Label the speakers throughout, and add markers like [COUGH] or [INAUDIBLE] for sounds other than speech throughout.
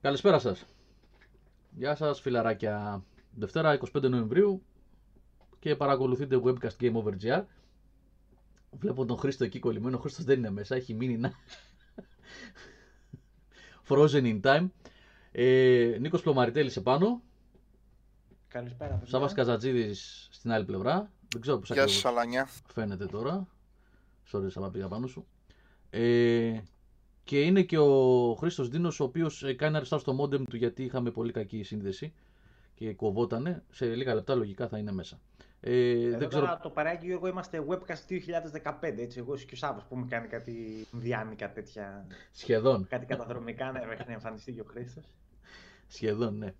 Speaker 1: Καλησπέρα σας. Γεια σας φιλαράκια. Δευτέρα 25 Νοεμβρίου και παρακολουθείτε Webcast Game Over GR. Βλέπω τον Χρήστο εκεί κολλημένο. Ο Χρήστος δεν είναι μέσα, έχει μείνει να... Frozen in time. Ε, Νίκος Πλωμαριτέλης επάνω.
Speaker 2: Καλησπέρα. παιδιά.
Speaker 1: Σάβας Καζατζίδης στην άλλη πλευρά. Δεν ξέρω πώς
Speaker 3: Γεια
Speaker 1: ακριβώς
Speaker 3: σας Αλανιά.
Speaker 1: φαίνεται τώρα. Sorry, Σάβα, πήγα πάνω σου. Ε, και είναι και ο Χρήστος Δίνος, ο οποίος ε, κάνει αριστά στο modem του γιατί είχαμε πολύ κακή σύνδεση και κοβότανε. Σε λίγα λεπτά λογικά θα είναι μέσα. Ε,
Speaker 2: Εδώ
Speaker 1: δεν ξέρω...
Speaker 2: τώρα το παράκι Γιώργο είμαστε webcast 2015, έτσι, εγώ και ο Σάββας που μου κάνει κάτι διάνοικα τέτοια,
Speaker 1: Σχεδόν.
Speaker 2: κάτι καταδρομικά ναι, μέχρι να εμφανιστεί και ο Χρήστος.
Speaker 1: Σχεδόν, ναι.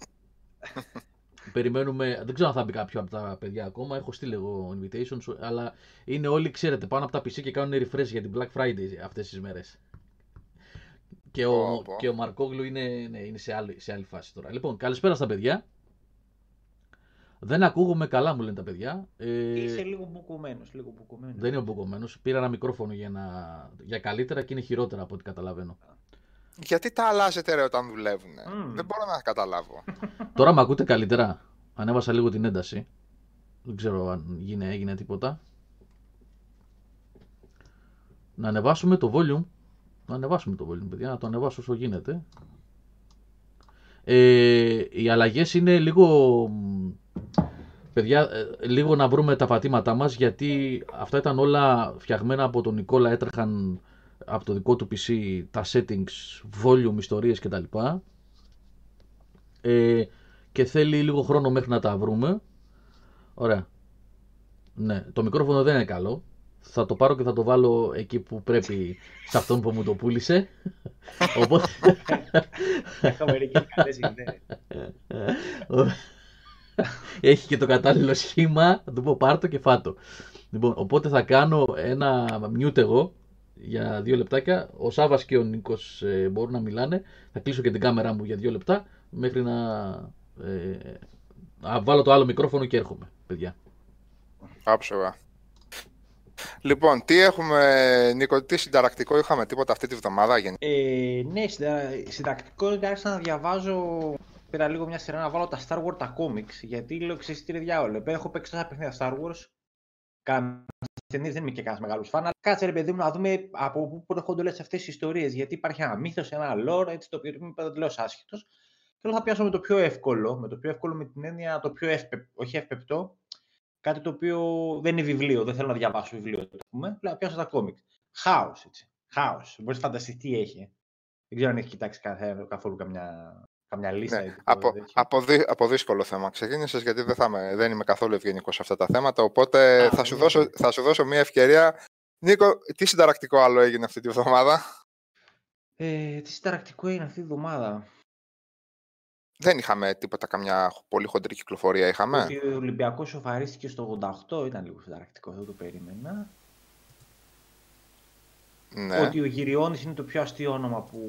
Speaker 1: [LAUGHS] Περιμένουμε, δεν ξέρω αν θα μπει κάποιο από τα παιδιά ακόμα. Έχω στείλει εγώ invitations, αλλά είναι όλοι, ξέρετε, πάνω από τα PC και κάνουν refresh για την Black Friday αυτές τις μέρες. Και ο,
Speaker 3: Πω, πω.
Speaker 1: και ο Μαρκόγλου είναι, ναι, είναι σε, άλλη, σε άλλη φάση τώρα. Λοιπόν, καλησπέρα στα παιδιά. Δεν ακούγομαι καλά, μου λένε τα παιδιά. Ε,
Speaker 2: Είσαι λίγο μπουκωμένος, λίγο μπουκωμένος.
Speaker 1: δεν είμαι μπουκωμένο. Πήρα ένα μικρόφωνο για, να, για καλύτερα και είναι χειρότερα από ό,τι καταλαβαίνω.
Speaker 3: Γιατί τα αλλάζετε ρε όταν δουλεύουν.
Speaker 2: Μμμ.
Speaker 3: Δεν μπορώ να καταλάβω. [LAUGHS]
Speaker 1: Τώρα με ακούτε καλύτερα. Ανέβασα λίγο την ένταση. Δεν ξέρω αν γίνε, έγινε τίποτα. Να ανεβάσουμε το volume. Να ανεβάσουμε το volume, παιδιά. Να το ανεβάσω όσο γίνεται. Ε, οι αλλαγές είναι λίγο... μ, Παιδιά, ε, λίγο να βρούμε τα πατήματά μας γιατί αυτά ήταν όλα φτιαγμένα από τον Νικόλα, έτρεχαν από το δικό του PC τα settings, volume, ιστορίες κτλ. Ε, και θέλει λίγο χρόνο μέχρι να τα βρούμε. Ωραία. Ναι, το μικρόφωνο δεν είναι καλό. Θα το πάρω και θα το βάλω εκεί που πρέπει σε αυτόν που μου το πούλησε. Οπότε...
Speaker 2: Έχω μερικές καλές ιδέες.
Speaker 1: Έχει και το κατάλληλο σχήμα. Θα του πω πάρ' το και φάτο. Λοιπόν, οπότε θα κάνω ένα mute εγώ για δύο λεπτάκια. Ο Σάβας και ο Νίκος ε, μπορούν να μιλάνε. Θα κλείσω και την κάμερά μου για δύο λεπτά μέχρι να ε, να βάλω το άλλο μικρόφωνο και έρχομαι, παιδιά.
Speaker 3: Άψογα. Λοιπόν, τι έχουμε, Νίκο, τι συνταρακτικό είχαμε τίποτα αυτή τη βδομάδα γενικά.
Speaker 2: Ε, ναι, συντα- συντακτικό άρχισα να διαβάζω. Πήρα λίγο μια σειρά να βάλω τα Star Wars τα comics. Γιατί λέω ξέρεις τι ρε διάολο. Έχω παίξει τόσα παιχνίδια Star Wars. Κάνα ταινίες δεν είμαι και κανένας μεγάλος φαν. Αλλά κάτσε ρε παιδί μου να δούμε από πού προέρχονται όλες αυτές τι ιστορίες. Γιατί υπάρχει ένα μύθος, ένα lore, έτσι το οποίο είμαι παντελώ άσχετο. Και λέω θα πιάσω με το πιο εύκολο. Με το πιο εύκολο με την έννοια το πιο εύπεπτο. Όχι εύπεπτο. Κάτι το οποίο δεν είναι βιβλίο. Δεν θέλω να διαβάσω βιβλίο. Το πούμε. Λέω να πιάσω τα comics. Χάος έτσι. Χάος. Μπορείς να φανταστείς τι έχει. Δεν ξέρω αν έχεις κοιτάξει καθ- καθόλου καμιά, καμιά λίστα.
Speaker 3: Ναι,
Speaker 2: ή τίποτα
Speaker 3: από,
Speaker 2: τέτοιο.
Speaker 3: από, δύ- από δύσκολο θέμα ξεκίνησες γιατί δεν, θα είμαι, δεν είμαι καθόλου ευγενικός σε αυτά τα θέματα. Οπότε
Speaker 2: Α,
Speaker 3: θα, σου
Speaker 2: ναι.
Speaker 3: δώσω, θα σου δώσω μια ευκαιρία. Νίκο, τι συνταρακτικό άλλο έγινε αυτή τη βδομάδα;
Speaker 2: Ε, τι συνταρακτικό είναι αυτή τη βδομάδα;
Speaker 3: Δεν είχαμε τίποτα, καμιά πολύ χοντρή κυκλοφορία είχαμε.
Speaker 2: Ότι ο Ολυμπιακός σοφαρίστηκε στο 88 ήταν λίγο συνταρακτικό, δεν το περίμενα.
Speaker 3: Ναι.
Speaker 2: Ότι ο Γυριώνης είναι το πιο αστείο όνομα που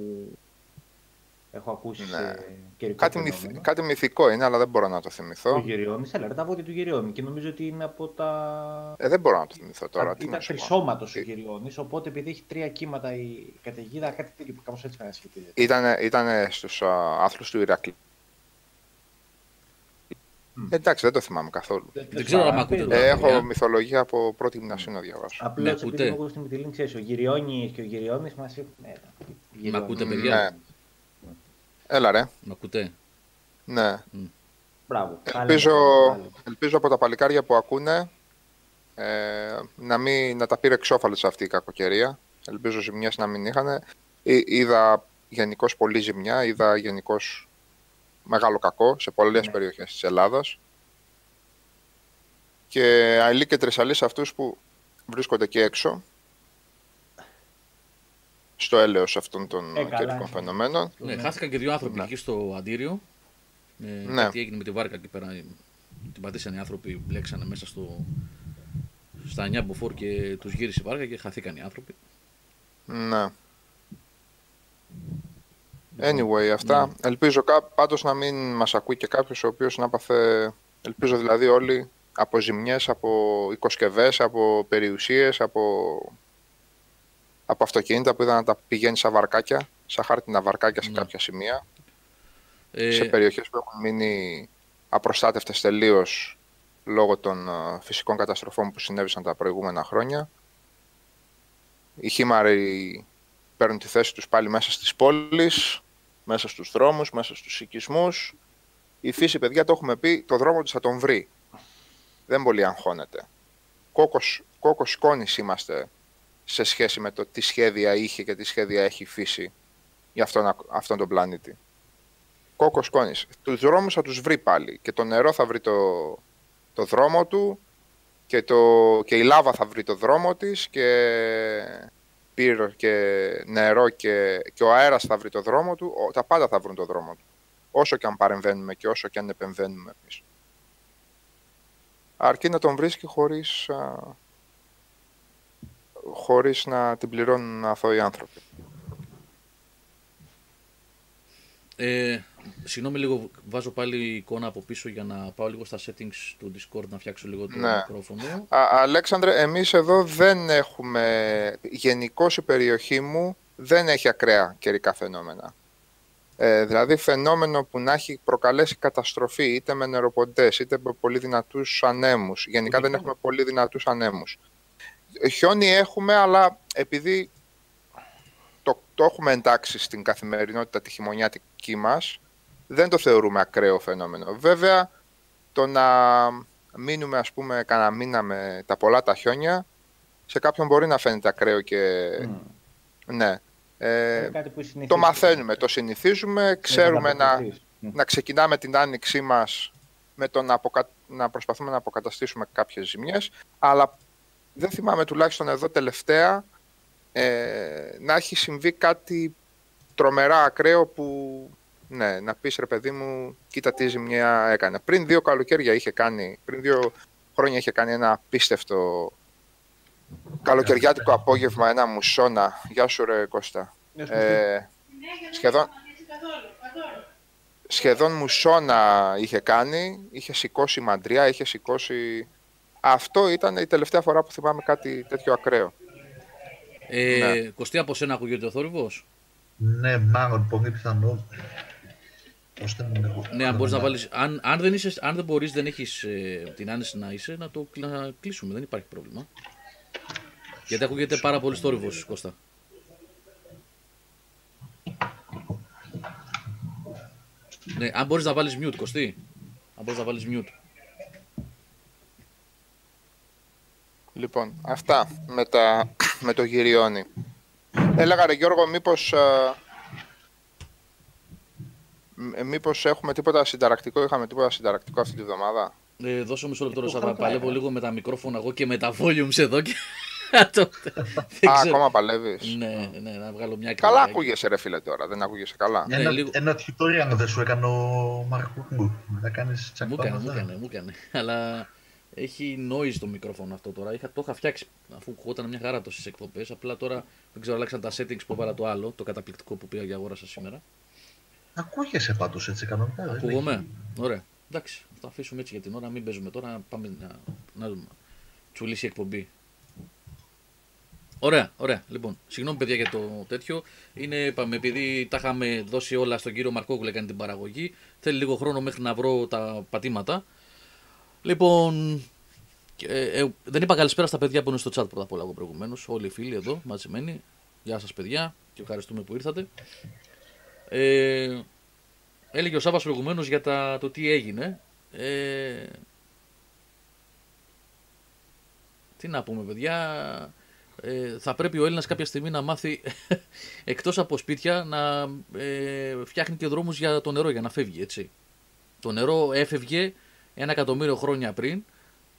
Speaker 2: έχω ακούσει
Speaker 3: Ναι.
Speaker 2: σε καιρικό
Speaker 3: Κάτι,
Speaker 2: φαινόμενο.
Speaker 3: μυθ- κάτι μυθικό είναι, αλλά δεν μπορώ να το
Speaker 2: Ο
Speaker 3: θυμηθώ.
Speaker 2: Γυριώνης, αλλά ρε, τα βόδια του Γυριώνη και νομίζω ότι είναι από τα...
Speaker 3: Ε, δεν μπορώ να το θυμηθώ τώρα. Τι
Speaker 2: ήταν
Speaker 3: να σου πω.
Speaker 2: τρισώματος ο
Speaker 3: Ε,
Speaker 2: Γυριώνης, οπότε επειδή έχει τρία κύματα η καταιγίδα, κάτι τέτοιο που κάπως έτσι με σχετίζεται.
Speaker 3: Ήταν, ήτανε στους α, άθλους του Ηρακλή.
Speaker 2: Μμ.
Speaker 3: Εντάξει, δεν το θυμάμαι καθόλου.
Speaker 1: Δεν ξέρω αν μ' ακούτε τώρα.
Speaker 3: Ε, έχω
Speaker 1: παιδιά.
Speaker 3: μυθολογία από πρώτη γυμνασίου να διαβάσω.
Speaker 2: Απλώς
Speaker 1: Με
Speaker 2: επειδή
Speaker 1: ακούτε;
Speaker 2: είμαι εγώ στη Μυτιλίνη, ξέρεις, ο Γυριώνης και ο Γυριώνης μας έχουν... Ναι,
Speaker 1: Μ' ακούτε,
Speaker 2: Γυριώνης.
Speaker 1: παιδιά.
Speaker 3: Έλα ρε.
Speaker 1: Μ' ακούτε.
Speaker 3: Ναι.
Speaker 2: Μπράβο.
Speaker 3: Ελπίζω,
Speaker 2: Πάλι.
Speaker 3: ελπίζω από τα παλικάρια που ακούνε ε, να, μην, να τα πήρε εξώφαλες αυτή η κακοκαιρία. Ελπίζω ζημιές να μην είχαν. Είδα γενικώς πολύ ζημιά, είδα γενικώς μεγάλο κακό σε πολλές
Speaker 2: Ναι.
Speaker 3: περιοχές της Ελλάδας. Και αηλή και τρισαλή σε αυτούς που βρίσκονται και έξω στο έλεος αυτών των
Speaker 2: Ε, καλά,
Speaker 3: καιρικών
Speaker 2: ναι.
Speaker 3: φαινομένων.
Speaker 1: Ναι,
Speaker 2: Ναι.
Speaker 1: χάθηκαν και δύο άνθρωποι
Speaker 3: Ναι.
Speaker 1: εκεί στο αντίριο. Ε,
Speaker 3: Ναι.
Speaker 1: Κάτι έγινε με τη βάρκα εκεί πέρα. Την πατήσανε οι άνθρωποι, μπλέξανε μέσα στο, στα 9 μποφόρ και τους γύρισε η βάρκα και χαθήκαν οι άνθρωποι.
Speaker 3: Ναι. Anyway, αυτά. Ελπίζω κά... πάντως να μην μας ακούει και κάποιος ο οποίος να πάθε, ελπίζω δηλαδή όλοι, από ζημιές, από οικοσκευές, από περιουσίες, από, από αυτοκίνητα που είδα να τα πηγαίνει σαν βαρκάκια, σαν χάρτινα βαρκάκια σε
Speaker 1: Ναι.
Speaker 3: κάποια σημεία. Ε... Σε περιοχές που έχουν μείνει απροστάτευτες τελείως λόγω των ε, φυσικών καταστροφών που συνέβησαν τα προηγούμενα χρόνια. Οι χήμαροι παίρνουν τη θέση τους πάλι μέσα στις πόλεις, μέσα στους δρόμους, μέσα στους οικισμούς. Η φύση, παιδιά, το έχουμε πει, το δρόμο της θα τον βρει. Δεν πολύ αγχώνεται. Κόκος, κόκος σκόνης είμαστε σε σχέση με το τι σχέδια είχε και τι σχέδια έχει η φύση για αυτόν, αυτόν τον πλανήτη. Κόκος σκόνης. Τους δρόμους θα τους βρει πάλι και το νερό θα βρει το, το δρόμο του και, το, και η λάβα θα βρει το δρόμο της και πύρο και νερό και, και ο αέρας θα βρει το δρόμο του, τα πάντα θα βρουν το δρόμο του. Όσο και αν παρεμβαίνουμε και όσο και αν επεμβαίνουμε εμείς. Αρκεί να τον βρίσκει χωρίς, α, χωρίς να την πληρώνουν αθώοι άνθρωποι.
Speaker 1: Ε, Συγγνώμη λίγο, βάζω πάλι εικόνα από πίσω για να πάω λίγο στα settings του Discord να φτιάξω λίγο το ναι. μικρόφωνο.
Speaker 3: Α, Αλέξανδρε, εμείς εδώ δεν έχουμε, γενικώ η περιοχή μου δεν έχει ακραία καιρικά φαινόμενα. Ε, δηλαδή φαινόμενο που να έχει προκαλέσει καταστροφή είτε με νεροποντές είτε με πολύ δυνατούς ανέμους. Γενικά δεν έχουμε πολύ δυνατούς ανέμους. Χιόνι έχουμε, αλλά επειδή το, το έχουμε εντάξει στην καθημερινότητα τη χειμωνιάτικη μας, δεν το θεωρούμε ακραίο φαινόμενο. Βέβαια, το να μείνουμε ας πούμε κανένα μήνα με τα πολλά τα χιόνια, σε κάποιον μπορεί να φαίνεται ακραίο και... Ναι. Ε, το μαθαίνουμε, το συνηθίζουμε, ξέρουμε να, να ξεκινάμε την άνοιξή μας με το να, να προσπαθούμε να αποκαταστήσουμε κάποιες ζημιές, αλλά δεν θυμάμαι τουλάχιστον εδώ τελευταία ε, να έχει συμβεί κάτι τρομερά ακραίο που ναι, να πεις ρε παιδί μου, κοίτα τι ζημιά έκανε. Πριν δύο καλοκαίρια είχε κάνει, πριν δύο χρόνια είχε κάνει ένα απίστευτο καλοκαιριάτικο απόγευμα, ένα μουσόνα. Γεια σου ρε Κώστα. Ε, σχεδόν, σχεδόν μουσόνα είχε κάνει, είχε σηκώσει μαντριά, είχε σηκώσει... Αυτό ήταν η τελευταία φορά που θυμάμαι κάτι τέτοιο ακραίο.
Speaker 1: Ε, ναι. Κωστή, από σένα ακούγεται ο θόρυβος;
Speaker 4: Ναι, μάλλον πολύ πιθανός.
Speaker 1: Ναι, αν μπορείς να βάλεις, αν, αν δεν, είσαι, αν δεν μπορείς, δεν έχεις ε, την άνεση να είσαι, να το να κλείσουμε, δεν υπάρχει πρόβλημα. Γιατί ακούγεται πάρα πολύ θόρυβος, Κώστα. Ναι, αν μπορείς να βάλεις mute, Κωστή. Αν μπορείς να βάλεις mute.
Speaker 3: Λοιπόν, αυτά με, τα, με το γυριόνι. Έλεγα ρε Γιώργο, μήπως, ε, μήπως έχουμε τίποτα συνταρακτικό, είχαμε τίποτα συνταρακτικό αυτή τη βδομάδα;
Speaker 1: Ε, δώσε μισό λεπτό, θα παλεύω λίγο με τα μικρόφωνα εγώ και με τα volumes εδώ και... [LAUGHS]
Speaker 3: Α, ακόμα παλεύεις;
Speaker 1: Ναι, ναι, να βγάλω μια
Speaker 3: Καλά ακούγεσαι, ρε φίλε τώρα. Δεν ακούγεσαι καλά.
Speaker 4: Ένα, ναι, λίγο... ένα tutorial δεν σου έκανε ο Μαρκούκου. Να κάνεις
Speaker 1: Μου έκανε, μου έκανε, μου έκανε. Αλλά έχει noise το μικρόφωνο αυτό τώρα. Είχα, το είχα φτιάξει αφού κουγόταν μια χαρά τόσες εκπομπές. Απλά τώρα δεν ξέρω, αλλάξαν τα settings που έβαλα το άλλο, το καταπληκτικό που πήγα για αγόρασα σήμερα.
Speaker 4: Ακούγεσαι πάντως έτσι κανονικά.
Speaker 1: Ακούγομαι. Ωραία. Εντάξει, θα το αφήσουμε έτσι για την ώρα. Μην παίζουμε τώρα. Πάμε να, να δούμε. Τσουλήσει η εκπομπή. Ωραία, ωραία. Λοιπόν, συγγνώμη παιδιά για το τέτοιο. Είναι, είπαμε, επειδή τα είχαμε δώσει όλα στον κύριο Μαρκόκουλ έκανε την παραγωγή. Θέλει λίγο χρόνο μέχρι να βρω τα πατήματα. Λοιπόν, ε, ε, δεν είπα καλησπέρα στα παιδιά που είναι στο chat πρώτα απ' όλα εγώ προηγουμένως. Όλοι οι φίλοι εδώ μαζεμένοι. Γεια σας, παιδιά, και ευχαριστούμε που ήρθατε. Ε, έλεγε ο Σάβα προηγουμένως για τα, το τι έγινε. Ε, τι να πούμε, παιδιά. Ε, θα πρέπει ο Έλληνας κάποια στιγμή να μάθει [LAUGHS] εκτός από σπίτια να ε, φτιάχνει και δρόμους για το νερό για να φεύγει έτσι. Το νερό έφευγε ένα εκατομμύριο χρόνια πριν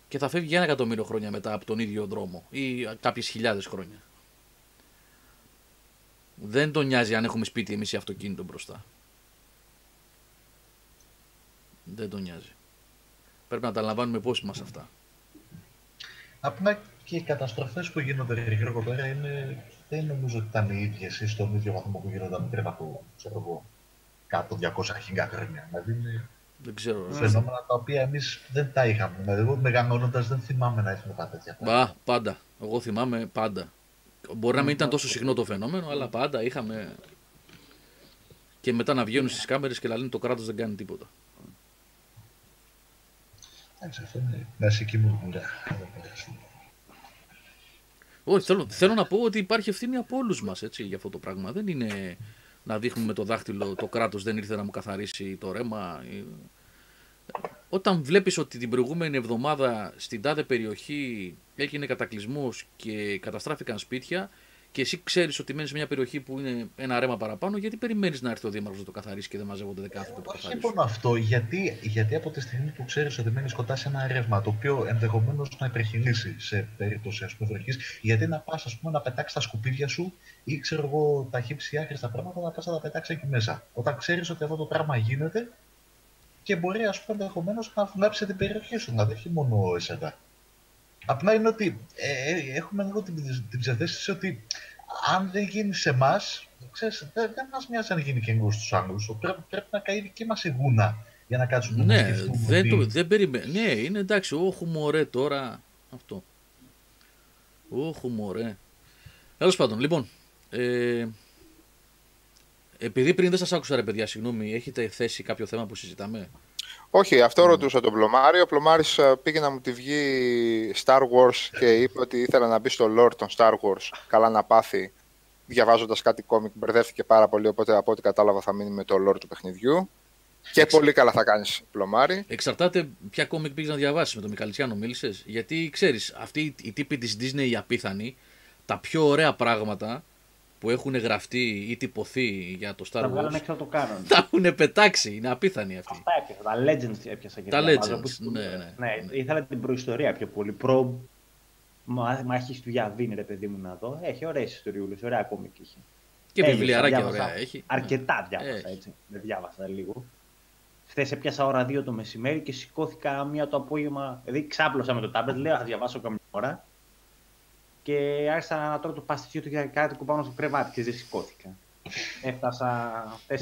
Speaker 1: και θα φεύγει ένα εκατομμύριο χρόνια μετά από τον ίδιο δρόμο ή κάποιες χιλιάδες χρόνια. Δεν τον νοιάζει αν έχουμε σπίτι εμείς ή αυτοκίνητο μπροστά. Δεν τον νοιάζει. Πρέπει να τα λαμβάνουμε υπόψη μας αυτά.
Speaker 4: Απλά και οι καταστροφές που γίνονται γύρω πέρα είναι, δεν νομίζω ότι ήταν οι ίδιες ή στον ίδιο βαθμό που γίνονταν πριν από, ξέρω εγώ, κάτω 200 χιλιά χρόνια. Δηλαδή είναι
Speaker 1: δεν ξέρω.
Speaker 4: Φαινόμενα τα οποία εμείς δεν τα είχαμε. Δηλαδή, εγώ μεγαλώνοντας δεν θυμάμαι να έχουμε κάτι τέτοια.
Speaker 1: Μπα, πάντα. Εγώ θυμάμαι πάντα. Μπορεί να μην ήταν τόσο συχνό το φαινόμενο, αλλά πάντα είχαμε. και μετά να βγαίνουν στις κάμερες και να λένε το κράτος δεν κάνει τίποτα.
Speaker 4: Εντάξει, αυτό είναι κλασική μουρμουρά.
Speaker 1: Όχι, θέλω, θέλω να πω ότι υπάρχει ευθύνη από όλους μας για αυτό το πράγμα. Δεν είναι να δείχνουμε με το δάχτυλο το κράτος δεν ήρθε να μου καθαρίσει το ρέμα. Όταν βλέπεις ότι την προηγούμενη εβδομάδα στην τάδε περιοχή έγινε κατακλυσμός και καταστράφηκαν σπίτια, και εσύ ξέρεις ότι μένεις σε μια περιοχή που είναι ένα ρέμα παραπάνω, γιατί περιμένεις να έρθει ο Δήμαρχος να το καθαρίσει και δεν μαζεύονται δεκάθρωποι που το
Speaker 4: καθαρίσουν; Όχι μόνο αυτό, γιατί, γιατί από τη στιγμή που ξέρεις ότι μένεις κοντά σε ένα ρεύμα το οποίο ενδεχομένως να υπερχειλήσει σε περίπτωση ας πούμε, βροχής, γιατί να πας να πετάξεις τα σκουπίδια σου ή ξέρω εγώ τα χύψη άχρηστα πράγματα να πας να τα πετάξεις εκεί μέσα. Όταν ξέρεις ότι αυτό το πράγμα γίνεται και μπορεί ας πούμε ενδεχομένως να βλάψει την περιοχή σου, να δεν μόνο εσένα. Απλά είναι ότι ε, ε, έχουμε λίγο την, την ψευδέστηση ότι αν δεν γίνει σε εμάς, δεν, δεν μας μοιάζει αν γίνει και εγώ στους Άγγλους. Πρέπει, πρέπει να καεί δική μας η γούνα για να κάτσουμε
Speaker 1: ναι,
Speaker 4: να σκεφτούμε.
Speaker 1: Δεν, το, δεν περιμένει. Ναι, είναι εντάξει, όχου μωρέ τώρα αυτό. Όχου μωρέ. Τέλος πάντων, λοιπόν. Ε, επειδή πριν δεν σας άκουσα ρε παιδιά, συγγνώμη, έχετε θέσει κάποιο θέμα που συζητάμε;
Speaker 3: Όχι, αυτό mm. ρωτούσα τον Πλωμάρη. Ο Πλωμάρης ε, πήγε να μου τη βγει Star Wars και είπε ότι ήθελα να μπει στο lore των Star Wars. Καλά να πάθει. Διαβάζοντας κάτι κόμικ, μπερδεύτηκε πάρα πολύ. Οπότε από ό,τι κατάλαβα θα μείνει με το lore του παιχνιδιού. Και πολύ καλά θα κάνεις, Πλωμάρη.
Speaker 1: Εξαρτάται ποια κόμικ πήγες να διαβάσεις. Με τον Μιχαλητσιάνο μίλησες; Γιατί ξέρεις, αυτή η τύπη της Disney η απίθανη, τα πιο ωραία πράγματα που έχουν γραφτεί ή τυπωθεί για το Star Wars. Τα
Speaker 2: βγάλανε έξω το κάνον.
Speaker 1: Τα έχουν πετάξει, είναι απίθανοι αυτοί.
Speaker 2: Αυτά έπιασα, τα Legends έπιασα και
Speaker 1: τα Legends, ναι, ναι,
Speaker 2: ναι, ναι. Ήθελα την προϊστορία πιο πολύ. Προ μάχη του Γιαβίνη, ρε παιδί μου να δω. Έχει ωραίες ιστοριούλες, ωραία κόμικ είχε.
Speaker 1: Και βιβλιαράκια ωραία έχει.
Speaker 2: Αρκετά διάβασα έτσι. Δεν διάβασα λίγο. Χθες έπιασα ώρα 2 το μεσημέρι και σηκώθηκα μία το απόγευμα. Δηλαδή ξάπλωσα με το τάμπλετ, λέω θα διαβάσω καμιά ώρα και άρχισα να τρώω το παστιτσίο του και κάτι που πάνω στο κρεβάτι και δεν σηκώθηκα. Έφτασα 3.998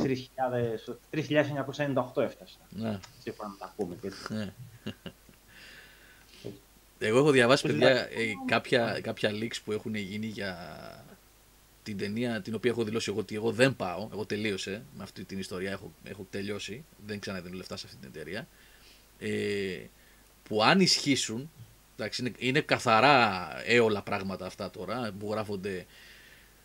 Speaker 2: έφτασα. Ναι. Σύμφωνα με τα πούμε και ναι.
Speaker 1: Εγώ έχω διαβάσει παιδιά ε, κάποια, κάποια leaks που έχουν γίνει για την ταινία την οποία έχω δηλώσει εγώ ότι εγώ δεν πάω. Εγώ τελείωσε με αυτή την ιστορία. Έχω, έχω τελειώσει. Δεν ξαναδίνω λεφτά σε αυτή την εταιρεία. Ε, που αν ισχύσουν Εντάξει, είναι, είναι καθαρά έολα πράγματα αυτά τώρα που γράφονται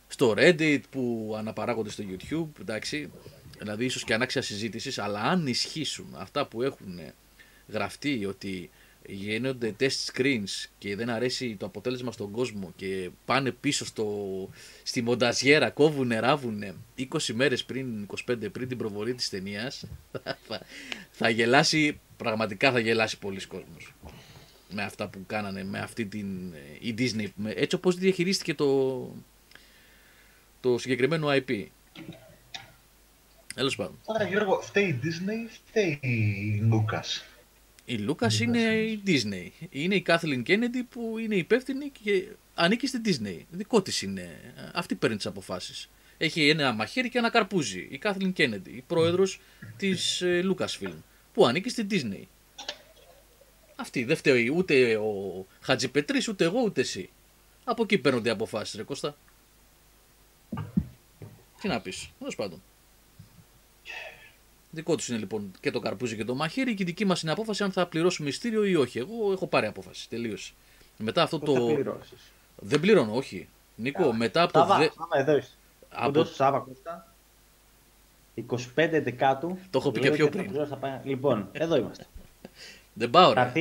Speaker 1: στο Reddit, που αναπαράγονται στο YouTube. Εντάξει, δηλαδή ίσως και ανάξια συζήτησης, αλλά αν ισχύσουν αυτά που έχουν γραφτεί ότι γίνονται test screens και δεν αρέσει το αποτέλεσμα στον κόσμο και πάνε πίσω στο, στη μονταζιέρα, κόβουν, ράβουν 20 μέρες πριν, 25 πριν την προβολή της ταινίας, [LAUGHS] θα, θα γελάσει, πραγματικά θα γελάσει πολλοί κόσμος με αυτά που κάνανε με αυτή την η Disney έτσι όπως διαχειρίστηκε το, το συγκεκριμένο IP. Τέλος πάντων.
Speaker 4: Τώρα Γιώργο, φταίει η Disney, φταίει η Lucas.
Speaker 1: Η Lucas είναι η Disney. Είναι η Kathleen Kennedy που είναι υπεύθυνη και ανήκει στη Disney. Δικό της είναι. Αυτή παίρνει τις αποφάσεις. Έχει ένα μαχαίρι και ένα καρπούζι. Η Kathleen Kennedy, η πρόεδρος της ε, Lucasfilm, που ανήκει στη Disney. Αυτή δεν φταίει ούτε ο Χατζηπετρή, ούτε εγώ, ούτε εσύ. Από εκεί παίρνονται οι αποφάσεις, ρε Κώστα. Τι να πεις, τέλος πάντων. Δικό τους είναι λοιπόν και το καρπούζι και το μαχαίρι και η δική μας είναι απόφαση αν θα πληρώσουμε μυστήριο ή όχι. Εγώ έχω πάρει απόφαση. Τελείωσε. Μετά αυτό
Speaker 2: το.
Speaker 1: Δεν πληρώνω, όχι. Νίκο, μετά από το.
Speaker 2: Σάβα, δε... Σάβα, εδώ είσαι. Από... Σάβα, Κώστα. 25 Δεκάτου.
Speaker 1: Το έχω πει και πιο πριν.
Speaker 2: Λοιπόν, εδώ είμαστε.
Speaker 1: Δεν πάω,
Speaker 2: ρε.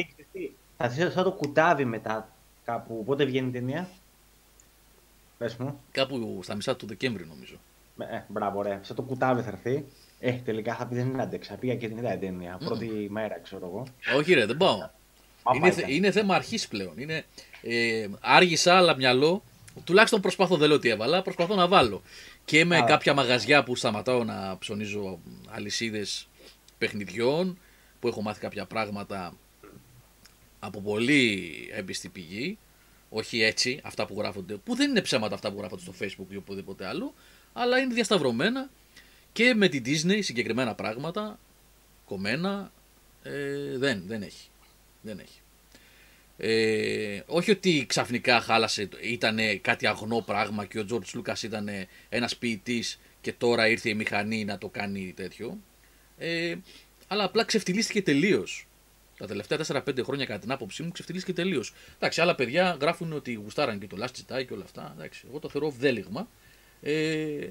Speaker 2: Θα έρθει σαν το κουτάβι μετά κάπου. Πότε βγαίνει η ταινία. Πες μου.
Speaker 1: Κάπου στα μισά του Δεκέμβρη νομίζω.
Speaker 2: Ε, μπράβο, ρε. Σαν το κουτάβι θα έρθει. Ε, τελικά θα πει δεν άντεξα. Πήγα και την είδα ταινία. Mm. Πρώτη μέρα, ξέρω εγώ.
Speaker 1: Όχι, ρε, δεν πάω. είναι, είναι θέμα αρχής πλέον. Είναι, ε, άργησα, αλλά μυαλό. Τουλάχιστον προσπαθώ, δεν λέω τι έβαλα, προσπαθώ να βάλω. Και με κάποια μαγαζιά που σταματάω να ψωνίζω αλυσίδες παιχνιδιών που έχω μάθει κάποια πράγματα από πολύ έμπιστη πηγή, όχι έτσι αυτά που γράφονται, που δεν είναι ψέματα αυτά που γράφονται στο facebook ή οπουδήποτε άλλο, αλλά είναι διασταυρωμένα και με την Disney συγκεκριμένα πράγματα, κομμένα, ε, δεν, δεν έχει. Δεν έχει. Ε, όχι ότι ξαφνικά χάλασε, ήταν κάτι αγνό πράγμα και ο George Lucas ήταν ένας ποιητής και τώρα ήρθε η μηχανή να το κάνει τέτοιο. Ε, αλλά απλά ξεφτυλίστηκε τελείως. Τα τελευταία 4-5 χρόνια, κατά την άποψή μου, ξεφτυλίστηκε τελείως. Εντάξει, άλλα παιδιά γράφουν ότι γουστάραν και το Last Jedi και όλα αυτά. Εντάξει, εγώ το θεωρώ βδέλιγμα. Ε,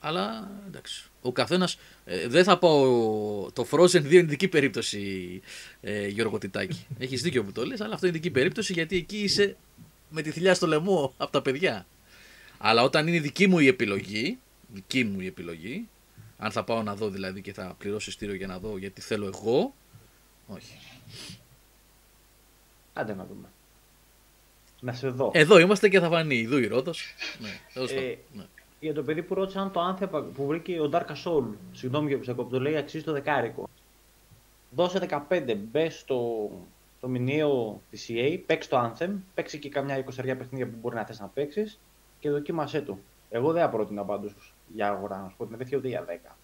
Speaker 1: αλλά εντάξει. Ο καθένας. Ε, δεν θα πω. Το Frozen 2 είναι ειδική περίπτωση, ε, Γιώργο Τιτάκη. Έχεις δίκιο που το λες, αλλά αυτό είναι ειδική περίπτωση γιατί εκεί είσαι με τη θηλιά στο λαιμό από τα παιδιά. Αλλά όταν είναι δική μου η επιλογή, δική μου η επιλογή, αν θα πάω να δω δηλαδή και θα πληρώσω ειστήριο για να δω γιατί θέλω εγώ, όχι.
Speaker 2: Άντε να δούμε. Να σε δω.
Speaker 1: Εδώ είμαστε και θα φανεί. Ιδού η Ρόδος. ναι, τέλος
Speaker 2: Ε,
Speaker 1: πάντων, ναι.
Speaker 2: Για το παιδί που ρώτησε αν το Anthem που βρήκε ο Dark Soul, συγγνώμη για που σε κόψω, το λέει αξίζει το δεκάρικο. Δώσε 15, μπε στο, στο μηνιαίο της EA, παίξει το Anthem, παίξει και καμιά 20 παιχνίδια που μπορεί να θες να παίξεις και δοκίμασέ το. Εγώ δεν θα πρότεινα πάντως για αγορά, να σου πω την αλήθεια, ούτε για 10.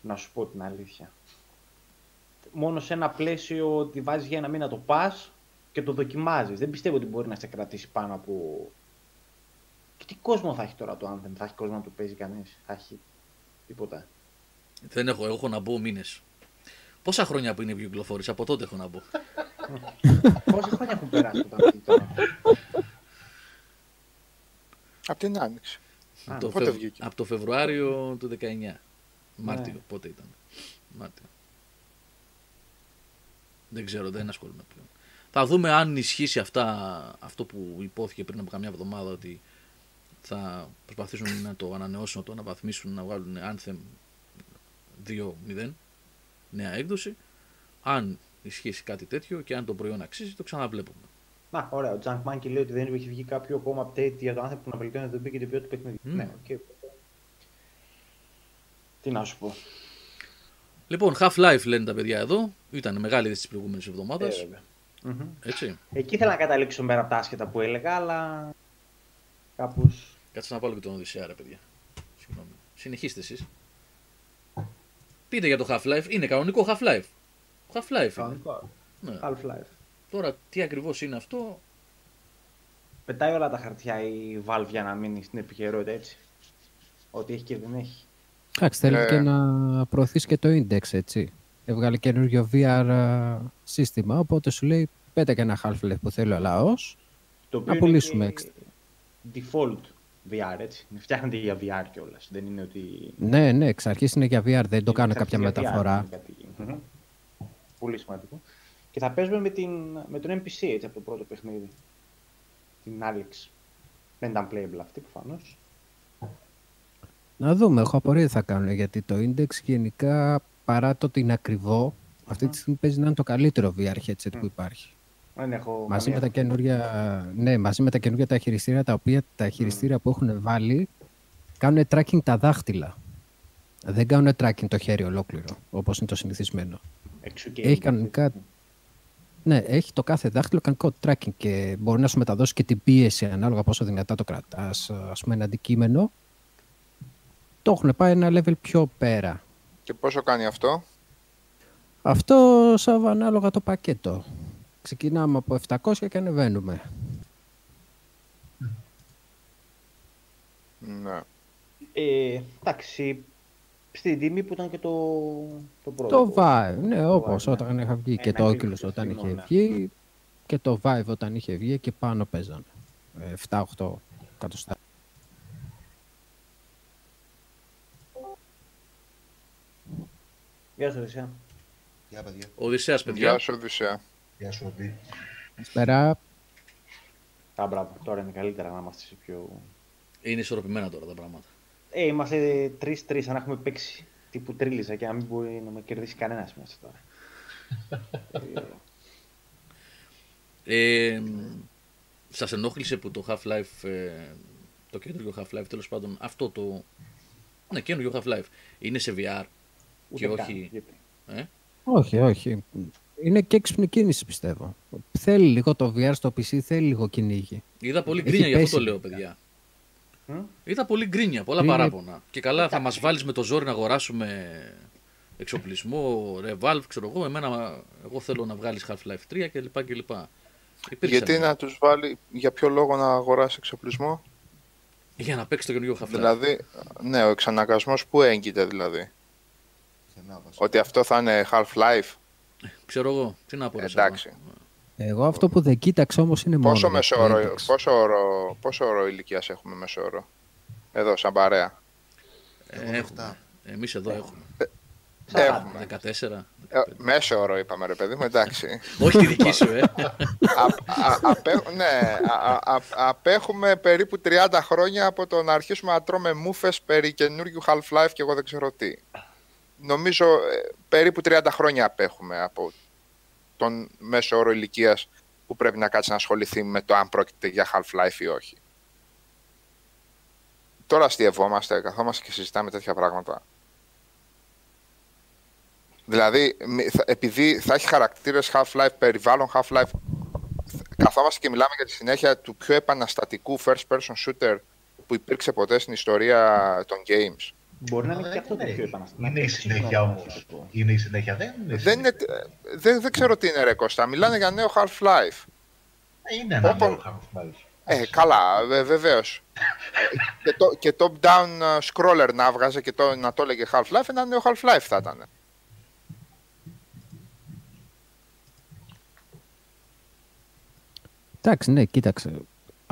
Speaker 2: Να σου πω την αλήθεια. Μόνο σε ένα πλαίσιο ότι βάζεις για ένα μήνα το pass και το δοκιμάζεις. Δεν πιστεύω ότι μπορεί να σε κρατήσει πάνω από και τι κόσμο θα έχει τώρα το Anthem, θα έχει κόσμο να το παίζει κανείς, θα έχει τίποτα.
Speaker 1: Δεν έχω, έχω να μπω μήνες. Πόσα χρόνια που είναι κυκλοφόρηση, από τότε έχω να μπω. [LAUGHS]
Speaker 2: Πόσα χρόνια έχουν περάσει από τα τώρα;
Speaker 3: Απ' την άνοιξη.
Speaker 2: Α,
Speaker 1: το
Speaker 3: πότε
Speaker 1: Φευ-
Speaker 3: βγήκε;
Speaker 1: Από το Φεβρουάριο του 19. Μάρτιο,
Speaker 2: Ναι.
Speaker 1: πότε ήταν; Μάρτιο. Δεν ξέρω, δεν ασχολούμαι πλέον. Θα δούμε αν ισχύσει αυτά, αυτό που ειπώθηκε πριν από καμιά εβδομάδα ότι θα προσπαθήσουν να το ανανεώσουν, να το αναβαθμίσουν, να βγάλουν Anthem 2.0, νέα έκδοση. Αν ισχύσει κάτι τέτοιο και αν το προϊόν αξίζει, το ξαναβλέπουμε.
Speaker 2: Να, ωραία. Ο Junk Monkey λέει ότι δεν έχει βγει κάποιο ακόμα update για το Anthem που να βελτιώνει το και την ποιότητα του παιχνιδιού.
Speaker 1: Μμ.
Speaker 2: Ναι, οκ. Τι να σου πω.
Speaker 1: Λοιπόν, Half-Life λένε τα παιδιά εδώ. Ήταν μεγάλη είδηση της προηγούμενης εβδομάδας.
Speaker 2: Ε, βέβαια. Μμμ.
Speaker 1: έτσι.
Speaker 2: Εκεί ήθελα να καταλήξω πέρα από τα άσχετα που έλεγα, αλλά κάπως...
Speaker 1: Κάτσε να βάλω και τον Οδυσσέα, ρε παιδιά. Συγγνώμη. Συνεχίστε εσείς. Πείτε για το Half-Life. Είναι κανονικό Half-Life. Half-Life. είναι.
Speaker 2: Κανονικό.
Speaker 1: Ναι.
Speaker 2: Half-Life.
Speaker 1: Τώρα τι ακριβώς είναι αυτό;
Speaker 2: Πετάει όλα τα χαρτιά η Valve για να μείνει στην επικαιρότητα έτσι. Ό,τι έχει και δεν έχει.
Speaker 5: Εντάξει, θέλει
Speaker 3: Ε.
Speaker 5: και να προωθήσει και το index, έτσι. Έβγαλε καινούριο VR α, σύστημα, οπότε σου λέει πέτα και ένα Half-Life που θέλει ο λαός.
Speaker 2: Το οποίο
Speaker 5: Να πουλήσουμε
Speaker 2: είναι και default VR, έτσι. Φτιάχνεται για VR κιόλας. Δεν είναι ότι.
Speaker 5: Ναι, ναι, εξ αρχής είναι για VR, δεν το
Speaker 2: είναι
Speaker 5: κάνω
Speaker 2: εξ
Speaker 5: κάποια
Speaker 2: αρχής για VR,
Speaker 5: μεταφορά.
Speaker 2: είναι κάτι- Μμμ. Πολύ σημαντικό. Και θα παίζουμε με, την, με τον NPC έτσι από το πρώτο παιχνίδι. Την Alex. Δεν ήταν playable αυτή προφανώς.
Speaker 5: Να δούμε, έχω απορία τι θα κάνουν, γιατί το index γενικά παρά το ότι είναι ακριβό, αυτή τη στιγμή παίζει να είναι το καλύτερο VR headset που υπάρχει.
Speaker 2: Δεν έχω.
Speaker 5: Μαζί με,
Speaker 2: καμία-
Speaker 5: τα καινούργια, ναι, μαζί με τα καινούργια τα χειριστήρια, τα οποία τα χειριστήρια που έχουν βάλει κάνουν tracking τα δάχτυλα. Δεν κάνουν tracking το χέρι ολόκληρο, όπως είναι το συνηθισμένο.
Speaker 2: Εξού και
Speaker 5: Έχει κανονικά... Ναι, έχει το κάθε δάχτυλο κανονικό tracking και μπορεί να σου μεταδώσει και την πίεση ανάλογα πόσο δυνατά το κρατάς, ας πούμε ένα αντικείμενο. Το έχουν πάει ένα level πιο πέρα.
Speaker 3: Και πόσο κάνει αυτό;
Speaker 5: Αυτό σαν ανάλογα το πακέτο. Ξεκινάμε από 700 και ανεβαίνουμε.
Speaker 3: Ναι.
Speaker 2: Ε, εντάξει. Στην τιμή που ήταν και το, το πρώτο.
Speaker 5: Το Vive, ναι, όπως
Speaker 2: Vive,
Speaker 5: όταν
Speaker 2: ναι.
Speaker 5: είχα βγει και
Speaker 2: Ένα
Speaker 5: το
Speaker 2: κλικ
Speaker 5: Oculus
Speaker 2: στο
Speaker 5: όταν
Speaker 2: φθηνό,
Speaker 5: είχε
Speaker 2: ναι.
Speaker 5: βγει και το Vive όταν είχε βγει και πάνω παίζανε. Ε, 7-8 εκατοστά.
Speaker 2: Γεια σου, Ρησιά.
Speaker 4: Γεια παιδιά.
Speaker 1: Οδυσσέας, παιδιά.
Speaker 3: Γεια σου, Οδυσσέα.
Speaker 4: Γεια σου, Οντί.
Speaker 5: Σπέρα,
Speaker 2: Α, μπράβο. Τώρα είναι καλύτερα να είμαστε σε πιο.
Speaker 1: Είναι ισορροπημένα τώρα τα πράγματα.
Speaker 2: Ε, είμαστε τρει-τρει, αν έχουμε παίξει τύπου τρίλιζα και να μην μπορεί να με κερδίσει κανένας μέσα τώρα. ε,
Speaker 1: Ε, σας ενόχλησε που το Half-Life, ε, το καινούργιο Half-Life, τέλος πάντων, αυτό το... Ναι, καινούργιο Half-Life. Είναι σε VR και
Speaker 2: ούτε καν,
Speaker 1: όχι...
Speaker 2: γιατί.
Speaker 1: Ε;
Speaker 5: όχι, όχι. Είναι και έξυπνη κίνηση πιστεύω. Θέλει λίγο το VR στο PC, θέλει λίγο κυνήγι.
Speaker 1: Είδα πολύ
Speaker 5: Έχει
Speaker 1: γκρίνια, γι' αυτό το
Speaker 5: πέσει.
Speaker 1: λέω, παιδιά.
Speaker 2: Μμ.
Speaker 1: Είδα πολύ γκρίνια, πολλά
Speaker 5: Είναι-
Speaker 1: παράπονα. Και καλά θα μας βάλεις με το ζόρι να αγοράσουμε εξοπλισμό, Revolve, ξέρω εγώ. Εμένα, εγώ θέλω να βγάλεις Half-Life 3 κλπ. κλπ. Υπήρξαν-
Speaker 3: Γιατί να τους βάλει, για ποιο λόγο να αγοράσει εξοπλισμό;
Speaker 1: Για να παίξει το καινούργιο Half-Life.
Speaker 3: Δηλαδή, ναι, ο εξαναγκασμός που έγκυται δηλαδή.
Speaker 6: Στενά, βασικά.
Speaker 3: Ότι αυτό θα είναι Half-Life.
Speaker 1: Ξέρω εγώ, τι να πω. ρε, Σάβα.
Speaker 3: Εντάξει.
Speaker 5: Εγώ αυτό που δεν κοίταξα όμως είναι μόνο.
Speaker 3: Πόσο,
Speaker 5: για
Speaker 3: μέσο
Speaker 5: το
Speaker 3: όρο,
Speaker 5: index.
Speaker 3: πόσο, όρο, πόσο όρο ηλικίας έχουμε μέσο όρο; Εδώ, σαν παρέα.
Speaker 6: Εγώ
Speaker 1: Ε,
Speaker 6: με
Speaker 1: έχουμε.
Speaker 6: αυτά.
Speaker 1: Εμείς εδώ έχουμε.
Speaker 3: Έχουμε.
Speaker 1: 14.
Speaker 3: Ε, μέσο όρο είπαμε ρε παιδί μου, εντάξει. [LAUGHS]
Speaker 1: Όχι τη δική σου, ε.
Speaker 3: Α, α, απέ- ναι, α, α, α- απέχουμε περίπου 30 χρόνια από το να αρχίσουμε να τρώμε μούφες περί καινούριου Half-Life και εγώ δεν ξέρω τι. Νομίζω ε, περίπου 30 χρόνια απέχουμε από τον μέσο όρο ηλικίας που πρέπει να κάτσει να ασχοληθεί με το αν πρόκειται για Half-Life ή όχι. Τώρα αστειευόμαστε, καθόμαστε και συζητάμε τέτοια πράγματα. Δηλαδή, μη- θα- επειδή θα έχει χαρακτήρες Half-Life, περιβάλλον Half-Life, καθόμαστε και μιλάμε για τη συνέχεια του πιο επαναστατικού first-person shooter που υπήρξε ποτέ στην ιστορία των games.
Speaker 2: Μπορεί να είναι
Speaker 4: Αλλά
Speaker 2: και αυτό το
Speaker 4: είναι-
Speaker 2: πιο επαναστατικό.
Speaker 4: Είναι η συνέχεια όμως. Είναι η συνέχεια, δεν είναι. η
Speaker 3: Δεν, είναι,
Speaker 4: συνέχεια.
Speaker 3: δεν, δεν ξέρω τι είναι ρε Κώστα, μιλάνε για νέο Half-Life.
Speaker 4: Είναι ένα
Speaker 3: Όπα-
Speaker 4: νέο Half-Life.
Speaker 3: Ε, καλά, βε, βεβαίως. Ε, και, το, και top-down ε, scroller να βγάζε και το, να το έλεγε Half-Life, ένα νέο Half-Life θα ήταν.
Speaker 5: Εντάξει, ναι, κοίταξε.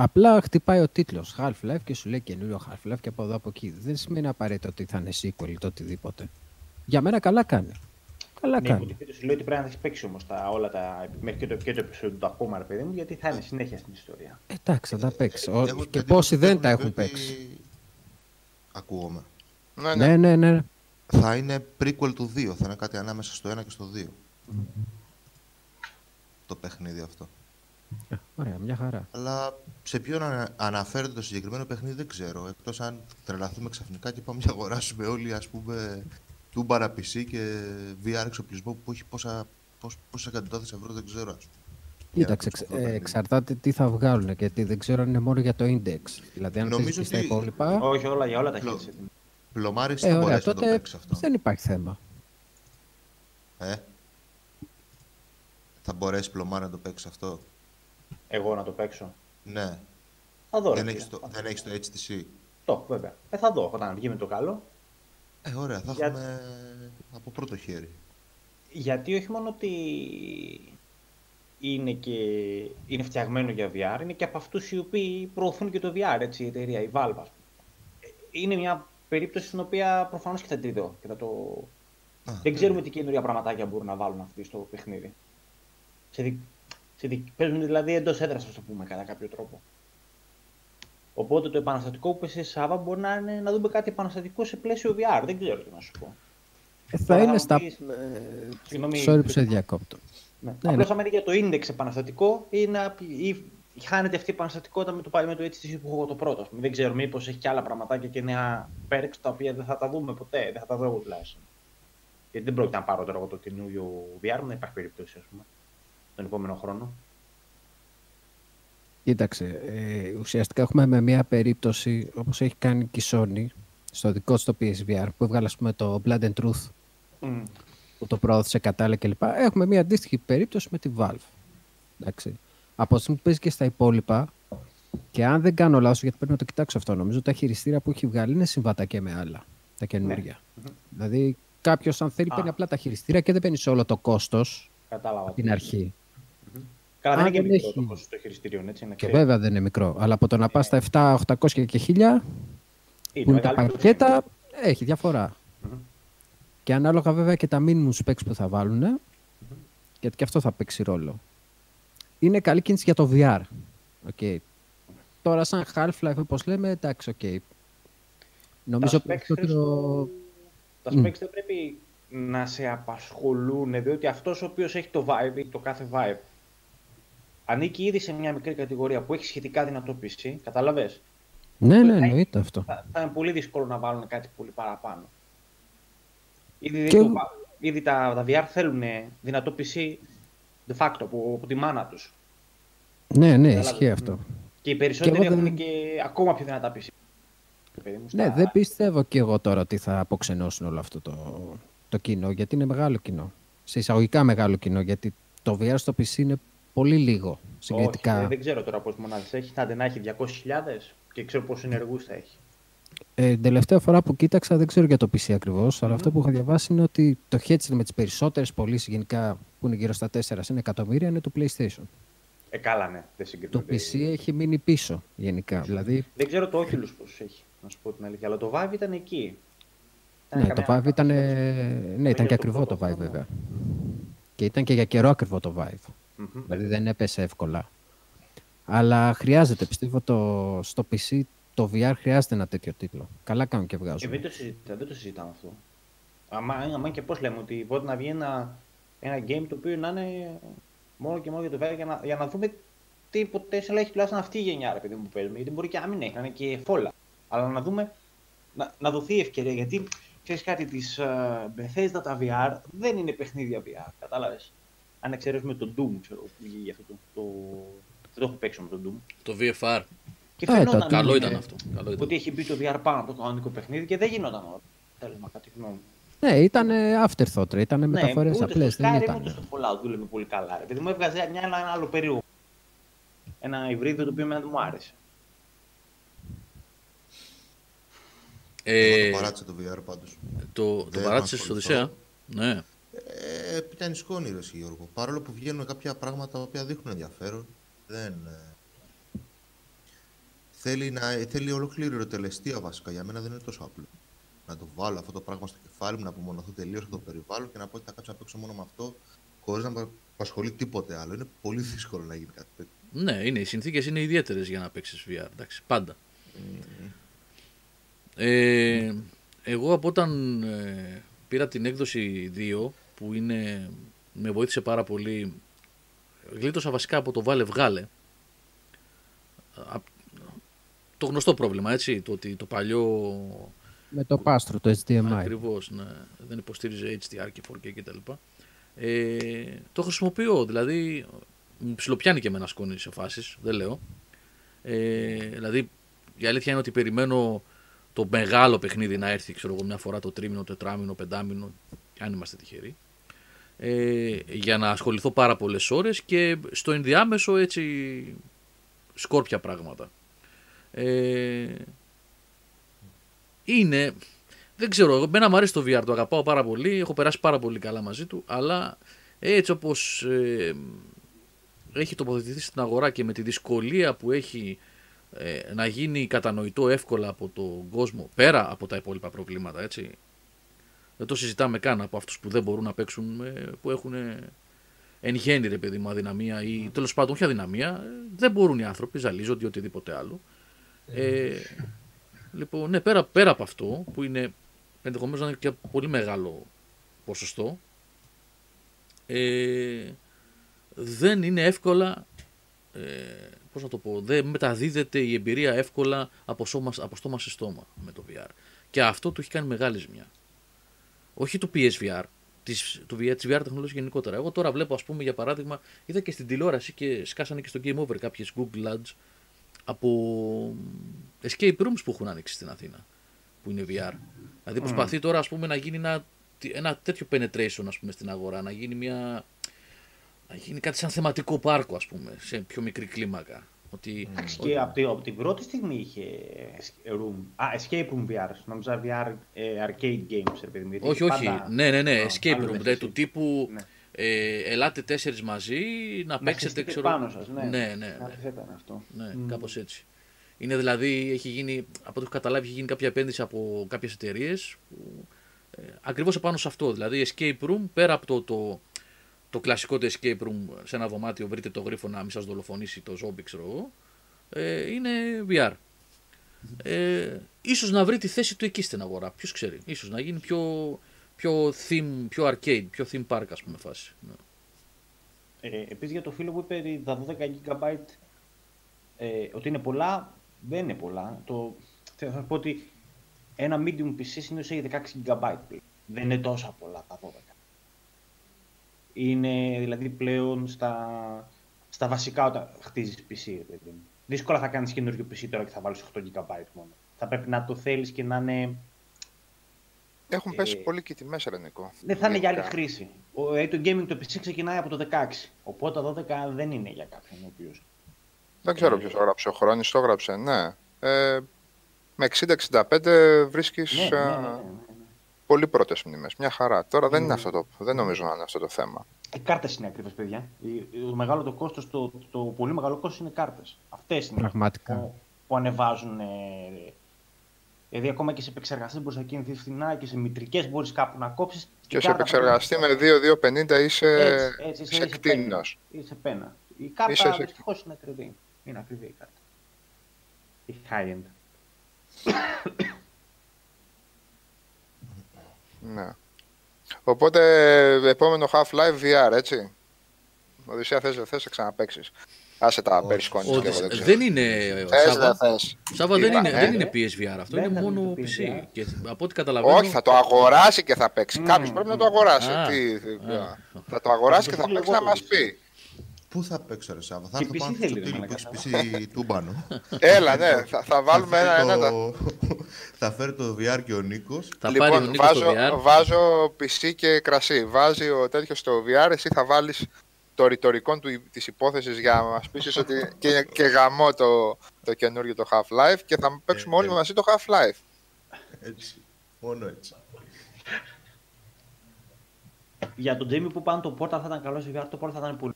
Speaker 5: Απλά χτυπάει ο τίτλος Half-Life και σου λέει καινούριο Half-Life και από εδώ από εκεί. Δεν σημαίνει απαραίτητο ότι θα είναι sequel ή το οτιδήποτε. Για μένα καλά κάνει. Καλά
Speaker 2: Ναι,
Speaker 5: κάνει.
Speaker 2: υποτίθεται σου λέει ότι πρέπει να έχεις παίξει όμως όλα τα. μέχρι και το, και το επεισόδιο του ακόμα, ρε παιδί μου, γιατί θα είναι συνέχεια στην ιστορία.
Speaker 5: Εντάξει, θα τα παίξεις. Ο-
Speaker 6: Έχω
Speaker 5: Και
Speaker 6: την
Speaker 5: πόσοι
Speaker 6: εντύπωση
Speaker 5: δεν τα
Speaker 6: ότι
Speaker 5: έχουν
Speaker 6: πρέπει-
Speaker 5: παίξει.
Speaker 6: Ακούγομαι.
Speaker 3: Ναι, ναι.
Speaker 5: Ναι, ναι, ναι.
Speaker 6: Θα είναι prequel του 2. Θα είναι κάτι ανάμεσα στο 1 και στο 2. Το παιχνίδι αυτό.
Speaker 5: Ε, Ωραία, μια χαρά.
Speaker 6: Αλλά σε ποιον ανα- αναφέρεται το συγκεκριμένο παιχνίδι δεν ξέρω. Εκτός αν τρελαθούμε ξαφνικά και πάμε να αγοράσουμε όλοι ας πούμε τούμπαρα PC και VR εξοπλισμό που έχει πόσα, πόσα, πόσα εκατοντάδες ευρώ δεν ξέρω. Ας πούμε.
Speaker 5: Κοίταξε,
Speaker 6: Για να
Speaker 5: εξ-
Speaker 6: το
Speaker 5: ε,
Speaker 6: παιχνίδι.
Speaker 5: εξαρτάται τι θα βγάλουν γιατί δεν ξέρω αν είναι μόνο για το index. Δηλαδή, αν
Speaker 6: Νομίζω
Speaker 5: παίζει και στα
Speaker 6: ότι-
Speaker 5: υπόλοιπα.
Speaker 2: Όχι, όλα για όλα τα
Speaker 6: Λο-
Speaker 2: headset.
Speaker 6: Πλωμάρης
Speaker 5: Ε,
Speaker 6: θα
Speaker 5: ωραία,
Speaker 6: μπορέσει να το
Speaker 5: τότε
Speaker 6: παίξει αυτό.
Speaker 5: δεν υπάρχει θέμα.
Speaker 6: Ε; Θα μπορέσει πλωμάρι να το παίξει αυτό;
Speaker 2: Εγώ να το παίξω.
Speaker 6: Ναι.
Speaker 2: Θα δω. ρε
Speaker 6: δεν,
Speaker 2: φίλε.
Speaker 6: έχεις το, δεν έχεις το HTC.
Speaker 2: Το, βέβαια. Ε, θα δω όταν βγει με το καλό.
Speaker 6: Ε, ωραία, θα
Speaker 2: Για-
Speaker 6: έχουμε από πρώτο χέρι.
Speaker 2: Γιατί όχι μόνο ότι είναι, και, είναι φτιαγμένο για VR, είναι και από αυτούς οι οποίοι προωθούν και το VR, έτσι, η εταιρεία, η Valve. ας πούμε. Ε, Είναι μια περίπτωση στην οποία προφανώς και θα τη δω. Και θα το...
Speaker 6: Α,
Speaker 2: Δεν ξέρουμε τι καινούργια πραγματάκια μπορούν να βάλουν αυτοί στο παιχνίδι. Σε δι... Σε δι... Παίζουν δηλαδή εντός έδρας, ας το πούμε, κατά κάποιο τρόπο. Οπότε το επαναστατικό που είπε σε Σάβα μπορεί να είναι να δούμε κάτι επαναστατικό σε πλαίσιο VR. Δεν ξέρω τι να σου πω.
Speaker 5: Ε, θα
Speaker 2: Τώρα
Speaker 5: είναι
Speaker 2: μου
Speaker 5: στα.
Speaker 2: πεις-
Speaker 5: ε,
Speaker 2: Συγγνώμη,
Speaker 5: Sorry που σε διακόπτω.
Speaker 2: Ναι.
Speaker 5: Ναι,
Speaker 2: Απλώς άμα είναι για το index επαναστατικό ή, να... ή χάνεται αυτή η επαναστατικότητα με το, πάλι με το HTC που έχω εγώ το πρώτο. ας πούμε. Δεν ξέρω μήπως έχει και άλλα πραγματάκια και νέα perks τα οποία δεν θα τα δούμε ποτέ. Δεν θα τα δω εγώ τουλάχιστον. Γιατί δεν πρόκειται να πάρω τώρα εγώ το καινούριο VR, δεν υπάρχει περίπτωση ας πούμε, τον επόμενο χρόνο.
Speaker 5: Κοίταξε, ε, ουσιαστικά έχουμε με μια περίπτωση όπως έχει κάνει και η Sony στο δικό της το PSVR που έβγαλε ας πούμε, το Blood and Truth
Speaker 2: Mm.
Speaker 5: που το προώθησε κατάλληλα κλπ. Έχουμε μια αντίστοιχη περίπτωση με τη Valve. Εντάξει. Από τη στιγμή που παίζει και στα υπόλοιπα και αν δεν κάνω λάθος, γιατί πρέπει να το κοιτάξω αυτό, νομίζω τα χειριστήρια που έχει βγάλει είναι συμβατά και με άλλα, τα καινούργια. Δηλαδή κάποιος αν θέλει
Speaker 2: Α.
Speaker 5: παίρνει απλά τα χειριστήρια και δεν παίρνει σε όλο το κόστος
Speaker 2: Κατάλαβα.
Speaker 5: από την αρχή.
Speaker 2: Καλά, δεν
Speaker 5: Αν
Speaker 2: είναι και
Speaker 5: δεν
Speaker 2: μικρό το
Speaker 5: έχει-
Speaker 2: κόστος των χειριστήριων, έτσι. Είναι
Speaker 5: Και
Speaker 2: κρύο.
Speaker 5: βέβαια δεν είναι μικρό. Αλλά από το να πας στα 7, 800 και 1000
Speaker 2: Είναι
Speaker 5: που είναι τα
Speaker 2: μεγαλύτερο.
Speaker 5: πακέτα, έχει διαφορά. Και ανάλογα βέβαια και τα minimum specs που θα βάλουν, γιατί και αυτό θα παίξει ρόλο. Είναι καλή κίνηση για το VR. Okay. Τώρα σαν Half-Life όπως λέμε, εντάξει, οκ. Νομίζω
Speaker 2: specs,
Speaker 5: περισσότερο...
Speaker 2: Χρήστο, Τα
Speaker 5: Μμ.
Speaker 2: specs δεν πρέπει να σε απασχολούν, διότι αυτός ο οποίος έχει το vibe ή το κάθε vibe ανήκει ήδη σε μια μικρή κατηγορία που έχει σχετικά δυνατό PC, καταλαβες.
Speaker 5: Ναι, ναι,
Speaker 2: θα-
Speaker 5: εννοείται αυτό.
Speaker 2: Θα, θα είναι πολύ δύσκολο να βάλουν κάτι πολύ παραπάνω. Ήδη,
Speaker 5: Και-
Speaker 2: το- ήδη τα, τα VR θέλουν δυνατό PC de facto από, από τη μάνα τους.
Speaker 5: Ναι, ναι,
Speaker 2: Κατάλαβες.
Speaker 5: ισχύει αυτό.
Speaker 2: Και οι περισσότεροι
Speaker 5: εγώ δεν-
Speaker 2: έχουν και ακόμα πιο δυνατά PC. Παιδί μου, στα-
Speaker 5: Ναι, δεν πιστεύω και εγώ τώρα ότι θα αποξενώσουν όλο αυτό το, το κοινό, γιατί είναι μεγάλο κοινό. Σε εισαγωγικά μεγάλο κοινό, γιατί το VR στο PC είναι πολύ λίγο συγκριτικά.
Speaker 2: Όχι, ε, δεν ξέρω τώρα πόσες μονάδες έχει. Θα να έχει 200.000. και ξέρω πόσο ενεργούς θα έχει.
Speaker 5: Ε, την τελευταία φορά που κοίταξα, δεν ξέρω για το PC ακριβώς, αλλά αυτό που είχα διαβάσει είναι ότι το headset με τις περισσότερες πωλήσεις γενικά που είναι γύρω στα 4 συν εκατομμύρια είναι το PlayStation.
Speaker 2: Ε, καλά, ναι, δεν
Speaker 5: Το
Speaker 2: συγκρίνεται.
Speaker 5: PC έχει μείνει πίσω γενικά. Δηλαδή,
Speaker 2: Δεν ξέρω το Oculus πώς έχει, να σου πω την αλήθεια, αλλά το Vive ήταν εκεί. Ήταν
Speaker 5: ναι, το
Speaker 2: καμιά-
Speaker 5: Vive ήταν, ναι, ήταν και ακριβό το Vive βέβαια. Και ήταν και για καιρό ακριβό το Vive.
Speaker 2: Μμμ.
Speaker 5: Δηλαδή δεν έπεσε εύκολα. Αλλά χρειάζεται, πιστεύω, το, στο PC το VR χρειάζεται ένα τέτοιο τίτλο. Καλά κάνουν και
Speaker 2: Ε,
Speaker 5: βγάζουν.
Speaker 2: δεν το συζητάμε, δεν το συζητάμε αυτό. Αμά, αμά και πώς λέμε, ότι μπορεί να βγει ένα, ένα game το οποίο να είναι μόνο και μόνο για το VR για να, για να δούμε τι potential έχει τουλάχιστον αυτή η γενιά, ρε παιδί μου, που παίζουμε. Γιατί μπορεί και να μην έχει, να είναι και φόλα. Αλλά να δούμε, να, να δοθεί η ευκαιρία. Γιατί ξέρεις κάτι, τη uh, Bethesda τα VR δεν είναι παιχνίδια VR, κατάλαβες. Αν εξαιρέσουμε το Doom, ξέρω, που βγήκε για αυτό το, το, δεν το έχω παίξει με το Doom.
Speaker 1: Το VFR.
Speaker 2: Και
Speaker 5: Ε,
Speaker 2: φαινόταν
Speaker 5: το-
Speaker 1: Καλό
Speaker 2: ε,
Speaker 1: ήταν αυτό. Καλό ήταν.
Speaker 2: Ότι έχει μπει το VR πάνω από το κανονικό παιχνίδι και δεν γινόταν όλο. Τέλμα, κατά τη γνώμη μου.
Speaker 5: Ναι, ήταν afterthought, ρε, ήταν μεταφορές
Speaker 2: Ναι, ούτε
Speaker 5: απλές.
Speaker 2: στο
Speaker 5: Δεν
Speaker 2: Skyrim
Speaker 5: ήταν.
Speaker 2: ούτε στο Fallout δούλευε πολύ καλά. Ρε. Επειδή μου έβγαζε μια, ένα άλλο περίεργο. Ένα υβρίδιο το οποίο εμένα δεν μου άρεσε.
Speaker 1: Ε,
Speaker 6: Εγώ το παράτησα το VR πάντως.
Speaker 1: το, το
Speaker 6: Δεν
Speaker 1: παράτησες
Speaker 6: μας
Speaker 1: στο
Speaker 6: ακολουθώ.
Speaker 1: Οδυσσέα. Ναι.
Speaker 6: Ε, πιάνει σκόνη ρε εσύ, Γιώργο. Παρόλο που βγαίνουν κάποια πράγματα τα οποία δείχνουν ενδιαφέρον, δεν... ε, θέλει, να, θέλει ολόκληρη ερωτελεστία βασικά. Για μένα δεν είναι τόσο απλό. Να το βάλω αυτό το πράγμα στο κεφάλι μου, να απομονωθώ τελείως από το περιβάλλον και να πω ότι θα κάτσω να παίξω μόνο με αυτό, χωρίς να με απασχολεί τίποτε άλλο. Είναι πολύ δύσκολο να γίνει κάτι τέτοιο.
Speaker 1: Ναι, είναι, οι συνθήκες είναι ιδιαίτερες για να παίξεις VR, εντάξει, πάντα. Ε, εγώ από όταν ε, πήρα την έκδοση 2, που είναι, με βοήθησε πάρα πολύ, γλίτωσα βασικά από το βάλε βγάλε. Α, το γνωστό πρόβλημα, έτσι, το ότι το παλιό
Speaker 5: Με το πάστρο, το HDMI.
Speaker 1: Ακριβώς, ναι. Δεν υποστήριζε HDR και 4K κτλ. Ε, το χρησιμοποιώ, δηλαδή μου ψιλοπιάνει και εμένα σκόνη σε φάσεις, δεν λέω. Ε, δηλαδή η αλήθεια είναι ότι περιμένω το μεγάλο παιχνίδι να έρθει, ξέρω εγώ, μια φορά το τρίμηνο, τετράμινο, πεντάμινο, αν είμαστε τυχεροί. Ε, για να ασχοληθώ πάρα πολλές ώρες και στο ενδιάμεσο έτσι σκόρπια πράγματα. Ε, είναι, δεν ξέρω, εγώ- εμένα μου αρέσει το VR, το αγαπάω πάρα πολύ, έχω περάσει πάρα πολύ καλά μαζί του, αλλά έτσι όπως ε, έχει τοποθετηθεί στην αγορά και με τη δυσκολία που έχει ε, να γίνει κατανοητό εύκολα από τον κόσμο, πέρα από τα υπόλοιπα προβλήματα, έτσι. Δεν το συζητάμε καν από αυτούς που δεν μπορούν να παίξουν, ε, που έχουν ε, εν γέννη ρε παιδί μου αδυναμία ή τέλος πάντων όχι αδυναμία, ε, δεν μπορούν οι άνθρωποι, ζαλίζονται ή οτιδήποτε άλλο. Ε, λοιπόν, ναι, πέρα, πέρα από αυτό που είναι ενδεχομένως να είναι και πολύ μεγάλο ποσοστό, ε, δεν είναι εύκολα, ε, πώς να το πω, δεν μεταδίδεται η εμπειρία εύκολα από, σώμα, από στόμα σε στόμα με το VR. Και αυτό του έχει κάνει μεγάλη ζημιά. Όχι του PSVR, της, του VR, της VR τεχνολογίας γενικότερα. Εγώ τώρα βλέπω, ας πούμε, για παράδειγμα, είδα και στην τηλεόραση και σκάσανε και στο Game Over κάποιες Google Ads από escape rooms που έχουν ανοίξει στην Αθήνα, που είναι VR. Δηλαδή προσπαθεί τώρα, ας πούμε, να γίνει ένα, ένα τέτοιο penetration, ας πούμε, στην αγορά, να γίνει μια... Να γίνει κάτι σαν θεματικό πάρκο, ας πούμε, σε πιο μικρή κλίμακα. Ότι,
Speaker 2: Εντάξει, και από, τη- από την πρώτη στιγμή είχε room. Α, escape room VR. Νόμιζα VR ε, arcade games, ρε παιδί μου. γιατί
Speaker 1: όχι, όχι.
Speaker 2: πάντα-
Speaker 1: Ναι, ναι, ναι.
Speaker 2: Α,
Speaker 1: Escape
Speaker 2: άλλο
Speaker 1: room.
Speaker 2: λες
Speaker 1: Δηλαδή
Speaker 2: εσύ.
Speaker 1: του τύπου
Speaker 2: Ναι.
Speaker 1: ε, ελάτε τέσσερις μαζί να, παίξετε,
Speaker 2: χεστείτε
Speaker 1: ξέρω.
Speaker 2: πάνω σας, ναι.
Speaker 1: ναι, ναι, ναι.
Speaker 2: Κάπως ήταν αυτό.
Speaker 1: Ναι,
Speaker 2: Μμ.
Speaker 1: κάπως έτσι. Είναι δηλαδή, έχει γίνει, από ό,τι έχω καταλάβει, έχει γίνει κάποια επένδυση από κάποιες εταιρείες. Ε, ακριβώς επάνω σε αυτό. Δηλαδή, escape room, πέρα από το, το, το κλασικό το escape room σε ένα δωμάτιο, βρείτε το γρίφο να μην σας δολοφονήσει το ζόμπι, ξέρω εγώ, ε, είναι VR. Ε, ίσως να βρει τη θέση του εκεί στην αγορά, ποιος ξέρει. Ίσως να γίνει πιο, πιο theme, πιο arcade, πιο theme park, ας πούμε, φάση. Ναι.
Speaker 2: Ε, Επίσης για το φίλο που είπε ότι τα 12 GB ε, ότι είναι πολλά, δεν είναι πολλά. Το, θέλω να πω ότι ένα medium PC συνήθως έχει 16 GB πλέον. Δεν είναι τόσα πολλά τα 12. Είναι δηλαδή πλέον στα, στα βασικά όταν χτίζεις PC. ρε παιδί μου. Δύσκολα θα κάνεις καινούριο PC τώρα και θα βάλεις 8 GB μόνο. Θα πρέπει να το θέλεις και να είναι
Speaker 3: Έχουν πέσει
Speaker 2: Ε,
Speaker 3: πολύ και οι τιμές, ρε Νικό.
Speaker 2: δεν θα είναι για άλλη
Speaker 3: Γενικά.
Speaker 2: χρήση. Ο, ε, το gaming το PC ξεκινάει από το 16. Οπότε τα 12 δεν είναι για κάποιον ο οποίος.
Speaker 3: Δεν ξέρω ποιος το έγραψε. Ο Χρόνης το έγραψε, ναι. ε, με 60-65 βρίσκεις
Speaker 2: Ναι,
Speaker 3: ε,
Speaker 2: ναι, ναι, ναι, ναι.
Speaker 3: Πολύ πρώτες μνήμες. Μια χαρά. Τώρα δεν, είναι
Speaker 2: Ναι.
Speaker 3: αυτό το, δεν νομίζω να είναι αυτό το θέμα.
Speaker 2: Οι κάρτες είναι ακριβέ, παιδιά. Η- Το μεγάλο το κόστος, το, το πολύ μεγάλο κόστος είναι κάρτες. Αυτές είναι
Speaker 5: Πραγματικά.
Speaker 2: που, που ανεβάζουν. Ε, δηλαδή, ακόμα και σε επεξεργαστές μπορείς να κινηθείς φθηνά και σε μητρικές μπορείς κάπου να κόψεις.
Speaker 3: Και σε επεξεργαστή με 2-2-50 είσαι,
Speaker 2: Έτσι, έτσι,
Speaker 3: είσαι
Speaker 2: είσαι
Speaker 3: εκτείνος.
Speaker 2: πένα. Είσαι πένα. Η κάρτα
Speaker 3: Είσαι σε-
Speaker 2: δυστυχώς είναι ακριβή. Είναι ακριβή η κάρτα. Η high end.
Speaker 3: Ναι. Οπότε, επόμενο Half-Life VR, έτσι. Οδυσσέα, θες, δεν θες να ξαναπαίξεις. Άσε τα
Speaker 6: Όχι.
Speaker 3: πέρισκόνης
Speaker 1: Ότι
Speaker 3: και εγώ δεν ξέρω.
Speaker 1: δεν είναι.
Speaker 3: Θες, δεν
Speaker 1: Σάβα,
Speaker 3: θες.
Speaker 1: Σάβα δεν,
Speaker 3: Είπα,
Speaker 1: είναι,
Speaker 3: ε.
Speaker 1: δεν είναι PSVR αυτό,
Speaker 2: Δεν
Speaker 1: είναι
Speaker 2: θα
Speaker 1: μόνο
Speaker 2: είναι το
Speaker 1: PC.
Speaker 2: PSVR.
Speaker 1: Και από ό,τι καταλαβαίνω.
Speaker 3: Όχι, θα το αγοράσει και θα παίξει.
Speaker 2: Μμμ.
Speaker 3: Κάποιος πρέπει να το αγοράσει.
Speaker 1: Α.
Speaker 3: Τι,
Speaker 1: Α.
Speaker 3: θα το αγοράσει και
Speaker 2: Θα
Speaker 3: θα
Speaker 2: το
Speaker 3: παίξει να
Speaker 2: λεγόταν.
Speaker 3: μας πει.
Speaker 6: Πού θα παίξω ρε Σάβα, θα
Speaker 2: Και
Speaker 6: έρθω
Speaker 2: PC
Speaker 6: πάνω στο
Speaker 2: θέλει, ρε
Speaker 6: τίλι που
Speaker 2: μαλάκα.
Speaker 6: έχεις PC τούμπανο.
Speaker 3: Έλα, ναι, θα, θα βάλουμε
Speaker 6: Θα
Speaker 3: ένα...
Speaker 6: φέρει
Speaker 3: ένα
Speaker 6: το- Θα φέρει το VR και ο Νίκος.
Speaker 1: Θα πάρει ο
Speaker 3: λοιπόν,
Speaker 1: Νίκος
Speaker 3: βάζω,
Speaker 1: το VR.
Speaker 3: βάζω PC και κρασί. Βάζει ο τέτοιος στο VR, εσύ θα βάλεις το ρητορικό του, της υπόθεσης για να μας πείσεις ότι και, και γαμώ το, το καινούριο το Half-Life και θα παίξουμε όλοι
Speaker 6: ε.
Speaker 3: μαζί το Half-Life.
Speaker 6: Έτσι. Μόνο έτσι.
Speaker 2: Για τον Jamie που πάνω το Portal θα ήταν καλό σε VR, το Portal θα ήταν πολύ.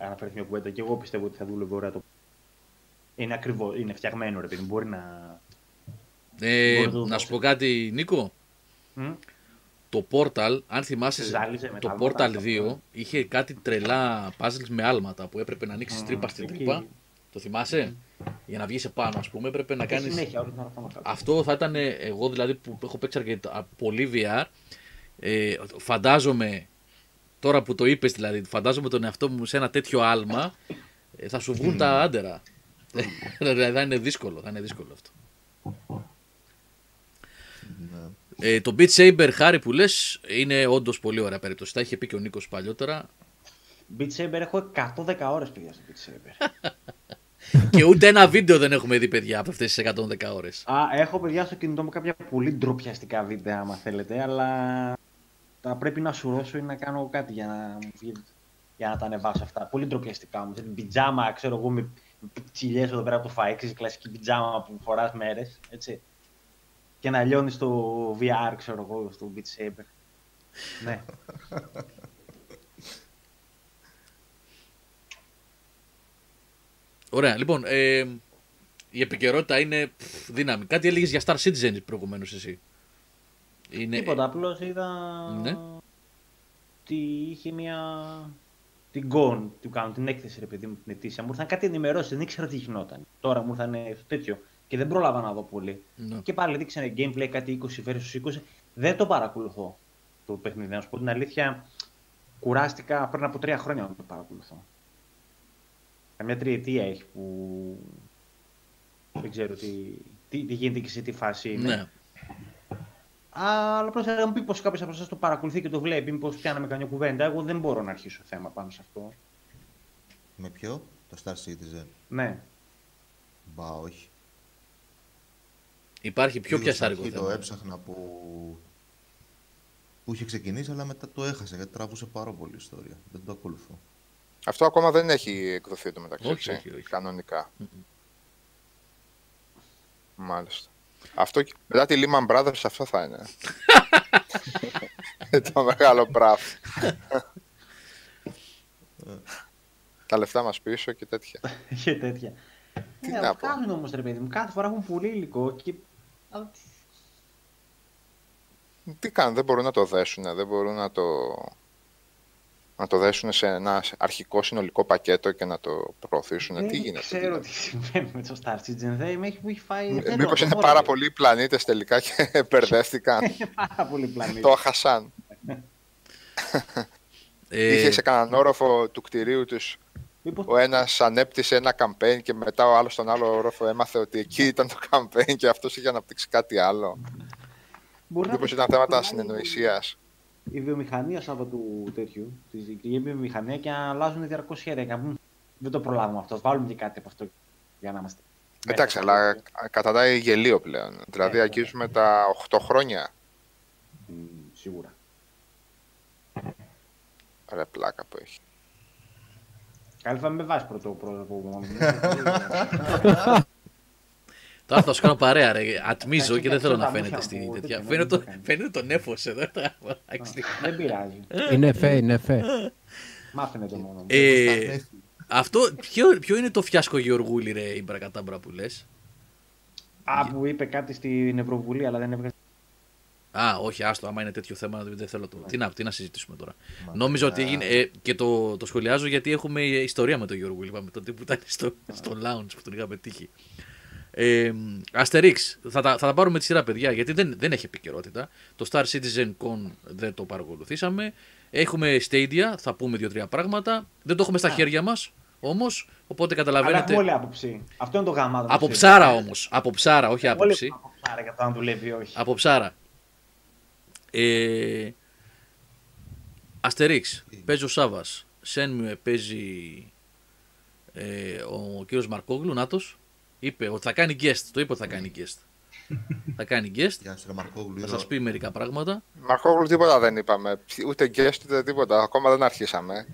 Speaker 2: Αναφέρθηκε μια κουβέντα και εγώ πιστεύω ότι θα δούλευε ωραία το. Είναι ακριβό, είναι φτιαγμένο ρε παιδί, μπορεί να.
Speaker 1: Ε,
Speaker 2: Μπορεί να το
Speaker 1: να σου
Speaker 2: δώσει.
Speaker 1: πω κάτι, Νίκο.
Speaker 2: Μμ.
Speaker 1: Το Portal, αν θυμάσαι,
Speaker 2: Ζάλιζε με
Speaker 1: το
Speaker 2: τα
Speaker 1: Portal
Speaker 2: άλματα.
Speaker 1: 2 είχε κάτι τρελά puzzles με άλματα που έπρεπε να ανοίξεις
Speaker 2: Μμ,
Speaker 1: τρύπα στην
Speaker 2: εκεί.
Speaker 1: τρύπα. Το θυμάσαι; Για να βγεις επάνω, ας πούμε, έπρεπε να
Speaker 2: Και
Speaker 1: κάνει.
Speaker 2: συνέχεια όλη την ώρα πάνω κάτω.
Speaker 1: Αυτό θα ήταν εγώ δηλαδή που έχω παίξει αρκετά πολύ VR. Ε, φαντάζομαι, τώρα που το είπες δηλαδή, φαντάζομαι τον εαυτό μου σε ένα τέτοιο άλμα, ε, θα σου βγουν τα άντερα. [LAUGHS] δηλαδή θα είναι δύσκολο, θα είναι δύσκολο αυτό.
Speaker 6: Ναι.
Speaker 1: Ε, το Beat Saber, Χάρη που λες, είναι όντως πολύ ωραία περίπτωση. Τα είχε πει και ο Νίκος παλιότερα.
Speaker 2: Beat Saber έχω 110 ώρες παιδιά στο Beat Saber. [LAUGHS]
Speaker 1: και ούτε ένα βίντεο δεν έχουμε δει, παιδιά, από αυτές τις 110 ώρες.
Speaker 2: Α, έχω παιδιά στο κινητό μου κάποια πολύ ντροπιαστικά βίντεο άμα θέλετε, αλλά θα πρέπει να σουρώσω ή να κάνω κάτι για να, μου βγει- για να τα ανεβάσω αυτά. Πολύ ντροπιαστικά μου. Την πιτζάμα, ξέρω εγώ, με τσιλιές εδώ πέρα από το φαΐ, ξέρεις, η κλασική πιτζάμα που φοράς μέρες, έτσι. Και να λιώνεις στο VR, ξέρω εγώ, στο Beat Saber. ναι.
Speaker 1: Ωραία, λοιπόν, ε, η επικαιρότητα είναι πφ, δύναμη. Κάτι έλεγες για Star Citizen προηγουμένως εσύ. Είναι...
Speaker 2: Τίποτα, απλώς είδα
Speaker 1: Ναι.
Speaker 2: ότι είχε μια... την Gone, του κάνουν την έκθεση ρε παιδί μου την ετήσια. Μου ήρθαν κάτι ενημερώσεις, δεν ήξερα τι γινόταν. Τώρα μου ήρθαν στο τέτοιο και δεν πρόλαβα να δω πολύ.
Speaker 1: Ναι.
Speaker 2: Και πάλι δείξανε gameplay κάτι 20 versus 20. Δεν το παρακολουθώ το παιχνίδι. Να σου πω την αλήθεια, κουράστηκα πριν από τρία χρόνια να το παρακολουθώ. Καμιά τριετία έχει που δεν ξέρω τι, τι, τι γίνεται και σε τι φάση είναι.
Speaker 1: ναι.
Speaker 2: Αλλά απλώς θα μου πει πω κάποιος από εσάς το παρακολουθεί και το βλέπει, μήπως πιάναμε καμιά κουβέντα. Εγώ δεν μπορώ να αρχίσω θέμα πάνω σε αυτό.
Speaker 6: Με ποιο; Το Star Citizen.
Speaker 2: Ναι.
Speaker 6: Μπα, όχι.
Speaker 1: Υπάρχει πιο
Speaker 6: Λίγο στην
Speaker 1: πιασάρικο
Speaker 6: αρχή
Speaker 1: θέμα.
Speaker 6: Το έψαχνα που... που είχε ξεκινήσει, αλλά μετά το έχασα γιατί τραβούσε πάρα πολύ ιστορία. Δεν το ακολουθώ.
Speaker 3: Αυτό ακόμα δεν έχει εκδοθεί το μεταξύ,
Speaker 1: Όχι,
Speaker 3: έτσι,
Speaker 1: όχι, όχι.
Speaker 3: κανονικά. Μάλιστα. Αυτό, και- μετά τη Lehman Brothers αυτό θα είναι. [LAUGHS] το μεγάλο μπραφ. Τα λεφτά μας πίσω και τέτοια.
Speaker 2: και τέτοια.
Speaker 3: Τι
Speaker 2: ναι,
Speaker 3: να πω.
Speaker 2: βγάζουν όμως ρε παιδί μου. Κάθε φορά έχουν πολύ υλικό και. αλλά τι-
Speaker 3: Τι κάνουν, δεν μπορούν να το δέσουν, δεν μπορούν να το, να το δέσουν σε ένα αρχικό συνολικό πακέτο και να το προωθήσουν.
Speaker 2: Δεν
Speaker 3: Τι γίνεται.
Speaker 2: ξέρω
Speaker 3: δηλαδή.
Speaker 2: τι συμβαίνει με το Star Citizen. Δεν με έχει, μου έχει φάει.
Speaker 3: Ε,
Speaker 2: θέλω
Speaker 3: Μήπως
Speaker 2: να το
Speaker 3: είναι
Speaker 2: δω,
Speaker 3: πάρα
Speaker 2: ρε.
Speaker 3: πολλοί πλανήτες τελικά και [LAUGHS] μπερδεύτηκαν.
Speaker 2: Είναι πάρα πολύ πλανήτη.
Speaker 3: το χασάν.
Speaker 1: Ε,
Speaker 3: Είχες σε κανέναν όροφο του κτηρίου τους
Speaker 2: Μήπως
Speaker 3: ο ένας ανέπτυσε ένα campaign και μετά ο άλλος στον άλλο όροφο έμαθε ότι εκεί ήταν το campaign και αυτός είχε αναπτύξει κάτι άλλο.
Speaker 2: μπορεί να
Speaker 3: Μήπως
Speaker 2: το
Speaker 3: ήταν θέματα
Speaker 2: πουλάει
Speaker 3: συνεννοησίας.
Speaker 2: Η βιομηχανία σαν του τέτοιου, τη η βιομηχανία και αλλάζουν διαρκώς χέρια. Και να πούν, Δεν το προλάβουμε αυτό. ας Βάλουμε και κάτι από αυτό για να είμαστε.
Speaker 3: Εντάξει,
Speaker 2: μέσα.
Speaker 3: αλλά καταντάει γελίο πλέον. Δηλαδή
Speaker 2: Ε,
Speaker 3: αγγίζουμε τα 8 χρόνια.
Speaker 2: Μ, Σίγουρα.
Speaker 3: Ρε πλάκα που έχει.
Speaker 2: Καλή θα με βάζει πρώτο πρόσωπο [LAUGHS] μόνο.
Speaker 1: Τώρα θα σου κάνω παρέα, ρε. Ατμίζω
Speaker 2: Εντάξει,
Speaker 1: και δεν θέλω να
Speaker 2: εντάξει,
Speaker 1: φαίνεται
Speaker 2: τα
Speaker 1: στη
Speaker 2: μούτια μου,
Speaker 1: τέτοια.
Speaker 2: δεν
Speaker 1: Φαίνεται το-
Speaker 2: με έκανε.
Speaker 1: Φαίνεται τον έφος εδώ.
Speaker 2: Δεν πειράζει.
Speaker 5: Είναι φε, είναι φε.
Speaker 2: Μάθαινε το μόνο. μου.
Speaker 1: Ε, αυτό, ποιο, ποιο είναι το φιάσκο Γεωργούλη, ρε, η μπρακατάμπρα που λες;
Speaker 2: Α, που είπε κάτι στην Ευρωβουλή, αλλά δεν έβγαζε.
Speaker 1: Α, όχι, άστο, άμα είναι τέτοιο θέμα, δεν θέλω το. Τι να, τι να συζητήσουμε τώρα.
Speaker 6: Μα,
Speaker 1: Νόμιζα ότι
Speaker 6: α,
Speaker 1: έγινε. Ε, και το, το σχολιάζω γιατί έχουμε ιστορία με τον Γιώργο Λίπα, τότε που ήταν στο, στο lounge που τον είχαμε τύχει. Ε, Αστερίξ, θα τα, θα τα πάρουμε τη σειρά, παιδιά, γιατί δεν, δεν έχει επικαιρότητα. Το Star Citizen Con δεν το παρακολουθήσαμε. Έχουμε Stadia, θα πούμε δύο-τρία πράγματα. Δεν το έχουμε στα χέρια μας όμως, οπότε
Speaker 2: Αλλά
Speaker 1: καταλαβαίνετε.
Speaker 2: έχουμε όλοι άποψη. Αυτό είναι το γαμάτο.
Speaker 1: Από ψάρα όμως. Από ψάρα, όχι
Speaker 2: Όλοι
Speaker 1: άποψη.
Speaker 2: έχουμε από ψάρα για το αν δουλεύει ή όχι.
Speaker 1: Από ψάρα. Ε, Αστερίξ, παίζει ο Σάβας. Σένμιουε παίζει ε, ο κύριος Μαρκόγλου, νάτος. Είπε ότι θα κάνει guest. Το είπε ότι θα κάνει guest. [LAUGHS] θα κάνει guest.
Speaker 6: Γεια σου, ρε Μαρκόγλου.
Speaker 1: Θα σας πει μερικά πράγματα.
Speaker 3: Μαρκόγλου τίποτα δεν είπαμε. Ούτε guest ούτε τίποτα. Ακόμα δεν αρχίσαμε.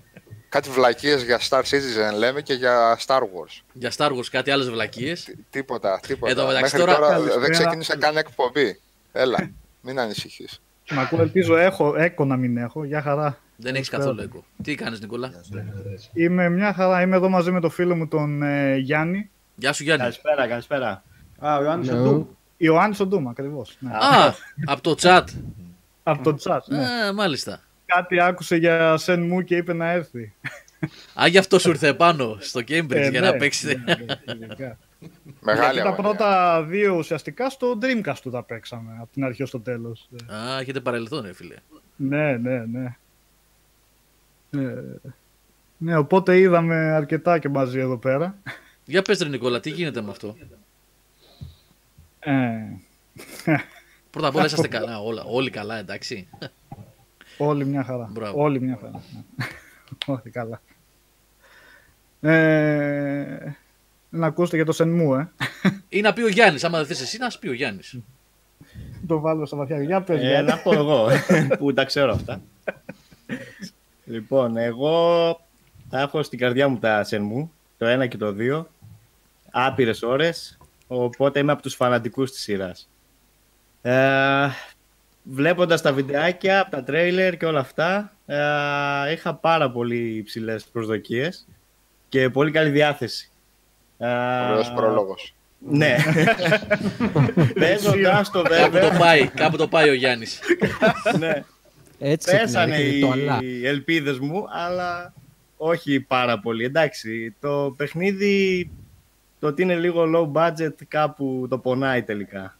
Speaker 3: Κάτι βλακίες για Star Citizen λέμε και για Star Wars.
Speaker 1: Για Star Wars κάτι άλλες βλακίες.
Speaker 3: Τι- Τίποτα, τίποτα.
Speaker 1: Εδώ, μεταξύ,
Speaker 3: Μέχρι
Speaker 1: τώρα-
Speaker 3: τώρα,
Speaker 7: Καλησπέρα.
Speaker 3: δεν ξεκίνησε καν εκπομπή. Έλα, μην ανησυχείς.
Speaker 7: Μ' ακούω, ελπίζω έχω, έκο να μην έχω. Γεια χαρά.
Speaker 1: Δεν έχεις
Speaker 7: Καλησπέρα.
Speaker 1: καθόλου έγκο. Τι κάνεις Νικόλα;
Speaker 6: Γεια σου, ρε.
Speaker 7: Είμαι μια χαρά. Είμαι εδώ μαζί με το φίλο μου τον ε, Γιάννη.
Speaker 1: Γεια σου Γιάννη.
Speaker 8: Καλησπέρα, καλησπέρα.
Speaker 2: Α, ο Ιωάννης
Speaker 5: Ναι.
Speaker 2: ο Ντούμ.
Speaker 7: Ιωάννης ο Ντούμα, ακριβώς. Ναι.
Speaker 1: Α, από το chat.
Speaker 7: Από το chat. Ναι.
Speaker 1: Α, μάλιστα.
Speaker 7: Κάτι άκουσε για Σεν μου και είπε να έρθει.
Speaker 1: Α, γι' αυτό σου ήρθε πάνω στο Cambridge
Speaker 7: Ε,
Speaker 1: για
Speaker 7: ναι,
Speaker 1: να παίξετε.
Speaker 7: ναι, ναι, ειδικά.
Speaker 3: Μεγάλη
Speaker 7: Γιατί τα
Speaker 3: αγωνία.
Speaker 7: πρώτα δύο ουσιαστικά στο Dreamcast του τα παίξαμε, από την αρχή ως το τέλος. Ε,
Speaker 1: Α, έχετε παρελθόν, ρε φίλε.
Speaker 7: Ναι, ναι, ναι. Ε, ναι, οπότε είδαμε αρκετά και μαζί εδώ πέρα.
Speaker 1: Για πες ρε Νικόλα, τι γίνεται με αυτό;
Speaker 7: Ε,
Speaker 1: Πρώτα απ' όλα είσαστε [LAUGHS] καλά, όλα, όλοι καλά, εντάξει.
Speaker 7: Όλοι μια χαρά.
Speaker 1: Μπράβο.
Speaker 7: Όλοι μια χαρά. ναι. [LAUGHS] Όλοι καλά. Ε, να ακούσετε για το Σενμού, ε.
Speaker 1: Ή να πει ο Γιάννης, άμα δεν θες εσύ, να σου πει ο Γιάννης.
Speaker 7: το βάλω στα βαθιά. Για πες,
Speaker 8: Ε,
Speaker 7: Γιάννη.
Speaker 8: να πω εγώ [LAUGHS] που τα ξέρω αυτά. λοιπόν, εγώ θα έχω στην καρδιά μου τα Shenmue, το 1 και το 2, άπειρες ώρες, οπότε είμαι από τους φανατικούς της σειράς. Ε, βλέποντας τα βιντεάκια, τα τρέιλερ και όλα αυτά, ε, είχα πάρα πολύ υψηλές προσδοκίες και πολύ καλή διάθεση. Ε,
Speaker 3: Ωραίος πρόλογος.
Speaker 8: Ναι. [LAUGHS] Παίζοντας το
Speaker 1: Κάπου
Speaker 8: βέβαια.
Speaker 1: το πάει, κάπου το πάει ο Γιάννης. [LAUGHS]
Speaker 8: ναι.
Speaker 5: Έτσι
Speaker 8: Πέσανε
Speaker 5: ξεκινάει το αλλά.
Speaker 8: οι ελπίδες μου, αλλά όχι πάρα πολύ. Εντάξει, το παιχνίδι, το ότι είναι λίγο low budget, κάπου το πονάει τελικά.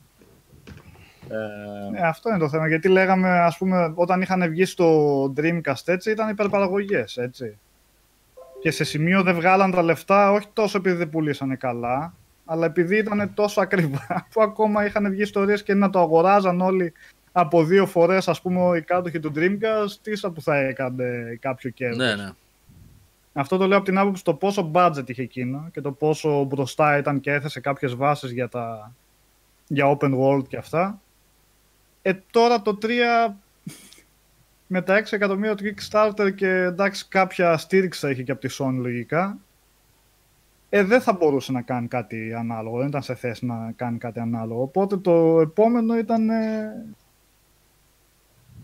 Speaker 8: Ε,
Speaker 7: Ναι, αυτό είναι το θέμα. Γιατί λέγαμε, ας πούμε, όταν είχαν βγει στο Dreamcast έτσι, ήταν υπερπαραγωγές, έτσι. Και σε σημείο δεν βγάλαν τα λεφτά, όχι τόσο επειδή δεν πουλήσανε καλά, αλλά επειδή ήταν τόσο ακριβά, [LAUGHS] που ακόμα είχαν βγει ιστορίες και να το αγοράζαν όλοι από δύο φορές, ας πούμε, οι κάτοχοι του Dreamcast, τίσα που θα έκανε κάποιο κέρδος.
Speaker 1: ναι, ναι.
Speaker 7: Αυτό το λέω από την άποψη το πόσο budget είχε εκείνο και το πόσο μπροστά ήταν και έθεσε κάποιες βάσεις για, τα... για open world και αυτά. Ε, τώρα το 3 με τα 6 εκατομμύρια του Kickstarter και εντάξει κάποια στήριξη θα είχε και από τη Sony λογικά ε, δεν θα μπορούσε να κάνει κάτι ανάλογο, δεν ήταν σε θέση να κάνει κάτι ανάλογο. Οπότε το επόμενο ήταν ε,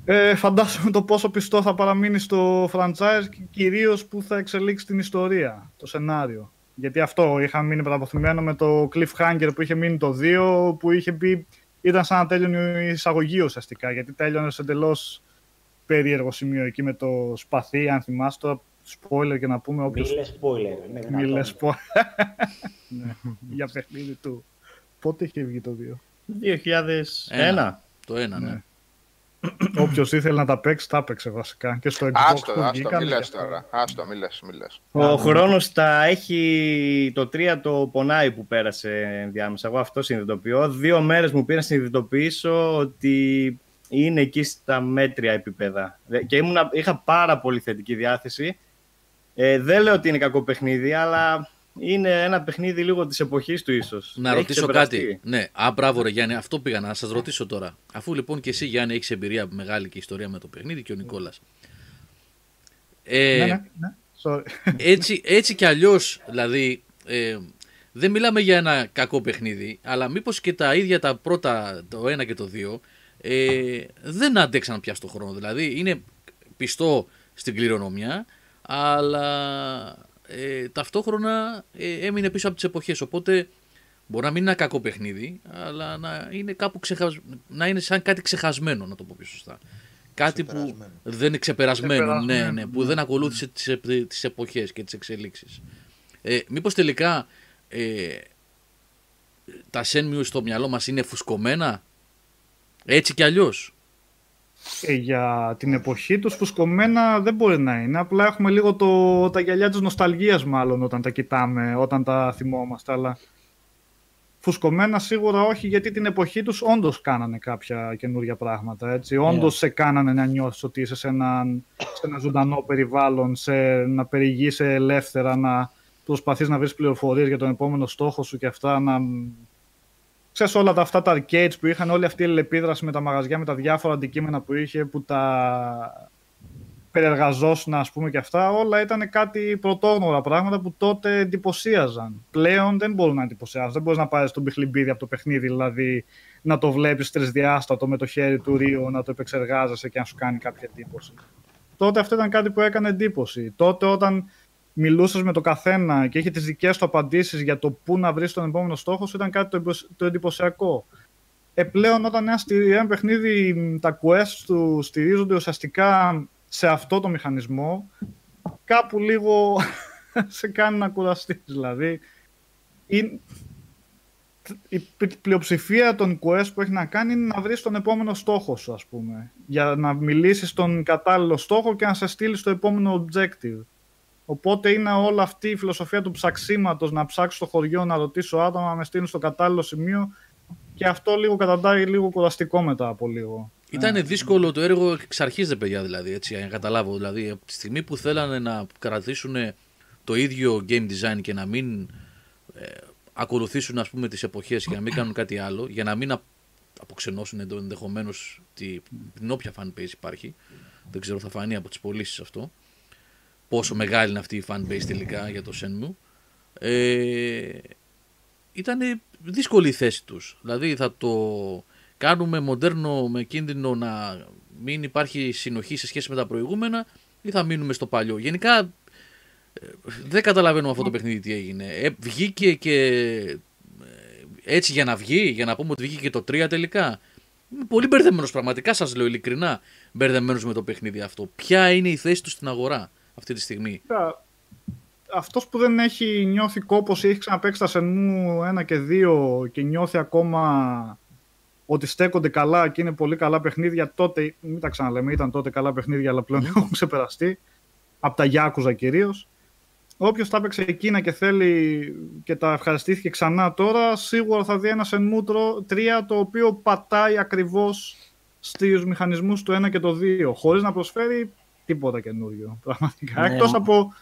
Speaker 7: ε, φαντάζομαι το πόσο πιστό θα παραμείνει στο franchise και κυρίως που θα εξελίξει την ιστορία, το σενάριο. Γιατί αυτό είχα μείνει παραποθυμένο με το cliffhanger που είχε μείνει το 2, που είχε πει ήταν σαν να τέλειωνε η εισαγωγή ουσιαστικά, γιατί τέλειωνε σε εντελώς περίεργο σημείο εκεί με το σπαθί, αν θυμάσαι τώρα, spoiler και να πούμε
Speaker 2: Μη
Speaker 7: όποιος
Speaker 2: λες spoiler. είναι
Speaker 7: μη
Speaker 2: δυνατόν.
Speaker 7: λες πω. [LAUGHS] ναι, για παιχνίδι του. Πότε είχε βγει το 2.
Speaker 8: 2001.
Speaker 1: Ένα. Το ένα, ναι.
Speaker 7: Ναι. Όποιος ήθελε να τα παίξει, τα έπαιξε βασικά. Και στο Xbox
Speaker 3: Άστο,
Speaker 7: που
Speaker 3: άστο,
Speaker 7: βγήκαν
Speaker 3: μη
Speaker 7: και
Speaker 3: λες
Speaker 7: αυτά.
Speaker 3: τώρα. Άστο, μη λες, μη λες.
Speaker 8: Ο χρόνος τα έχει το 3 το πονάει που πέρασε ενδιάμεσα. Εγώ αυτό συνειδητοποιώ. Δύο μέρες μου πήραν να συνειδητοποιήσω ότι είναι εκεί στα μέτρια επίπεδα. Δε- Και ήμουνα, είχα πάρα πολύ θετική διάθεση. Ε, δεν λέω ότι είναι κακό παιχνίδι, αλλά είναι ένα παιχνίδι λίγο της εποχής του ίσως.
Speaker 1: Να
Speaker 8: Έχει
Speaker 1: ρωτήσω
Speaker 8: ξεπεραστεί.
Speaker 1: κάτι. Ναι, α, μπράβο, ρε Γιάννη, αυτό πήγα να σας ρωτήσω τώρα. Αφού λοιπόν και εσύ, Γιάννη, έχεις εμπειρία μεγάλη και ιστορία με το παιχνίδι και ο Νικόλας. Ε,
Speaker 7: Ναι, ναι, ναι. Sorry. [LAUGHS]
Speaker 1: έτσι, έτσι κι αλλιώς, δηλαδή, ε, δεν μιλάμε για ένα κακό παιχνίδι, αλλά μήπως και τα ίδια τα πρώτα, το 1 και το 2, ε, δεν άντεξαν πια στο χρόνο. Δηλαδή είναι πιστό στην κληρονομιά, αλλά ε, ταυτόχρονα ε, έμεινε πίσω από τις εποχές. Οπότε μπορεί να μην είναι ένα κακό παιχνίδι, αλλά να είναι, κάπου ξεχασ... να είναι σαν κάτι ξεχασμένο, να το πω πιο σωστά. Κάτι που
Speaker 6: Ξεπερασμένο.
Speaker 1: δεν είναι ξεπερασμένο, ναι,
Speaker 7: Ξεπερασμένο,
Speaker 1: ναι, που
Speaker 7: ναι.
Speaker 1: δεν ακολούθησε τις, επ- τις εποχές και τις εξελίξεις. Ε, μήπως τελικά ε, τα Shenmue στο μυαλό μας είναι φουσκωμένα, έτσι κι αλλιώς.
Speaker 7: Ε, για την εποχή τους φουσκωμένα δεν μπορεί να είναι. Απλά έχουμε λίγο το, τα γυαλιά της νοσταλγίας μάλλον όταν τα κοιτάμε, όταν τα θυμόμαστε. Αλλά φουσκωμένα σίγουρα όχι γιατί την εποχή τους όντως κάνανε κάποια καινούργια πράγματα. Έτσι. Όντως σε κάνανε να νιώθεις ότι είσαι σε ένα, σε ένα ζωντανό περιβάλλον, σε, να περιηγείσαι ελεύθερα, να προσπαθείς να βρεις πληροφορίες για τον επόμενο στόχο σου και αυτά, να ξέρεις όλα τα, αυτά τα arcades που είχαν, όλη αυτή η αλληλεπίδραση με τα μαγαζιά, με τα διάφορα αντικείμενα που είχε, που τα περιεργαζόσουν, ας πούμε, και αυτά, όλα ήταν κάτι πρωτόγνωρα πράγματα που τότε εντυπωσίαζαν. Πλέον δεν μπορούν να εντυπωσιάζουν. Δεν μπορείς να πάρεις τον πιχλιμπίδι από το παιχνίδι, δηλαδή να το βλέπεις τρισδιάστατο με το χέρι του Ρίου, να το επεξεργάζεσαι και να σου κάνει κάποια εντύπωση. Τότε αυτό ήταν κάτι που έκανε εντύπωση. Τότε όταν μιλούσες με το καθένα και είχε τις δικές του απαντήσεις για το πού να βρεις τον επόμενο στόχο σου, ήταν κάτι το, εμπο- το εντυπωσιακό. Ε, πλέον όταν ένα, στηρι- ένα παιχνίδι, μ, τα quests του στηρίζονται ουσιαστικά σε αυτό το μηχανισμό, κάπου λίγο [LAUGHS] σε κάνει να κουραστείς. Δηλαδή, είναι- η π- πλειοψηφία των quest που έχει να κάνει είναι να βρεις τον επόμενο στόχο σου, ας πούμε. Για να μιλήσεις στον κατάλληλο στόχο και να σε στείλει στο επόμενο objective. Οπότε είναι όλη αυτή η φιλοσοφία του ψαξίματος, να ψάξω στο χωριό, να ρωτήσω άτομα, να με στείλουν στο κατάλληλο σημείο και αυτό λίγο καταντάει λίγο κουραστικό μετά από λίγο.
Speaker 1: Ήταν δύσκολο το έργο εξ αρχής, ρε παιδιά, δηλαδή, έτσι, για να καταλάβω. Δηλαδή, από τη στιγμή που θέλανε να κρατήσουν το ίδιο game design και να μην ε, ακολουθήσουν, ας πούμε, τις εποχές και να μην κάνουν κάτι άλλο, για να μην απ- αποξενώσουν ενδεχομένως την όποια fanbase υπάρχει. Δεν ξέρω, θα φανεί από τις πωλήσεις αυτό. Πόσο μεγάλη είναι αυτή η fanbase τελικά για το Shenmue. Ε, ήταν δύσκολη η θέση τους. Δηλαδή θα το κάνουμε μοντέρνο με κίνδυνο να μην υπάρχει συνοχή σε σχέση με τα προηγούμενα ή θα μείνουμε στο παλιό. Γενικά ε, δεν καταλαβαίνω αυτό το παιχνίδι τι έγινε. Ε, βγήκε και ε, έτσι για να βγει, για να πούμε ότι βγήκε και το 3 τελικά. Είμαι πολύ μπερδεμένος πραγματικά, σας λέω ειλικρινά μπερδεμένος με το παιχνίδι αυτό. Ποια είναι η θέση τους στην αγορά; Αυτή τη στιγμή.
Speaker 7: Αυτός που δεν έχει νιώθει κόπος ή έχει ξαναπέξει τα Shenmue 1 και 2 και νιώθει ακόμα ότι στέκονται καλά και είναι πολύ καλά παιχνίδια, τότε, μην τα ξαναλέμε, ήταν τότε καλά παιχνίδια, αλλά πλέον έχουν ξεπεραστεί. Από τα Yakuza κυρίως. Όποιος τα έπαιξε εκείνα και θέλει και τα ευχαριστήθηκε ξανά τώρα, σίγουρα θα δει ένα Shenmue 3 το οποίο πατάει ακριβώς στους μηχανισμούς του 1 και το 2, χωρίς να προσφέρει τίποτα καινούριο, πραγματικά.
Speaker 8: Ναι.
Speaker 7: Εκτός από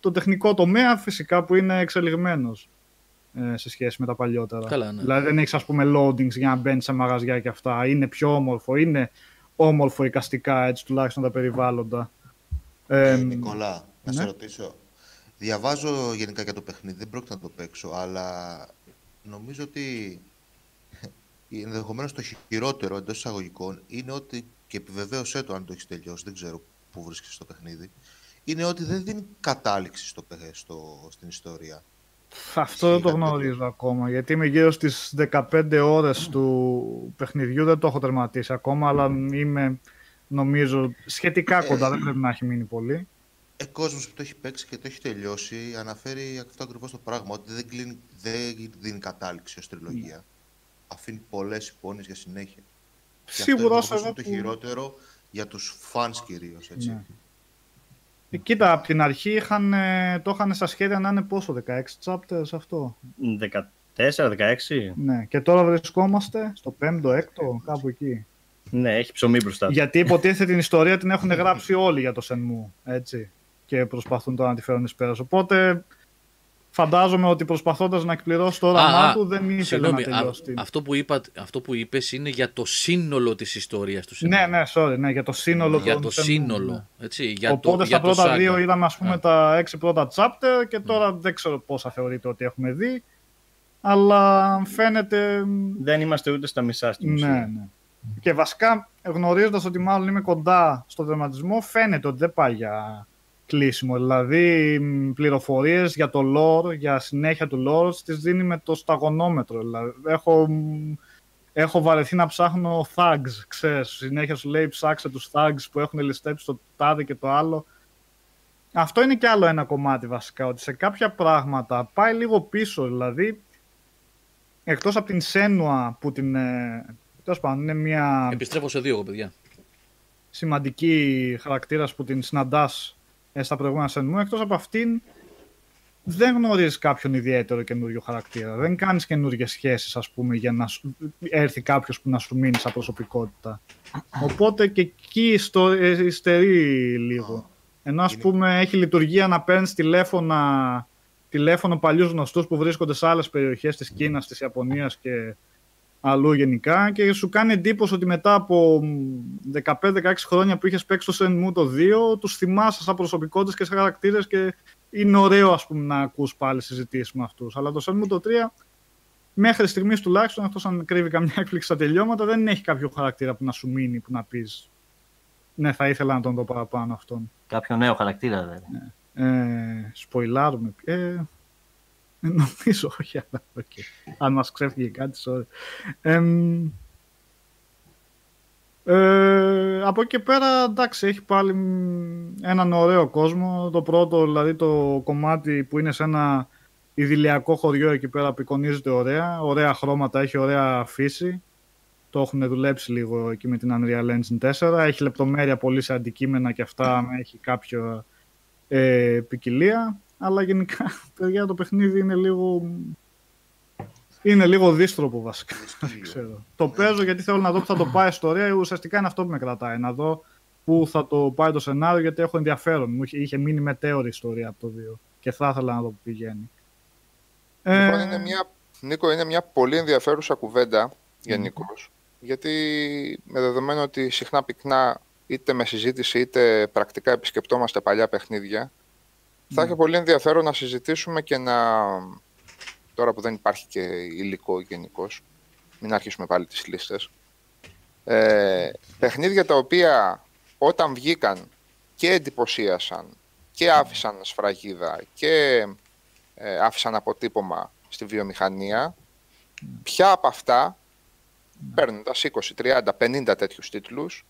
Speaker 7: το τεχνικό τομέα, φυσικά, που είναι εξελιγμένος ε, σε σχέση με τα παλιότερα.
Speaker 1: Καλά, ναι.
Speaker 7: Δηλαδή δεν έχεις, ας πούμε, loadings για να μπαίνεις σε μαγαζιά και αυτά. Είναι πιο όμορφο, είναι όμορφο εικαστικά, έτσι τουλάχιστον τα περιβάλλοντα. Ε,
Speaker 6: Νικόλα, να σε
Speaker 7: ναι.
Speaker 6: ρωτήσω. Διαβάζω γενικά για το παιχνίδι, δεν πρόκειται να το παίξω, αλλά νομίζω ότι ενδεχομένως το χειρότερο εντός εισαγωγικών είναι ότι, και επιβεβαίωσέ το αν το έχεις τελειώσει, δεν ξέρω πού βρίσκεσαι στο παιχνίδι, είναι ότι δεν δίνει κατάληξη στο, παιχ- στο, στην ιστορία.
Speaker 7: Αυτό δεν το
Speaker 6: Ισχύει κάτι
Speaker 7: γνωρίζω ακόμα, γιατί είμαι γύρω στις 15 ώρες του παιχνιδιού, δεν το έχω τερματίσει ακόμα, αλλά είμαι νομίζω σχετικά κοντά, δεν πρέπει να έχει μείνει πολύ.
Speaker 6: Ε, κόσμος που το έχει παίξει και το έχει τελειώσει αναφέρει αυτό ακριβώς το πράγμα, ότι δεν, κλείνει, δεν δίνει κατάληξη ως τριλογία. Αφήνει πολλές υπόνοιες για συνέχεια. Και
Speaker 7: Σίγουρα
Speaker 6: αυτό
Speaker 7: όσο
Speaker 6: ενδεχομένως
Speaker 7: εδώ
Speaker 6: είναι το
Speaker 7: που...
Speaker 6: χειρότερο για τους fans κυρίως, έτσι.
Speaker 7: Ναι. Ε, Κοίτα, από την αρχή είχαν, ε, το είχαν στα σχέδια να είναι πόσο, 16 chapters αυτό.
Speaker 8: 14-16.
Speaker 7: Ναι, και τώρα βρισκόμαστε στο 5ο, 6ο, κάπου εκεί.
Speaker 8: Ναι, έχει ψωμί μπροστά του.
Speaker 7: Γιατί υποτίθεται την ιστορία την έχουν γράψει όλοι για το Shenmue, έτσι. Και προσπαθούν τώρα να τη φέρουν εις πέρας. Οπότε φαντάζομαι ότι προσπαθώντας να εκπληρώσει το όραμά
Speaker 1: Α, α,
Speaker 7: του δεν ήθελε να
Speaker 1: Συγγνώμη, α-
Speaker 7: τελειώσει. την-
Speaker 1: αυτό, που είπα, αυτό που είπες είναι για το σύνολο της ιστορίας του
Speaker 7: Ναι,
Speaker 1: Shenmue.
Speaker 7: ναι, sorry, ναι, για το σύνολο
Speaker 1: για
Speaker 7: των
Speaker 1: το
Speaker 7: Shenmue,
Speaker 1: σύνολο.
Speaker 7: ναι.
Speaker 1: Έτσι, για
Speaker 7: Οπότε
Speaker 1: το,
Speaker 7: στα
Speaker 1: για το
Speaker 7: πρώτα
Speaker 1: saga.
Speaker 7: δύο είδαμε ας πούμε
Speaker 1: Α.
Speaker 7: τα έξι πρώτα chapter και τώρα δεν ξέρω πόσα θεωρείτε ότι έχουμε δει. αλλά φαίνεται...
Speaker 8: Δεν είμαστε ούτε στα μισά στην
Speaker 7: Ναι,
Speaker 8: ουσία.
Speaker 7: ναι. Και βασικά γνωρίζοντας ότι μάλλον είμαι κοντά στο τερματισμό, φαίνεται ότι δεν πάει για κλείσιμο. Δηλαδή, πληροφορίες για το lore, για συνέχεια του lore, τις δίνει με το σταγονόμετρο. Δηλαδή, έχω, μ, έχω βαρεθεί να ψάχνω thugs, ξέρεις. Συνέχεια σου λέει ψάξε τους thugs που έχουν ληστέψει το τάδε και το άλλο. Αυτό είναι και άλλο ένα κομμάτι βασικά, ότι σε κάποια πράγματα πάει λίγο πίσω. Δηλαδή, εκτός από την Σένουα που την... Ε, τέλος πάντων, είναι μια
Speaker 1: Επιστρέφω σε δύο εγώ, παιδιά.
Speaker 7: σημαντική χαρακτήρας που την συναντάς ε, στα προηγούμενα Σένμου, εκτός από αυτήν δεν γνωρίζεις κάποιον ιδιαίτερο καινούριο χαρακτήρα. Δεν κάνεις καινούριε σχέσεις, ας πούμε, για να σου- έρθει κάποιος που να σου μείνει σαν προσωπικότητα. Οπότε και εκεί στο, ε, υστερεί λίγο. Ενώ, ας πούμε, έχει λειτουργία να παίρνεις τηλέφωνα, τηλέφωνο παλιούς γνωστούς που βρίσκονται σε άλλες περιοχές της Κίνας, της Ιαπωνίας και αλλού γενικά και σου κάνει εντύπωση ότι μετά από 15-16 χρόνια που είχες παίξει το Shenmue το 2 τους θυμάσαι σαν προσωπικότητες και σαν χαρακτήρες και είναι ωραίο ας πούμε να ακούς πάλι συζητήσεις με αυτούς. Αλλά το Shenmue το 3 μέχρι στιγμής τουλάχιστον εκτός αν κρύβει καμιά έκπληξη στα τελειώματα δεν έχει κάποιο χαρακτήρα που να σου μείνει που να πεις ναι θα ήθελα να τον δω παραπάνω αυτόν.
Speaker 9: Κάποιο νέο χαρακτήρα δηλαδή.
Speaker 7: Ε, σποϊλάρουμε. Ε, νομίζω όχι, αλλά okay. Αν μας ξέφυγε κάτι, sorry. Εμ, ε, από εκεί και πέρα, εντάξει, έχει πάλι μ, έναν ωραίο κόσμο. Το πρώτο, δηλαδή το κομμάτι που είναι σε ένα ιδηλιακό χωριό εκεί πέρα που εικονίζεται ωραία. Ωραία χρώματα, έχει ωραία φύση. Το έχουν δουλέψει λίγο εκεί με την Unreal Engine 4. Έχει λεπτομέρεια πολύ σε αντικείμενα και αυτά, έχει κάποιο ε, ποικιλία, αλλά γενικά [LAUGHS] παιδιά, το παιχνίδι είναι λίγο. Είναι λίγο δύστροπο βασικά. [LAUGHS] δεν ξέρω. Το παίζω γιατί θέλω να δω που θα το πάει η ιστορία. Ουσιαστικά είναι αυτό που με κρατάει. Να δω πού θα το πάει το σενάριο γιατί έχω ενδιαφέρον. Μου είχε, είχε μείνει μετέωρη ιστορία από το 2 και θα ήθελα να δω που πηγαίνει.
Speaker 3: Λοιπόν,
Speaker 7: Ε,
Speaker 3: είναι μια, Νίκο, είναι μια πολύ ενδιαφέρουσα κουβέντα γενικώς. Γιατί με δεδομένο ότι συχνά πυκνά είτε με συζήτηση είτε πρακτικά επισκεπτόμαστε παλιά παιχνίδια, θα έχει πολύ ενδιαφέρον να συζητήσουμε και να. Τώρα που δεν υπάρχει και υλικό γενικώς, μην αρχίσουμε πάλι τις λίστες. Ε, παιχνίδια τα οποία όταν βγήκαν και εντυπωσίασαν και άφησαν σφραγίδα και ε, άφησαν αποτύπωμα στη βιομηχανία, ποια από αυτά, παίρνοντας 20, 30, 50 τέτοιους τίτλους,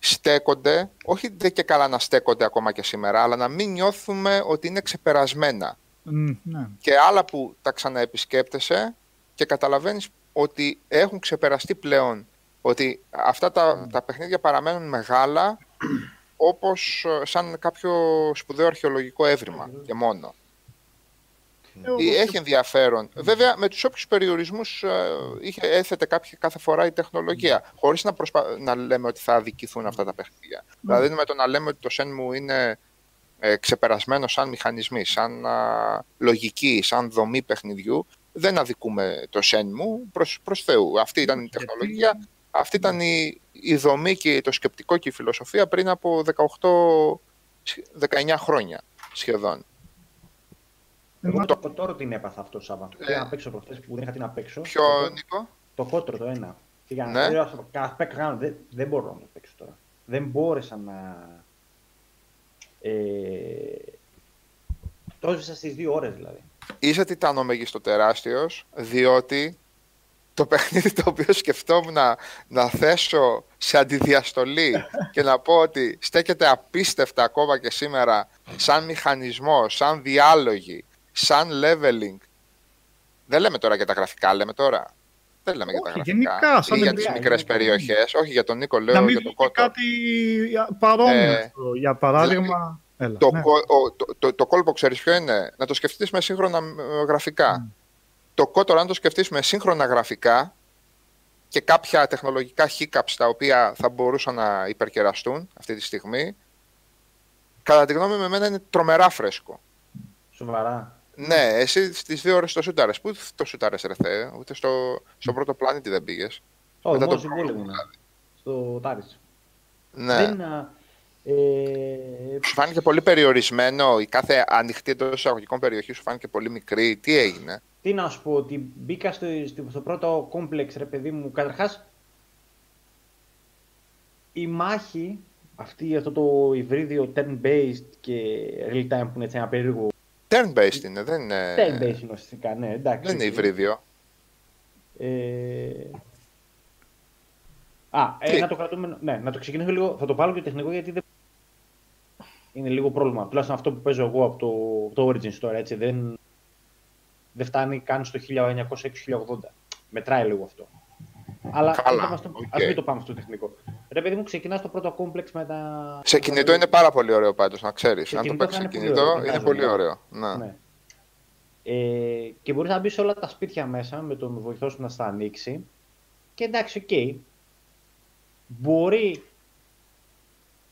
Speaker 3: στέκονται, όχι δεν και καλά να στέκονται ακόμα και σήμερα, αλλά να μην νιώθουμε ότι είναι ξεπερασμένα.
Speaker 7: μ, ναι.
Speaker 3: Και άλλα που τα ξαναεπισκέπτεσαι και καταλαβαίνεις ότι έχουν ξεπεραστεί πλέον. Ότι αυτά τα, τα παιχνίδια παραμένουν μεγάλα όπως ε, σαν κάποιο σπουδαίο αρχαιολογικό έβριμα και μόνο. Ε, Έχει ενδιαφέρον. Βέβαια, με τους όποιους περιορισμούς ε, είχε, έθετε κάποια, κάθε φορά η τεχνολογία, χωρίς να, προσπα... να λέμε ότι θα αδικηθούν αυτά τα παιχνίδια. Δηλαδή, με το να λέμε ότι το Shenmue είναι ε, ξεπερασμένο σαν μηχανισμοί, σαν α, λογική, σαν δομή παιχνιδιού, δεν αδικούμε το Shenmue προς, προς Θεού. Αυτή ήταν η τεχνολογία, αυτή ήταν η, η δομή και το σκεπτικό και η φιλοσοφία πριν από 18-19 χρόνια σχεδόν.
Speaker 2: Εγώ το κοτόρο την έπαθα αυτό το Σάββατο. Πήγα να παίξω προχθές που δεν είχα τι να παίξω.
Speaker 3: Ποιο,
Speaker 2: Το-
Speaker 3: Νίκο;
Speaker 2: Το κότρο το ένα. Πήγα
Speaker 3: Ναι.
Speaker 2: ναι. να κάθε παίκ κάνω. Δεν, δεν μπορώ να το παίξω τώρα. Δεν μπόρεσα να... Ε, το έσβησα στις δύο ώρες δηλαδή.
Speaker 3: Είσαι τιτανομεγιστοτεράστιος, διότι το παιχνίδι το οποίο σκεφτόμουν να, να θέσω σε αντιδιαστολή [LAUGHS] και να πω ότι στέκεται απίστευτα ακόμα και σήμερα σαν μηχανισμό, σαν διάλογοι, σαν leveling. Δεν λέμε τώρα για τα γραφικά, λέμε τώρα. Δεν λέμε για τα
Speaker 7: Όχι,
Speaker 3: γραφικά.
Speaker 7: γενικά, σαν
Speaker 3: ή για
Speaker 7: εμπειρία,
Speaker 3: τις μικρές
Speaker 2: γενικά.
Speaker 3: περιοχές. Όχι για τον Νίκο,
Speaker 7: Να
Speaker 3: λέω
Speaker 7: μην
Speaker 3: για το
Speaker 7: δει
Speaker 3: κότο.
Speaker 7: κάτι παρόμοιο.
Speaker 3: Ε,
Speaker 7: αυτό. Για παράδειγμα. Έλα,
Speaker 3: Το,
Speaker 7: ναι.
Speaker 3: κο- ο- το, το, το κόλπο ξέρεις ποιο είναι, να το σκεφτείς με σύγχρονα ε, γραφικά. Το κότορ, αν το σκεφτείς με σύγχρονα γραφικά και κάποια τεχνολογικά hiccups τα οποία θα μπορούσαν να υπερκεραστούν αυτή τη στιγμή, κατά τη γνώμη μου εμένα είναι τρομερά φρέσκο.
Speaker 2: Σοβαρά.
Speaker 3: Ναι, εσύ στις δύο ώρες το σούταρες. Πού το σούταρες ρε Θεέ, ούτε στο, στο πρώτο πλανήτη δεν πήγες.
Speaker 2: Όχι,
Speaker 3: Μετά
Speaker 2: μόνο
Speaker 3: το
Speaker 2: συμβόλαιο
Speaker 3: πρώτο,
Speaker 2: ήμουν. Στο Τάρις.
Speaker 3: Ναι.
Speaker 2: Δεν, α, ε,
Speaker 3: Σου φάνηκε πολύ περιορισμένο, η κάθε ανοιχτή εντός εισαγωγικών περιοχή σου φάνηκε πολύ μικρή. Τι έγινε;
Speaker 2: τι να σου πω, ότι μπήκα στο, στο, στο πρώτο κόμπλεξ, ρε παιδί μου. Καταρχάς, η μάχη, αυτή, αυτό το υβρίδιο turn-based και real-time που είναι έτσι ένα περίεργο
Speaker 3: Turn-based είναι, δεν είναι.
Speaker 2: turn-based είναι ουσιαστικά, ναι, εντάξει.
Speaker 3: Δεν είναι υβρίδιο.
Speaker 2: Ε... Α, ε,
Speaker 3: Τι;
Speaker 2: να το κρατούμε. Ναι, να το ξεκινήσω λίγο. Θα το πάρω και τεχνικό γιατί δεν. Είναι λίγο πρόβλημα. Τουλάχιστον αυτό που παίζω εγώ από το, από το Origins τώρα, έτσι. Δεν, δεν φτάνει καν στο 1906-1080. Μετράει λίγο αυτό. Αλλά
Speaker 3: Καλά,
Speaker 2: ας, το,
Speaker 3: οκ.
Speaker 2: ας μην το πάμε στο τεχνικό. Ρε παιδί μου, ξεκινάς το πρώτο κόμπλεξ με τα.
Speaker 3: Σε κινητό είναι πάρα πολύ ωραίο πάντως, να ξέρεις.
Speaker 2: Σε
Speaker 3: Αν το
Speaker 2: κινητό
Speaker 3: παίξεις σε
Speaker 2: θα είναι πολύ
Speaker 3: κινητό,
Speaker 2: ωραίο,
Speaker 3: είναι
Speaker 2: φαντάζομαι,
Speaker 3: πολύ
Speaker 2: ναι.
Speaker 3: ωραίο. Ναι.
Speaker 2: Ναι. Ε, και μπορείς να μπεις σε όλα τα σπίτια μέσα με τον βοηθό σου να στα ανοίξει. Και εντάξει, οκ. Μπορεί.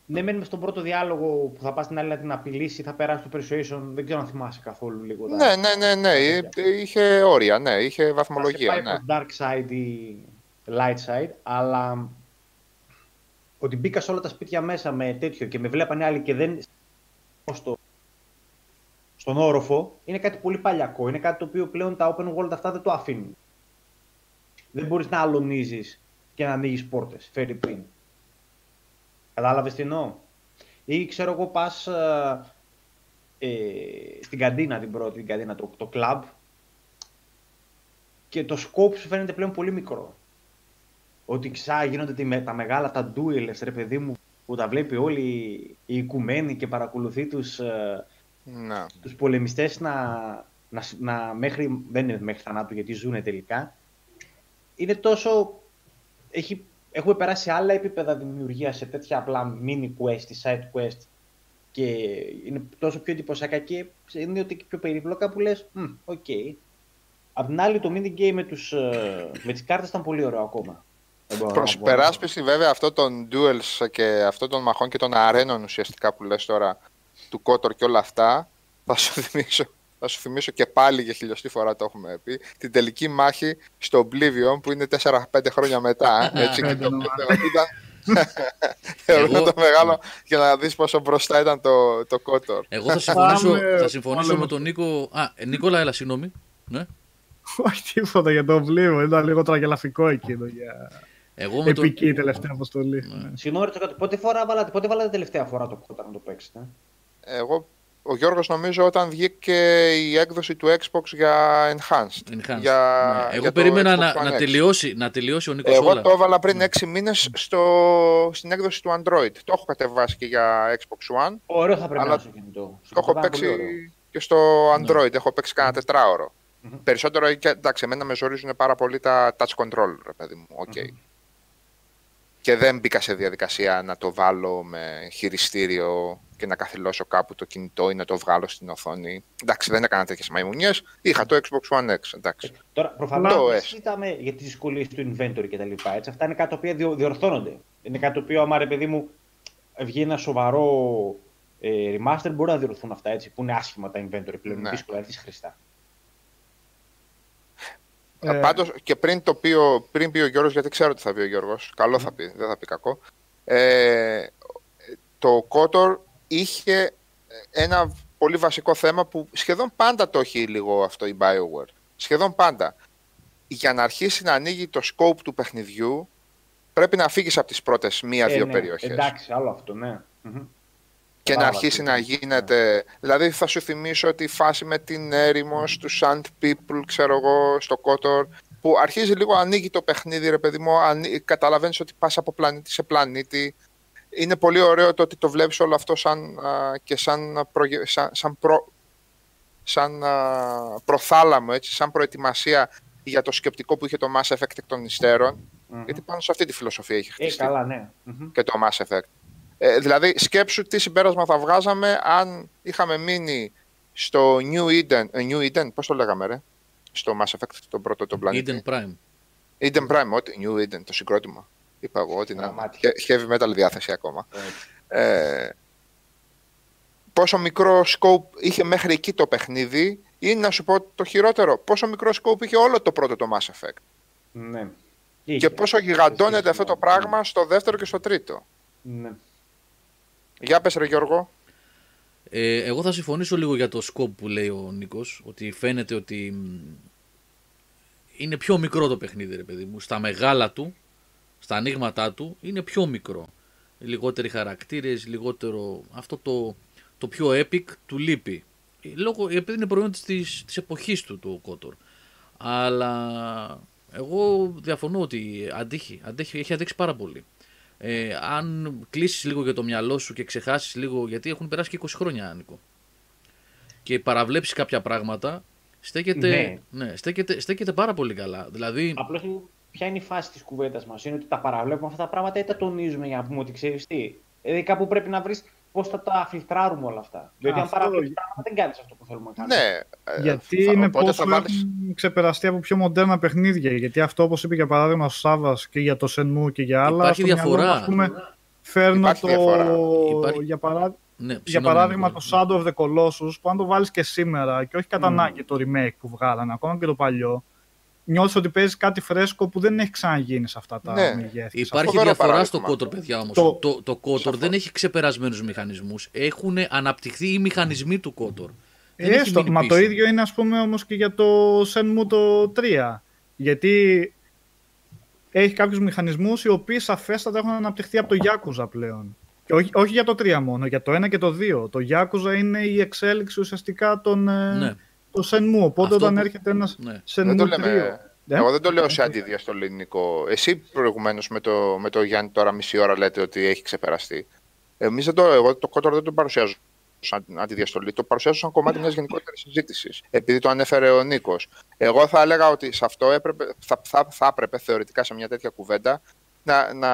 Speaker 2: Ναι, μένουμε στον πρώτο διάλογο που θα πας στην άλλη να την απειλήσει, θα περάσει το persuasion. Δεν ξέρω αν θυμάσαι καθόλου λίγο. τα-
Speaker 3: Ναι, ναι, ναι, ναι. ε, Είχε όρια, ναι. Είχε
Speaker 2: θα σε
Speaker 3: βαθμολογία,
Speaker 2: πάει
Speaker 3: ναι.
Speaker 2: προς dark side ή light side, αλλά ότι μπήκα σε όλα τα σπίτια μέσα με τέτοιο και με βλέπανε άλλοι και δεν στο, στον όροφο, είναι κάτι πολύ παλιακό. Είναι κάτι το οποίο πλέον τα open world αυτά δεν το αφήνουν. Δεν μπορείς να αλωνίζεις και να ανοίγεις πόρτες. Φέρει πριν. Κατάλαβες τι εννοώ; Ή ξέρω εγώ πας ε, ε, στην καντίνα την πρώτη, την καντίνα, το, το club και το scope σου φαίνεται πλέον πολύ μικρό. Ότι ξά γίνονται τη με- τα μεγάλα τα duels, ρε παιδί μου, που τα βλέπει όλοι οι οικουμένοι και παρακολουθεί τους, ε,
Speaker 3: Ναι.
Speaker 2: τους πολεμιστές να, να, σ- να μέχρι, δεν είναι μέχρι θανάτου γιατί ζουν τελικά. Είναι τόσο, έχει, έχουμε περάσει σε άλλα επίπεδα δημιουργίας σε τέτοια απλά mini quest ή side quest και είναι τόσο πιο εντυπωσιακά και είναι ότι και πιο περίπλοκα που λες, «Μμ, οκ. Απ' την άλλη το mini game με, τους, ε, με τις κάρτες ήταν πολύ ωραίο ακόμα. Δεν μπορώ να
Speaker 3: Προς
Speaker 2: πω.
Speaker 3: υπεράσπιση βέβαια αυτό των duels και αυτό των μαχών και των αρένων ουσιαστικά που λες τώρα του KOTOR και όλα αυτά θα σου [LAUGHS] θυμίσω, θα σου θυμίσω και πάλι για χιλιοστή φορά το έχουμε πει την τελική μάχη στο Oblivion που είναι 4-5 χρόνια μετά [LAUGHS] έτσι και το
Speaker 7: Ναι, ναι.
Speaker 3: θεωρώ ότι ήταν [LAUGHS] θεωρώ
Speaker 1: Εγώ-
Speaker 3: το μεγάλο για να δεις πόσο μπροστά ήταν το, το Κότορ
Speaker 1: Εγώ θα συμφωνήσω,
Speaker 7: Πάμε,
Speaker 1: θα συμφωνήσω
Speaker 7: πάμε.
Speaker 1: με τον Νίκο. Α, ε, Νίκολα, έλα, συγγνώμη. Ναι.
Speaker 7: Όχι τίποτα για το βλήμα. Ήταν λίγο τραγελαφικό εκείνο για
Speaker 1: Εγώ με τον...
Speaker 7: επική η τελευταία αποστολή. Ναι.
Speaker 2: Συγγνώμη, ρωτήσω κάτι. πότε, φορά βάλατε, πότε βάλατε τελευταία φορά το κότα να το παίξετε;
Speaker 3: εγώ ο Γιώργος νομίζω όταν βγήκε η έκδοση του Xbox για Enhanced.
Speaker 1: Enhanced.
Speaker 3: Για,
Speaker 1: Ναι. Εγώ
Speaker 3: για το
Speaker 1: περίμενα
Speaker 3: Xbox
Speaker 1: να,
Speaker 3: One
Speaker 1: να,
Speaker 3: X.
Speaker 1: τελειώσει, να τελειώσει ο Νίκος
Speaker 3: Εγώ
Speaker 1: όλας.
Speaker 3: το έβαλα πριν 6 μήνες στο, στην έκδοση του Android. Το έχω κατεβάσει και για Xbox One.
Speaker 2: Ωραίο θα πρέπει
Speaker 3: Αλλά
Speaker 2: να είναι στο κινητό. Στο
Speaker 3: Το έχω
Speaker 2: κινητό ήταν πολύ
Speaker 3: παίξει
Speaker 2: ωραίο.
Speaker 3: και στο Android. Έχω παίξει κανένα τετράωρο.
Speaker 2: Μμμ.
Speaker 3: Περισσότερο, και, εντάξει, εμένα με ζορίζουν πάρα πολύ τα touch control, ρε παιδί μου. Οκ. Και δεν μπήκα σε διαδικασία να το βάλω με χειριστήριο και να καθυλώσω κάπου το κινητό ή να το βγάλω στην οθόνη. Εντάξει, δεν έκανα τέτοιες μαϊμουνιές. Είχα το Xbox One X. Εντάξει.
Speaker 2: Τώρα, προφανώς
Speaker 3: Το
Speaker 2: δεν
Speaker 3: S.
Speaker 2: συζητάμε για τις δυσκολίες του inventory κτλ. Έτσι. Αυτά είναι κάτι τα οποία διο- διορθώνονται. Είναι κάτι το οποίο, άμα ρε παιδί μου, βγει ένα σοβαρό ε, remaster, μπορεί να διορθούν αυτά έτσι. Που είναι άσχημα τα inventory πλέον.
Speaker 3: Ναι.
Speaker 2: Είναι δύσκολα, είναι χρηστά.
Speaker 7: Ε,
Speaker 3: Πάντως και πριν, το πει ο, πριν πει ο Γιώργος, γιατί ξέρω τι θα πει ο Γιώργος, καλό θα πει, δεν θα πει κακό. Ε, το Kotor είχε ένα πολύ βασικό θέμα που σχεδόν πάντα το έχει λίγο αυτό η BioWare. Σχεδόν πάντα. Για να αρχίσει να ανοίγει το scope του παιχνιδιού, πρέπει να φύγεις από τις πρώτες μία-δύο
Speaker 2: Ε, ναι,
Speaker 3: περιοχές.
Speaker 2: Εντάξει, άλλο αυτό, ναι. Μμμ.
Speaker 3: και να
Speaker 2: Κατάλαβα
Speaker 3: αρχίσει
Speaker 2: τι
Speaker 3: να
Speaker 2: εννοείς,
Speaker 3: γίνεται. Δηλαδή, θα σου θυμίσω τη φάση με την έρημος, του Sand People, ξέρω εγώ, στο Kotor, που αρχίζει λίγο, ανοίγει το παιχνίδι, ρε παιδί μου, καταλαβαίνεις ότι πας από πλανήτη σε πλανήτη. Είναι πολύ ωραίο το ότι το βλέπεις όλο αυτό σαν, α, και σαν, προγε- σαν, σαν, προ, σαν α, προθάλαμο, έτσι, σαν προετοιμασία για το σκεπτικό που είχε το Mass Effect εκ των υστέρων.
Speaker 2: Μμμ.
Speaker 3: Γιατί πάνω σε αυτή τη φιλοσοφία έχει
Speaker 2: Ε,
Speaker 3: χτιστεί
Speaker 2: καλά, ναι. Μμμ.
Speaker 3: και το Mass Effect. Ε, δηλαδή, σκέψου τι συμπέρασμα θα βγάζαμε αν είχαμε μείνει στο New Eden. Ε, New Eden, πώς το λέγαμε, ρε, στο Mass Effect, τον πρώτο τον πλανήτη.
Speaker 1: Eden Prime.
Speaker 3: Eden Prime, ό,τι. New Eden, το συγκρότημα. Είπα εγώ, ότι να
Speaker 2: Δραμάτι.
Speaker 3: He- Heavy metal διάθεση ακόμα.
Speaker 2: Έτσι.
Speaker 3: Ε, πόσο μικρό scope είχε μέχρι εκεί το παιχνίδι ή να σου πω το χειρότερο, πόσο μικρό scope είχε όλο το πρώτο το Mass Effect.
Speaker 2: Ναι.
Speaker 3: Και
Speaker 2: Είχε.
Speaker 3: πόσο γιγαντώνεται αυτό το
Speaker 2: Ναι.
Speaker 3: πράγμα στο δεύτερο και στο τρίτο.
Speaker 2: Ναι.
Speaker 3: Για πες ρε Γιώργο.
Speaker 1: Ε, εγώ θα συμφωνήσω λίγο για το scope που λέει ο Νίκος, ότι φαίνεται ότι μ, είναι πιο μικρό το παιχνίδι, ρε παιδί μου. Στα μεγάλα του, στα ανοίγματά του, είναι πιο μικρό. Λιγότεροι χαρακτήρες, λιγότερο... Αυτό το, το πιο epic του λείπει. Λόγω, επειδή είναι προϊόν της, της εποχής του το Κότορ. Αλλά εγώ διαφωνώ ότι αντίχει, αντίχει, έχει αντέξει πάρα πολύ. Ε, αν κλείσει λίγο για το μυαλό σου και ξεχάσεις λίγο, γιατί έχουν περάσει και 20 χρόνια, Νίκο. Και παραβλέψεις κάποια πράγματα, στέκεται,
Speaker 2: Ναι.
Speaker 1: ναι, στέκεται, στέκεται πάρα πολύ καλά. Δηλαδή,
Speaker 2: Απλώς ποια είναι η φάση της κουβέντας μας, είναι ότι τα παραβλέπουμε αυτά τα πράγματα ή τα τονίζουμε για να πούμε ότι ξέρεις τι. Δηλαδή κάπου πρέπει να βρεις πώς θα τα φιλτράρουμε όλα αυτά. Διότι αν
Speaker 7: Αυτό-
Speaker 2: παραβλέπει πράγματα δεν κάνεις αυτό που θέλουμε να κάνουμε.
Speaker 3: Ναι. ε,
Speaker 7: Γιατί
Speaker 3: θα-
Speaker 7: είναι
Speaker 3: οπότε
Speaker 7: πόσο
Speaker 3: θα βάλεις-
Speaker 7: έχουν ξεπεραστεί από πιο μοντέρνα παιχνίδια. Γιατί αυτό, όπως είπε για παράδειγμα ο Σάβας και για το Σενμού και για άλλα,
Speaker 1: Υπάρχει
Speaker 7: στο μυαλό μου,
Speaker 1: διαφορά.
Speaker 7: ας πούμε, φέρνω
Speaker 3: Υπάρχει
Speaker 7: το...
Speaker 3: διαφορά.
Speaker 1: Υπάρχει-
Speaker 7: Για, παρά...
Speaker 1: ναι,
Speaker 7: για
Speaker 1: συγγνώμη,
Speaker 7: παράδειγμα
Speaker 1: Νίκο.
Speaker 7: το Shadow of the Colossus, που αν το βάλεις και σήμερα και όχι κατά ανάγκη το remake που βγάλανε, ακόμα και το παλιό, νιώθεις ότι παίζεις κάτι φρέσκο που δεν έχει ξαναγίνει σε αυτά τα
Speaker 3: Ναι.
Speaker 7: μεγέθη.
Speaker 1: Υπάρχει
Speaker 3: φοβερό
Speaker 1: διαφορά στο
Speaker 3: παράδειγμα.
Speaker 1: Kotor, παιδιά όμως.
Speaker 7: Το-
Speaker 1: Το, το, Kotor δεν έχει ξεπερασμένους μηχανισμούς. Έχουν αναπτυχθεί οι μηχανισμοί του Kotor. Δεν έχει
Speaker 7: Έστω,
Speaker 1: μείνει
Speaker 7: μα
Speaker 1: πίσω.
Speaker 7: το ίδιο είναι ας πούμε όμως και για το Shenmue το 3. Γιατί έχει κάποιους μηχανισμούς οι οποίοι σαφέστατα έχουν αναπτυχθεί από το Yakuza πλέον. Και όχι, όχι για το 3 μόνο, για το 1 και το 2. Το Yakuza είναι η εξέλιξη ουσιαστικά των ε,
Speaker 1: Ναι,
Speaker 7: το Shenmue. Οπότε
Speaker 1: Αυτό
Speaker 7: όταν
Speaker 1: που-
Speaker 7: έρχεται ένας
Speaker 1: ναι.
Speaker 3: Δεν το
Speaker 7: Shenmue 3...
Speaker 3: λέμε.
Speaker 7: Ε;
Speaker 3: Εγώ δεν το λέω σε αντιδιαστολή, Νικό. Εσύ προηγουμένως με το, με το Γιάννη τώρα μισή ώρα λέτε ότι έχει ξεπεραστεί. Εμείς δεν το, εγώ το κότορο δεν το παρουσιάζω σαν αντιδιαστολή, το παρουσιάζω σαν κομμάτι μιας γενικότερης συζήτησης. Επειδή το ανέφερε ο Νίκος. Εγώ θα έλεγα ότι σε αυτό έπρεπε, θα, θα, θα έπρεπε θεωρητικά σε μια τέτοια κουβέντα να, να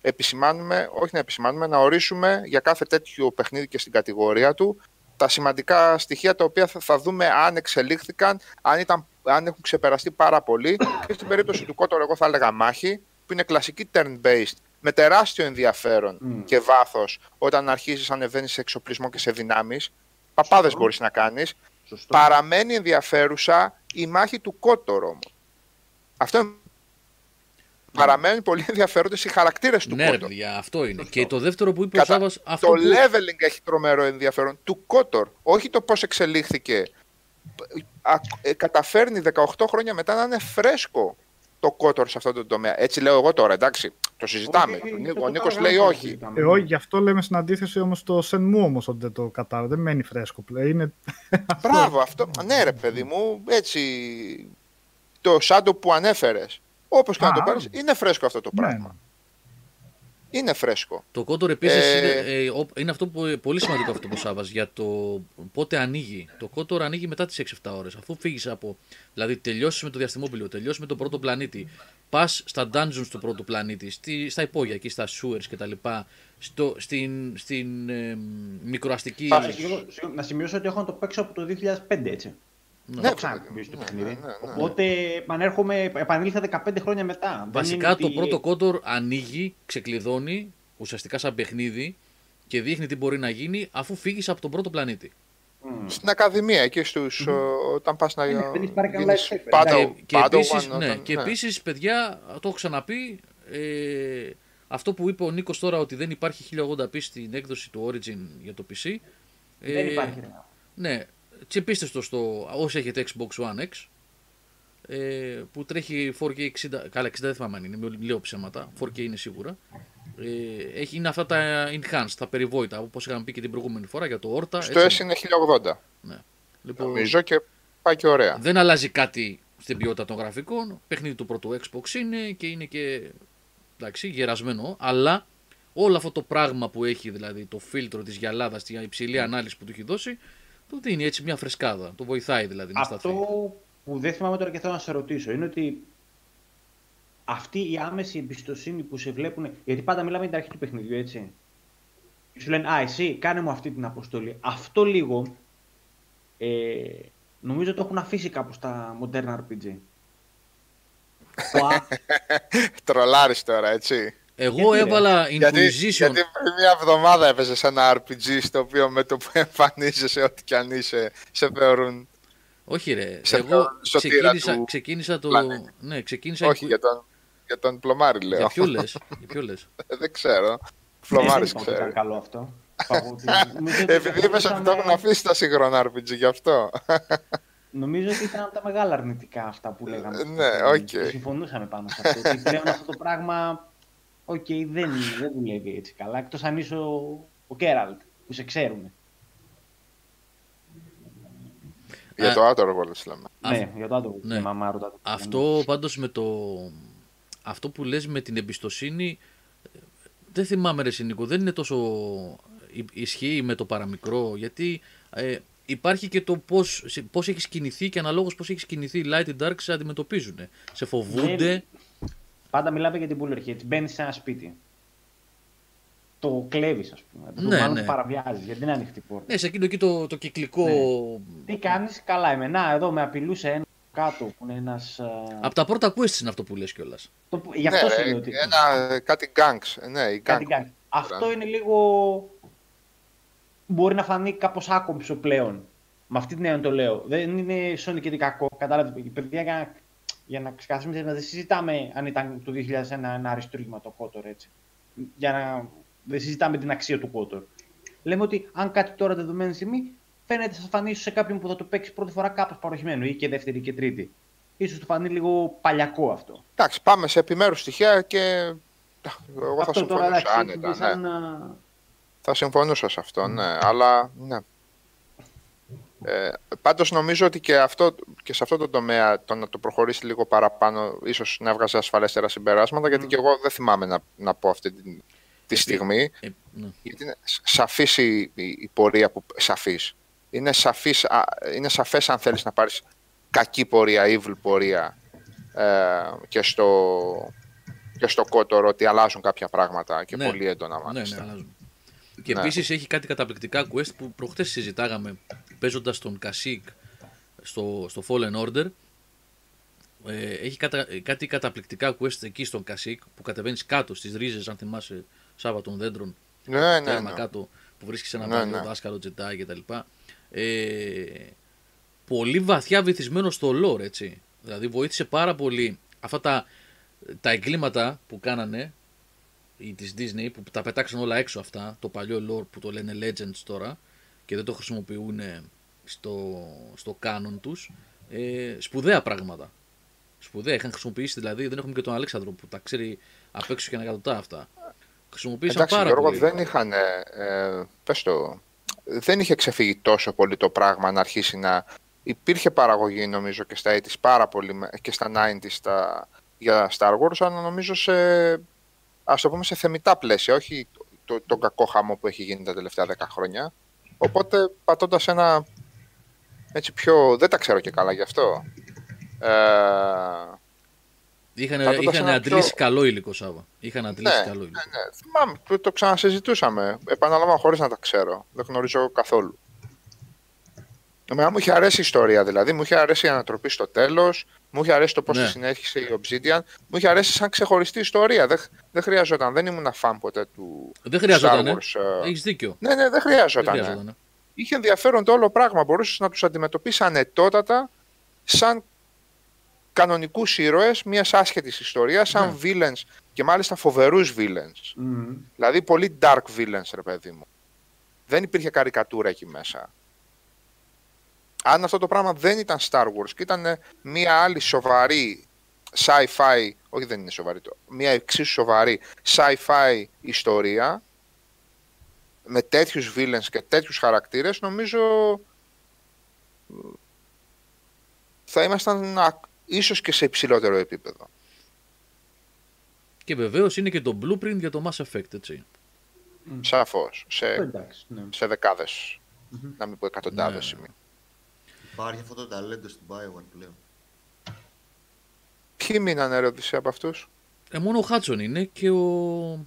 Speaker 3: επισημάνουμε, όχι να επισημάνουμε, να ορίσουμε για κάθε τέτοιο παιχνίδι και στην κατηγορία του τα σημαντικά στοιχεία τα οποία θα, θα δούμε αν εξελίχθηκαν, αν, ήταν, αν έχουν ξεπεραστεί πάρα πολύ. Και στην περίπτωση του Κότορ, εγώ θα έλεγα μάχη, που είναι κλασική turn-based, με τεράστιο ενδιαφέρον
Speaker 2: Μμ.
Speaker 3: και βάθος όταν αρχίζεις να ανεβαίνεις σε εξοπλισμό και σε δυνάμεις. Παπάδες μπορείς να κάνεις.
Speaker 2: Σωστό.
Speaker 3: Παραμένει ενδιαφέρουσα η μάχη του Κότορ όμως. Αυτό είναι. Παραμένουν πολύ ενδιαφέροντες οι χαρακτήρες του
Speaker 1: Ναι, ρε
Speaker 3: Κότορ.
Speaker 1: παιδιά, αυτό είναι. Και το δεύτερο που είπε ο
Speaker 3: Κατά-
Speaker 1: Σάβας, αυτό
Speaker 3: Το
Speaker 1: που...
Speaker 3: leveling έχει τρομερό ενδιαφέρον του Κότορ, όχι το πώς εξελίχθηκε. Α, ε, καταφέρνει 18 χρόνια μετά να είναι φρέσκο το Κότορ σε αυτό το τομέα. Έτσι λέω εγώ τώρα, εντάξει. Το συζητάμε.
Speaker 2: Όχι,
Speaker 3: Ο
Speaker 2: το
Speaker 3: Νίκο- ο Νίκος
Speaker 2: παραγράφω,
Speaker 3: λέει
Speaker 2: το
Speaker 3: όχι.
Speaker 2: συζητάμε.
Speaker 7: Ε, όχι, γι' αυτό λέμε στην αντίθεση όμως το Shenmue όμως ότι δεν το κατάλαβα. Δεν μένει φρέσκο πλέον. Είναι...
Speaker 3: Μπράβο, αυτό. Ναι, ρε παιδί μου, έτσι. Το Shadow που ανέφερες. Όπως και να
Speaker 7: Α,
Speaker 3: το πάρεις, είναι φρέσκο αυτό το
Speaker 7: Ναι,
Speaker 3: πράγμα. Είναι φρέσκο.
Speaker 1: Το Kotor επίσης
Speaker 3: Ε,
Speaker 1: είναι, ε, ο- είναι αυτό που πολύ σημαντικό αυτό που Σάβας για το πότε ανοίγει. Το Kotor ανοίγει μετά τις 6-7 ώρες. Αφού φύγεις από. Δηλαδή τελειώσεις με το διαστημόπλαιο, τελειώσεις με τον πρώτο πλανήτη, πας στα dungeons του πρώτου πλανήτη, στη, στα υπόγεια εκεί, στα sewers κτλ. Στο, στην στην ε, μικροαστική.
Speaker 2: Α, συγγνώμη, συγγνώμη, Να σημειώσω ότι έχω να το παίξω από το 2005 έτσι.
Speaker 1: Ναι.
Speaker 2: Δεν έχω ξαναπεί το
Speaker 3: Ναι,
Speaker 2: παιχνίδι.
Speaker 3: ναι, ναι, ναι.
Speaker 2: Οπότε επανέρχομαι, επανήλθα 15 χρόνια μετά. Δεν
Speaker 1: Βασικά
Speaker 2: είναι
Speaker 1: το
Speaker 2: ότι-
Speaker 1: πρώτο Kotor ανοίγει, ξεκλειδώνει ουσιαστικά σαν παιχνίδι και δείχνει τι μπορεί να γίνει αφού φύγεις από τον πρώτο πλανήτη.
Speaker 2: Μμ.
Speaker 3: Στην Ακαδημία, εκεί στους, ε, όταν πας να
Speaker 2: Ναι, δεν έχει πάρει κανένα
Speaker 3: γίνεις
Speaker 2: life
Speaker 3: Padawan-
Speaker 1: και, και
Speaker 3: Padawan,
Speaker 1: επίσης,
Speaker 3: όταν-
Speaker 1: ναι, και
Speaker 3: ναι.
Speaker 1: επίσης, παιδιά, το έχω ξαναπεί, ε, αυτό που είπε ο Νίκος τώρα ότι δεν υπάρχει 1080p στην έκδοση του Origin για το PC.
Speaker 2: Δεν
Speaker 1: ε,
Speaker 2: υπάρχει. ρε.
Speaker 1: Ναι, τσιπήστε στο, στο όσοι έχετε Xbox One X, ε, που τρέχει 4K 60, καλά 60 δεν θυμάμαι αν είναι, με λέω ψέματα, 4K είναι σίγουρα. Ε, έχει, είναι αυτά τα enhanced, τα περιβόητα, όπως είχαμε πει και την προηγούμενη φορά για το Orta.
Speaker 3: Στο S είναι 1080,
Speaker 1: Λοιπόν,
Speaker 3: νομίζω, και πάει και ωραία.
Speaker 1: δεν αλλάζει κάτι στην ποιότητα των γραφικών. Παιχνίδι του πρώτου Xbox είναι και είναι και εντάξει, γερασμένο. Αλλά όλο αυτό το πράγμα που έχει, δηλαδή το φίλτρο της γυαλάδας, τη υψηλή ανάλυση που του έχει δώσει, του δίνει έτσι μια φρεσκάδα. Το βοηθάει δηλαδή να σταθεί.
Speaker 2: Αυτό που δεν θυμάμαι τώρα και θέλω να σε ρωτήσω είναι ότι αυτή η άμεση εμπιστοσύνη που σε βλέπουν. Γιατί πάντα μιλάμε για την αρχή του παιχνιδιού, έτσι. Και σου λένε Α, εσύ κάνε μου αυτή την αποστολή. Αυτό λίγο ε, νομίζω το έχουν αφήσει κάπου στα μοντέρνα RPG. [LAUGHS] Το α-
Speaker 3: Τρολάρεις τώρα, έτσι.
Speaker 1: Εγώ
Speaker 2: Γιατί, ρε;
Speaker 1: έβαλα
Speaker 3: Γιατί,
Speaker 1: Inquisition.
Speaker 3: γιατί πριν μια εβδομάδα έπαιζες σε ένα RPG στο οποίο με το που [LAUGHS] εμφανίζεσαι ό,τι κι αν είσαι, σε θεωρούν.
Speaker 1: Όχι, ρε.
Speaker 3: σε
Speaker 1: Εγώ
Speaker 3: πιο σωτήρα
Speaker 1: ξεκίνησα,
Speaker 3: του
Speaker 1: ξεκίνησα το.
Speaker 3: πλανήτη.
Speaker 1: Ναι, ξεκίνησα.
Speaker 3: Όχι,
Speaker 1: Inqui-
Speaker 3: για τον, για τον Πλωμάρη λέω.
Speaker 1: Για ποιο [LAUGHS] λες, για ποιο λες.
Speaker 3: δεν ξέρω.
Speaker 2: δεν
Speaker 3: Πλωμάρης
Speaker 2: είπα ότι ήταν
Speaker 3: ξέρει.
Speaker 2: καλό αυτό. [LAUGHS] Είπα ότι- νομίζω ότι
Speaker 3: Επειδή είπες ότι το έχουν
Speaker 2: μπορούσαμε-
Speaker 3: αφήσει τα σύγχρονα RPG, γι' αυτό.
Speaker 2: Νομίζω ότι ήταν από τα μεγάλα αρνητικά αυτά που λέγαμε.
Speaker 3: Ναι, οκ.
Speaker 2: Και Συμφωνούσαμε πάνω σε αυτό. ότι πλέον αυτό το πράγμα, οκ, δεν, δεν δουλεύει έτσι καλά. Εκτός αν είσαι ο, ο Geralt, που σε ξέρουν.
Speaker 3: Για το Outer Worlds λέμε.
Speaker 2: Ναι, για το άτομο.
Speaker 1: ναι.
Speaker 2: Ναι. Μαμά, ρωτάτε.
Speaker 1: Αυτό πάντως με το... Αυτό που λες με την εμπιστοσύνη, ε, δεν θυμάμαι ρε Νίκο, δεν είναι τόσο ι- ισχύει με το παραμικρό, γιατί ε, υπάρχει και το πώς, σε- πώς έχεις κινηθεί και αναλόγως πώς έχεις κινηθεί οι Light and Dark σε αντιμετωπίζουν. Σε φοβούνται.
Speaker 2: Πάντα μιλάμε για την Bullerhead. Μπαίνεις σε ένα σπίτι. Το κλέβεις, ας πούμε. Το
Speaker 1: Ναι,
Speaker 2: μάλλον
Speaker 1: ναι.
Speaker 2: το παραβιάζεις, γιατί είναι ανοιχτή πόρτα.
Speaker 1: Ναι, σε εκείνο εκεί το, το κυκλικό...
Speaker 2: Τι κάνεις, καλά είμαι. Να, εδώ με απειλούσε ένα κάτω που είναι ένας.
Speaker 1: Από τα πρώτα quests είναι αυτό που λες κιόλας.
Speaker 2: Το... Γι' αυτό
Speaker 3: ναι,
Speaker 2: σου
Speaker 3: ρε,
Speaker 2: λέω ότι.
Speaker 3: ένα, κάτι gangs. Ναι, η
Speaker 2: Κάτι
Speaker 3: gang.
Speaker 2: κάνει. Αυτό είναι λίγο. Μπορεί να φανεί κάπως άκομψο πλέον. Με αυτή την έννοια το λέω. Δεν είναι Sonic και κακό. Κατάλαβες. Παιδιά, για να, για να ξεκαθαρίσουμε, δεν συζητάμε αν ήταν το 2001 ένα αριστούργημα το Kotor έτσι. Για να. Δεν συζητάμε την αξία του Kotor. Λέμε ότι αν κάτι τώρα δεδομένη στιγμή φαίνεται θα φανεί ίσως σε κάποιον που θα το παίξει πρώτη φορά κάπως παροχημένο ή και δεύτερη και τρίτη. Ίσως του φανεί λίγο παλιακό αυτό.
Speaker 3: Εντάξει, πάμε σε επιμέρους στοιχεία και εγώ θα
Speaker 2: αυτό τώρα
Speaker 3: συμφωνούσα
Speaker 2: εντάξει,
Speaker 3: άνετα. Ναι.
Speaker 2: σαν, α,
Speaker 3: Θα συμφωνούσα σε αυτό, ναι. Αλλά, ναι. Ε, πάντως νομίζω ότι και, αυτό, και σε αυτό το τομέα το να το προχωρήσει λίγο παραπάνω ίσως να έβγαζε ασφαλέστερα συμπεράσματα γιατί και εγώ δεν θυμάμαι να, να πω αυτή τη, τη στιγμή
Speaker 1: Ε, ναι.
Speaker 3: γιατί είναι σ- σαφής η, η, η πορεία που σαφής. Είναι, σαφής, α, είναι σαφές αν θέλεις να πάρεις κακή πορεία, evil πορεία ε, και στο και στο κότορο ότι αλλάζουν κάποια πράγματα και
Speaker 1: Ναι.
Speaker 3: πολύ έντονα
Speaker 1: Ναι, ναι,
Speaker 3: μάλιστα.
Speaker 1: αλλάζουν. Και
Speaker 3: Ναι.
Speaker 1: επίσης έχει κάτι καταπληκτικά quest που προχθές συζητάγαμε παίζοντας τον Kashyyyk στο, στο Fallen Order. Ε, έχει κατα, κάτι καταπληκτικά quest εκεί στον Kashyyyk που κατεβαίνεις κάτω στις ρίζες, αν θυμάσαι, Σάββα των δέντρων.
Speaker 3: Ναι, ναι,
Speaker 1: τέρμα
Speaker 3: ναι.
Speaker 1: κάτω που βρίσκεις ένα
Speaker 3: Ναι,
Speaker 1: παλιό
Speaker 3: ναι.
Speaker 1: δάσκαλο Jedi κτλ. Ε, πολύ βαθιά βυθισμένο στο lore, έτσι. Δηλαδή βοήθησε πάρα πολύ αυτά τα, τα εγκλήματα που κάνανε ή της Disney που τα πετάξαν όλα έξω αυτά, το παλιό lore που το λένε Legends τώρα και δεν το χρησιμοποιούν στο, στο canon τους, ε, σπουδαία πράγματα. Σπουδαία, είχαν χρησιμοποιήσει δηλαδή, δεν έχουμε και τον Αλέξανδρο που τα ξέρει απ' έξω και ανακατοτά αυτά. Χρησιμοποίησαν
Speaker 3: Εντάξει,
Speaker 1: πάρα
Speaker 3: Γιώργο,
Speaker 1: πολύ.
Speaker 3: δεν είχαν. Ε, πες το, δεν είχε ξεφύγει τόσο πολύ το πράγμα να αρχίσει να. Υπήρχε παραγωγή νομίζω και στα 80's πάρα πολύ με- και στα 90's στα, για Star Wars, αλλά νομίζω σε, ας το πούμε σε θεμητά πλαίσια, όχι το, το, τον κακό χαμό που έχει γίνει τα τελευταία 10 χρόνια. Οπότε πατώντας ένα έτσι πιο, δεν τα ξέρω και καλά γι' αυτό. Ε,
Speaker 1: Είχαν,
Speaker 3: πατώντας
Speaker 1: είχαν
Speaker 3: ένα
Speaker 1: αντλήσει
Speaker 3: πιο-
Speaker 1: καλό υλικό, Σάβα. Είχαν αντλήσει
Speaker 3: Ναι,
Speaker 1: καλό υλικό.
Speaker 3: Ναι, θυμάμαι, το, το ξανασυζητούσαμε. Επαναλαμβάνω χωρίς να τα ξέρω. Δεν γνωρίζω καθόλου. Εμένα μου είχε αρέσει η ιστορία δηλαδή. Μου είχε αρέσει η ανατροπή στο τέλος. Μου είχε αρέσει το πώς
Speaker 1: Ναι.
Speaker 3: τη συνέχισε η Obsidian. Μου είχε αρέσει σαν ξεχωριστή ιστορία. Δεν, δεν χρειαζόταν. Δεν ήμουν φαν ποτέ του
Speaker 1: Δεν χρειαζόταν,
Speaker 3: Star
Speaker 1: ε.
Speaker 3: Wars. ε.
Speaker 1: Έχεις δίκιο.
Speaker 3: Ναι, ναι, δεν
Speaker 1: Δεν
Speaker 3: χρειαζόταν.
Speaker 1: χρειαζόταν. ε.
Speaker 3: Είχε ενδιαφέρον το όλο πράγμα. Μπορούσες να τους αντιμετωπίσεις ανετότατα σαν κανονικούς ήρωες μιας άσχετης ιστορίας, σαν
Speaker 1: Ναι.
Speaker 3: villains και μάλιστα φοβερούς villains.
Speaker 2: μμ.
Speaker 3: Δηλαδή πολύ dark villains, ρε παιδί μου. Δεν υπήρχε καρικατούρα εκεί μέσα. Αν αυτό το πράγμα δεν ήταν Star Wars και ήταν μια άλλη σοβαρή sci-fi, όχι δεν είναι σοβαρή, το, μια εξίσου σοβαρή sci-fi ιστορία με τέτοιους villains και τέτοιους χαρακτήρες, νομίζω ε, θα ήμασταν α, ίσως και σε υψηλότερο επίπεδο.
Speaker 1: Και βεβαίως είναι και το blueprint για το Mass Effect, έτσι.
Speaker 3: Σαφώς. Σε,
Speaker 2: Εντάξει, ναι.
Speaker 3: σε δεκάδες, να μην πω εκατοντάδες
Speaker 1: Ναι.
Speaker 3: σημεία.
Speaker 6: Υπάρχει αυτό το ταλέντο στην Bioware πλέον.
Speaker 3: Ποιοι μείνανε ρε Οδυσσέα, από αυτούς;
Speaker 1: Ε, μόνο ο Χάτσον είναι και ο.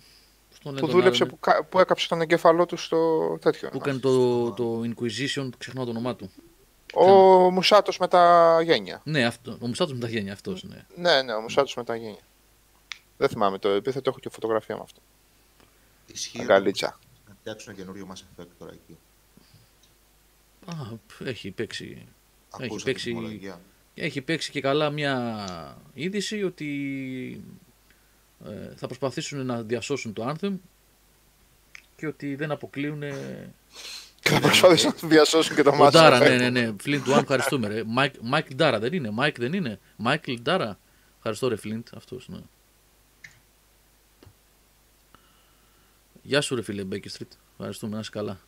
Speaker 1: Στον
Speaker 3: που δούλεψε, που, κα- που έκαψε τον εγκέφαλό του στο τέτοιο.
Speaker 1: που έκανε το, το Inquisition, ξεχνάω το όνομά του.
Speaker 3: Ο Μουσάτος με τα γένια.
Speaker 1: Ναι, αυτό, ο Μουστάτος με τα γένια αυτός, ναι.
Speaker 3: Ναι, ναι, ο Μουσάτος με τα γένια. Δεν θυμάμαι το επίθετο, έχω και φωτογραφία με αυτό.
Speaker 6: Ισχύει
Speaker 3: Αγκαλίτσα.
Speaker 6: να φτιάξουν ένα καινούριο Mass Effect τώρα εκεί.
Speaker 1: Α, έχει παίξει.
Speaker 6: Ακούσα
Speaker 1: παίξει-
Speaker 6: την τιμολογία.
Speaker 1: Έχει παίξει και καλά μια είδηση ότι ε, θα προσπαθήσουν να διασώσουν το Anthem και ότι δεν αποκλείουν
Speaker 3: Και θα προσπαθήσουν να διασώσουν και το
Speaker 1: Ο
Speaker 3: μάτι.
Speaker 1: Ντάρα, ναι, ναι, ναι. Φλιντ One, ευχαριστούμε. Ρε. Μάικ, Μάικλ Ντάρα δεν είναι. Μάικ δεν είναι. Μάικλ Ντάρα. Ευχαριστώ, ρε Φλιντ. Αυτός ναι. Γεια σου, ρε φίλε Μπέκι Street. Ευχαριστούμε, να είσαι καλά.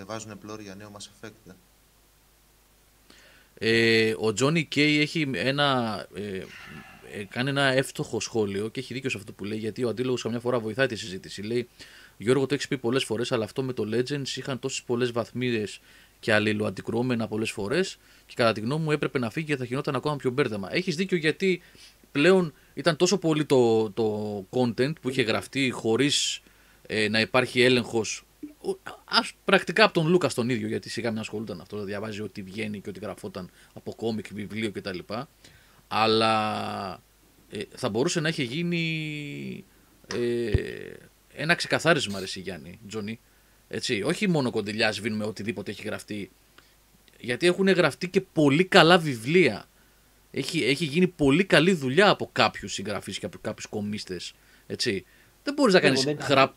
Speaker 6: Και βάζουν πλώρη για νέο Mass Effect. ε.
Speaker 1: Ε, ο Τζόνι Κέι έχει ένα, ε, ε, κάνει ένα εύστοχο σχόλιο και έχει δίκιο σε αυτό που λέει γιατί ο αντίλογος καμιά φορά βοηθάει τη συζήτηση. Λέει, Γιώργο, το έχεις πει πολλές φορές, αλλά αυτό με το Legends είχαν τόσες πολλές βαθμίδες και αλληλοαντικρουόμενα πολλές φορές και κατά τη γνώμη μου έπρεπε να φύγει και θα γινόταν ακόμα πιο μπέρδεμα. Έχεις δίκιο γιατί πλέον ήταν τόσο πολύ το, το content που είχε γραφτεί χωρίς ε, να υπάρχει έλεγχος. Ας πρακτικά από τον Λούκα τον ίδιο, γιατί σιγά μην ασχολούνταν αυτό, να διαβάζει ό,τι βγαίνει και ό,τι γραφόταν από κόμικ, βιβλίο κτλ. Αλλά ε, θα μπορούσε να έχει γίνει ε, ένα ξεκαθάρισμα, ρε εσύ, Γιάννη, Τζονί. Έτσι, όχι μόνο κοντιλιά σβήνουμε οτιδήποτε έχει γραφτεί. Γιατί έχουν γραφτεί και πολύ καλά βιβλία. Έχει, έχει γίνει πολύ καλή δουλειά από κάποιους συγγραφείς και από κάποιους κομίστε. Έτσι. Δεν μπορείς να κάνεις
Speaker 2: Εγώ δεν-
Speaker 1: χραπ.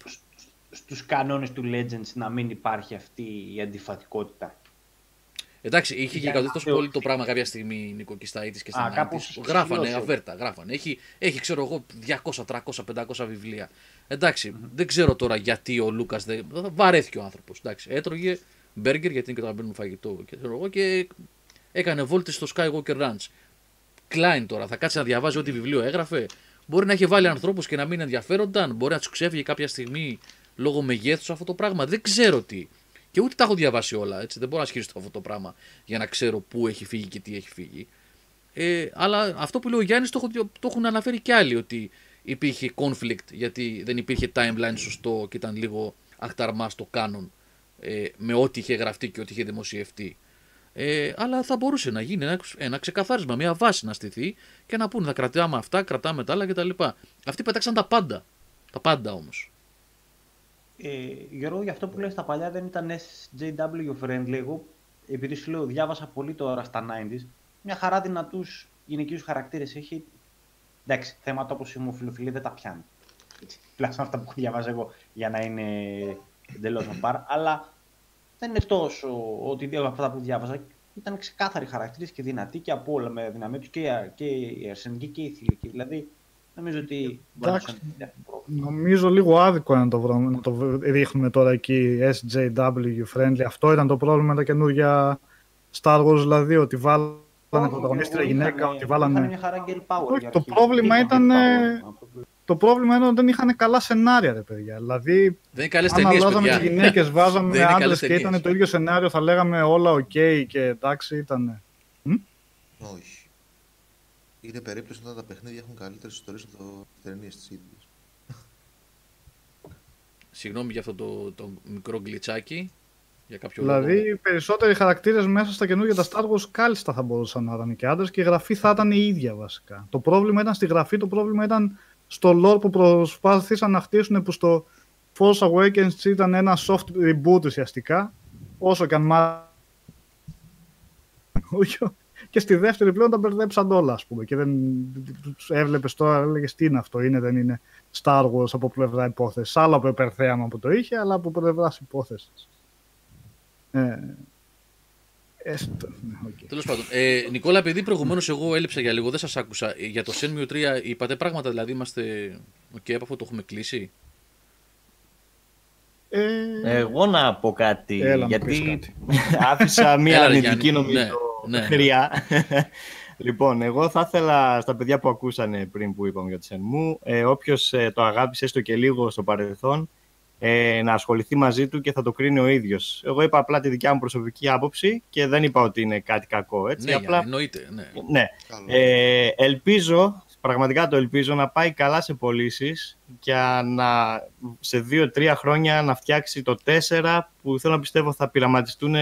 Speaker 2: Στους κανόνες του Legends να μην υπάρχει αυτή η αντιφατικότητα.
Speaker 1: Εντάξει, είχε και
Speaker 2: Για
Speaker 1: καταδεί
Speaker 2: να
Speaker 1: τόσο
Speaker 2: λέω-
Speaker 1: πολύ το πράγμα κάποια στιγμή η Νίκο Κισταήτης και στα
Speaker 2: Α,
Speaker 1: Nineties.
Speaker 2: κάπως
Speaker 1: Γράφανε,
Speaker 2: ξυλώσω.
Speaker 1: αβέρτα, γράφανε. Έχει, έχει, ξέρω εγώ, 200, 300, 500 βιβλία. Εντάξει, δεν ξέρω τώρα γιατί ο Λούκας δεν. Βαρέθηκε ο άνθρωπος. Εντάξει, έτρωγε μπέργκερ γιατί είναι και το αγαπημένο μου φαγητό και, ξέρω εγώ, και έκανε βόλτες στο Skywalker Ranch. Klein τώρα, θα κάτσει να διαβάζει ό,τι βιβλίο έγραφε. Μπορεί να έχει βάλει ανθρώπους και να μην ενδιαφέρονταν. Μπορεί να τους ξέφυγε κάποια στιγμή λόγω μεγέθους αυτό το πράγμα. Δεν ξέρω τι. Και ούτε τα έχω διαβάσει όλα. Έτσι. Δεν μπορώ να ισχυριστώ αυτό το πράγμα για να ξέρω πού έχει φύγει και τι έχει φύγει. Ε, αλλά αυτό που λέει ο Γιάννης το, έχω- το έχουν αναφέρει κι άλλοι ότι υπήρχε conflict γιατί δεν υπήρχε timeline σωστό και ήταν λίγο αχταρμά στο κάνον ε, με ό,τι είχε γραφτεί και ό,τι είχε δημοσιευτεί. Ε, αλλά θα μπορούσε να γίνει ένα, ένα ξεκαθάρισμα, μια βάση να στηθεί και να πούνε θα κρατάμε αυτά, κρατάμε τα άλλα κτλ. Αυτοί πέταξαν τα πάντα. Τα πάντα όμως.
Speaker 2: Ε, Γιώργο, για αυτό που λες τα παλιά δεν ήταν SJW friendly. Εγώ, επειδή σου λέω, διάβασα πολύ τώρα στα 90s, μια χαρά δυνατούς γυναικείους χαρακτήρες έχει. Εντάξει, θέματα όπως η ομοφιλοφιλία δεν τα πιάνει. Έτσι, Τουλάχιστον αυτά που διαβάζω εγώ για να είναι εντελώς on par. Αλλά δεν είναι τόσο ότι δύο από αυτά που διάβαζα ήταν ξεκάθαροι χαρακτήρες και δυνατοί και από όλα με δυναμία τους και, η- και η αρσενική και η θηλυκή. Δηλαδή, νομίζω ότι μπορεί να
Speaker 7: Εντάξει.
Speaker 2: σου είναι πρόβλημα.
Speaker 7: Νομίζω λίγο άδικο να το, βρω- να το ρίχνουμε τώρα εκεί SJW friendly. Αυτό ήταν το πρόβλημα με τα καινούργια Star Wars, δηλαδή ότι βάλανε
Speaker 2: Όχι,
Speaker 7: πρωταγωνίστρια
Speaker 2: εγώ
Speaker 7: γυναίκα,
Speaker 2: είχαν-
Speaker 7: ότι βάλανε...
Speaker 2: είχαν μια χαρά girl power
Speaker 7: Όχι,
Speaker 2: για
Speaker 7: το
Speaker 2: αρχή.
Speaker 7: πρόβλημα
Speaker 2: Είχαν
Speaker 7: ήταν,
Speaker 2: girl
Speaker 7: ε,
Speaker 2: power. Αυτό που-
Speaker 7: Το πρόβλημα είναι ότι δεν είχαν καλά σενάρια, ρε παιδιά. Δηλαδή,
Speaker 1: Δεν είναι καλές
Speaker 7: αν
Speaker 1: ταινίες,
Speaker 7: αλλάζαμε
Speaker 1: παιδιά.
Speaker 7: τις γυναίκες, [LAUGHS]
Speaker 1: Δεν
Speaker 7: βάζαμε
Speaker 1: είναι
Speaker 7: άντρες
Speaker 1: καλές
Speaker 7: και
Speaker 1: ταινίες.
Speaker 7: ήταν το ίδιο σενάριο, θα λέγαμε όλα οκ και εντάξει, ήταν.
Speaker 6: Όχι. Είναι περίπτωση όταν τα παιχνίδια έχουν καλύτερες ιστορίες από το ταινίες της ίδιας.
Speaker 1: Συγγνώμη για αυτό το, το μικρό γκλιτσάκι. Για κάποιο λόγο.
Speaker 7: Δηλαδή, οι περισσότεροι χαρακτήρες μέσα στα καινούργια τα Star Wars κάλλιστα θα μπορούσαν να ήταν και άντρες και η γραφή θα ήταν η ίδια βασικά. Το πρόβλημα ήταν στη γραφή, το πρόβλημα ήταν στο lore που προσπάθησαν να χτίσουν που στο Force Awakens ήταν ένα soft reboot ουσιαστικά, όσο και αν μά... και στη δεύτερη πλέον τα μπερδέψαν όλα, ας πούμε. Και δεν τους έβλεπες τώρα, έλεγες τι είναι αυτό, είναι, δεν είναι Star Wars από πλευρά υπόθεσης. Άλλο από υπερθέαμα που το είχε, αλλά από πλευρά υπόθεσης. Ε, έστω, ναι, οκ.
Speaker 1: Τέλος πάντων. Ε, Νικόλα, επειδή προηγουμένως εγώ έλειψα για λίγο, δεν σας άκουσα. Ε, Για το Shenmue 3 είπατε πράγματα, δηλαδή είμαστε. Οκ, από αυτό το έχουμε κλείσει;
Speaker 7: Ε,
Speaker 8: Εγώ να πω κάτι,
Speaker 7: Έλα, να πεις
Speaker 8: γιατί
Speaker 7: κάτι. [LAUGHS]
Speaker 8: άφησα μία
Speaker 1: Έλα, ρε,
Speaker 8: αρνητική
Speaker 1: Γιάννη.
Speaker 8: νομίζω
Speaker 1: Ναι, ναι.
Speaker 8: χροιά. [LAUGHS] λοιπόν, εγώ θα ήθελα στα παιδιά που ακούσανε πριν που είπαμε για το Shenmue, ε, όποιος ε, το αγάπησε έστω και λίγο στο παρελθόν, ε, να ασχοληθεί μαζί του και θα το κρίνει ο ίδιος. Εγώ είπα απλά τη δικιά μου προσωπική άποψη και δεν είπα ότι είναι κάτι κακό. Έτσι,
Speaker 1: Ναι,
Speaker 8: απλά
Speaker 1: Γιάννη, εννοείται. Ναι.
Speaker 8: ναι.
Speaker 6: Καλό.
Speaker 8: Ε, ελπίζω, πραγματικά το ελπίζω, να πάει καλά σε πωλήσεις και να, σε δύο-τρία χρόνια να φτιάξει το 4 που θέλω να πιστεύω θα πειραματιστούν,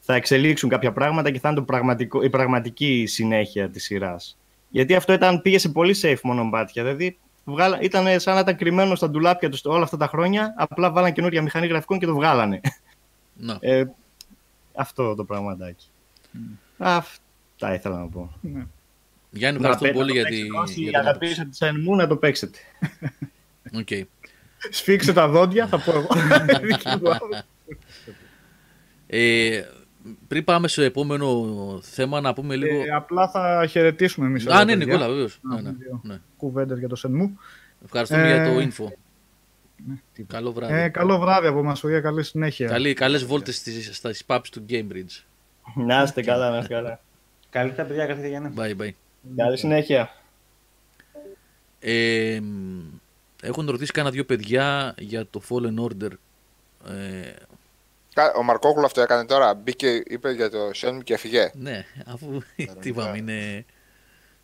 Speaker 8: θα εξελίξουν κάποια πράγματα και θα είναι το πραγματικό, η πραγματική συνέχεια της σειράς. Γιατί αυτό ήταν, πήγε σε πολύ safe μονομπάτια. Δηλαδή βγάλα, ήταν σαν να ήταν κρυμμένο στα ντουλάπια τους όλα αυτά τα χρόνια, απλά βάλαν καινούρια μηχανή γραφικών και το βγάλανε.
Speaker 1: Να.
Speaker 8: Ε, αυτό το πραγματάκι. Αυτά ήθελα να πω.
Speaker 7: ναι.
Speaker 1: Γιάννη,
Speaker 8: Να
Speaker 1: ευχαριστούμε
Speaker 8: πέ-
Speaker 1: πολύ
Speaker 8: να
Speaker 1: για,
Speaker 8: το
Speaker 1: τη,
Speaker 8: παίξετε. Όσοι
Speaker 1: για την άποψη.
Speaker 8: αγαπήσατε τη Shenmue, να το παίξετε.
Speaker 1: Οκ.
Speaker 7: Σφίξε τα δόντια, θα πω εγώ. Δική μου άποψη.
Speaker 1: Ε, πριν πάμε στο επόμενο θέμα, να πούμε λίγο.
Speaker 7: Ε, απλά θα χαιρετήσουμε εμείς.
Speaker 1: Α, ναι, Νικόλα, βεβαίως. Ναι, ναι,
Speaker 7: δύο
Speaker 1: ναι.
Speaker 7: Κουβέντες για το Shenmue.
Speaker 1: Ευχαριστούμε
Speaker 7: Ε,
Speaker 1: για το info. Καλό βράδυ.
Speaker 7: Ε, καλό βράδυ από μας, παιδιά. Καλή συνέχεια.
Speaker 1: Καλή, καλές βόλτες στις, στα pubs του Cambridge.
Speaker 8: Να είστε καλά, να είστε καλά.
Speaker 2: Καλύτερα παιδιά, καθίστε για να.
Speaker 1: Bye bye.
Speaker 8: Καλή συνέχεια.
Speaker 1: Ε, μ, έχουν ρωτήσει κάνα δύο παιδιά για το Fallen Order. Ε,
Speaker 3: Κα- Ο Μαρκόγλου αυτό έκανε τώρα. Μπήκε, είπε για το Shenmue και έφυγε.
Speaker 1: ναι, αφού τι είπαμε, είναι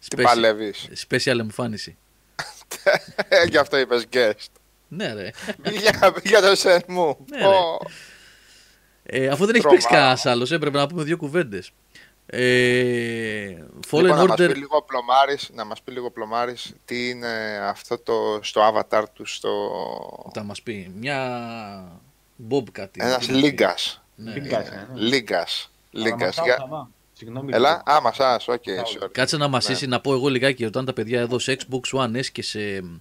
Speaker 3: Τι
Speaker 1: special,
Speaker 3: παλεύεις.
Speaker 1: special εμφάνιση. [LAUGHS]
Speaker 3: Ε, Γι' αυτό είπες guest.
Speaker 1: Ναι, ρε.
Speaker 3: για, για το Shenmue.
Speaker 1: Ναι,
Speaker 3: Πω.
Speaker 1: Ε, αφού δεν έχει
Speaker 3: Τρομάρα.
Speaker 1: παίξει κανένας άλλος, έπρεπε να πούμε δύο κουβέντες. Ε, Fallen
Speaker 3: Λοιπόν, να μας
Speaker 1: Order.
Speaker 3: πει λίγο πλωμάρης, να μας πει λίγο πλωμάρης τι είναι αυτό το, στο avatar του στο...
Speaker 1: Θα μας πει. Μια Bobcat. είναι,
Speaker 3: Ένας
Speaker 1: τι να πει.
Speaker 3: Λίγκας.
Speaker 1: Ναι.
Speaker 2: Λίγκας, ε, ναι.
Speaker 3: Λίγκας. Λίγκας.
Speaker 2: Αλλά
Speaker 3: Για...
Speaker 2: μασάω, θα Συγγνώμη.
Speaker 3: Έλα,
Speaker 2: λίγο.
Speaker 3: α, μασάς, οκ, sorry.
Speaker 1: Κάτσε να μασίσει
Speaker 3: Ναι.
Speaker 1: να πω εγώ λιγάκι όταν τα παιδιά εδώ σε Xbox One S και σε μ,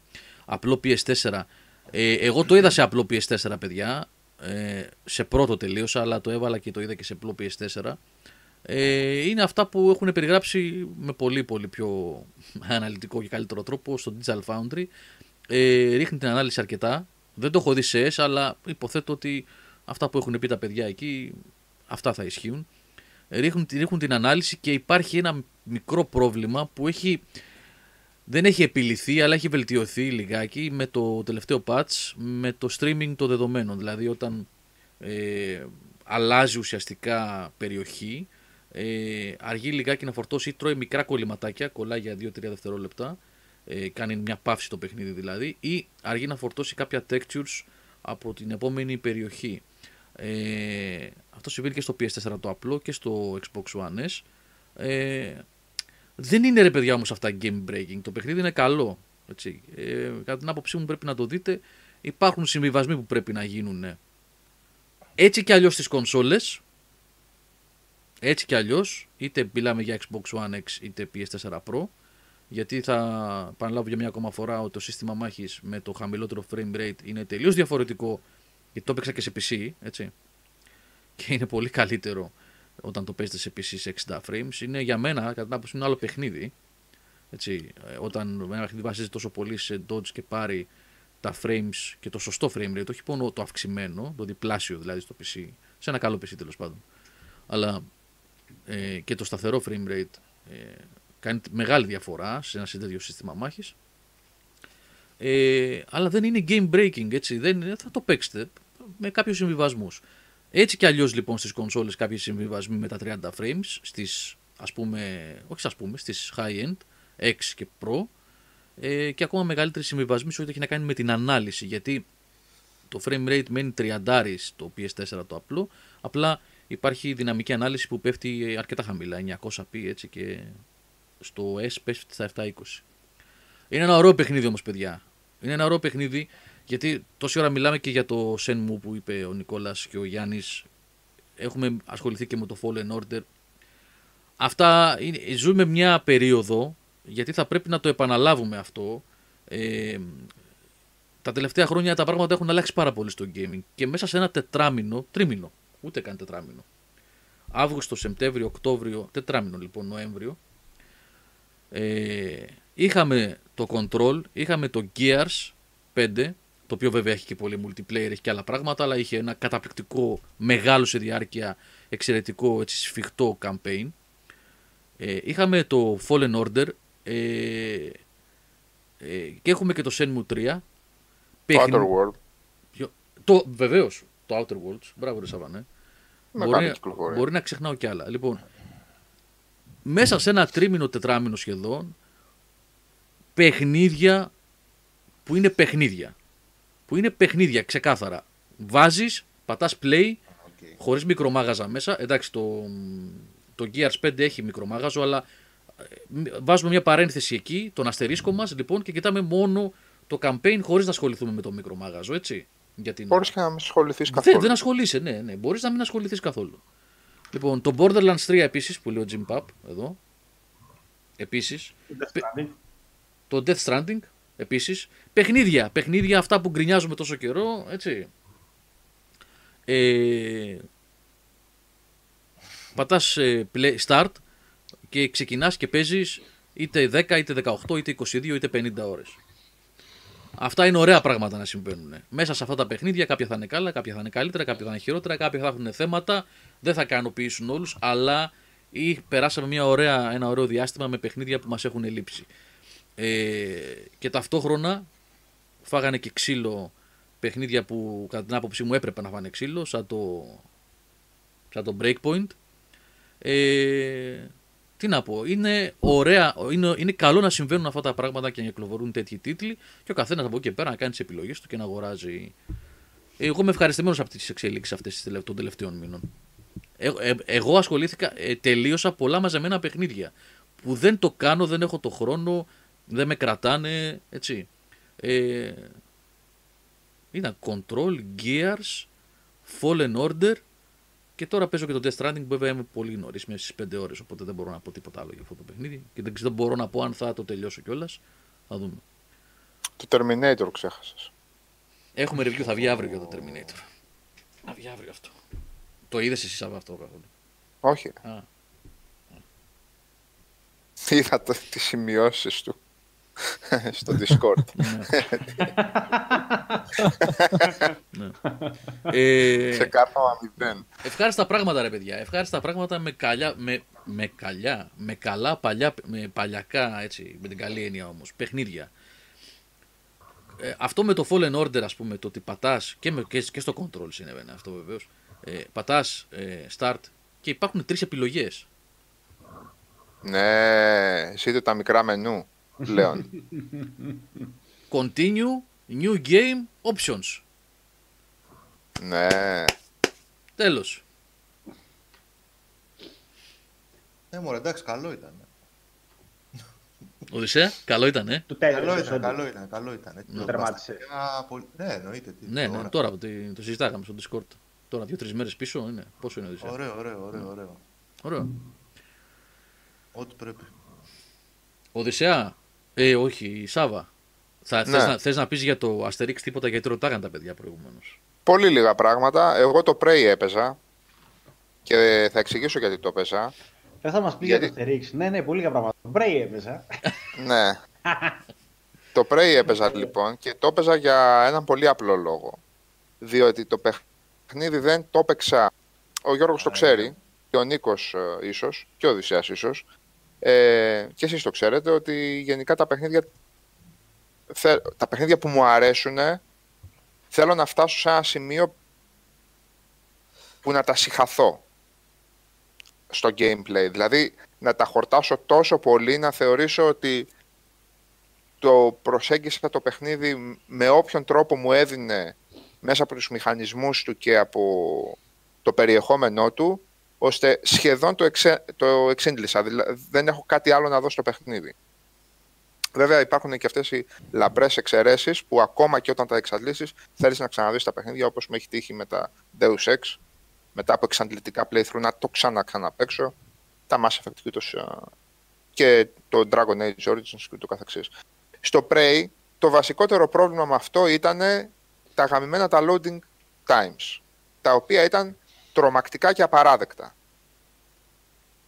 Speaker 1: απλό PS4. Ε, εγώ το είδα σε απλό PS4, παιδιά. Ε, σε πρώτο τελείωσα, αλλά το έβαλα και το είδα και σε απλό PS4. Ε, είναι αυτά που έχουν περιγράψει με πολύ πολύ πιο αναλυτικό και καλύτερο τρόπο στο Digital Foundry. Ε, ρίχνει την ανάλυση αρκετά. Δεν το έχω δει σε S, αλλά υποθέτω ότι αυτά που έχουν πει τα παιδιά εκεί, αυτά θα ισχύουν ρίχνουν, ρίχνουν την ανάλυση και υπάρχει ένα μικρό πρόβλημα που έχει, δεν έχει επιληθεί αλλά έχει βελτιωθεί λιγάκι με το τελευταίο patch με το streaming των δεδομένων. Δηλαδή όταν ε, αλλάζει ουσιαστικά περιοχή ε, αργεί λιγάκι να φορτώσει ή τρώει μικρά κολληματάκια, κολλάει για 2-3 δευτερόλεπτα ε, κάνει μια παύση το παιχνίδι δηλαδή ή αργεί να φορτώσει κάποια textures από την επόμενη περιοχή. Ε, αυτό συμβαίνει και στο PS4 το απλό και στο Xbox One S. Ε, δεν είναι ρε παιδιά όμως αυτά game breaking. Το παιχνίδι είναι καλό. Έτσι. Ε, κατά την άποψή μου πρέπει να το δείτε. Υπάρχουν συμβιβασμοί που πρέπει να γίνουν. Έτσι και αλλιώς στις κονσόλες. Έτσι και αλλιώς. Είτε μιλάμε για Xbox One X είτε PS4 Pro. Γιατί θα επαναλάβω για μια ακόμα φορά ότι το σύστημα μάχης με το χαμηλότερο frame rate είναι τελείως διαφορετικό γιατί το έπαιξα και σε PC, έτσι. Και είναι πολύ καλύτερο όταν το παίζετε σε PC σε 60 frames. Είναι για μένα, κατά την άποψη, είναι άλλο παιχνίδι. Έτσι, ε, όταν ένα παιχνίδι βασίζεται τόσο πολύ σε dodge και πάρει τα frames και το σωστό frame rate, όχι μόνο το αυξημένο, το διπλάσιο δηλαδή στο PC, σε ένα καλό PC τέλος πάντων, αλλά ε, και το σταθερό frame rate ε, κάνει μεγάλη διαφορά σε ένα τέτοιο σύστημα μάχης. Ε, αλλά δεν είναι game breaking, έτσι. Δεν είναι, θα το παίξετε με κάποιους συμβιβασμούς. Έτσι κι αλλιώς λοιπόν στις κονσόλες κάποιοι συμβιβασμοί με τα 30 frames, στις ας πούμε, όχι ας πούμε, στις high-end, X και Pro, ε, και ακόμα μεγαλύτερη συμβιβασμή σε ό,τι έχει να κάνει με την ανάλυση, γιατί το frame rate μένει 30 στο PS4 το απλό, απλά υπάρχει δυναμική ανάλυση που πέφτει αρκετά χαμηλά, 900p έτσι και στο S πέφτει στα 720. Είναι ένα ωραίο παιχνίδι όμως παιδιά. Είναι ένα ωραίο παιχνίδι γιατί τόση ώρα μιλάμε και για το Shenmue που είπε ο Νικόλας και ο Γιάννης. Έχουμε ασχοληθεί και με το Fallen Order. Αυτά είναι, ζούμε μια περίοδο γιατί θα πρέπει να το επαναλάβουμε αυτό. Ε, τα τελευταία χρόνια τα πράγματα έχουν αλλάξει πάρα πολύ στο gaming και μέσα σε ένα τετράμινο, τρίμηνο, ούτε καν τετράμινο. Αύγουστο, Σεπτέμβριο, Οκτώβριο, τετράμινο λοιπόν, Νοέμβριο. Ε, είχαμε το Control, είχαμε το Gears 5, το οποίο βέβαια έχει και πολύ multiplayer, έχει και άλλα πράγματα, αλλά είχε ένα καταπληκτικό, μεγάλο σε διάρκεια, εξαιρετικό, έτσι, σφιχτό campaign. Ε, είχαμε το Fallen Order ε, ε, και έχουμε και το Shenmue 3.
Speaker 3: Το
Speaker 1: Παιχνι-
Speaker 3: Outer World.
Speaker 1: Ποιο- Το, βεβαίως, το Outer Worlds. Μπράβο ρε Σαββανέ.
Speaker 3: Με
Speaker 1: Μπορεί,
Speaker 3: καλή κυκλοφορία.
Speaker 1: μπορεί να ξεχνάω κι άλλα. Λοιπόν, μέσα σε ένα τρίμηνο, τετράμινο σχεδόν, παιχνίδια που είναι παιχνίδια. Που είναι παιχνίδια, ξεκάθαρα. Βάζεις, πατάς play, χωρίς μικρομάγαζα μέσα. Εντάξει, το, το Gears 5 έχει μικρομάγαζο, αλλά ε, βάζουμε μια παρένθεση εκεί, τον αστερίσκο μας, λοιπόν, και κοιτάμε μόνο το campaign χωρίς να ασχοληθούμε με το μικρομάγαζο, έτσι. Για την...
Speaker 3: Μπορείς και να μην ασχοληθείς
Speaker 1: Δεν,
Speaker 3: καθόλου.
Speaker 1: δεν ασχολείσαι, ναι, ναι. Μπορείς να μην ασχοληθείς καθόλου. Λοιπόν, το Borderlands 3 επίσης που λέει ο Jim Pap εδώ. Επίσης. Το Death Stranding επίσης. Παιχνίδια. Παιχνίδια αυτά που γκρινιάζουμε τόσο καιρό, έτσι. Ε, πατάς ε, play, start και ξεκινάς και παίζεις είτε 10, είτε 18, είτε 22, είτε 50 ώρες. Αυτά είναι ωραία πράγματα να συμβαίνουν. Μέσα σε αυτά τα παιχνίδια κάποια θα είναι καλά, κάποια θα είναι καλύτερα, κάποια θα είναι χειρότερα, κάποια θα έχουν θέματα, δεν θα ικανοποιήσουν όλους, αλλά ή περάσαμε μια ωραία, ένα ωραίο διάστημα με παιχνίδια που μας έχουν λείψει. Ε, και ταυτόχρονα φάγανε και ξύλο παιχνίδια που κατά την άποψή μου έπρεπε να φάνε ξύλο, σαν το, σαν το Breakpoint. Ε, τι να πω, είναι ωραία, είναι, είναι καλό να συμβαίνουν αυτά τα πράγματα και να κυκλοφορούν τέτοιοι τίτλοι και ο καθένας από εκεί και πέρα να κάνει τις επιλογές του και να αγοράζει. Εγώ είμαι ευχαριστημένος από τις εξελίξεις αυτές των τελευταίων μήνων. Ε, ε, εγώ ασχολήθηκα, ε, τελείωσα πολλά μαζεμένα παιχνίδια που δεν το κάνω, δεν έχω το χρόνο, δεν με κρατάνε, έτσι. Ε, ήταν Control, Gears, Fallen Order και τώρα παίζω και το Death Stranding που βέβαια είμαι πολύ νωρίς, μέσα στις 5 ώρες. Οπότε δεν μπορώ να πω τίποτα άλλο για αυτό το παιχνίδι. Και δεν, δεν μπορώ να πω αν θα το τελειώσω κιόλας. Θα δούμε.
Speaker 3: Το Terminator ξέχασες.
Speaker 1: Έχουμε review, θα βγει αύριο για το Terminator. Θα βγει αύριο αυτό. Το είδες εσύ από αυτό καθόλου;
Speaker 3: Όχι.
Speaker 1: Α.
Speaker 3: Είδα τις σημειώσεις του [LAUGHS] στο Discord.
Speaker 1: Ναι. ε,
Speaker 3: Σε κάρφαμα μηδέν.
Speaker 1: ευχάριστα πράγματα ρε παιδιά. Ευχάριστα πράγματα με, καλιά, με, με, καλιά, με καλά παλιά, με παλιακά έτσι, με την καλή έννοια όμως, παιχνίδια. Ε, αυτό με το Fallen Order ας πούμε, το ότι πατάς και, με, και, και στο Control συνέβαινε αυτό βεβαίως. Ε, πατάς ε, Start και υπάρχουν τρεις επιλογές.
Speaker 3: Ναι, εσύ τα μικρά μενού πλέον.
Speaker 1: Continue, New Game, Options.
Speaker 3: ναι.
Speaker 1: Τέλος.
Speaker 6: Ε, μωρέ, εντάξει, καλό ήταν.
Speaker 1: Οδυσσέα, καλό ήταν, ε.
Speaker 2: Το
Speaker 6: Καλό
Speaker 2: τέλος.
Speaker 6: ήταν, καλό ήταν, καλό ήταν. Έτσι,
Speaker 1: Ναι.
Speaker 2: Τερμάτισε.
Speaker 6: Α, πολύ- Ναι, εννοείται. τι,
Speaker 1: Ναι, ναι,
Speaker 6: τώρα.
Speaker 1: τώρα το, το συζητάγαμε στο Discord. Τώρα δύο-τρεις μέρες πίσω είναι. Πόσο είναι Οδυσσέα.
Speaker 6: Ωραίο, ωραίο, ωραίο, ωραίο.
Speaker 1: Ωραίο.
Speaker 6: Ό,τι πρέπει.
Speaker 1: Οδυσσέα, ε, όχι, η Σάβα. Θα,
Speaker 3: Ναι.
Speaker 1: θες, να, θες να πεις για το Asterix τίποτα γιατί ρωτάγαν τα παιδιά προηγουμένως.
Speaker 3: Πολύ λίγα πράγματα. Εγώ το Prey έπαιζα και θα εξηγήσω γιατί το έπαιζα.
Speaker 2: Δεν θα μας πει για το
Speaker 3: Γιατί-
Speaker 2: Asterix. Ναι, ναι, πολύ λίγα πράγματα. Μπρέι έπαιζα. [LAUGHS]
Speaker 3: Ναι. το Prey έπαιζα λοιπόν και το έπαιζα για έναν πολύ απλό λόγο. Διότι το παιχνίδι δεν το έπαιξα. Ο Γιώργος το ξέρει και ο Νίκος ε, ίσως και ο Οδυσσέας ίσως ε, και εσείς το ξέρετε ότι γενικά τα παιχνίδια θε- τα παιχνίδια που μου αρέσουν θέλω να φτάσω σε ένα σημείο που να τα συχαθώ στο gameplay. Δηλαδή να τα χορτάσω τόσο πολύ να θεωρήσω ότι το προσέγγισα το παιχνίδι με όποιον τρόπο μου έδινε μέσα από τους μηχανισμούς του και από το περιεχόμενό του ώστε σχεδόν το, εξε, το εξέντλησα. Δηλαδή, δεν έχω κάτι άλλο να δω στο παιχνίδι. Βέβαια υπάρχουν και αυτές οι λαμπρές εξαιρέσεις που ακόμα και όταν τα εξαντλήσεις θέλεις να ξαναδείς τα παιχνίδια όπως με έχει τύχει με τα Deus Ex μετά από εξαντλητικά playthrough να το ξανα ξαναπαίξω τα Mass Effect και, το, ε, και το Dragon Age Origins και το καθεξής. Στο Prey το βασικότερο πρόβλημα με αυτό ήταν τα γαμημένα τα loading times τα οποία ήταν τρομακτικά και απαράδεκτα.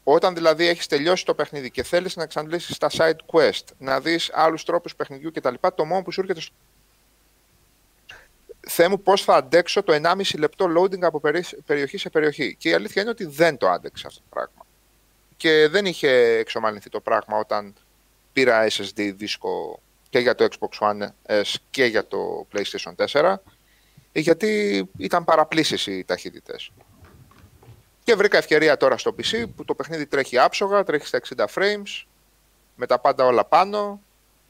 Speaker 3: Όταν δηλαδή έχεις τελειώσει το παιχνίδι και θέλεις να εξαντλήσεις τα side quest, να δεις άλλους τρόπους παιχνιδιού κτλ. Το μόνο που σου έρχεται στο Θεέ μου πώς θα αντέξω το 1,5 λεπτό loading από περι- περιοχή σε περιοχή. Και η αλήθεια είναι ότι δεν το άντεξα αυτό το πράγμα. Και δεν είχε εξομαλυνθεί το πράγμα όταν πήρα SSD δίσκο και για το Xbox One S και για το PlayStation 4 γιατί ήταν παραπλήσεις οι ταχύτητες. Και βρήκα ευκαιρία τώρα στο PC που το παιχνίδι τρέχει άψογα, τρέχει στα 60 frames, με τα πάντα όλα πάνω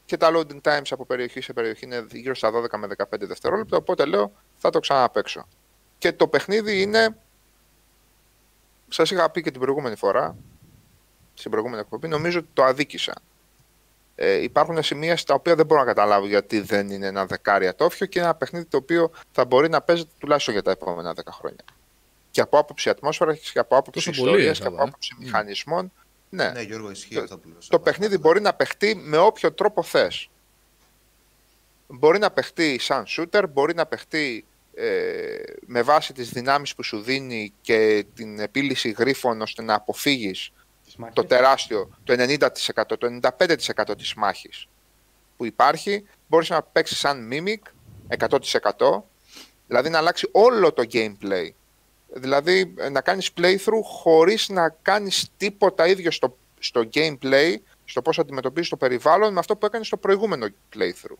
Speaker 3: και τα loading times από περιοχή σε περιοχή είναι γύρω στα 12 με 15 δευτερόλεπτα, οπότε λέω θα το ξαναπαίξω. Και το παιχνίδι είναι, σας είχα πει και την προηγούμενη φορά, στην προηγούμενη εκπομπή, νομίζω ότι το αδίκησα. Ε, υπάρχουν σημεία στα οποία δεν μπορώ να καταλάβω γιατί δεν είναι ένα δεκάρι ατόφιο και ένα παιχνίδι το οποίο θα μπορεί να παίζεται τουλάχιστον για τα επόμενα 10 χρόνια. Και από άποψη ατμόσφαιρα και από άποψη
Speaker 1: Τόσο πολύ,
Speaker 3: ιστορίας
Speaker 1: ε,
Speaker 3: και από
Speaker 1: Σάβα, ε.
Speaker 3: άποψη μηχανισμών. Ναι,
Speaker 6: Ναι, Γιώργο, ισχύει
Speaker 3: Το-
Speaker 6: αυτό που λες.
Speaker 3: το παιχνίδι μπορεί να παιχτεί με όποιο τρόπο θες. Μπορεί να παιχτεί σαν shooter, μπορεί να παιχτεί ε, με βάση τις δυνάμεις που σου δίνει και την επίλυση γρίφων ώστε να αποφύγεις
Speaker 2: Τις μάχες.
Speaker 3: το τεράστιο, το 90%, το 95% της μάχης που υπάρχει, μπορείς να παίξεις σαν mimic 100%, δηλαδή να αλλάξει όλο το gameplay. Δηλαδή ε, να κάνεις playthrough χωρίς να κάνεις τίποτα ίδιο στο, στο gameplay, στο πώς αντιμετωπίζεις το περιβάλλον με αυτό που έκανες στο προηγούμενο playthrough.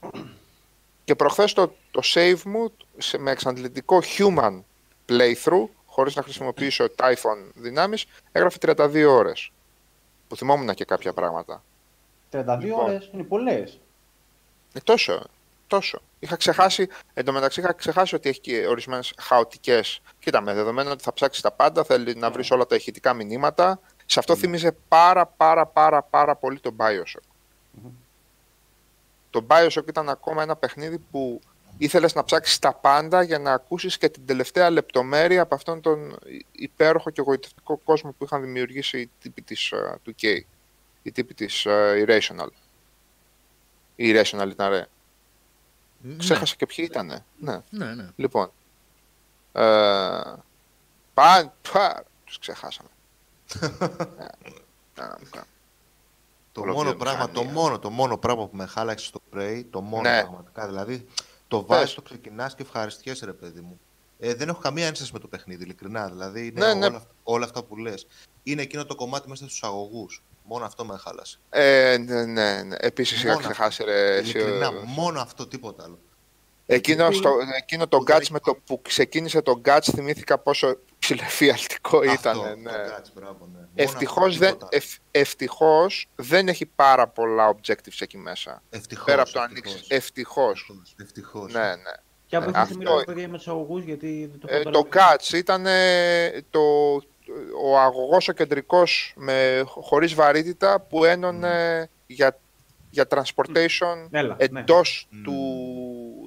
Speaker 3: [CLEARS THROAT] Και προχθές το, το save μου σε, με εξαντλητικό human playthrough, χωρίς να χρησιμοποιήσω Typhon δυνάμεις, έγραφε 32 ώρες. Που θυμόμουν και κάποια πράγματα.
Speaker 2: 32
Speaker 3: Λοιπόν.
Speaker 2: ώρες είναι πολλές.
Speaker 3: Ε, τόσο, τόσο. Είχα ξεχάσει, εν τω μεταξύ είχα ξεχάσει ότι έχει και ορισμένες χαοτικές. Κοίτα, με δεδομένο ότι θα ψάξει τα πάντα, θέλει να βρεις όλα τα ηχητικά μηνύματα. Σε αυτό θύμιζε πάρα πάρα πάρα πάρα πολύ τον Bioshock. Το Bioshock ήταν ακόμα ένα παιχνίδι που ήθελες να ψάξεις τα πάντα για να ακούσεις και την τελευταία λεπτομέρεια από αυτόν τον υπέροχο και εγωιτευτικό κόσμο που είχαν δημιουργήσει οι τύποι της uh, 2K. Οι τύποι της uh, Irrational. Η Irrational ήταν ρε. Ξέχασα και ποιοι ήτανε. Ναι.
Speaker 1: Ναι, ναι.
Speaker 3: Λοιπόν. Ε, πα, πα, τους ξεχάσαμε. Ε, ε, ε.
Speaker 6: Το
Speaker 3: Ολόκληρη
Speaker 6: μόνο, πράγμα, το,
Speaker 3: μηχανία.
Speaker 6: μόνο, το μόνο πράγμα που με χάλαξε στο Prey, το μόνο
Speaker 3: Ναι.
Speaker 6: πραγματικά, δηλαδή το
Speaker 3: Πες.
Speaker 6: βάζεις, το ξεκινάς και ευχαριστιέσαι ρε παιδί μου. Ε, δεν έχω καμία ένσταση με το παιχνίδι, ειλικρινά. Δηλαδή είναι
Speaker 3: Ναι,
Speaker 6: όλα,
Speaker 3: ναι.
Speaker 6: αυτά- όλα αυτά που λες. Είναι εκείνο το κομμάτι μέσα στους αγωγούς. Μόνο αυτό με χάλασε.
Speaker 3: Ε, ναι, ναι, ναι. Επίσης είχα
Speaker 6: Μόνο
Speaker 3: ξεχάσει ρε, εσύ,
Speaker 6: Ειλικρινά,
Speaker 3: ο-
Speaker 6: μόνο αυτό, τίποτα άλλο.
Speaker 3: Εκείνο, στο, εκείνο το
Speaker 6: Που
Speaker 3: Guts
Speaker 6: δεν
Speaker 3: με το που ξεκίνησε το Guts θυμήθηκα πόσο ψηλεφιαλτικό ήταν.
Speaker 6: αυτό,
Speaker 3: Ναι.
Speaker 6: το Guts, μπράβο, ναι. Μόνο
Speaker 3: Ευτυχώς
Speaker 6: αυτό,
Speaker 3: δεν,
Speaker 6: τίποτα.
Speaker 3: ευ, ευτυχώς δεν έχει πάρα πολλά objectives εκεί μέσα.
Speaker 6: Ευτυχώς,
Speaker 3: Πέρα από το
Speaker 6: ευτυχώς.
Speaker 3: ανοίξεις. Ευτυχώς.
Speaker 6: Ευτυχώς, ευτυχώς.
Speaker 3: Ναι, ναι.
Speaker 2: Και
Speaker 3: αυτό-
Speaker 2: βοηθήστε μιλάω παιδιά με τους αγωγούς γιατί δεν το έχω
Speaker 3: Ε, το
Speaker 2: καταλάβει.
Speaker 3: Guts ήταν ε, το, ο αγωγός ο κεντρικός με, χωρίς βαρύτητα που ένωνε για, για transportation
Speaker 2: Έλα, ναι.
Speaker 3: εντός
Speaker 6: Μμ.
Speaker 3: του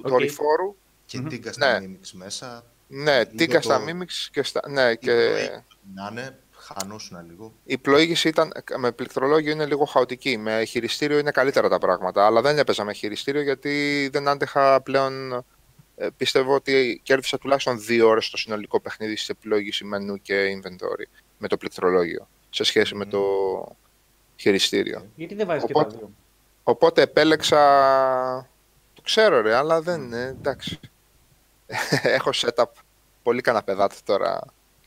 Speaker 2: Οκ.
Speaker 3: δορυφόρου.
Speaker 6: Και
Speaker 2: Μμμ.
Speaker 6: τίγκα στα
Speaker 3: Ναι.
Speaker 6: Mimics μέσα.
Speaker 3: Ναι,
Speaker 6: Λίγο
Speaker 3: τίγκα στα
Speaker 6: το-
Speaker 3: Mimics και στα... Ναι,
Speaker 6: η
Speaker 3: και
Speaker 6: πλοήγηση Να είναι, χανόσουνα λίγο.
Speaker 3: η πλοήγηση ήταν, με πληκτρολόγιο είναι λίγο χαοτική. Με χειριστήριο είναι καλύτερα τα πράγματα, αλλά δεν έπαιζα με χειριστήριο γιατί δεν άντεχα πλέον... ε, Πιστεύω ότι κέρδισα τουλάχιστον δύο ώρες στο συνολικό παιχνίδι σε πλοήγηση μενού και inventory με το πληκτρολόγιο σε σχέση με
Speaker 6: Μμμ.
Speaker 3: το χειριστήριο.
Speaker 2: Γιατί δεν βάζεις και τα
Speaker 3: Οπότε-
Speaker 2: δύο;
Speaker 3: Οπότε επέλεξα... Το ξέρω ρε, αλλά δεν είναι, εντάξει. [LAUGHS] Έχω setup πολύ καναπεδάτο τώρα.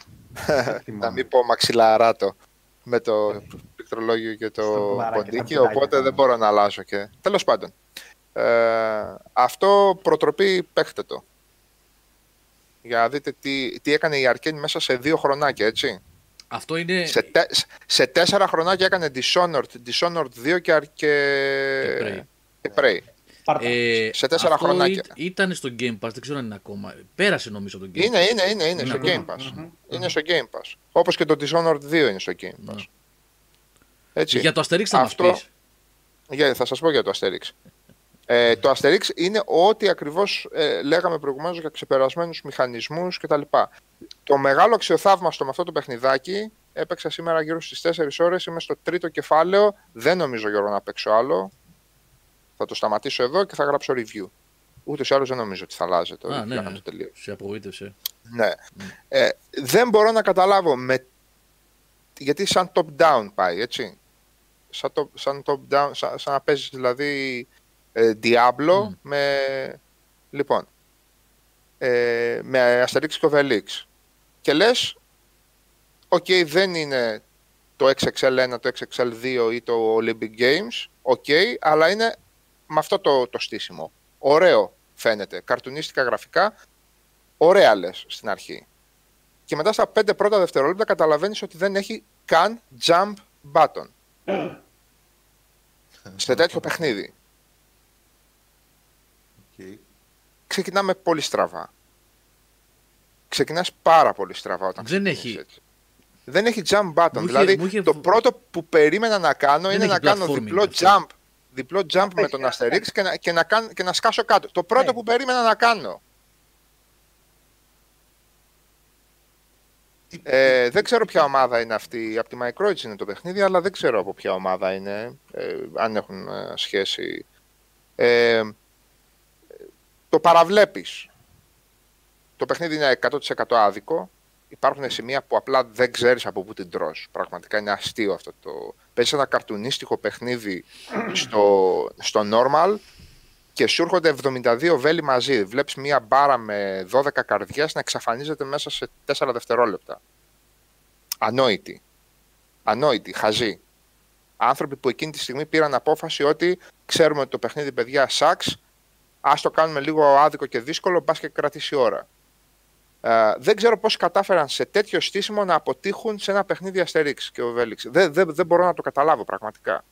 Speaker 3: [LAUGHS] να
Speaker 2: θυμάμαι.
Speaker 3: μην πω μαξιλαράτο με το πληκτρολόγιο και
Speaker 2: Στο
Speaker 3: το
Speaker 2: κουβαράκι, τα
Speaker 3: ποντίκι,
Speaker 2: πιτάκια
Speaker 3: οπότε
Speaker 2: πάνω.
Speaker 3: δεν μπορώ να αλλάζω και... Τέλος πάντων. Ε, αυτό προτροπή παίχτε το. Για να δείτε τι, τι έκανε η Arcane μέσα σε δύο χρονάκια, έτσι.
Speaker 1: Αυτό είναι.
Speaker 3: Σε, τε, σε τέσσερα χρονάκια έκανε Dishonored, Dishonored 2 και, Ar- και,
Speaker 1: Prey.
Speaker 3: και Prey.
Speaker 2: Πάρτα.
Speaker 1: Ε,
Speaker 3: σε τέσσερα
Speaker 1: αυτό
Speaker 3: χρονάκια.
Speaker 1: ή- Ήταν στο Game Pass, δεν ξέρω αν είναι ακόμα. Πέρασε νομίζω το Game Pass.
Speaker 3: Είναι, είναι, είναι, είναι
Speaker 1: Ναι,
Speaker 3: στο
Speaker 1: ναι.
Speaker 3: Game Pass.
Speaker 2: Μμμ.
Speaker 3: Είναι στο Game Pass. Όπως και το Dishonored 2 είναι στο Game
Speaker 1: Ναι.
Speaker 3: Pass. Έτσι.
Speaker 1: Για το Asterix θα
Speaker 3: Αυτό-
Speaker 1: μας πεις.
Speaker 3: Για, θα σας πω για το Asterix. Ε, το Asterix είναι ό,τι ακριβώς ε, λέγαμε προηγουμένως για ξεπερασμένους μηχανισμούς κτλ. Το μεγάλο αξιοθαύμαστο με αυτό το παιχνιδάκι έπαιξα σήμερα γύρω στις 4 ώρες, είμαι στο τρίτο κεφάλαιο, δεν νομίζω Γιώργο να παίξω άλλο. Θα το σταματήσω εδώ και θα γράψω review. Ούτως ή άλλως δεν νομίζω ότι θα αλλάζει το
Speaker 1: Α,
Speaker 3: review
Speaker 1: ναι,
Speaker 3: για να
Speaker 1: ναι.
Speaker 3: το τελείω.
Speaker 1: Σε απογοήτευσε.
Speaker 3: Ναι. Ε, δεν μπορώ να καταλάβω με... γιατί σαν top-down πάει, έτσι. Σαν, top, σαν top-down, σαν, σαν να παίζεις δηλαδή ε, Diablo
Speaker 1: Μμ.
Speaker 3: με... Λοιπόν, ε, με Asterix και Obelix. Και λες, οκ, δεν είναι το XXL1, το XXL2 ή το Olympic Games, οκ, αλλά είναι με αυτό το, το στήσιμο. Ωραίο φαίνεται, καρτουνίστικα γραφικά, ωραία λες στην αρχή. Και μετά στα πέντε πρώτα δευτερόλεπτα καταλαβαίνεις ότι δεν έχει καν jump button [LAUGHS] σε τέτοιο παιχνίδι.
Speaker 6: Οκ.
Speaker 3: Ξεκινάμε πολύ στραβά. Ξεκινάς πάρα πολύ στραβά όταν
Speaker 1: Δεν
Speaker 3: ξεκινήσεις
Speaker 1: έχει-
Speaker 3: έτσι. Δεν έχει jump button.
Speaker 1: Μου είχε-
Speaker 3: δηλαδή,
Speaker 1: μου είχε-
Speaker 3: το πρώτο που περίμενα να κάνω
Speaker 1: Δεν
Speaker 3: είναι
Speaker 1: έχει
Speaker 3: να κάνω
Speaker 1: platforming
Speaker 3: διπλό
Speaker 1: αυτό.
Speaker 3: jump, διπλό jump με
Speaker 2: Έχει,
Speaker 3: τον
Speaker 2: ναι.
Speaker 3: Asterix και να, και, να κάνω, και να σκάσω κάτω. Το πρώτο
Speaker 2: Ναι.
Speaker 3: που περίμενα να κάνω. Ε, δεν ξέρω ποια ομάδα είναι αυτή. Από τη Microids είναι το παιχνίδι, αλλά δεν ξέρω από ποια ομάδα είναι, ε, αν έχουν ε, σχέση. Ε, το παραβλέπεις. το παιχνίδι είναι 100% άδικο. Υπάρχουν σημεία που απλά δεν ξέρεις από πού την τρως. Πραγματικά είναι αστείο αυτό το... Παίζεις ένα καρτουνίστικο παιχνίδι στο, στο normal και σου έρχονται 72 βέλη μαζί. Βλέπεις μια μπάρα με 12 καρδιές να εξαφανίζεται μέσα σε 4 δευτερόλεπτα. Ανόητη. Ανόητη, χαζή. Άνθρωποι που εκείνη τη στιγμή πήραν απόφαση ότι ξέρουμε ότι το παιχνίδι, παιδιά, σαξ, ας το κάνουμε λίγο άδικο και δύσκολο, μπας και κρατήσει ώρα. Ε, δεν ξέρω πώς κατάφεραν σε τέτοιο στήσιμο να αποτύχουν σε ένα παιχνίδι Asterix και Obelix. Δεν, δεν, δεν μπορώ να το καταλάβω πραγματικά.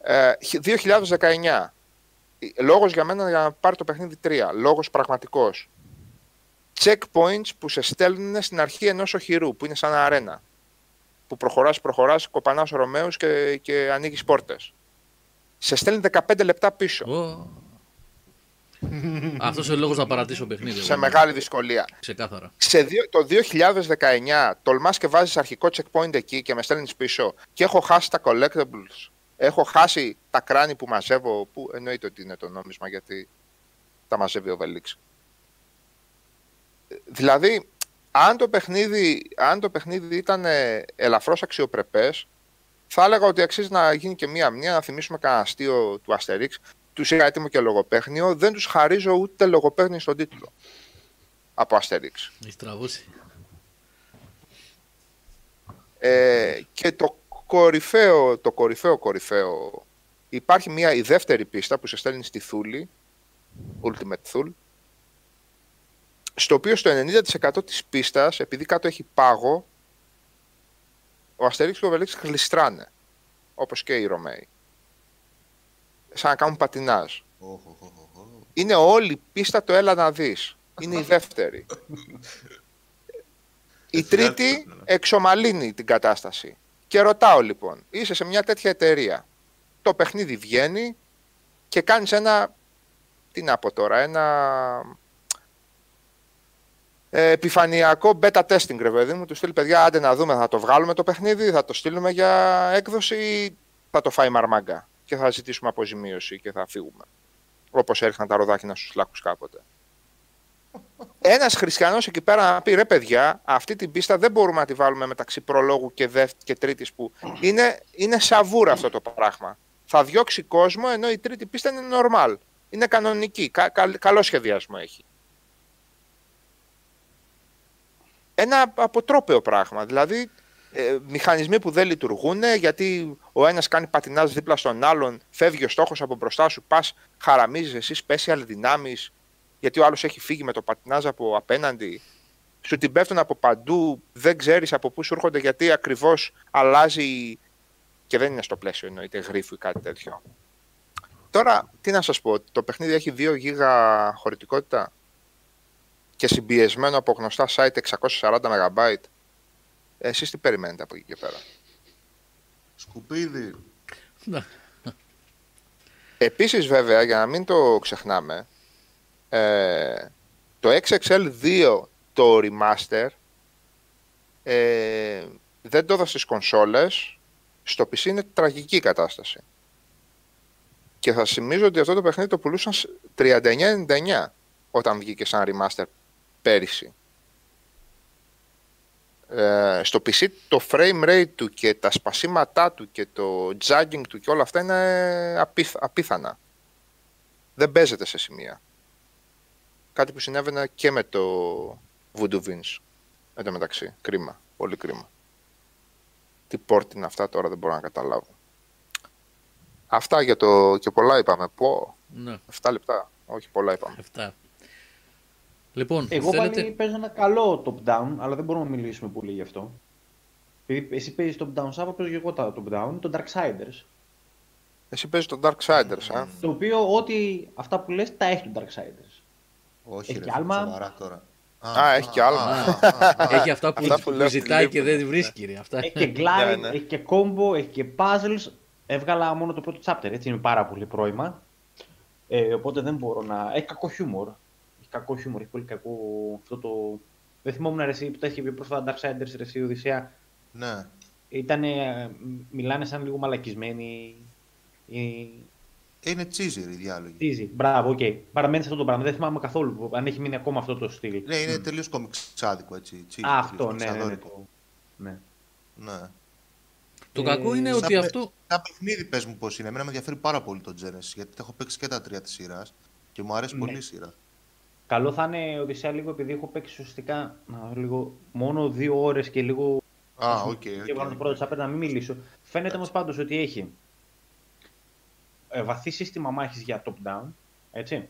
Speaker 3: Ε, 2019. Λόγος για μένα για να πάρει το παιχνίδι 3. Λόγος πραγματικός. Checkpoints που σε στέλνουν στην αρχή ενός οχυρού, που είναι σαν αρένα. Που προχωράς, προχωράς, κοπανάς Ρωμαίους και, και ανοίγεις πόρτες. Σε στέλνει 15 λεπτά πίσω. [LAUGHS]
Speaker 1: Αυτός είναι ο λόγος να παρατήσω παιχνίδι.
Speaker 3: σε
Speaker 1: εγώ.
Speaker 3: μεγάλη δυσκολία.
Speaker 1: Ξεκάθαρα.
Speaker 3: Σε δύο- το 2019 τολμάς και βάζεις αρχικό checkpoint εκεί και με στέλνεις πίσω και έχω χάσει τα collectibles. Έχω χάσει τα κράνη που μαζεύω, που εννοείται ότι είναι το νόμισμα γιατί τα μαζεύει ο Βελίξ. Δηλαδή, αν το παιχνίδι, αν το παιχνίδι ήταν ε, ελαφρώς αξιοπρεπές, θα έλεγα ότι αξίζει να γίνει και μία μνήμα, να θυμίσουμε κανένα αστείο του Asterix. Τους είχα έτοιμο και λογοπαίχνιο, δεν τους χαρίζω ούτε λογοπαίχνιο στον τίτλο από Asterix.
Speaker 1: Έχεις τραβούσει.
Speaker 3: Ε, και το κορυφαίο, το κορυφαίο κορυφαίο, υπάρχει μια η δεύτερη πίστα που σε στέλνει στη Θούλη, Ultimate Thul, στο οποίο στο 90% της πίστας, επειδή κάτω έχει πάγο, ο Αστερίξ και ο Βελίξ γλιστράνε, όπως και οι Ρωμαίοι. Σαν να κάνουν πατινάζ.
Speaker 6: Οχ, οχ, οχ, οχ.
Speaker 3: Είναι όλη η πίστα το έλα να δεις. Είναι η δεύτερη. Η
Speaker 6: Έτσι,
Speaker 3: τρίτη
Speaker 6: δεύτερη, ναι.
Speaker 3: εξομαλύνει την κατάσταση. Και ρωτάω λοιπόν, είσαι σε μια τέτοια εταιρεία. Το παιχνίδι βγαίνει και κάνεις ένα, τι να πω τώρα, ένα ε, επιφανειακό beta testing, ρε παιδί μου. Του στείλει παιδιά, άντε να δούμε, θα το βγάλουμε το παιχνίδι, θα το στείλουμε για έκδοση ή θα το φάει μαρμάγκα και θα ζητήσουμε αποζημίωση και θα φύγουμε. Όπως έριχναν τα ροδάκινα στους λάκους κάποτε. Ένας χριστιανός εκεί πέρα να πει ρε παιδιά, αυτή την πίστα δεν μπορούμε να τη βάλουμε μεταξύ προλόγου και, δεύ, και τρίτης που είναι, είναι σαβούρα αυτό το πράγμα. Θα διώξει κόσμο ενώ η τρίτη πίστα είναι normal. Είναι κανονική. Κα, κα- καλό σχεδιασμό έχει. Ένα αποτρόπαιο πράγμα. Δηλαδή, ε, μηχανισμοί που δεν λειτουργούν γιατί ο ένας κάνει πατινάζ δίπλα στον άλλον, φεύγει ο στόχος από μπροστά σου, πας χαραμίζεις εσύ special δυνάμεις γιατί ο άλλος έχει φύγει με το πατινάζ από απέναντι. Σου την πέφτουν από παντού, δεν ξέρεις από πού σου έρχονται γιατί ακριβώς αλλάζει και δεν είναι στο πλαίσιο εννοείται γρίφου ή κάτι τέτοιο. Τώρα, τι να σας πω, το παιχνίδι έχει 2 γίγα χωρητικότητα και συμπιεσμένο από γνωστά site 640 MB. Εσείς τι περιμένετε από εκεί και πέρα;
Speaker 6: Σκουπίδι.
Speaker 1: Να. [LAUGHS]
Speaker 3: Επίσης βέβαια, για να μην το ξεχνάμε, ε, το XXL2 το remaster ε, δεν το έδωσε στις κονσόλες, στο PC είναι τραγική η κατάσταση. Και θα θυμίζω ότι αυτό το παιχνίδι το πουλούσαν σ- 39,99 όταν βγήκε σαν remaster πέρυσι. Ε, στο PC το frame rate του και τα σπασίματά του και το jogging του και όλα αυτά είναι απίθ- απίθανα. Δεν παίζεται σε σημεία. Κάτι που συνέβαινε και με το Voodoo Vince. Εν τω μεταξύ. Κρίμα. Πολύ κρίμα. Τι πόρτι είναι αυτά τώρα δεν μπορώ να καταλάβω. Αυτά για το... και πολλά είπαμε. Πω.
Speaker 1: Ναι,
Speaker 3: 7 λεπτά. Όχι, πολλά είπαμε.
Speaker 1: 7. Λοιπόν,
Speaker 2: Εγώ
Speaker 1: θέλετε...
Speaker 2: πάλι παίζω ένα καλό top-down, αλλά δεν μπορούμε να μιλήσουμε πολύ γι' αυτό. Επειδή εσύ παίζεις top-down, Σάβα παίζω και εγώ τα top-down, το Darksiders.
Speaker 3: Εσύ παίζεις το Darksiders, ε.
Speaker 2: Το οποίο ό,τι αυτά που λες τα έχει το Darksiders.
Speaker 6: Όχι,
Speaker 2: Έχει
Speaker 6: ρε,
Speaker 2: και άλμα.
Speaker 6: σοβαρά τώρα.
Speaker 3: Α, έχει και άλμα.
Speaker 6: α, α, α, [LAUGHS]
Speaker 1: Έχει αυτά που,
Speaker 3: Αυτά που
Speaker 1: που
Speaker 3: λέω
Speaker 1: ζητάει
Speaker 3: στη
Speaker 1: και δεν
Speaker 3: Λίμπη.
Speaker 1: βρίσκει. Ρε. Αυτά.
Speaker 2: Έχει και glide,
Speaker 3: Ναι, ναι.
Speaker 2: έχει και combo, έχει και puzzles. Έβγαλα μόνο το πρώτο chapter, έτσι είναι πάρα πολύ πρώιμα. Ε, οπότε δεν μπορώ να... Έχει κακό χιούμορ. Έχει κακό χιούμορ, έχει πολύ κακό αυτό το... Δεν θυμόμουν ρε, εσύ που τα είχε πει πρόσφατα Darksiders, ρε, εσύ, Οδυσσέα.
Speaker 6: Ναι.
Speaker 2: Ήτανε, μιλάνε σαν λίγο μαλακισμένοι. Οι,
Speaker 6: Είναι cheesy οι διάλογοι.
Speaker 2: Cheesy. Μπράβο, οκ. Okay. Παραμένει σε αυτό το πράγμα. Δεν θυμάμαι καθόλου αν έχει μείνει ακόμα αυτό το στυλ.
Speaker 6: Ναι, είναι τελείως κομιξάδικο έτσι. cheesy,
Speaker 2: Α, αυτό,
Speaker 6: τελείως
Speaker 2: ναι, ναι, ναι.
Speaker 6: κομιξαδόρικο.
Speaker 2: το- ναι.
Speaker 6: Ναι.
Speaker 1: Το
Speaker 2: Ε,
Speaker 1: κακό είναι
Speaker 6: σαν
Speaker 1: ότι
Speaker 6: με-
Speaker 1: αυτό.
Speaker 6: Τα παιχνίδι πες μου πώς είναι. Εμένα με ενδιαφέρει πάρα πολύ το Genesis, γιατί τα έχω παίξει και τα τρία της σειράς και μου αρέσει
Speaker 2: Ναι.
Speaker 6: πολύ η σειρά.
Speaker 2: Καλό θα είναι Οδυσσέα λίγο επειδή έχω παίξει ουσιαστικά να δω λίγο, μόνο δύο ώρες και λίγο
Speaker 6: Α, οκ,
Speaker 2: και
Speaker 6: οκ.
Speaker 2: βάλω το πρώτο chapter να μην μιλήσω. Φαίνεται όμως πάντως ότι έχει ε, βαθύ σύστημα μάχης για top-down, έτσι.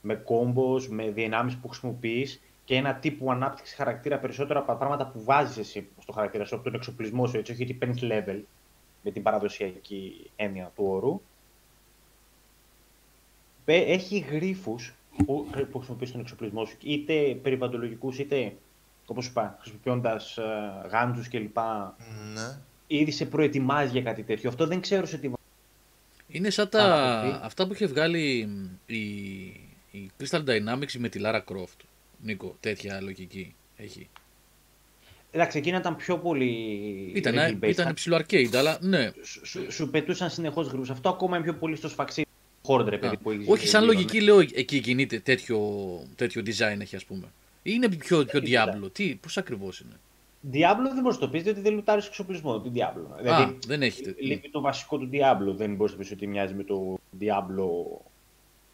Speaker 2: Με combos, με δυνάμεις που χρησιμοποιείς και ένα τύπου ανάπτυξη χαρακτήρα περισσότερο από τα πράγματα που βάζεις εσύ στο χαρακτήρα σου, από τον εξοπλισμό σου, έτσι, όχι ότι παίρνει level με την παραδοσιακή έννοια του όρου. Πε- Έχει γρίφους που, που χρησιμοποιείς στον εξοπλισμό σου, είτε περιβαλλοντολογικούς, είτε, όπως είπα, χρησιμοποιώντας ε, γάντζους κλπ.
Speaker 6: Ναι.
Speaker 2: Ήδη σε προετοιμάζει για κάτι τέτοιο. Αυτό δεν ξέρω σε τι
Speaker 1: Είναι σαν τα...
Speaker 2: Άνθρωποι.
Speaker 1: αυτά που είχε βγάλει η... η Crystal Dynamics με τη Lara Croft. Νίκο, τέτοια λογική έχει.
Speaker 2: Εντάξει, εκείνα ήταν πιο πολύ.
Speaker 1: Ήταν,
Speaker 2: level-based.
Speaker 1: ήταν ψηλό arcade, αλλά ναι.
Speaker 2: Σου, σου, σου πετούσαν συνεχώς γρήγορα. Αυτό ακόμα είναι πιο πολύ στο σφαξί. Χόρντρε,
Speaker 1: Α,
Speaker 2: παιδί που έχεις
Speaker 1: όχι, σαν
Speaker 2: γύρω,
Speaker 1: λογική
Speaker 2: ναι.
Speaker 1: λέω εκεί κινείται τέτοιο, τέτοιο design έχει ας πούμε. Ή είναι πιο, πιο
Speaker 2: Έχει
Speaker 1: Diablo, τι, πώς ακριβώς είναι;
Speaker 2: Diablo δεν μπορεί να το πει, διότι δεν λουτάρεις εξοπλισμό του Diablo. Δηλαδή,
Speaker 1: δεν έχει τέτοιο.
Speaker 2: λείπει το βασικό του Diablo. Δεν μπορείς να πεις ότι μοιάζει με το Diablo.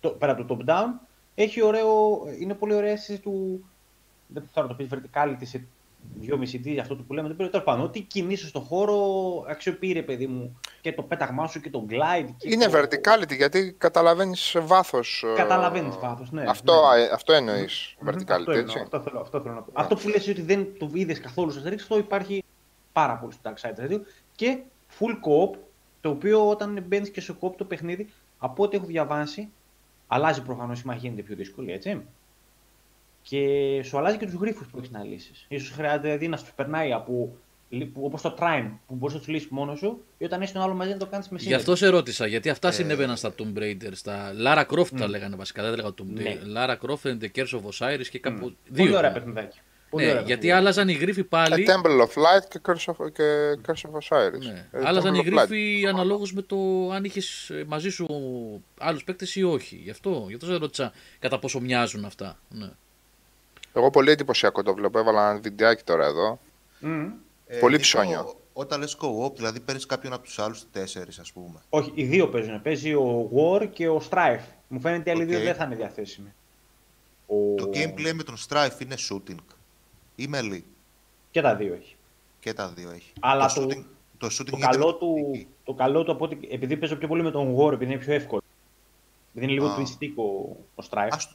Speaker 2: Το, πέρα από το top-down, έχει ωραίο, είναι πολύ ωραία αίσθηση του. Δεν θέλω να το πεις verticality σε 2,5D, αυτό που λέμε. Τέλος πάντων, ό,τι κινήσεις στον χώρο αξιοποιεί, ρε παιδί μου, και το πέταγμά σου και το glide. Και
Speaker 3: Είναι
Speaker 2: το...
Speaker 3: verticality γιατί καταλαβαίνεις βάθος.
Speaker 2: Καταλαβαίνεις βάθος, ναι,
Speaker 3: Αυτό,
Speaker 2: ναι.
Speaker 3: ε, αυτό εννοείς.
Speaker 2: Μμμ,
Speaker 3: Verticality,
Speaker 2: αυτό, εννοώ,
Speaker 3: έτσι.
Speaker 2: αυτό, θέλω, αυτό θέλω να πω. Αυτό που λες ότι δεν το είδες καθόλου στο Asterix, αυτό υπάρχει πάρα πολύ στο Darksiders 2 και full co-op, το οποίο όταν μπαίνεις και στο co-op το παιχνίδι, από ό,τι έχω διαβάσει, αλλάζει προφανώς η μάχη γίνεται πιο δύσκολη, έτσι. Και σου αλλάζει και τους γρήφου που έχεις να λύσεις. σω χρειάζεται δηλαδή να σου περνάει από. Όπως το Trine που μπορείς να τους λύσεις μόνος σου, ή όταν έχει τον άλλο μαζί να το κάνεις με
Speaker 1: Γι'
Speaker 2: σύνδεση.
Speaker 1: αυτό σε ρώτησα, γιατί αυτά
Speaker 2: Ε,
Speaker 1: συνέβαιναν στα Tomb Raider, στα Lara Croft τα
Speaker 2: Μμ.
Speaker 1: λέγανε βασικά, δεν έλεγα Tomb
Speaker 2: Ναι.
Speaker 1: Raider. Lara Croft and the Curse of Osiris και κάπου.
Speaker 2: Μμ.
Speaker 1: Δύο.
Speaker 2: Πολύ ωραία
Speaker 1: ήταν.
Speaker 2: παιχνιδάκι. Πολύ
Speaker 1: Ναι,
Speaker 2: ωραία
Speaker 1: γιατί
Speaker 2: παιχνιδάκι.
Speaker 1: άλλαζαν οι γρίφοι
Speaker 3: Ε,
Speaker 1: πάλι.
Speaker 3: Temple of Light και Curse of, και Curse of Osiris.
Speaker 1: Ναι.
Speaker 3: Ε,
Speaker 1: Άλλαζαν οι
Speaker 3: Temple of Light.
Speaker 1: γρίφοι αναλόγως με το αν είχες μαζί σου άλλους παίκτες ή όχι. Γι' αυτό, γι αυτό σε ρώτησα κατά πόσο μοιάζουν αυτά. Ναι.
Speaker 3: Εγώ πολύ εντυπωσιακό το βλέπω. Έβαλα ένα βιντεάκι τώρα εδώ.
Speaker 2: Μμ.
Speaker 6: Ε,
Speaker 3: Πολύ
Speaker 6: Νίκο,
Speaker 3: ψώνιο.
Speaker 6: Όταν λες co-op, δηλαδή παίρνεις κάποιον από τους άλλους τέσσερις, ας πούμε.
Speaker 2: Όχι, οι δύο παίζουν. Παίζει ο War και ο Strife. Μου φαίνεται οι άλλοι
Speaker 6: Οκ.
Speaker 2: δύο δεν θα είναι διαθέσιμοι. Ο...
Speaker 6: Το gameplay με τον Strife είναι shooting. Ή melee.
Speaker 2: Και τα δύο έχει.
Speaker 6: Και τα δύο έχει.
Speaker 2: Αλλά
Speaker 6: το,
Speaker 2: το-
Speaker 6: shooting, το shooting
Speaker 2: Το
Speaker 6: γίνεται
Speaker 2: καλό,
Speaker 6: με
Speaker 2: του,
Speaker 6: τεχνική.
Speaker 2: το καλό του, από ότι, επειδή παίζω πιο πολύ με τον War, επειδή είναι πιο εύκολο. Επειδή είναι λίγο
Speaker 6: Α.
Speaker 2: twin stick ο, ο Strife.
Speaker 6: Ας το-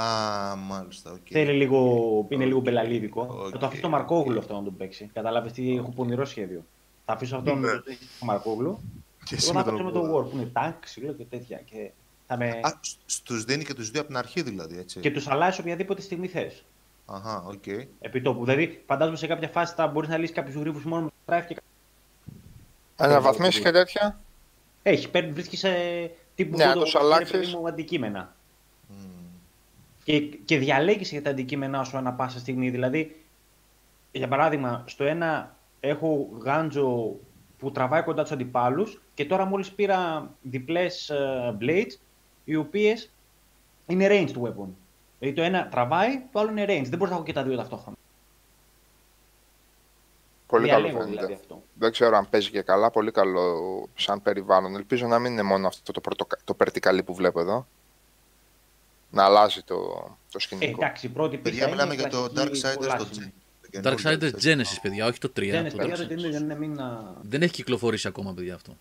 Speaker 6: Α, μάλιστα, οκ.
Speaker 2: Θέλει λίγο, είναι λίγο
Speaker 6: Οκ.
Speaker 2: μπελαλίδικο.
Speaker 6: Οκ.
Speaker 2: Θα το αφήσω το Μαρκόγλου αυτό να τον παίξει. Κατάλαβε τι έχω πονηρό σχέδιο. Θα αφήσω αυτόν
Speaker 6: Ναι.
Speaker 2: τον το Μαρκόγλου.
Speaker 6: Και
Speaker 2: Εγώ
Speaker 6: εσύ
Speaker 2: θα
Speaker 6: με
Speaker 2: παίξω με
Speaker 6: τον
Speaker 2: τον War που είναι tank, ξύλο και τέτοια. Και, θα με...
Speaker 6: Α, σ- στους δίνει και τους δύο από την αρχή δηλαδή, έτσι.
Speaker 2: και τους αλλάζει οποιαδήποτε στιγμή θες.
Speaker 6: Αχα, οκ.
Speaker 2: Επί τόπου. Δηλαδή, φαντάζομαι σε κάποια φάση θα μπορείς να λύσεις κάποιους γρήφου μόνο με το Strife και
Speaker 3: Αναβαθμίσεις και τέτοια.
Speaker 2: Έχει, παίρνει, βρίσκεις σε τύπου
Speaker 3: Ναι, αν
Speaker 2: φωτο-
Speaker 3: τους
Speaker 2: είναι,
Speaker 3: αλλάξεις.
Speaker 2: παιδί μου, αντικείμενα.
Speaker 6: Μμ.
Speaker 2: Και, και διαλέγεις για τα αντικείμενά σου ανά πάσα στιγμή. Δηλαδή, για παράδειγμα, στο ένα έχω γάντζο που τραβάει κοντά τους αντιπάλους και τώρα μόλις πήρα διπλές blades οι οποίες είναι ranged weapon. Δηλαδή το ένα τραβάει, το άλλο είναι ranged. Δεν μπορείς να έχω και τα δύο ταυτόχρονα.
Speaker 3: Πολύ καλό
Speaker 2: Διαλέγω
Speaker 3: φαίνεται.
Speaker 2: δηλαδή αυτό.
Speaker 3: Δεν ξέρω αν παίζει και καλά. Πολύ καλό σαν περιβάλλον. Ελπίζω να μην είναι μόνο αυτό το, πρωτο, το περτικαλί που βλέπω εδώ. Να αλλάζει το, το
Speaker 2: Ε,
Speaker 3: σκηνικό.
Speaker 2: εντάξει, η πρώτη
Speaker 6: Παιδιά,
Speaker 2: πίστα
Speaker 6: μιλάμε
Speaker 2: είναι
Speaker 6: για το
Speaker 2: κλασική
Speaker 6: Darksiders το
Speaker 2: κολάσιμη.
Speaker 6: Gen- το καινούριο
Speaker 1: Darksiders Genesis, παιδιά, όχι το 3.
Speaker 2: Δεν είναι
Speaker 1: το
Speaker 2: παιδιά,
Speaker 1: Darksiders.
Speaker 2: δεν είναι, δεν μην να...
Speaker 1: Δεν έχει κυκλοφορήσει ακόμα, παιδιά αυτό.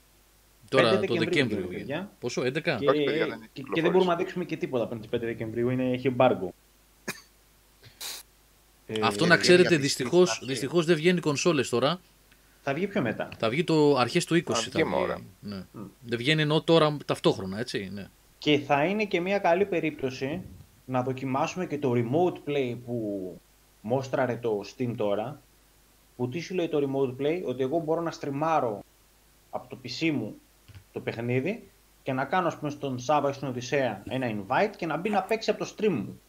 Speaker 1: Τώρα το
Speaker 2: Δεκεμβρίου
Speaker 1: Δεκέμβριο
Speaker 2: βγαίνει,
Speaker 1: βγαίνει.
Speaker 2: παιδιά.
Speaker 1: Πόσο, 11?
Speaker 2: Και,
Speaker 3: Όχι, παιδιά, δεν έχει
Speaker 2: και, και
Speaker 3: κυκλοφορήσει.
Speaker 2: δεν μπορούμε να δείξουμε και τίποτα πριν τις 5 Δεκεμβρίου, είναι, έχει εμπάργκο. Ε,
Speaker 1: Αυτό
Speaker 6: ε,
Speaker 1: να
Speaker 6: για
Speaker 1: ξέρετε,
Speaker 6: τις
Speaker 1: δυστυχώς,
Speaker 6: τιμές,
Speaker 1: δυστυχώς δεν βγαίνει κονσόλες τώρα.
Speaker 2: Θα βγει πιο μετά.
Speaker 1: Θα βγει το αρχές του 20.
Speaker 3: Α,
Speaker 1: θα
Speaker 3: βγει, μωρέ.
Speaker 1: βγει. Ναι. Δεν βγαίνει ενώ τώρα ταυτόχρονα, έτσι. Ναι.
Speaker 2: Και θα είναι και μια καλή περίπτωση να δοκιμάσουμε και το remote play που μόστραρε το Steam τώρα. Που τι σου λέει το remote play, ότι εγώ μπορώ να στριμάρω από το PC μου το παιχνίδι και να κάνω ας πούμε στον Σάβα ή στην Οδυσσέα ένα invite και να μπει να παίξει από το stream μου.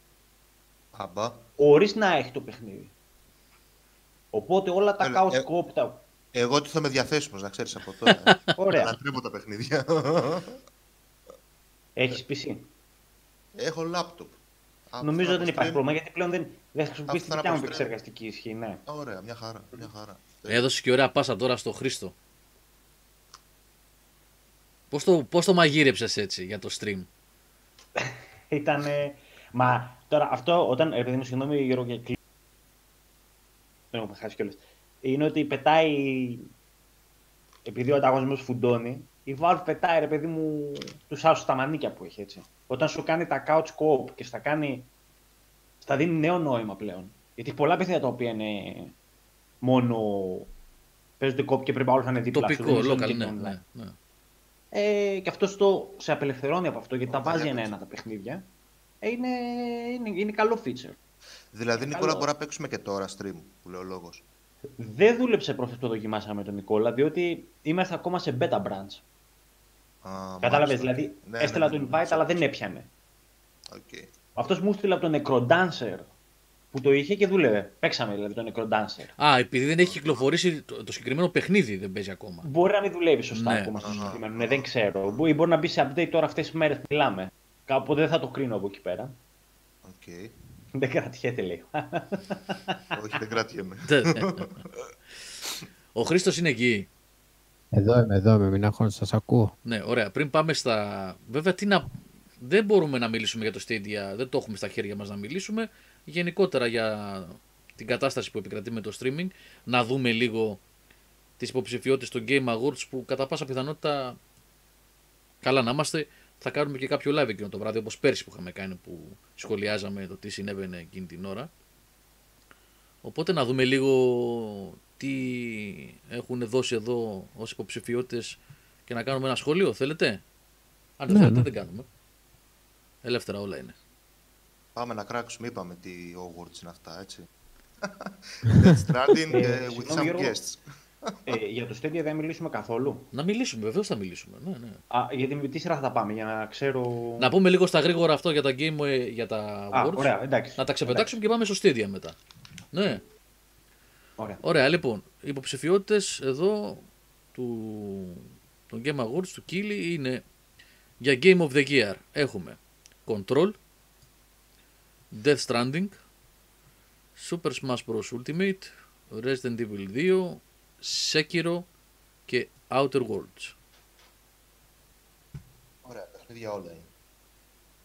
Speaker 6: Αμπά.
Speaker 2: Χωρίς να έχει το παιχνίδι. Οπότε όλα τα
Speaker 6: Έλα,
Speaker 2: chaos
Speaker 6: ε,
Speaker 2: co-op τα...
Speaker 6: Εγώ τι θα είμαι διαθέσιμος, να ξέρεις από τώρα. [LAUGHS]
Speaker 2: Ωραία.
Speaker 6: Ανατρέπω τα παιχνίδια.
Speaker 2: Έχεις PC.
Speaker 6: Έχω λάπτοπ. Αυτό
Speaker 2: Νομίζω
Speaker 6: θα
Speaker 2: ότι δεν υπάρχει
Speaker 6: αποστρέμει-
Speaker 2: πρόβλημα γιατί πλέον δεν, δεν χρησιμοποιείς τη
Speaker 6: Αυτό θα
Speaker 2: δικιά μου
Speaker 6: αποστρέμει.
Speaker 2: επεξεργαστική ισχύ. Ναι.
Speaker 6: Ωραία, μια χαρά. Μια χαρά.
Speaker 1: Έδωσε και ωραία πάσα τώρα στο Χρήστο. Πώς το, πώς το μαγείρεψες έτσι για το stream; [LAUGHS]
Speaker 2: Ήταν. Μα τώρα αυτό όταν. Επειδή μου συγγνώμη Γιώργο και κλείνω. Δεν έχουμε χάσει κιόλας. Είναι ότι πετάει. Επειδή ο ανταγωνισμός φουντώνει, η Valve πετάει ρε παιδί μου τους άλλους τα μανίκια που έχει έτσι. Όταν σου κάνει τα couch co-op και στα κάνει. στα δίνει νέο νόημα πλέον. Γιατί πολλά παιχνίδια τα οποία είναι μόνο. παίζονται co-op και πρέπει όλο να είναι δίπλα σου,
Speaker 1: Τοπικό,
Speaker 2: δεν είναι
Speaker 1: local,
Speaker 2: και
Speaker 1: ναι,
Speaker 2: online.
Speaker 1: ναι, ναι.
Speaker 2: Ε, και αυτός το σε απελευθερώνει από αυτό γιατί τα
Speaker 6: Ωραία,
Speaker 2: βάζει
Speaker 6: παίξε.
Speaker 2: ένα-ένα τα παιχνίδια. Ε, είναι, είναι, είναι καλό feature.
Speaker 6: Δηλαδή,
Speaker 2: Ε,
Speaker 6: Νικόλα,
Speaker 2: καλό.
Speaker 6: μπορεί να παίξουμε και τώρα stream, που λέει ο λόγος.
Speaker 2: Δεν δούλεψε προχθές που το δοκιμάσαμε με τον Νικόλα, διότι είμαστε ακόμα σε beta branch. Κατάλαβες, δηλαδή
Speaker 6: Ναι,
Speaker 2: έστελα το invite, αλλά δεν έπιανε.
Speaker 6: Okay.
Speaker 2: Αυτός μου στείλε από τον Necrodancer που το είχε και δούλευε. Παίξαμε δηλαδή τον Necrodancer.
Speaker 1: Α, επειδή δεν έχει κυκλοφορήσει το, το συγκεκριμένο παιχνίδι, δεν παίζει ακόμα.
Speaker 2: Μπορεί να μην δουλεύει σωστά
Speaker 1: Ναι.
Speaker 2: ακόμα στο
Speaker 6: Αχα.
Speaker 2: συγκεκριμένο. Ναι, δεν ξέρω. Μπορεί, μπορεί να μπει σε update τώρα αυτές τις μέρες που μιλάμε. Κάποτε δεν θα το κρίνω από εκεί πέρα.
Speaker 6: Okay. [LAUGHS]
Speaker 2: Δεν κρατιέται, λέει. [LAUGHS]
Speaker 6: Όχι, δεν κρατιέμαι. [LAUGHS]
Speaker 1: Ο Χρήστος είναι εκεί.
Speaker 5: Εδώ είμαι, εδώ είμαι, μην αγχώνεις, σας ακούω.
Speaker 1: Ναι, ωραία. Πριν πάμε στα. Βέβαια, τι να... δεν μπορούμε να μιλήσουμε για το Stadia, δεν το έχουμε στα χέρια μας να μιλήσουμε. Γενικότερα για την κατάσταση που επικρατεί με το streaming, να δούμε λίγο τις υποψηφιότητες των Game Awards που κατά πάσα πιθανότητα, καλά να είμαστε, θα κάνουμε και κάποιο live εκείνο το βράδυ, όπως πέρσι που είχαμε κάνει που σχολιάζαμε το τι συνέβαινε εκείνη την ώρα. Οπότε να δούμε λίγο τι έχουν δώσει εδώ ως υποψηφιότητες και να κάνουμε ένα σχόλιο, θέλετε; Αν δεν
Speaker 5: Ναι,
Speaker 1: θέλετε
Speaker 5: ναι.
Speaker 1: δεν κάνουμε. Ελεύθερα όλα είναι.
Speaker 6: Πάμε να κράξουμε, είπαμε τι awards είναι αυτά, έτσι. [LAUGHS] Death Stranding
Speaker 2: Ε,
Speaker 6: ε, with
Speaker 2: συγγνώμη,
Speaker 6: some
Speaker 2: Γιώργο.
Speaker 6: guests.
Speaker 2: Ε, για το Stadia δεν μιλήσουμε καθόλου.
Speaker 1: Να μιλήσουμε, βεβαίως θα μιλήσουμε. Ναι, ναι.
Speaker 2: Α, γιατί με τι σειρά θα τα πάμε, για να ξέρω.
Speaker 1: Να πούμε λίγο στα γρήγορα αυτό για τα game, ε, για τα
Speaker 2: Α,
Speaker 1: awards.
Speaker 2: ωραία, εντάξει.
Speaker 1: Να τα ξεπετάξουμε και πάμε στο Stadia μετά. Ναι.
Speaker 2: Ωραία.
Speaker 1: Ωραία, λοιπόν. Οι υποψηφιότητες εδώ του, των Game Awards του Kili είναι για Game of the Year. Έχουμε Control, Death Stranding, Super Smash Bros. Ultimate, Resident Evil 2, Sekiro και Outer Worlds.
Speaker 6: Ωραία, παιχνίδια όλα είναι.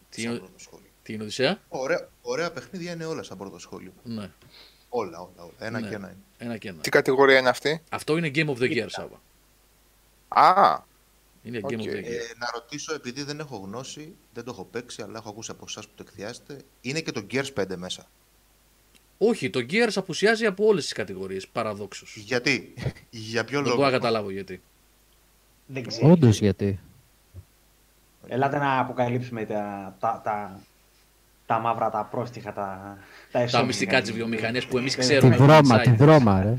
Speaker 1: Τι
Speaker 6: Σαν
Speaker 1: είναι,
Speaker 6: πρώτο σχόλιο.
Speaker 1: τι είναι Οδυσσέα;
Speaker 6: Ωραία, ωραία παιχνίδια είναι όλα σαν πρώτο σχόλιο.
Speaker 1: Ναι,
Speaker 6: Όλα, όλα, όλα. Ένα
Speaker 1: Ναι.
Speaker 6: και ένα είναι.
Speaker 1: ένα και ένα.
Speaker 3: Τι κατηγορία είναι αυτή;
Speaker 1: Αυτό είναι Game of the Year, Σάβα.
Speaker 3: Α,
Speaker 1: Είναι
Speaker 3: Οκ.
Speaker 1: Game of the Year.
Speaker 6: Ε, να ρωτήσω, επειδή δεν έχω γνώση, δεν το έχω παίξει, αλλά έχω ακούσει από εσάς που το εκθειάζετε, είναι και το Gears 5 μέσα.
Speaker 1: Όχι, το Gears απουσιάζει από όλες τις κατηγορίες, παραδόξως.
Speaker 6: Γιατί, για ποιο
Speaker 1: Δεν
Speaker 6: λόγο;
Speaker 1: μπορώ να καταλάβω γιατί.
Speaker 2: Δεν ξέρω.
Speaker 5: Όντως γιατί.
Speaker 2: Ελάτε να αποκαλύψουμε τα, τα, τα, τα μαύρα, τα πρόστιχα, τα, τα
Speaker 1: Τα
Speaker 2: εσώμικα.
Speaker 1: μυστικά της βιομηχανίας που εμείς
Speaker 2: Ε,
Speaker 5: Τη
Speaker 1: ξέρουμε.
Speaker 5: δρόμα,
Speaker 1: insiders.
Speaker 5: τη δρόμα, ρε.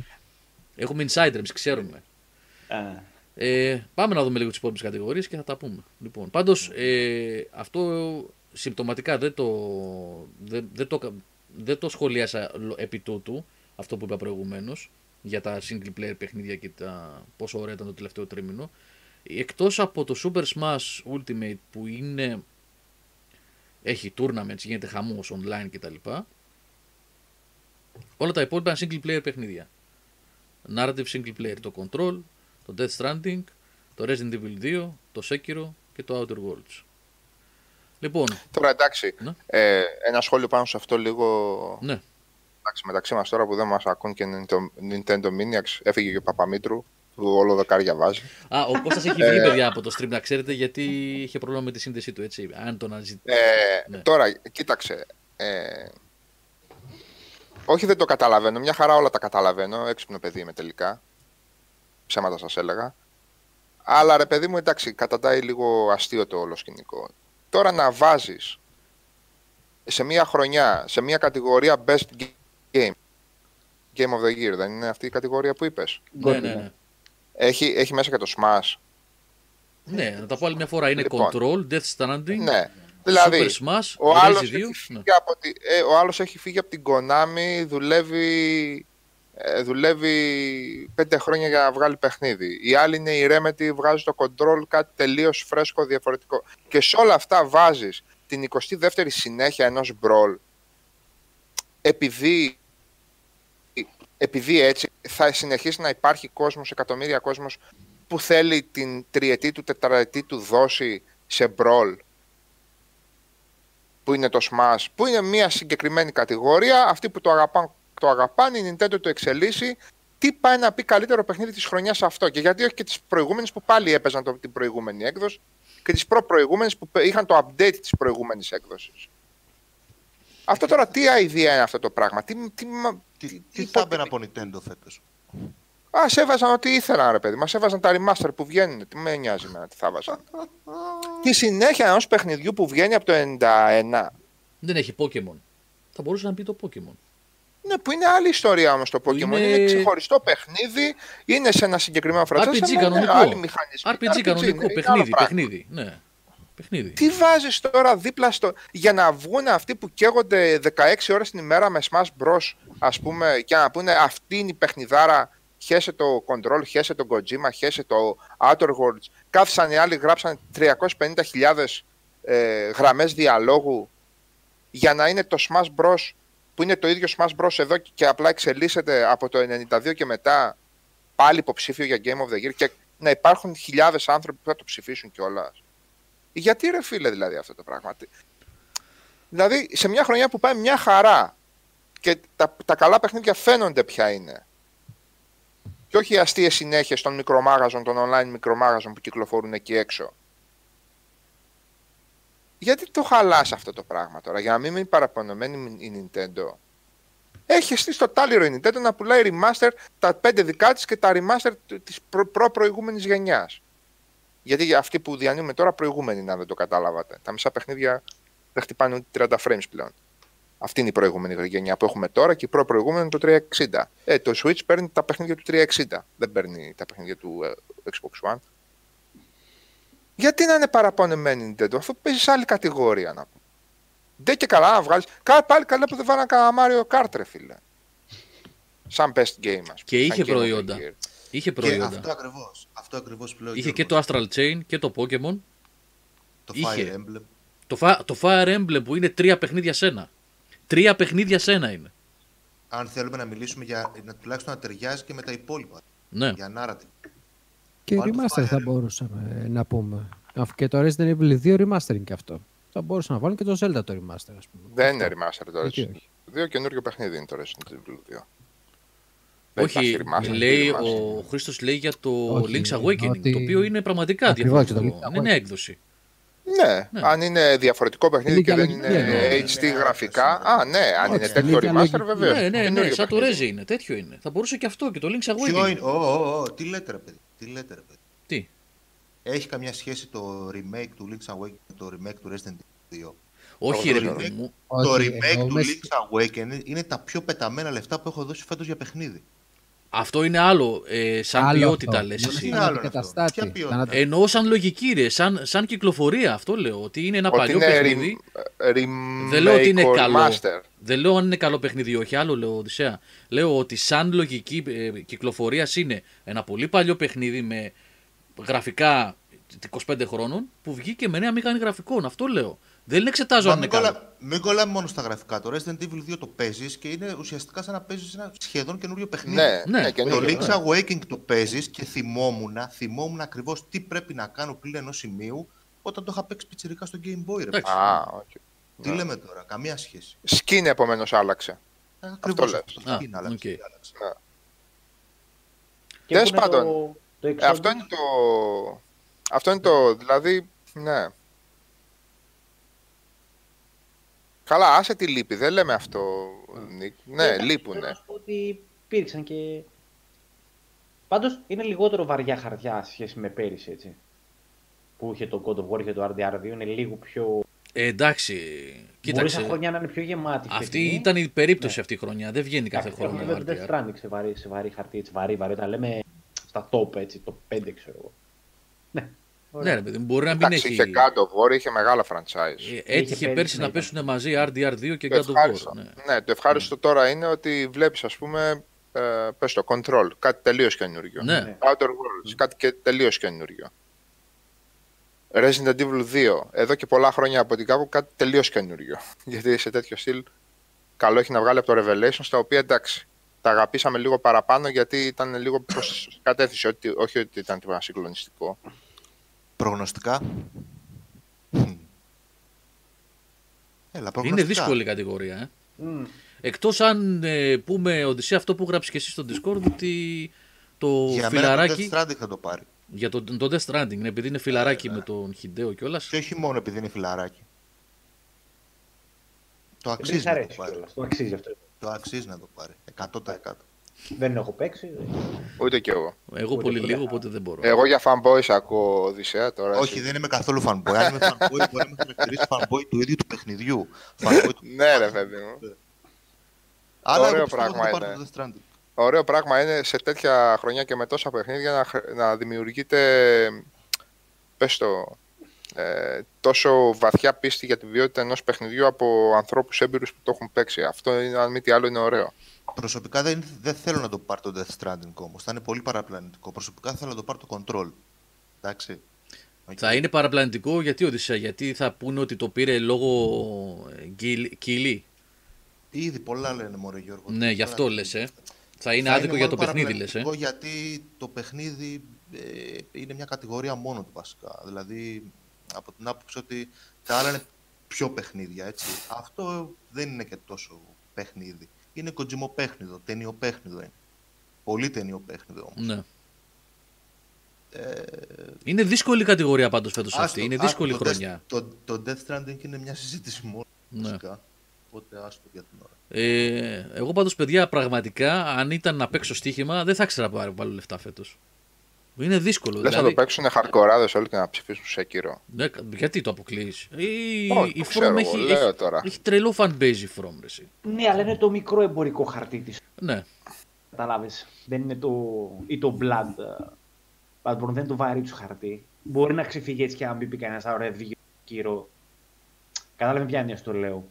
Speaker 1: Έχουμε insider, εμείς ξέρουμε.
Speaker 2: Ε,
Speaker 1: Ε, πάμε να δούμε λίγο τις υπόλοιπες κατηγορίες και θα τα πούμε. Λοιπόν, πάντως, ε, αυτό συμπτωματικά δεν το, δεν, δεν το, δεν το σχολίασα λο- επί τούτου, αυτό που είπα προηγουμένως, για τα single player παιχνίδια και τα πόσο ωραία ήταν το τελευταίο τρίμηνο. Εκτός από το Super Smash Ultimate που είναι έχει tournaments, γίνεται χαμός online κτλ. Όλα τα υπόλοιπα είναι single player παιχνίδια. Narrative single player, το Control, το Death Stranding, το Resident Evil 2, το Sekiro και το Outer Worlds. Λοιπόν,
Speaker 3: τώρα εντάξει.
Speaker 1: Ναι.
Speaker 3: Ε, ένα σχόλιο πάνω σε αυτό λίγο.
Speaker 1: ναι,
Speaker 3: Εντάξει, μεταξύ μας τώρα που δεν μας ακούν και Nintendo- Nintendo Miniacs, έφυγε και ο Παπαμήτρου που όλο δοκάρια βάζει.
Speaker 1: Α, ο Κώστας έχει βγει παιδιά από το stream, να ξέρετε, γιατί είχε πρόβλημα με τη σύνδεσή του, έτσι. Αν τον αναζητήσει.
Speaker 3: Ε,
Speaker 1: Ναι.
Speaker 3: Τώρα, κοίταξε. Ε, όχι δεν το καταλαβαίνω. Μια χαρά όλα τα καταλαβαίνω. Έξυπνο παιδί είμαι τελικά. Ψέματα σας έλεγα. Αλλά ρε παιδί μου, εντάξει, καταντάει λίγο αστείο το όλο σκηνικό. Τώρα να βάζεις σε μια χρονιά, σε μια κατηγορία Best Game, Game of the Year, δεν είναι αυτή η κατηγορία που είπες;
Speaker 1: Ναι, ναι, ναι.
Speaker 3: Έχει, έχει μέσα και το Smash.
Speaker 1: Ναι, να τα πω άλλη μια φορά. Είναι
Speaker 3: Λοιπόν.
Speaker 1: Control, Death Stranding,
Speaker 3: Ναι. Δηλαδή,
Speaker 1: Super Smash,
Speaker 3: ο άλλος,
Speaker 1: Resi 2.
Speaker 3: έχει
Speaker 1: Ναι.
Speaker 3: φύγει από τη, ε, ο άλλος έχει φύγει από την Konami, δουλεύει ε, δουλεύει πέντε χρόνια για να βγάλει παιχνίδι. Η άλλη είναι η Remedy, βγάζει το control κάτι τελείως φρέσκο, διαφορετικό. Και σε όλα αυτά βάζεις την 22η συνέχεια ενός brawl επειδή, επειδή έτσι θα συνεχίσει να υπάρχει κόσμος, εκατομμύρια κόσμος που θέλει την τριετή του, τετραετή του δόση σε brawl που είναι το Smash, που είναι μια συγκεκριμένη κατηγορία, αυτοί που το αγαπάνε, το αγαπάνε, η Nintendo το εξελίσσει, τι πάει να πει καλύτερο παιχνίδι της χρονιάς αυτό και γιατί όχι και τις προηγούμενες που πάλι έπαιζαν το, την προηγούμενη έκδοση και τις προ-προηγούμενες που είχαν το update της προηγούμενης έκδοσης. Αυτό τώρα τι idea είναι αυτό το πράγμα, τι, τι,
Speaker 6: Τι, τι, τι θα έμπαινε από Nintendo φέτος;
Speaker 3: Α, σε έβαζαν ό,τι ήθελαν, ρε παιδί. Μας έβαζαν τα remaster που βγαίνουν. Τι με νοιάζει εμένα, τι θα βάζαν. [LAUGHS] Τη συνέχεια ενός παιχνιδιού που βγαίνει από το 91.
Speaker 1: Δεν έχει Pokemon. Θα μπορούσε να πει το Pokemon.
Speaker 3: Ναι, που είναι άλλη ιστορία όμως το Pokemon.
Speaker 1: είναι-
Speaker 3: Είναι... ξεχωριστό παιχνίδι, είναι σε ένα συγκεκριμένο franchise.
Speaker 1: RPG
Speaker 3: αλλά είναι
Speaker 1: κανονικό.
Speaker 3: άλλοι μηχανισμοί.
Speaker 1: RPG κανονικό,
Speaker 3: είναι
Speaker 1: παιχνίδι,
Speaker 3: άλλο πράγμα.
Speaker 1: παιχνίδι. Ναι. Παιχνίδι.
Speaker 3: Τι βάζεις τώρα δίπλα στο. για να βγουν αυτοί που καίγονται 16 ώρες την ημέρα με Smash Bros. ας πούμε, και να πούνε αυτή είναι η παιχνιδάρα. Χέσε το Control, χέσε το Kojima, χέσε το Outer Worlds. Κάθισαν οι άλλοι, γράψαν 350.000 ε, γραμμές διαλόγου για να είναι το Smash Bros. Που είναι το ίδιο Smash Bros. εδώ και, και απλά εξελίσσεται από το 92 και μετά πάλι υποψήφιο για Game of the Year και να υπάρχουν χιλιάδες άνθρωποι που θα το ψηφίσουν κιόλας. Γιατί ρε φίλε δηλαδή αυτό το πράγμα; Τι- Δηλαδή σε μια χρονιά που πάει μια χαρά και τα, τα καλά παιχνίδια φαίνονται ποια είναι. Και όχι οι αστείες συνέχειες των μικρομάγαζων, των online μικρομάγαζων που κυκλοφορούν εκεί έξω. Γιατί το χαλάς αυτό το πράγμα τώρα, για να μην μείνει παραπονεμένη η Nintendo; Έχει στήσει το τάλιρο η Nintendo να πουλάει remaster τα πέντε δικά της και τα remaster της προ, προ-προηγούμενης γενιάς. Γιατί για αυτοί που διανύουμε τώρα προηγούμενοι, να δεν το κατάλαβατε. Τα μισά παιχνίδια δεν χτυπάνε ούτε 30 frames πλέον. Αυτή είναι η προηγούμενη γενιά που έχουμε τώρα και η προ-προηγούμενη είναι το 360. Ε, το Switch παίρνει τα παιχνίδια του 360. Δεν παίρνει τα παιχνίδια του ε, Xbox One. Γιατί να είναι παραπονεμένη η Nintendo, αφού παίζει σε άλλη κατηγορία να πούμε. Δεν και καλά να βγάλεις. Πάλι καλά που δεν βάλανε κανένα Mario Kart, ρε φίλε. Σαν best game, ας πούμε.
Speaker 1: Και είχε
Speaker 3: σαν Game of the
Speaker 1: προϊόντα.
Speaker 3: Year.
Speaker 1: Είχε
Speaker 6: Και
Speaker 1: προϊόντα.
Speaker 6: αυτό ακριβώς. Αυτό ακριβώς που λέω.
Speaker 1: Είχε και
Speaker 6: Γιώργος.
Speaker 1: το Astral Chain και το Pokemon.
Speaker 6: Το
Speaker 1: είχε.
Speaker 6: Fire Emblem.
Speaker 1: Το, Fi- το Fire Emblem που είναι τρία παιχνίδια σε ένα. Τρία παιχνίδια σε ένα είναι.
Speaker 6: Αν θέλουμε να μιλήσουμε για να τουλάχιστον να ταιριάζει και με τα υπόλοιπα.
Speaker 1: Ναι.
Speaker 6: Για narrative.
Speaker 5: Και
Speaker 6: Βάλ' το
Speaker 5: remaster θα
Speaker 6: Fire.
Speaker 5: μπορούσαμε ε, να πούμε. Αφού και το Resident Evil 2 remaster είναι και αυτό. Θα μπορούσαν να βάλουν και το Zelda το remaster, ας πούμε.
Speaker 3: Δεν
Speaker 5: Αυτό.
Speaker 3: είναι remaster τώρα.
Speaker 5: Γιατί όχι.
Speaker 3: Δύο καινούριο παιχνίδι είναι το Resident Evil 2. Δεν
Speaker 1: Όχι,
Speaker 3: υπάρχει remaster,
Speaker 1: λέει,
Speaker 3: remaster.
Speaker 1: ο Χρήστος λέει για το
Speaker 5: Όχι,
Speaker 1: Link's Awakening,
Speaker 5: ότι-
Speaker 1: το οποίο είναι πραγματικά
Speaker 5: Ακριβώς,
Speaker 1: διαφορετικό.
Speaker 5: το Link's
Speaker 1: Είναι νέα
Speaker 5: Awakening.
Speaker 1: έκδοση.
Speaker 3: Ναι,
Speaker 1: Ναι.
Speaker 3: αν είναι διαφορετικό παιχνίδι
Speaker 5: Είναι
Speaker 3: και
Speaker 5: και
Speaker 3: δεν
Speaker 5: λογική,
Speaker 3: είναι
Speaker 5: ναι.
Speaker 3: HD γραφικά. Α, ναι, αν είναι
Speaker 5: Όχι,
Speaker 3: τέτοιο
Speaker 5: είναι και
Speaker 3: remaster,
Speaker 5: λογική.
Speaker 3: βεβαίως.
Speaker 1: Ναι, ναι, ναι, σαν το Rezi είναι, τέτοιο είναι. Θα μπορούσε και αυτό και το Link's
Speaker 6: Ποιο
Speaker 1: Awakening.
Speaker 6: είναι. Ω, ω, ω, τι λέτε ρε παιδί. Τι λέτε ρε παιδί.
Speaker 1: Τι;
Speaker 6: Έχει καμιά σχέση το remake του Link's Awakening με το remake του Resident Evil 2.
Speaker 1: Όχι,
Speaker 3: Το
Speaker 1: ρε
Speaker 3: remake.
Speaker 1: παιδί μου.
Speaker 6: το
Speaker 5: Όχι,
Speaker 6: remake του
Speaker 5: εννοούμε-
Speaker 6: Link's Awakening είναι τα πιο πεταμένα λεφτά που έχω δώσει φέτος για παιχνίδι.
Speaker 1: Αυτό είναι άλλο. Ε, σαν
Speaker 5: Άλλο
Speaker 1: ποιότητα
Speaker 5: αυτό.
Speaker 1: λες
Speaker 5: Μόνο
Speaker 1: εσύ.
Speaker 6: είναι
Speaker 5: σαν
Speaker 6: άλλο αυτό.
Speaker 5: αντικαταστάτη.
Speaker 6: Ποια ποιότητα;
Speaker 5: Σαν αντε-
Speaker 1: Εννοώ σαν λογική, ρε. Σαν, σαν κυκλοφορία. Αυτό λέω. Ότι είναι ένα
Speaker 3: Ότι
Speaker 1: παλιό
Speaker 3: είναι
Speaker 1: παιχνίδι.
Speaker 3: rem- remake
Speaker 1: Δεν λέω ότι είναι
Speaker 3: or
Speaker 1: καλό.
Speaker 3: master.
Speaker 1: Δεν λέω αν είναι καλό παιχνίδι ή όχι. Άλλο λέω Οδυσσέα. Λέω ότι σαν λογική ε, κυκλοφορίας είναι ένα πολύ παλιό παιχνίδι με γραφικά 25 χρόνων που βγήκε με νέα μηχανή γραφικών. Αυτό λέω. Δεν εξετάζω
Speaker 6: Μα
Speaker 1: αν είναι
Speaker 6: μην,
Speaker 1: καλό.
Speaker 6: κολλά, μην κολλάμε μόνο στα γραφικά. Το Resident Evil 2 το παίζεις και είναι ουσιαστικά σαν να παίζεις ένα σχεδόν καινούριο παιχνίδι.
Speaker 3: Ναι,
Speaker 1: Ναι.
Speaker 3: ναι,
Speaker 6: Το
Speaker 3: καινούριο.
Speaker 6: Link's Awakening το παίζεις και θυμόμουν, θυμόμουν ακριβώς τι πρέπει να κάνω πλην ενός σημείου όταν το είχα παίξει πιτσιρικά στο Game Boy. Ρε.
Speaker 1: Εντάξει.
Speaker 3: Α, οκ.
Speaker 6: Τι λέμε τώρα, καμία σχέση.
Speaker 3: Skin επομένως άλλαξε.
Speaker 6: Ακριβώς
Speaker 3: λες.
Speaker 6: αυτό.
Speaker 1: Α,
Speaker 6: Τι να αλλάξει,
Speaker 1: οκ.
Speaker 6: τι άλλαξε.
Speaker 2: Και
Speaker 3: Τέλος
Speaker 2: που είναι
Speaker 3: πάντων,
Speaker 2: το, το
Speaker 3: Ε,
Speaker 2: Exodus.
Speaker 3: αυτό είναι το. Αυτό είναι το. Δηλαδή. Ναι. Καλά, άσε τη λύπη. Δεν λέμε αυτό, Νίκ. Ναι,
Speaker 2: Ε, εντάξει,
Speaker 3: λείπουνε.
Speaker 2: Θέλω να σου πω ότι υπήρξαν και... Πάντως είναι λιγότερο βαριά χαρτιά σε σχέση με πέρυσι, έτσι. Που είχε το God of War και το RDR2, είναι λίγο πιο...
Speaker 1: Ε, εντάξει.
Speaker 2: Μπορείς
Speaker 1: Κοίταξε.
Speaker 2: σαν χρονιά να είναι πιο γεμάτη.
Speaker 1: Αυτή
Speaker 2: φετινή.
Speaker 1: ήταν η περίπτωση
Speaker 2: Ναι.
Speaker 1: αυτή η χρονιά. Δεν βγαίνει κάθε
Speaker 2: Εντάξει, έχουμε
Speaker 1: χρόνο.
Speaker 2: βέβαια το
Speaker 1: RDR.
Speaker 2: Death Stranding σε βαρύ, σε βαρύ χαρτί, έτσι, βαρύ, βαρύ, όταν λέμε στα top, έτσι, το 5, ξέρω εγώ. Ναι.
Speaker 1: Ναι, ρε παιδί μου, μπορεί να μην
Speaker 3: Εντάξει,
Speaker 1: έχει.
Speaker 3: είχε God of War, είχε μεγάλα franchise.
Speaker 1: Ε, Έτυχε
Speaker 2: πέρυσι
Speaker 1: πέρσι
Speaker 2: να
Speaker 1: να
Speaker 2: ήταν.
Speaker 1: πέσουν μαζί RDR2 και
Speaker 3: Το
Speaker 1: God of War.
Speaker 3: ευχάριστο.
Speaker 1: Ναι.
Speaker 3: Ναι, το ευχάριστο τώρα είναι ότι βλέπεις, ας πούμε, ε, πες το, Control, κάτι τελείως καινούριο.
Speaker 1: Ναι.
Speaker 3: Outer Worlds, κάτι και τελείως καινούριο. Resident Evil 2, εδώ και πολλά χρόνια από την κάπου κάτι τελείως καινούριο. [LAUGHS] Γιατί σε τέτοιο στυλ καλό έχει να βγάλει από το Revelations, τα οποία εντάξει, τα αγαπήσαμε λίγο παραπάνω γιατί ήταν λίγο προς κατεύθυνση, ότι, όχι ότι ήταν τίποτα συγκλονιστικό.
Speaker 6: Προγνωστικά. Μμμ. Έλα, προγνωστικά.
Speaker 1: Είναι δύσκολη η κατηγορία. Ε.
Speaker 2: Μμ.
Speaker 1: Εκτός αν ε, πούμε, Οδυσσέα, αυτό που γράψεις και εσύ στο Discord, ότι το
Speaker 6: Για μένα το
Speaker 1: φιλαράκι...
Speaker 6: Death Stranding θα το πάρει.
Speaker 1: Για το, το Death Stranding, ναι, επειδή είναι φιλαράκι με τον Χιντέο κιόλας.
Speaker 6: Και όχι μόνο επειδή είναι φιλαράκι. Το
Speaker 2: Δεν
Speaker 6: αξίζει
Speaker 2: σ'
Speaker 6: να το
Speaker 2: αρέσει
Speaker 6: πάρει.
Speaker 2: κιόλας. Το αξίζει αυτό.
Speaker 6: Το αξίζει να το πάρει. 100%.
Speaker 2: Δεν έχω παίξει.
Speaker 3: Ούτε κι εγώ.
Speaker 1: Εγώ
Speaker 2: Ούτε
Speaker 1: πολύ
Speaker 2: πολύ
Speaker 1: λίγο,
Speaker 2: καλά.
Speaker 1: οπότε δεν μπορώ.
Speaker 3: Εγώ για fanboys ακούω Οδυσσέα τώρα.
Speaker 6: Όχι,
Speaker 3: εσύ.
Speaker 6: δεν είμαι καθόλου fanboy. Αν είμαι fanboy, μπορεί να με χαρακτηρίσει fanboy του ίδιου του παιχνιδιού. Fanboy του...
Speaker 3: Ναι, ρε παιδί μου.
Speaker 6: Αλλά
Speaker 3: Ωραίο
Speaker 6: εγώ πιστεύω
Speaker 3: πράγμα
Speaker 6: θα το πάρει
Speaker 3: είναι.
Speaker 6: το Death Stranding.
Speaker 3: Ωραίο πράγμα είναι σε τέτοια χρονιά και με τόσα παιχνίδια να, χρ- να δημιουργείται πες το, ε, τόσο βαθιά πίστη για τη ποιότητα ενός παιχνιδιού από ανθρώπους έμπειρους που το έχουν παίξει. Αυτό, είναι, αν μη τι άλλο, είναι ωραίο.
Speaker 6: Προσωπικά δεν, δεν θέλω να το πάρει το Death Stranding όμως. Θα είναι πολύ παραπλανητικό. Προσωπικά θέλω να το πάρει το Control. Εντάξει. Οκ.
Speaker 1: Θα είναι παραπλανητικό γιατί Οδυσσέα, γιατί θα πούνε ότι το πήρε λόγω ε, γκυλ- κυλί.
Speaker 6: Ήδη πολλά λένε μωρέ Γιώργο.
Speaker 1: Ναι, γι' αυτό
Speaker 6: Πολλά-
Speaker 1: λες, ε. Θα είναι
Speaker 6: Θα
Speaker 1: άδικο για το
Speaker 6: μόνο
Speaker 1: παιχνίδι, λες, ε.
Speaker 6: παραπλανητικό Γιατί το παιχνίδι ε, είναι μια κατηγορία μόνο του βασικά. Δηλαδή, από την άποψη ότι τα άλλα είναι πιο παιχνίδια, έτσι. Αυτό δεν είναι και τόσο παιχνίδι. Είναι κοντζιμοπέχνιδο, ταινιοπέχνιδο είναι. Πολύ ταινιοπέχνιδο όμως.
Speaker 1: Ναι.
Speaker 6: Ε,
Speaker 1: Είναι δύσκολη η κατηγορία πάντως φέτος
Speaker 6: άστο,
Speaker 1: αυτή. Είναι
Speaker 6: άστο,
Speaker 1: δύσκολη
Speaker 6: το
Speaker 1: χρονιά.
Speaker 6: Death- Το, το Death Stranding είναι μια συζήτηση μόνο,
Speaker 1: Ναι.
Speaker 6: βασικά. Οπότε άστο για την ώρα.
Speaker 1: Ε, εγώ πάντως παιδιά πραγματικά αν ήταν να παίξω στοίχημα δεν θα ήξερα να βάλω λεφτά φέτος. Είναι δύσκολο.
Speaker 3: Λες να
Speaker 1: δηλαδή,
Speaker 3: το παίξουν χαρτκοράδες όλοι και να ψηφίσουν σε κύριο.
Speaker 1: ναι, γιατί το αποκλείεις. Η,
Speaker 3: Όχι,
Speaker 1: η
Speaker 3: το ξέρω
Speaker 1: From
Speaker 3: εγώ,
Speaker 1: έχει,
Speaker 3: λέω
Speaker 1: έχει,
Speaker 3: τώρα.
Speaker 1: έχει τρελό fanbase η From. ρε εσύ.
Speaker 2: Ναι, αλλά είναι το μικρό εμπορικό χαρτί της.
Speaker 1: Ναι.
Speaker 2: Καταλάβες. Δεν είναι το. ή το Blood. ε, Bloodborne δεν είναι το βαρύ τους χαρτί. Μπορεί να ξεφύγει έτσι και αν μπει κανένας ωραία κύριο. Κατάλαβε ποια είναι το λέω.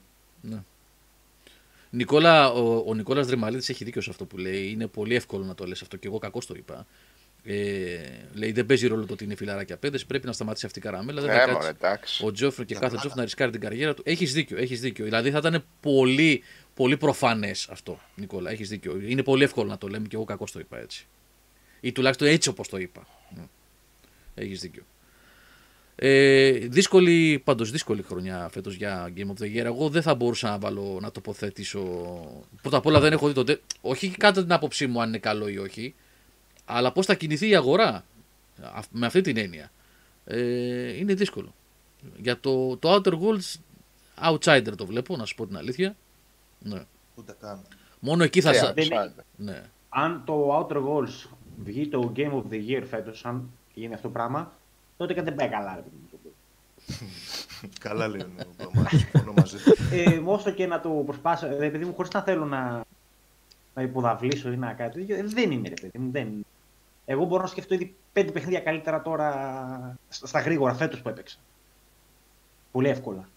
Speaker 1: Νικόλα, ο, ο Νικόλας Δρυμαλίδης έχει δίκιο σε αυτό που λέει. Είναι πολύ εύκολο να το λες αυτό και εγώ κακώς το είπα. Ε, λέει δεν παίζει ρόλο το ότι είναι φιλαράκια πέδες, πρέπει να σταματήσει αυτή η καραμέλα. Δεν θα
Speaker 3: Ναι,
Speaker 1: κάτσει
Speaker 3: μωρέ, εντάξει.
Speaker 1: ο Τζόφρι και
Speaker 6: Για
Speaker 1: κάθε
Speaker 6: πλάκα.
Speaker 1: Τζόφρι να ρισκάρει την καριέρα του. Έχεις δίκιο, έχεις δίκιο. Δηλαδή θα ήταν πολύ, πολύ προφανές αυτό, Νικόλα. Έχεις δίκιο. Είναι πολύ εύκολο να το λέμε και εγώ κακώς το είπα έτσι. Ή τουλάχιστον έτσι όπως το είπα. Έχεις δίκιο. Ε, δύσκολη, πάντως δύσκολη χρονιά φέτος για Game of the Year. Εγώ δεν θα μπορούσα να, βάλω, να τοποθετήσω. Πρώτα απ' όλα δεν έχω δει το. Όχι κατά την άποψή μου αν είναι καλό ή όχι, αλλά πώς θα κινηθεί η αγορά; αυ- Με αυτή την έννοια. Ε, είναι δύσκολο. Για το, το Outer Worlds outsider το βλέπω, να σου πω την αλήθεια. Ναι.
Speaker 6: Ούτε καν.
Speaker 1: Μόνο εκεί θα.
Speaker 3: Ε,
Speaker 1: σα-
Speaker 2: δεν-
Speaker 3: outsider.
Speaker 1: Ναι.
Speaker 2: Αν το Outer Worlds βγει το Game of the Year φέτος, αν γίνει αυτό το πράγμα, τότε κάτι δεν πάει καλά. Ρε, παιδί μου, το παιδί. [LAUGHS]
Speaker 6: Καλά λέει ο Παπαμάτης, συμφωνώ μαζί του.
Speaker 2: ε, όσο και να το προσπάσω, ρε παιδί μου, χωρίς να θέλω να, να υποδαβλήσω ή να κάτι τέτοιο, ε, δεν είναι ρε παιδί μου, δεν. Εγώ μπορώ να σκεφτώ ήδη πέντε παιχνίδια καλύτερα τώρα στα, στα γρήγορα φέτος που έπαιξα. Πολύ εύκολα.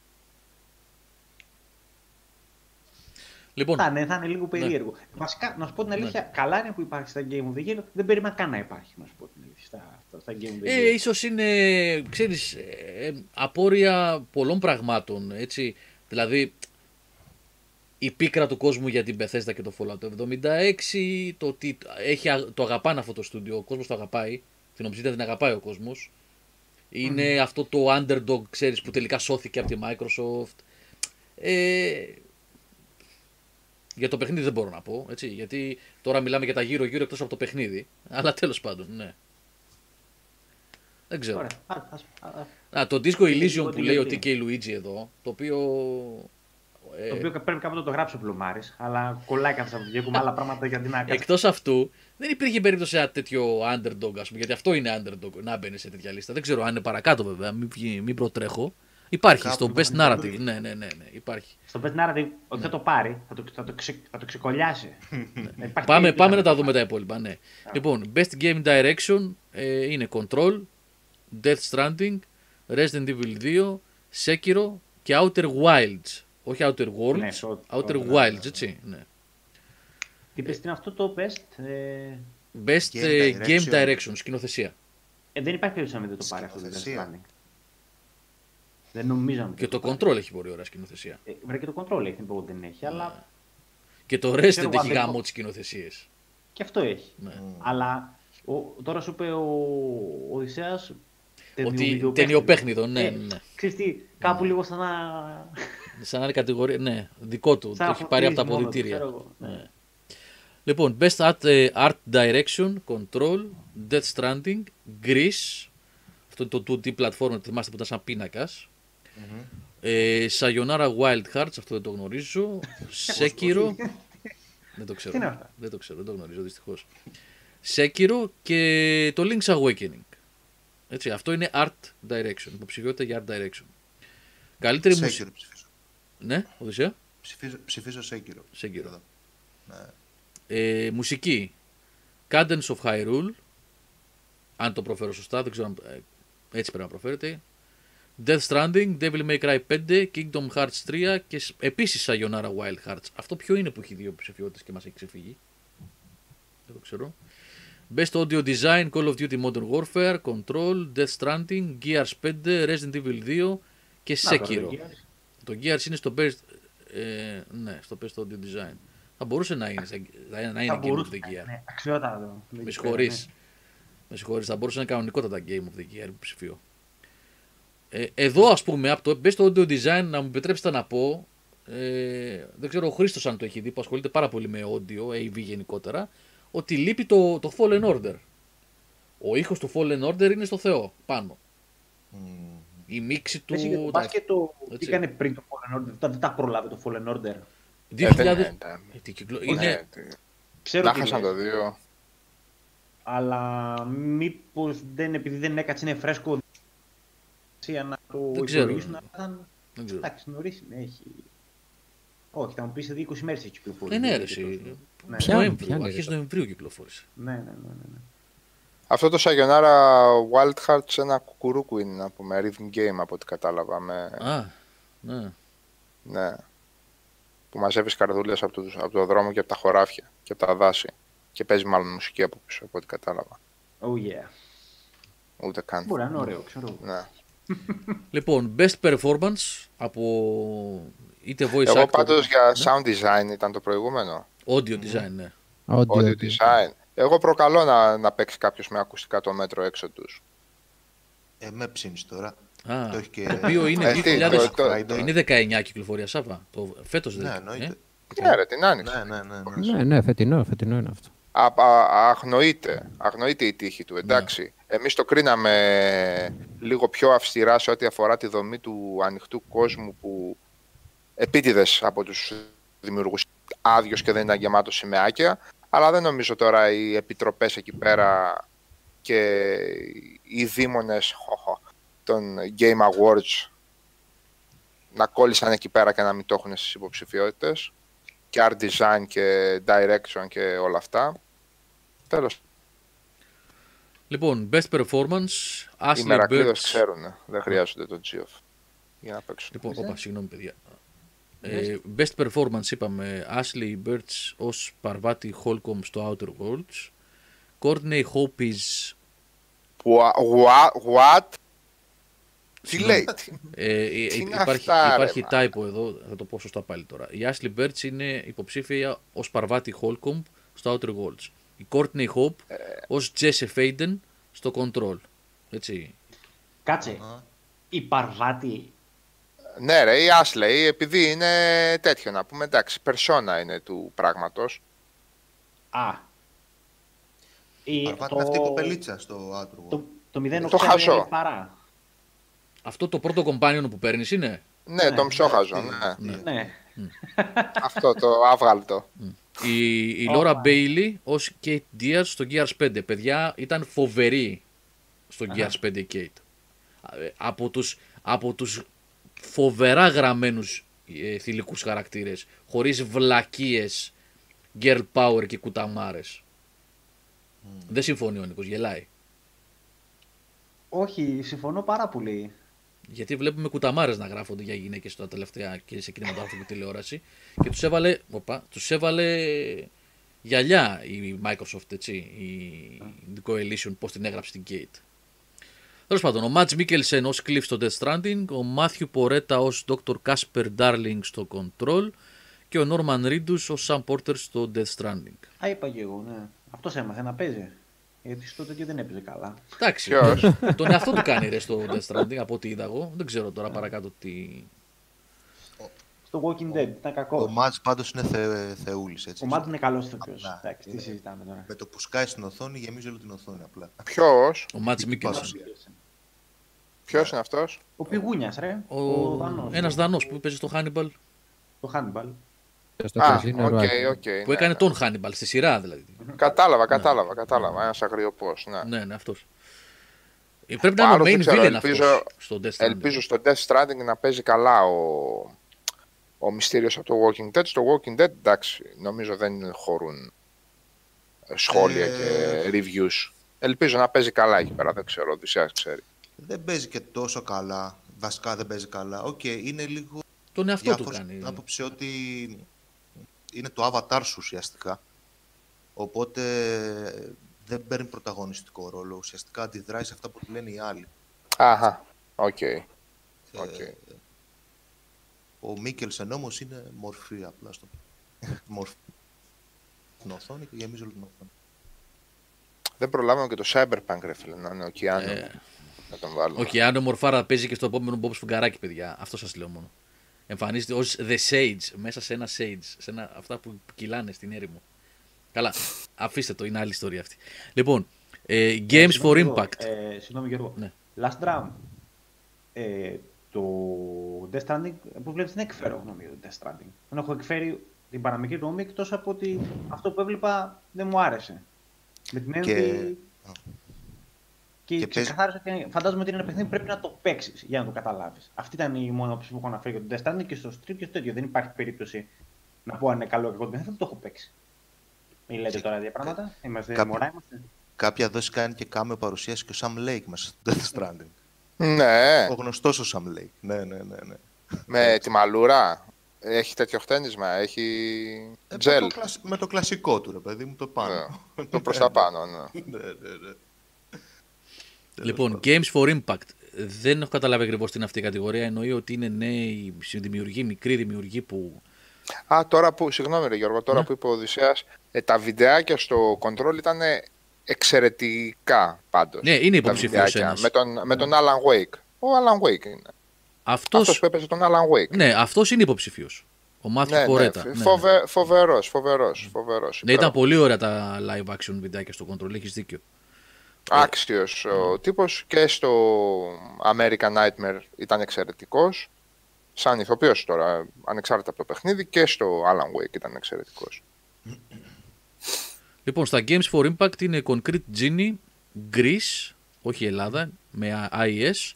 Speaker 1: Λοιπόν,
Speaker 2: Θα είναι, θα είναι λίγο περίεργο. Βασικά, να σου πω την αλήθεια, καλά είναι που υπάρχει στα Game of the Year. Δεν περίμενα καν να υπάρχει, να σου πω την αλήθεια, στα, στα, στα Game of the Year.
Speaker 1: Ε, ίσως είναι, ξέρεις, ε, απόρρια πολλών πραγμάτων, έτσι. Δηλαδή, η πίκρα του κόσμου για την Bethesda και το Fallout 76, το ότι έχει, α- το αγαπάνε αυτό το στούντιο, ο κόσμος το αγαπάει, την Obsidian την αγαπάει ο κόσμος. Είναι αυτό το underdog, ξέρεις, που τελικά σώθηκε από τη Microsoft. Ε, για το παιχνίδι δεν μπορώ να πω, έτσι, γιατί τώρα μιλάμε για τα γύρω-γύρω εκτός από το παιχνίδι. Αλλά τέλος πάντων, ναι. Δεν ξέρω.
Speaker 2: Ωραία. Α, ας- α, α.
Speaker 1: Α, το Disco Elysium
Speaker 2: λίγο
Speaker 1: που
Speaker 2: τι
Speaker 1: λέει ο
Speaker 2: λέει.
Speaker 1: TK Luigi εδώ, το οποίο... ε,
Speaker 2: Το οποίο πρέπει κάποτε να το γράψει ο Πλωμάρη, αλλά κολλάει κανένα από το με άλλα πράγματα γιατί να κάτσει.
Speaker 1: Εκτός αυτού, δεν υπήρχε περίπτωση ένα τέτοιο underdog, ας πούμε, γιατί αυτό είναι underdog, να μπαίνει σε τέτοια λίστα. Δεν ξέρω αν είναι παρακάτω βέβαια, μην, βγει- μην προτρέχω. Υπάρχει
Speaker 6: Κάπου
Speaker 1: στο Best
Speaker 6: να
Speaker 1: Narrative, ναι, ναι, ναι, ναι, υπάρχει.
Speaker 2: Στο Best Narrative, ότι θα το πάρει, θα το, θα το, ξε, θα το ξεκολλιάσει. Υπάρχει
Speaker 1: Πάμε,
Speaker 2: περίπτωση
Speaker 1: πάμε να τα
Speaker 2: το
Speaker 1: δούμε τα υπόλοιπα, ναι. Λοιπόν, Best Game Direction ε, είναι Control, Death Stranding, Resident Evil 2, Sekiro και Outer Wilds. Όχι Outer Worlds,
Speaker 2: Ναι, στο-
Speaker 1: Outer
Speaker 2: στο-
Speaker 1: Wilds, έτσι. Ναι.
Speaker 2: Τι πες, τι είναι αυτό το best. Ε,
Speaker 1: Best
Speaker 6: Game
Speaker 1: ε,
Speaker 6: direction.
Speaker 1: Game Direction, σκηνοθεσία.
Speaker 2: ε, δεν υπάρχει περίπτωση να μην το πάρει αυτό το Death
Speaker 6: Σκηνοθεσία.
Speaker 2: Stranding. Δεν νομίζω να μην
Speaker 1: Και το
Speaker 2: πάρει.
Speaker 1: Control έχει πολύ ωραία σκηνοθεσία.
Speaker 2: Ε, Βρε και το control έχει, δεν πω ότι δεν έχει, αλλά
Speaker 1: Και το
Speaker 2: Ξέρω
Speaker 1: Resident
Speaker 2: εγώ,
Speaker 1: έχει
Speaker 2: αν δεν
Speaker 1: γάμο
Speaker 2: πω-
Speaker 1: τις σκηνοθεσίες.
Speaker 2: και αυτό έχει.
Speaker 1: Ναι.
Speaker 2: Αλλά ο, τώρα σου είπε ο, ο Οδυσσέας
Speaker 1: Ότι
Speaker 2: ταινιοπαίχνιδο.
Speaker 1: ταινιοπαίχνιδο, ναι,
Speaker 2: Ε,
Speaker 1: ναι.
Speaker 2: Ξέρεις τι, κάπου λίγο σαν να...
Speaker 1: Σαν άλλη κατηγορία, ναι, δικό του.
Speaker 2: σαν
Speaker 1: Το
Speaker 2: να
Speaker 1: έχει πάρει από τα
Speaker 2: φωτίζει μόνο του,
Speaker 1: αποδητήρια.
Speaker 2: ξέρω εγώ. Ναι.
Speaker 1: Ναι. Λοιπόν, Best Art, ε, Art Direction, Control, Death Stranding, Grease. Αυτό είναι το 2D platform, θυμάστε που ήταν σαν πίνακας. Ε, Sayonara Wild Hearts, αυτό δεν το γνωρίζω. [LAUGHS] Sekiro. δεν το ξέρω.
Speaker 2: Τι είναι αυτά;
Speaker 1: Δεν το ξέρω, δεν το γνωρίζω δυστυχώς. Sekiro και το Link's Awakening. Έτσι, αυτό είναι Art Direction. Υποψηφιότητα για Art Direction. Καλύτερη μουσική.
Speaker 6: Σέκυρο ψηφίζω.
Speaker 1: Ναι, Οδυσσέα.
Speaker 6: Ψηφίζω, ψηφίζω Σέκυρο.
Speaker 1: Sekiro.
Speaker 6: Εδώ.
Speaker 1: Ε, μουσική. Cadence of Hyrule. Αν το προφέρω σωστά, δεν ξέρω αν ε, έτσι πρέπει να προφέρεται. Death Stranding, Devil May Cry 5, Kingdom Hearts 3 και σ- επίσης Sayonara Wild Hearts. Αυτό ποιο είναι που έχει δύο ψηφιότητες και μας έχει ξεφύγει; Δεν το ξέρω. Best Audio Design, Call of Duty Modern Warfare, Control, Death Stranding, Gears 5, Resident Evil 2 και
Speaker 2: Να, τώρα,
Speaker 1: Sekiro.
Speaker 2: Εκεί.
Speaker 1: Το Gears είναι στο Best, ε, ναι, στο Best Audio Design. Θα μπορούσε να είναι, σε- να είναι
Speaker 2: Θα
Speaker 1: Game of
Speaker 2: μπορούσε
Speaker 1: the
Speaker 2: να είναι,
Speaker 1: Year.
Speaker 2: ναι, αξιότατο.
Speaker 1: Με συγχωρείς. Με συγχωρείς, θα μπορούσε να είναι κανονικότατα Game of the Year ψηφίο. Ε, εδώ ας πούμε, από το Best Audio Design, να μου επιτρέψετε να πω, ε, δεν ξέρω ο Χρήστος αν το έχει δει, που ασχολείται πάρα πολύ με audio, AV γενικότερα, ότι λείπει το, το Fallen Order. Ο ήχος του Fallen Order είναι στο Θεό, πάνω. Η μίξη του...
Speaker 2: Εσύ και το μπάσκετ το τι
Speaker 1: Έτσι.
Speaker 2: έκανε πριν το Fallen Order, δεν δεν τα πρόλαβε το Fallen Order.
Speaker 1: 2000...
Speaker 3: δεν είναι,
Speaker 1: Ε, τι κυκλο-
Speaker 3: Ναι,
Speaker 1: είναι...
Speaker 3: τι-
Speaker 2: Ξέρω
Speaker 3: Να
Speaker 2: τι
Speaker 3: χάσαν
Speaker 2: λες,
Speaker 3: το δύο.
Speaker 2: Αλλά μήπως δεν, επειδή δεν έκατσε είναι φρέσκο για να το
Speaker 1: Δεν ξέρω.
Speaker 2: υπολογίσουν, να ήταν...
Speaker 1: Δεν ξέρω.
Speaker 2: Εντάξει, νωρίς είναι, έχει... Όχι, θα μου πεις σε 20 μέρες έχει κυκλοφορήσει.
Speaker 1: Ε, ναι,
Speaker 2: δεν
Speaker 1: ρε,
Speaker 2: έχει
Speaker 1: εσύ.
Speaker 2: τόσο. Ναι,
Speaker 5: Ποια-
Speaker 1: Νοέμβριο,
Speaker 5: ποια είναι,
Speaker 1: αρχές
Speaker 5: ρε,
Speaker 1: Νοεμβρίου κυκλοφόρησε.
Speaker 2: ναι, ναι, ναι, ναι, ναι.
Speaker 3: Αυτό το Sayonara Wild Hearts ένα κουκουρούκου είναι να πούμε, rhythm game από ό,τι κατάλαβα. Με,
Speaker 1: Α, ναι.
Speaker 3: ναι, που μαζεύεις καρδούλες από το, από το δρόμο και από τα χωράφια και από τα δάση. Και παίζει μάλλον μουσική από πίσω, από ό,τι κατάλαβα.
Speaker 2: Oh yeah.
Speaker 3: Ούτε καν.
Speaker 2: Μπορεί να είναι ωραίο, ξέρω. εγώ.
Speaker 3: Ναι. [LAUGHS]
Speaker 1: Λοιπόν, best performance από είτε voice
Speaker 3: Εγώ
Speaker 1: actor,
Speaker 3: πάντως για
Speaker 1: ναι.
Speaker 3: sound design ήταν το προηγούμενο.
Speaker 1: audio design, ναι.
Speaker 5: Audio,
Speaker 3: Audio
Speaker 5: audio.
Speaker 3: design. Εγώ προκαλώ να, να παίξει κάποιος με ακουστικά το μέτρο έξω τους.
Speaker 6: Ε, με ψήνεις τώρα.
Speaker 1: Α,
Speaker 6: Το έχει και-
Speaker 1: το οποίο είναι
Speaker 3: Ε, τι,
Speaker 1: 2000,
Speaker 3: το- το-
Speaker 6: Friday.
Speaker 1: είναι 19 κυκλοφορία, Σάβα. Το φέτος
Speaker 6: Ναι,
Speaker 1: δεν
Speaker 6: εννοείται.
Speaker 3: Ναι, ρε, την άνοιξε.
Speaker 6: Ναι, ναι, ναι. ναι.
Speaker 5: Ναι, ναι, φετινό, φετινό είναι αυτό.
Speaker 3: Α, α, αγνοείται. Αγνοείται η τύχη του, εντάξει. Εμείς το κρίναμε λίγο πιο αυστηρά σε ό,τι αφορά τη δομή του ανοιχτού κόσμου που επίτηδες από τους δημιουργούς άδειος και δεν ήταν γεμάτος σημαίακια. Αλλά δεν νομίζω τώρα οι επιτροπές εκεί πέρα και οι δήμονες χοχο, των Game Awards να κόλλησαν εκεί πέρα και να μην το έχουν στις υποψηφιότητες και art design και direction και όλα αυτά. Τέλος,
Speaker 1: Λοιπόν, best performance,
Speaker 3: οι
Speaker 1: Ashley
Speaker 3: μερακλείδες
Speaker 1: Birch.
Speaker 3: ξέρουν, δεν χρειάζονται τον Geoff για να παίξουν.
Speaker 1: Λοιπόν, όπα, συγγνώμη παιδιά. Ε, best performance είπαμε Ashley Birch ως Parvati Holcomb στο Outer Worlds. Courtney Hope is
Speaker 3: What? what, what? Τι
Speaker 1: Συγγνώμη.
Speaker 3: λέει, τι-
Speaker 1: Ε, ε,
Speaker 3: Τι είναι
Speaker 1: υπάρχει
Speaker 3: αυτά, ρε,
Speaker 1: υπάρχει
Speaker 3: μα.
Speaker 1: typo εδώ, θα το πω σωστά πάλι τώρα. Η Ashley Birch είναι υποψήφια ως Parvati Holcomb στο Outer Worlds. Η Courtney Hope
Speaker 3: Ε.
Speaker 1: ως Jesse Faden στο Control. Έτσι.
Speaker 2: Κάτσε,
Speaker 6: Α.
Speaker 2: η Παρβάτη
Speaker 3: Ναι ρε, η Ashley επειδή είναι τέτοιο να πούμε, εντάξει, περσόνα είναι του πράγματος.
Speaker 2: Α. Η,
Speaker 6: Παρβάτη είναι αυτή η κοπελίτσα στο Outer
Speaker 2: Το,
Speaker 6: World.
Speaker 2: το 0
Speaker 3: Το χαζό.
Speaker 2: παρά.
Speaker 1: Αυτό το πρώτο companion που παίρνεις είναι;
Speaker 3: Ναι,
Speaker 2: Ναι,
Speaker 3: τον ψόχαζο, ναι.
Speaker 1: Ναι.
Speaker 2: Ναι.
Speaker 3: Αυτό το άβγαλτο.
Speaker 1: Η, η
Speaker 2: Ωπα.
Speaker 1: Laura Bailey ως Kate Diaz στο Gears 5. Παιδιά, ήταν φοβερή στο Gears 5 η Kate. Ε, Από τους, από τους φοβερά γραμμένους ε, θηλυκούς χαρακτήρες, χωρίς βλακίες, girl power και κουταμάρες. Δεν συμφωνεί ο Νίκος, γελάει.
Speaker 2: Όχι, συμφωνώ πάρα πολύ.
Speaker 1: Γιατί βλέπουμε κουταμάρες να γράφονται για γυναίκες στα τελευταία και σε κινηματογραφική τηλεόραση. Και τους έβαλε, οπα, τους έβαλε γυαλιά η Microsoft, έτσι, η Coalition, πώς την έγραψε στην Gate. Τέλος πάντων, ο Μάτζ Μίκελσεν ως Cliff στο Death Stranding, ο Μάθιου Πορέτα ως Dr. Casper Darling στο Control και ο Norman Reedus ως Sam Porter στο Death Stranding.
Speaker 2: Α, είπα και εγώ, ναι. Αυτός έμαθε να παίζει. Γιατί στο τέτοιο δεν έπαιζε καλά.
Speaker 1: Εντάξει,
Speaker 3: Ποιος;
Speaker 1: τον εαυτό του κάνει ρε στο Death Stranding από ό,τι είδα εγώ. Δεν ξέρω τώρα παρακάτω τι.
Speaker 2: Στο Walking Dead ήταν κακό.
Speaker 6: Ο Μαντς πάντως είναι θε, θεούλης, έτσι.
Speaker 2: Ο Μαντς είναι καλός ηθοποιός.
Speaker 6: Απλά.
Speaker 2: Εντάξει, τι
Speaker 6: Είναι-
Speaker 2: συζητάμε τώρα.
Speaker 6: Με το που σκάει στην οθόνη γεμίζει όλη την οθόνη απλά.
Speaker 3: Ποιος,
Speaker 1: Ο Μαντς Μίκελσεν.
Speaker 6: Παρουσία.
Speaker 3: ποιος είναι αυτός;
Speaker 2: Ο πηγούνιας, ρε.
Speaker 1: Ο...
Speaker 2: Ο Δανός.
Speaker 1: Ένας Δανός που παίζει στο Hannibal.
Speaker 2: Το Hannibal.
Speaker 5: Στο
Speaker 3: Α,
Speaker 5: Casino
Speaker 3: οκ,
Speaker 5: Royale.
Speaker 3: οκ.
Speaker 1: Που
Speaker 3: ναι,
Speaker 1: έκανε
Speaker 3: ναι.
Speaker 1: τον Hannibal στη σειρά δηλαδή.
Speaker 3: Κατάλαβα, κατάλαβα, κατάλαβα. Ένας αγριοπός, ναι.
Speaker 1: Ναι, ναι, αυτός. Πρέπει να είναι ο
Speaker 3: άλλος δεν
Speaker 1: main
Speaker 3: ξέρω,
Speaker 1: villain
Speaker 3: ελπίζω-
Speaker 1: αυτός στο Death Stranding.
Speaker 3: Ελπίζω στο Death Stranding να παίζει καλά ο, ο μυστήριος από το Walking Dead. Στο Walking Dead, εντάξει, νομίζω δεν χωρούν ε, σχόλια
Speaker 6: Ε,
Speaker 3: και reviews. Ελπίζω να παίζει καλά εκεί πέρα, δεν ξέρω, ο Οδυσσέας ξέρει.
Speaker 6: Δεν παίζει και τόσο καλά. Βασικά δεν παίζει καλά. Οκ, είναι λίγο
Speaker 1: Τον εαυτό του
Speaker 6: διάφορος
Speaker 1: κάνει.
Speaker 6: στην άποψη ότι είναι το avatar σου ουσιαστικά. Οπότε δεν παίρνει πρωταγωνιστικό ρόλο. Ουσιαστικά αντιδράει σε αυτά που του λένε οι άλλοι.
Speaker 3: Αχα, οκ.
Speaker 6: Ε,
Speaker 3: Οκ.
Speaker 6: Ο Μίκελσεν όμως είναι μορφή απλά στο μορφή στην οθόνη και γεμίζει όλη την οθόνη.
Speaker 3: Δεν προλάβαμε και το Cyberpunk, ρε φίλε, να είναι ο Κιάνου.
Speaker 1: Ε.
Speaker 3: Να τον βάλουμε.
Speaker 1: Ο Κιάνο Μορφάρα παίζει και στο επόμενο Bob Σφουγγαράκι, παιδιά. Αυτός σας λέω μόνο. Εμφανίζεται ως The Sage μέσα σε ένα Sage. Σε ένα, αυτά που κυλάνε στην έρημο. Καλά. Αφήστε το, είναι άλλη ιστορία αυτή. Λοιπόν, ε, Games for
Speaker 2: Συγγνώμη, Γιώργο.
Speaker 1: Impact.
Speaker 2: Ε, συγγνώμη Γιώργο.
Speaker 1: Ναι.
Speaker 2: Last Drum. Ε, το Death Stranding που βλέπεις δεν εκφέρω γνώμη για το Death Stranding. Δεν έχω εκφέρει την παραμικρή γνώμη εκτός από ότι αυτό που έβλεπα δεν μου άρεσε. Με την έννοια
Speaker 6: Και-
Speaker 2: ότι... Και,
Speaker 6: Και παίζει-
Speaker 2: ξεκαθάρισα ότι φαντάζομαι ότι είναι ένα παιχνίδι που πρέπει να το παίξεις για να το καταλάβεις. Αυτή ήταν η μόνη όψη που έχω αναφέρει για το Death Stranding και στο Street και στο τέτοιο. Δεν υπάρχει περίπτωση να πω αν είναι καλό ή κακό το παιχνίδι, δεν το έχω παίξει. Μην λέτε τώρα δύο πράγματα. Είμαστε
Speaker 6: Κάποιο-
Speaker 2: μωρά, είμαστε.
Speaker 6: Κάποια δόση κάνει και κάμεο παρουσίαση και ο Sam Lake μέσα στο Death Stranding.
Speaker 3: Ναι,
Speaker 6: Ο γνωστός ο Sam Lake. Ναι, ναι, ναι. ναι.
Speaker 3: με τη μαλούρα. Έχει τέτοιο χτένισμα, έχει
Speaker 6: Ε,
Speaker 3: τζελ.
Speaker 6: Με, το κλασ- με το κλασικό του, ρε παιδί μου, το πάνω.
Speaker 3: Ναι, το προς τα πάνω, ναι. [LAUGHS]
Speaker 6: ναι, ναι, ναι.
Speaker 1: Λοιπόν, Games for Impact. Δεν έχω καταλάβει ακριβώς τι είναι αυτή η κατηγορία. Εννοεί ότι είναι νέοι δημιουργοί, μικροί δημιουργοί που.
Speaker 3: Α, τώρα που, συγγνώμη ρε Γιώργο, τώρα
Speaker 1: Ναι.
Speaker 3: που είπε ο Οδυσσέας, ε, τα βιντεάκια στο Control ήταν εξαιρετικά πάντως.
Speaker 1: Ναι, είναι
Speaker 3: τα
Speaker 1: υποψήφιος
Speaker 3: βιντεάκια.
Speaker 1: ένας.
Speaker 3: Με τον, με τον Alan Wake. Ο Alan Wake είναι.
Speaker 1: Αυτό.
Speaker 3: Αυτός που έπαιζε τον Alan Wake.
Speaker 1: Ναι, αυτός είναι υποψήφιος. Ο Μάθιο
Speaker 3: ναι,
Speaker 1: Πορέτα.
Speaker 3: ναι,
Speaker 1: Ναι,
Speaker 3: φοβε, φοβερός, φοβερός, φοβερός.
Speaker 1: Ναι, ήταν πολύ ωραία τα live action βιντεάκια στο Control, έχεις δίκιο.
Speaker 3: Άξιος ο τύπος και στο American Nightmare ήταν εξαιρετικός. Σαν ηθοποιός τώρα, ανεξάρτητα από το παιχνίδι και στο Alan Wake ήταν εξαιρετικός.
Speaker 1: Λοιπόν, στα Games for Impact είναι Concrete Genie, Greece, όχι Ελλάδα, με IES,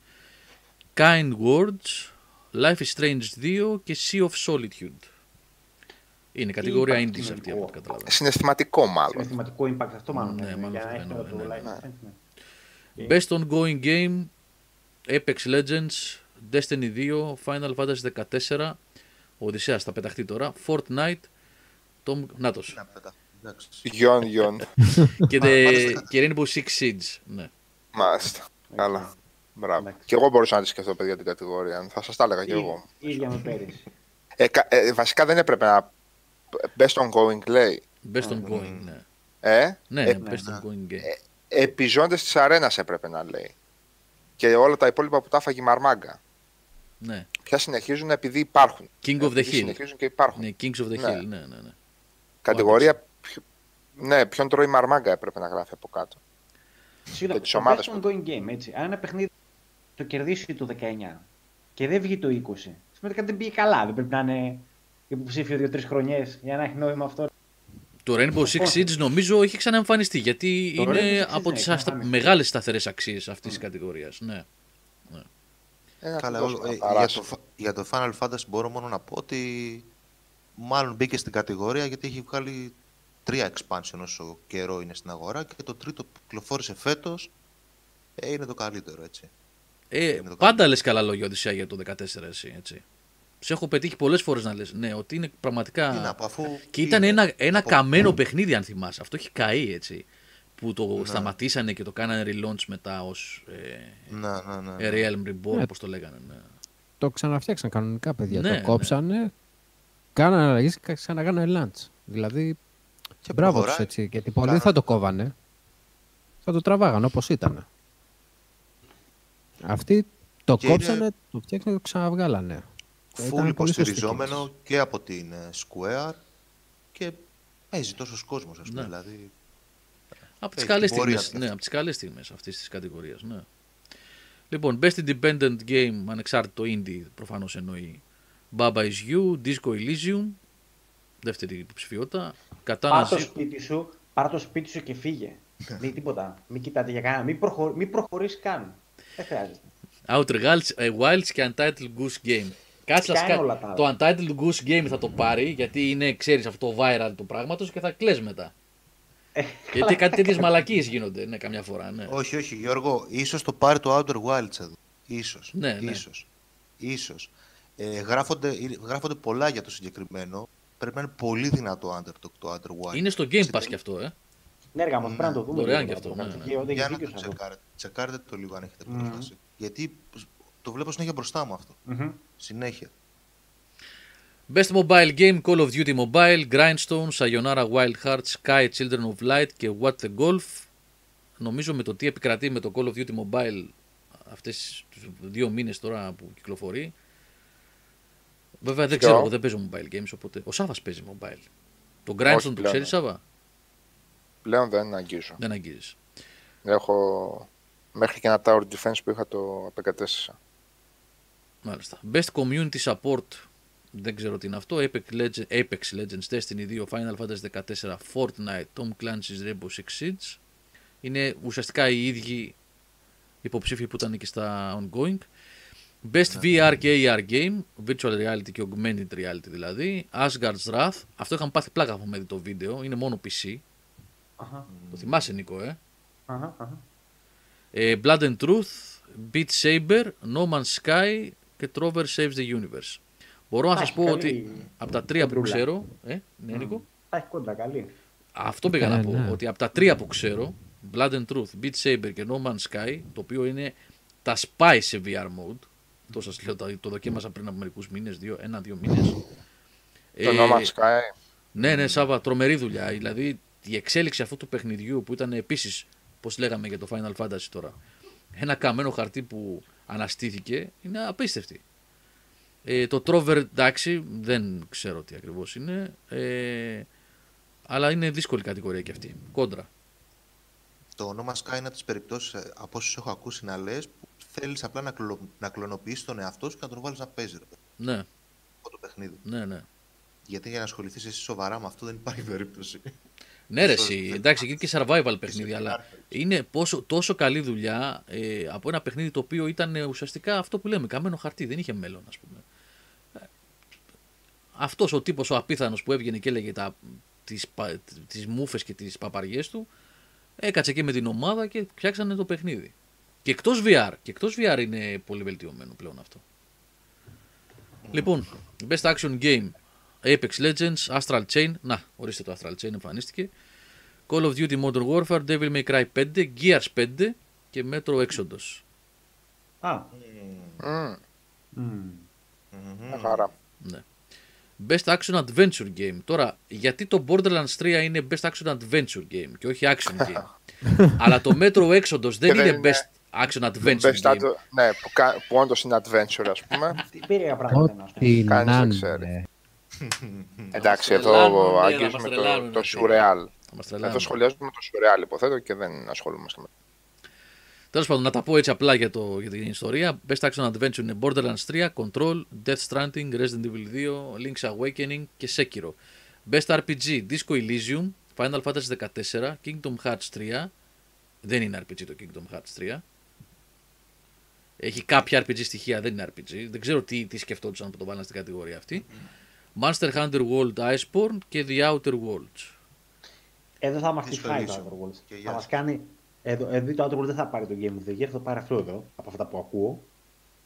Speaker 1: Kind Words, Life is Strange 2 και Sea of Solitude. Είναι κατηγορία
Speaker 2: Impact
Speaker 1: indies αυτή
Speaker 2: κοινωνικό.
Speaker 1: από ό,τι καταλαβαίνω.
Speaker 3: Συναισθηματικό μάλλον.
Speaker 2: Συναισθηματικό impact αυτό μάλλον.
Speaker 1: Ναι,
Speaker 2: είναι,
Speaker 1: μάλλον
Speaker 2: για
Speaker 1: αυτό
Speaker 2: να έχει
Speaker 1: εννοώ,
Speaker 2: τώρα το
Speaker 1: ναι,
Speaker 2: live
Speaker 3: ναι.
Speaker 2: event, ναι.
Speaker 1: Best Ongoing Game, Apex Legends, Destiny 2, Final Fantasy 14, Οδυσσέας θα πεταχτεί τώρα, Fortnite, Tom... Νάτος.
Speaker 6: Να πετά. Εντάξει.
Speaker 3: Γιον, γιον. [LAUGHS]
Speaker 1: και, the... και Rainbow Six Siege. Ναι.
Speaker 3: Μάλιστα. Καλά. Μπράβο.
Speaker 2: Εντάξει.
Speaker 3: Και εγώ μπορούσα να τη σκεφτώ, παιδιά, την κατηγορία. Θα σας τα έλεγα και εγώ.
Speaker 2: Ή- Ίδια με πέρυσι.
Speaker 3: Ε, κα- ε, βασικά δεν έπρεπε να. Best ongoing λέει.
Speaker 1: Best Ongoing, ναι.
Speaker 3: Ε,
Speaker 1: Ναι,
Speaker 3: Ε,
Speaker 1: ναι, Best Ongoing Game.
Speaker 3: επιζώντε της αρένας έπρεπε να λέει. Και όλα τα υπόλοιπα που τα έφαγε η Μαρμάγκα.
Speaker 1: Ναι.
Speaker 3: Πια συνεχίζουν επειδή υπάρχουν.
Speaker 1: King of the
Speaker 3: Επειδή
Speaker 1: Hill.
Speaker 3: Συνεχίζουν και υπάρχουν.
Speaker 1: Ναι, Kings of the
Speaker 3: Ναι.
Speaker 1: Hill, ναι, ναι, ναι.
Speaker 3: Κατηγορία. ποιο- Ναι, ποιον τρώει η Μαρμάγκα έπρεπε να γράφει από κάτω.
Speaker 2: Συγγνώμη,
Speaker 3: τις
Speaker 2: το
Speaker 3: ομάδες
Speaker 2: best ongoing game, έτσι. Αν ένα παιχνίδι το κερδίσει το 19 και δεν βγει το 20, σημαίνει ότι κάτι δεν πήγε καλά. Δεν πρέπει να είναι υποψήφιο 2-3 χρονιές για να έχει νόημα αυτό.
Speaker 1: Το Rainbow Six Siege νομίζω έχει ξαναεμφανιστεί γιατί
Speaker 2: Το Rainbow
Speaker 1: είναι
Speaker 2: Six
Speaker 1: από
Speaker 2: ναι,
Speaker 1: τις
Speaker 2: έχει
Speaker 1: αστα...
Speaker 2: εμφανιστεί.
Speaker 1: μεγάλες σταθερές αξίες αυτής της κατηγορίας. Ναι.
Speaker 3: Ε, να
Speaker 6: Καλά,
Speaker 3: του
Speaker 6: εγώ,
Speaker 3: δώσουμε
Speaker 6: ε,
Speaker 3: να
Speaker 6: για,
Speaker 3: παράσει.
Speaker 6: το, Fa- για το Final Fantasy μπορώ μόνο να πω ότι μάλλον μπήκε στην κατηγορία γιατί έχει βγάλει τρία expansion όσο καιρό είναι στην αγορά και το τρίτο που κυκλοφόρησε φέτος ε, είναι το καλύτερο, έτσι.
Speaker 1: Ε,
Speaker 6: το
Speaker 1: πάντα λες καλά λόγια Οδυσσέα για το 14 εσύ, έτσι. Σε έχω πετύχει πολλές φορές να λες. Ναι, ότι είναι πραγματικά.
Speaker 6: Τι να πω, αφού
Speaker 1: Και ήταν
Speaker 6: είναι.
Speaker 1: ένα, ένα
Speaker 6: Από-
Speaker 1: καμένο παιχνίδι, αν θυμάσαι. Αυτό έχει καεί έτσι. Που το
Speaker 6: Ναι.
Speaker 1: σταματήσανε και το κάνανε relaunch μετά ως ε,
Speaker 6: Ναι, ναι, ναι.
Speaker 1: ε, Realm Reborn,
Speaker 5: Ναι.
Speaker 1: πώ το λέγανε. Ναι.
Speaker 5: Το ξαναφτιάξαν κανονικά, παιδιά.
Speaker 1: Ναι, ναι.
Speaker 5: το κόψανε, κάνανε αλλαγές και ξαναγάνανε lunch. Δηλαδή,
Speaker 6: Και
Speaker 5: μπράβο
Speaker 6: προχωράει.
Speaker 5: τους έτσι. Γιατί πολλοί θα το κόβανε. Θα το τραβάγανε όπως ήταν. Αυτοί το
Speaker 6: Και είναι
Speaker 5: κόψανε, το φτιάξανε και το ξαναβγάλανε.
Speaker 6: Full
Speaker 5: Ήταν πολύ σωστή
Speaker 6: υποστηριζόμενο
Speaker 5: κίνηση.
Speaker 6: και από την ε, Square και παίζει τόσος κόσμος, ας πούμε.
Speaker 1: Ναι.
Speaker 6: Δηλαδή,
Speaker 1: Από τις
Speaker 6: Έχει
Speaker 1: καλές
Speaker 6: την πορεία
Speaker 1: στιγμές.
Speaker 6: του
Speaker 1: Ναι,
Speaker 6: αυτή.
Speaker 1: από τις καλές στιγμές αυτής της κατηγορίας. Ναι. Λοιπόν, Best Independent Game, ανεξάρτητο indie, προφανώς εννοεί. Baba is You, Disco Elysium, δεύτερη υποψηφιότητα. Κατάνα
Speaker 2: Πάρ' το
Speaker 1: Zero-
Speaker 2: σπίτι σου, πάρ' το σπίτι σου και φύγε. Μην τίποτα. Μην κοιτάτε για κανένα. Μην, προχω... μην προχωρήσει καν. Δεν χρειάζεται.
Speaker 1: Outer Wilds, ε, Wilds και Untitled Goose Game. Κάτσε να
Speaker 2: Ποια είναι
Speaker 1: σκα...
Speaker 2: όλα τα
Speaker 1: Το
Speaker 2: άλλα;
Speaker 1: Untitled Goose Game θα το πάρει γιατί είναι, ξέρεις, αυτό το viral του πράγματος και θα κλαις μετά.
Speaker 2: Ε,
Speaker 1: γιατί κάτι τέτοιες μαλακίες γίνονται, ναι, καμιά φορά, ναι.
Speaker 6: όχι, όχι, Γιώργο, ίσως το πάρει το Outer Wilds εδώ. Ίσως.
Speaker 1: Ναι, ναι.
Speaker 6: Ίσως. Ίσως. Ε, γράφονται, ε, γράφονται πολλά για το συγκεκριμένο. Πρέπει να είναι πολύ δυνατό Underdog το Outer Wilds.
Speaker 1: Είναι στο Game Pass κι αυτό, ε.
Speaker 2: Ναι, έργα πρέπει να το δούμε.
Speaker 1: Δωρεάν
Speaker 2: λίγο
Speaker 1: κι αυτό,
Speaker 2: τώρα,
Speaker 1: ναι, ναι.
Speaker 2: και όταν
Speaker 6: Για
Speaker 2: έχει
Speaker 6: να
Speaker 2: δίκιο
Speaker 6: το
Speaker 2: σε αυτό.
Speaker 6: τσεκάρετε. Τσεκάρετε το λίγο αν έχετε
Speaker 2: Μμμ.
Speaker 6: πρόσβαση. Γιατί το βλέπω συνέχεια μπροστά μου αυτό.
Speaker 2: Μμμ.
Speaker 6: Συνέχεια.
Speaker 1: Best Mobile Game, Call of Duty Mobile, Grindstone, Sayonara Wild Hearts, Sky, Children of Light και What the Golf. Νομίζω με το τι επικρατεί με το Call of Duty Mobile αυτές τις δύο μήνες τώρα που κυκλοφορεί. Βέβαια δεν
Speaker 3: Ποιο;
Speaker 1: ξέρω, εγώ δεν παίζω mobile games, οπότε ο Σάβας παίζει mobile. Το Grindstone το
Speaker 3: πλέον,
Speaker 1: ξέρεις
Speaker 3: ναι.
Speaker 1: Σάβα,
Speaker 3: Πλέον δεν αγγίζω.
Speaker 1: δεν αγγίζεις.
Speaker 3: Έχω μέχρι και ένα Tower Defense που είχα το απεκατέστησα.
Speaker 1: Μάλιστα. Best Community Support. Δεν ξέρω τι είναι αυτό. Apex Legends, Apex Legends Destiny 2, Final Fantasy 14, Fortnite, Tom Clancy's Rainbow Six Siege. Είναι ουσιαστικά οι ίδιοι υποψήφοι που ήταν και στα ongoing. Best VR και AR Game, Virtual Reality και Augmented Reality δηλαδή. Asgard's Wrath. Αυτό είχαμε πάθει πλάκα από δει το βίντεο. Είναι μόνο PC.
Speaker 2: Αχα,
Speaker 1: Το θυμάσαι Νίκο, ε.
Speaker 2: αχα, αχα.
Speaker 1: Ε, Blood and Truth, Beat Saber, No Man's Sky και Trover Saves the Universe. Μπορώ να
Speaker 2: Α,
Speaker 1: σας
Speaker 2: έχει
Speaker 1: πω
Speaker 2: καλή
Speaker 1: ότι από τα τρία που
Speaker 2: κοντρούλα.
Speaker 1: ξέρω. Ε, ναι, Νίκο.
Speaker 2: Τα έχει κόντρα, καλή.
Speaker 1: Αυτό πήγα να
Speaker 5: Ε,
Speaker 1: πω.
Speaker 5: ναι.
Speaker 1: Ότι από τα τρία που ξέρω, Blood and Truth, Beat Saber και No Man's Sky, το οποίο είναι τα spy σε VR mode. Το σας λέω, το το δοκίμασα πριν από μερικούς μήνες, δύο, ένα-δύο μήνες.
Speaker 3: Το No Man's Sky.
Speaker 1: Ναι, ναι, Σάβα, τρομερή δουλειά. Δηλαδή η εξέλιξη αυτού του παιχνιδιού που ήταν επίσης, πώς λέγαμε για το Final Fantasy τώρα, ένα καμένο χαρτί που αναστήθηκε είναι απίστευτη. Ε, το Trover, εντάξει, δεν ξέρω τι ακριβώς είναι. Ε, αλλά είναι δύσκολη κατηγορία και αυτή. Κόντρα.
Speaker 6: Το No Man's Sky είναι από τις περιπτώσεις από όσου έχω ακούσει να λες που θέλεις απλά να, κλο... να κλωνοποιήσεις τον εαυτό σου και να τον βάλεις να παίζει ρε, παιδί,
Speaker 1: Ναι,
Speaker 6: αυτό το παιχνίδι.
Speaker 1: ναι, ναι.
Speaker 6: Γιατί για να ασχοληθείς εσύ σοβαρά με αυτό δεν υπάρχει περίπτωση.
Speaker 1: Ναι, ρε,
Speaker 6: Sorry,
Speaker 1: εσύ,
Speaker 6: δεν-
Speaker 1: εντάξει, είναι και survival παιχνίδι,
Speaker 6: σε
Speaker 1: αλλά
Speaker 6: VR.
Speaker 1: είναι πόσο, τόσο καλή δουλειά ε, από ένα παιχνίδι το οποίο ήταν ε, ουσιαστικά αυτό που λέμε, καμένο χαρτί, δεν είχε μέλλον, ας πούμε. Ε, αυτός ο τύπος ο απίθανος που έβγαινε και έλεγε τα, τις, πα- τις μούφες και τις παπαριές του, έκατσε και με την ομάδα και φτιάξανε το παιχνίδι. Και εκτός VR, και εκτός VR είναι πολύ βελτιωμένο πλέον αυτό. Λοιπόν, Best Action Game, Apex Legends, Astral Chain, να, ορίστε το Astral Chain εμφανίστηκε. Call of Duty Modern Warfare, Devil May Cry 5, Gears 5 και Metro Exodus.
Speaker 2: Α,
Speaker 3: Μμμ,
Speaker 2: μμ.
Speaker 3: μια χαρά.
Speaker 1: Ναι. Best Action Adventure Game. Τώρα, γιατί το Borderlands 3 είναι Best Action Adventure Game και όχι Action Game. Αλλά το Metro Exodus δεν
Speaker 3: δεν
Speaker 1: είναι
Speaker 3: είναι
Speaker 1: Best Action Adventure
Speaker 3: Best
Speaker 1: Game.
Speaker 3: Ado- ναι, που, κα- που όντω είναι adventure, ας πούμε.
Speaker 2: Τι περίεργα πράγματα είναι αυτά.
Speaker 5: Ό,τι
Speaker 3: Κανείς
Speaker 5: να
Speaker 3: δεν ξέρει.
Speaker 5: Είναι.
Speaker 3: Εντάξει,
Speaker 1: μας τρελάνουν,
Speaker 3: εδώ
Speaker 1: ναι, να
Speaker 3: αγγίζουμε
Speaker 1: μας
Speaker 3: το,
Speaker 1: τρελάνουν
Speaker 3: το
Speaker 1: αυτοί.
Speaker 3: surreal.
Speaker 1: Θα μας
Speaker 3: Εδώ
Speaker 1: τρελάνουν.
Speaker 3: σχολιάζουμε το surreal, υποθέτω, και δεν ασχολούμαστε με
Speaker 1: Τέλος πάντων, να τα πω έτσι απλά για, το, για την ιστορία. Best Action Adventure είναι Borderlands 3, Control, Death Stranding, Resident Evil 2, Link's Awakening και Sekiro. Best RPG Disco Elysium, Final Fantasy 14, Kingdom Hearts 3. Δεν είναι RPG το Kingdom Hearts 3. Έχει κάποια RPG στοιχεία, δεν είναι RPG. Δεν ξέρω τι, τι σκεφτόντουσαν που το βάλαν στην κατηγορία αυτή. Monster Hunter World Iceborne και The Outer Worlds.
Speaker 2: Εδώ θα μας τη
Speaker 6: Δύσκολη
Speaker 2: φάει το
Speaker 6: ίσο.
Speaker 2: Outer Worlds.
Speaker 6: Και
Speaker 2: Θα
Speaker 6: γεια
Speaker 2: μας
Speaker 6: σου.
Speaker 2: κάνει... Εδώ, εδώ το Outer Worlds δεν θα πάρει το Game of the Year, θα πάρει αυτό εδώ, από αυτά που ακούω.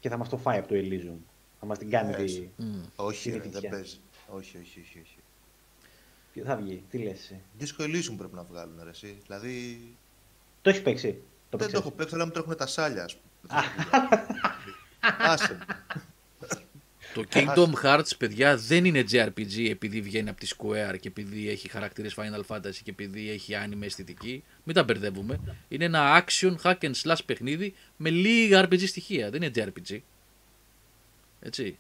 Speaker 2: Και θα μας το φάει από το Elysium. Θα μας την κάνει
Speaker 6: Ε,
Speaker 2: τη...
Speaker 1: Μμ.
Speaker 6: Όχι,
Speaker 2: Είναι
Speaker 6: ρε, δεν
Speaker 2: τυχαία.
Speaker 6: παίζει. Όχι, όχι, όχι. όχι.
Speaker 2: Ποιο θα βγει, τι λες εσύ;
Speaker 6: Disco Elysium πρέπει να βγάλουν, ρε, εσύ. Δηλαδή,
Speaker 2: Το έχεις παίξει; Το
Speaker 6: δεν το
Speaker 2: παίξες;
Speaker 6: έχω παίξει, αλλά μου τρέχουν τα σάλια, ας πούμε. Άσε. [LAUGHS] με.
Speaker 1: Το Kingdom Hearts, παιδιά, δεν είναι JRPG επειδή βγαίνει από τη Square και επειδή έχει χαρακτήρες Final Fantasy και επειδή έχει anime αισθητική. Μην τα μπερδεύουμε. Είναι ένα action hack and slash παιχνίδι με λίγα RPG στοιχεία. Δεν είναι JRPG. Έτσι.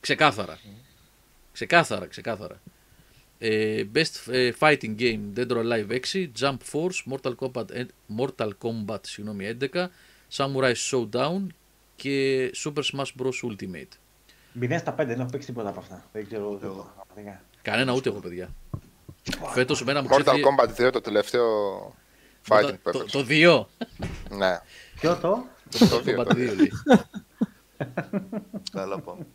Speaker 1: Ξεκάθαρα. Ξεκάθαρα, ξεκάθαρα. Ε, best ε, Fighting Game Dead or Alive 6, Jump Force, Mortal Kombat, ε, Mortal Kombat συγγνώμη, 11, Samurai Showdown και Super Smash Bros. Ultimate.
Speaker 2: 0 στα 5, δεν έχω παίξει τίποτα από αυτά. Δεν ξέρω.
Speaker 6: Εγώ.
Speaker 2: πραγματικά.
Speaker 1: Κανένα ούτε εγώ, παιδιά. Φέτος εμένα μου
Speaker 3: Mortal
Speaker 1: ξέφυγε.
Speaker 3: Kombat 2 το τελευταίο fighting που
Speaker 1: Το,
Speaker 3: έπαιξε.
Speaker 1: το 2.
Speaker 3: Ναι,
Speaker 2: Ποιο το;
Speaker 3: το 2.
Speaker 1: Kombat 2 λέει.
Speaker 6: Καλά πάμε.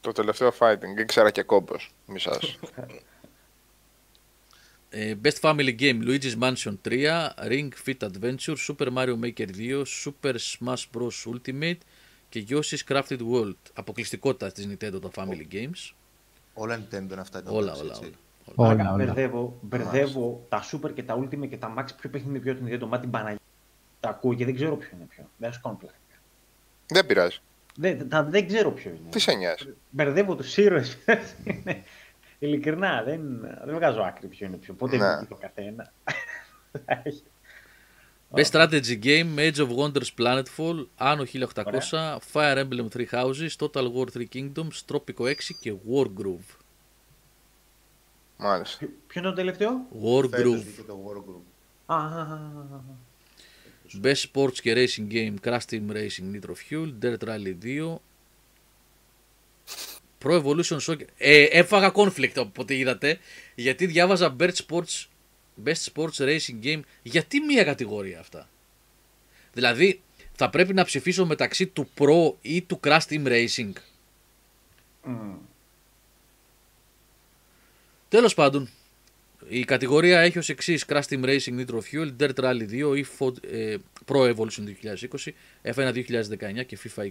Speaker 3: Το τελευταίο fighting. Ήξερα και κόμπος. Μη σας.
Speaker 1: Ε, Best Family Game Luigi's Mansion 3, Ring Fit Adventure, Super Mario Maker 2, Super Smash Bros. Ultimate και Yoshi's Crafted World. Αποκλειστικότητα της Nintendo τα Family Games.
Speaker 6: Όλα Nintendo είναι αυτά. εδώ
Speaker 1: Όλα,
Speaker 6: πέρα,
Speaker 1: όλα,
Speaker 6: έτσι.
Speaker 1: όλα.
Speaker 5: Όλα,
Speaker 2: Μαλάκα,
Speaker 5: όλα.
Speaker 2: Μπερδεύω, μπερδεύω τα Super και τα Ultimate και τα Max. Ποιο παιχνίδι είναι πιο Nintendo, μα την Παναγία. Τα ακούω και δεν ξέρω ποιο είναι ποιο. Δεν σου κάνω πλάκα.
Speaker 3: Δεν πειράζει.
Speaker 2: Δεν, τα, δεν ξέρω ποιο είναι.
Speaker 3: Τι σε νοιάζει;
Speaker 2: Μπερδεύω τους ήρωες. Ειλικρινά, δεν, δεν βγάζω άκρη ποιο είναι ποιο. Πότε
Speaker 3: Ναι.
Speaker 2: βγήκε το καθένα. [LAUGHS]
Speaker 1: Best Strategy Game Age of Wonders Planetfall, Anno 1800, Fire Emblem Three Houses, Total War Three Kingdoms, Tropico 6 και Wargroove.
Speaker 3: Μάλιστα.
Speaker 2: Ποιο ποιο είναι το τελευταίο?
Speaker 6: Φέτος
Speaker 1: Wargroove.
Speaker 6: βγήκε το Wargroove.
Speaker 2: Α, α, α, α, α.
Speaker 1: Best Sports και Racing Game Crash Team Racing Nitro Fuel, Dirt Rally 2, Pro Evolution Soccer. Ε, έφαγα conflict από ό,τι είδατε, γιατί διάβαζα Best Sports, Best Sports Racing Game. Γιατί μία κατηγορία αυτά; Δηλαδή, θα πρέπει να ψηφίσω μεταξύ του Pro ή του Crash Team Racing.
Speaker 2: Μμ.
Speaker 1: Τέλος πάντων, η κατηγορία έχει ως εξής Crash Team Racing Nitro Fuel, Dirt Rally 2 ή Fo- ε, Pro Evolution 2020, F1 2019 και FIFA 20.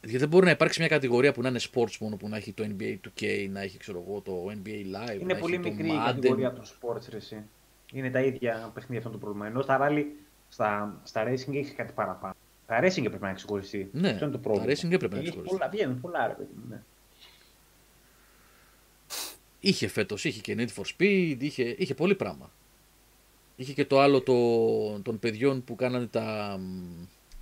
Speaker 1: Γιατί δεν μπορεί να υπάρξει μια κατηγορία που να είναι sports μόνο, που να έχει το NBA 2K, να έχει ξέρω εγώ, το NBA Live,
Speaker 2: Είναι
Speaker 1: να
Speaker 2: πολύ
Speaker 1: έχει το
Speaker 2: μικρή η
Speaker 1: Madden.
Speaker 2: κατηγορία των sports, ρε, εσύ. Είναι τα ίδια παιχνίδια αυτό το πρόβλημα. Ενώ στα rally, στα, στα racing έχεις κάτι παραπάνω. Τα racing έπρεπε να ξεχωριστεί.
Speaker 1: Ναι,
Speaker 2: Αυτό είναι το
Speaker 1: τα
Speaker 2: πρόβλημα.
Speaker 1: racing έπρεπε να
Speaker 2: Έχει
Speaker 1: ξεχωριστεί.
Speaker 2: Πολλά, βγαίνουν πολλά, ρε παιδί μου. Ναι.
Speaker 1: Είχε φέτος, είχε και Need for Speed, είχε, είχε πολύ πράγμα. Είχε και το άλλο το, των παιδιών που κάνανε τα.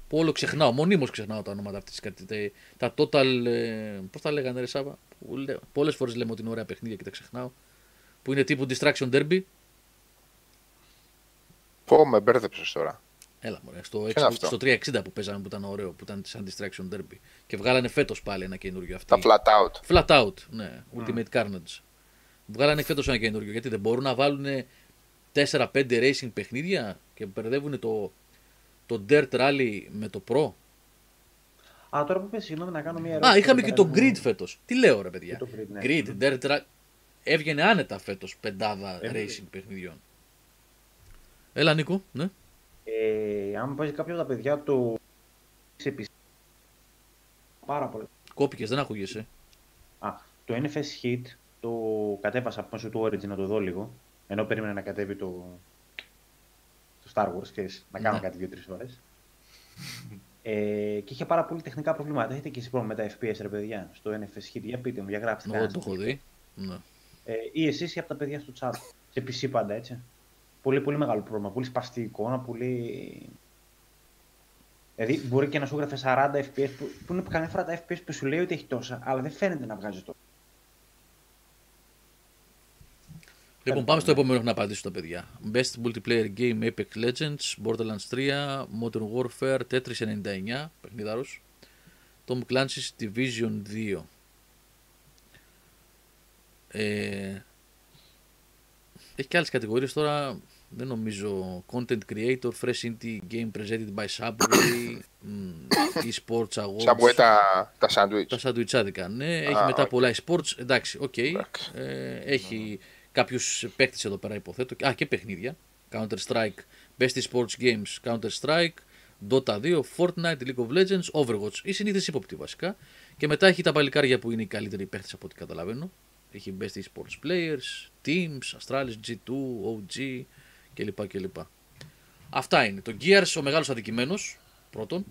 Speaker 1: Μ, που όλο ξεχνάω, μονίμως ξεχνάω τα ονόματα αυτής της κατη- Τα total. Ε, Πώς τα λέγανε, Ρε Σάβα; Που λέ- Πολλές φορές λέμε ότι είναι ωραία παιχνίδια και τα ξεχνάω. Που είναι τύπου Distraction Derby.
Speaker 3: Πω, με μπέρδεψες τώρα.
Speaker 1: Έλα, μωρέ, στο,
Speaker 3: είναι
Speaker 1: 6,
Speaker 3: αυτό;
Speaker 1: στο 360 που παίζανε που ήταν ωραίο, που ήταν σαν Distraction Derby. Και βγάλανε φέτος πάλι ένα καινούριο
Speaker 3: Τα
Speaker 1: αυτή.
Speaker 3: flat out.
Speaker 1: Flat out, ναι. Ultimate Carnage. Βγάλανε φέτος ένα καινούριο. Γιατί δεν μπορούν να βάλουν 4-5 racing παιχνίδια και μπερδεύουν το, το Dirt Rally με το Pro;
Speaker 2: Α, τώρα που πες, συγγνώμη να κάνω μια ερώτηση.
Speaker 1: Α, είχαμε και το
Speaker 2: Πέρα
Speaker 1: Grid
Speaker 2: μου.
Speaker 1: φέτος. Τι λέω, ρε παιδιά;
Speaker 2: Και το Grid, ναι.
Speaker 1: Grid, Dirt Rally. Έβγαινε άνετα φέτος πεντάδα
Speaker 2: Έβγαινε.
Speaker 1: racing παιχνιδιών. Έλα, Νίκο, ναι.
Speaker 2: Ε, αν παίζει κάποιο από τα παιδιά το. σε PC. Πάρα πολύ.
Speaker 1: Κόπηκες, δεν άκουγεσαι.
Speaker 2: Α, το NFS Hit το κατέβασα από μέσω του Origin να το δω λίγο. Ενώ περίμενα να κατέβει το, το Star Wars, ξέρεις, να κάνω
Speaker 1: Ναι.
Speaker 2: κάτι δύο-τρεις ώρες. Ε, και είχε πάρα πολύ τεχνικά προβλήματα. Έχετε και εσεί πρόβλημα με τα FPS, ρε παιδιά, στο NFS Hit. Για πείτε μου, για γράψτε.
Speaker 1: Εγώ
Speaker 2: κανένα.
Speaker 1: το έχω δει. Ναι.
Speaker 2: Ε, ή εσείς ή από τα παιδιά στο chat. Σε PC πάντα, έτσι. Πολύ, πολύ μεγάλο πρόβλημα. Πολύ σπαστή εικόνα, πολύ. Δηλαδή, μπορεί και να σου γράφει 40 FPS, που, που είναι καμιά φορά τα FPS που σου λέει ότι έχει τόσα, αλλά δεν φαίνεται να βγάζει τόσο.
Speaker 1: Λοιπόν, πάμε στο επόμενο να απαντήσω τα παιδιά. Best multiplayer game Apex Legends, Borderlands 3, Modern Warfare, Tetris 99, παιχνίδαρος, Tom Clancy's Division 2. Ε, έχει και άλλες κατηγορίες τώρα, δεν νομίζω, Content Creator, Fresh Indie Game Presented by Subway, μ, eSports Awards.
Speaker 3: Subway τα, τα sandwich.
Speaker 1: Τα σαντουιτσάδικα, ναι. Έχει
Speaker 3: Α,
Speaker 1: μετά
Speaker 3: οκ.
Speaker 1: πολλά e-sports. Εντάξει, οκ.
Speaker 3: Εντάξει.
Speaker 1: Ε, έχει κάποιους παίκτες εδώ πέρα, υποθέτω. Α, και παιχνίδια. Counter Strike, Best Sports Games, Counter Strike, Dota 2, Fortnite, League of Legends, Overwatch. Οι συνήθειε ύποπτοι βασικά. Και μετά έχει τα παλικάρια που είναι οι καλύτεροι παίχτε από ό,τι καταλαβαίνω. Έχει Best Esports Players, Teams, Astralis, G2, OG κλπ. κλπ. Αυτά είναι. Το Gears ο μεγάλος αδικημένος. Πρώτον.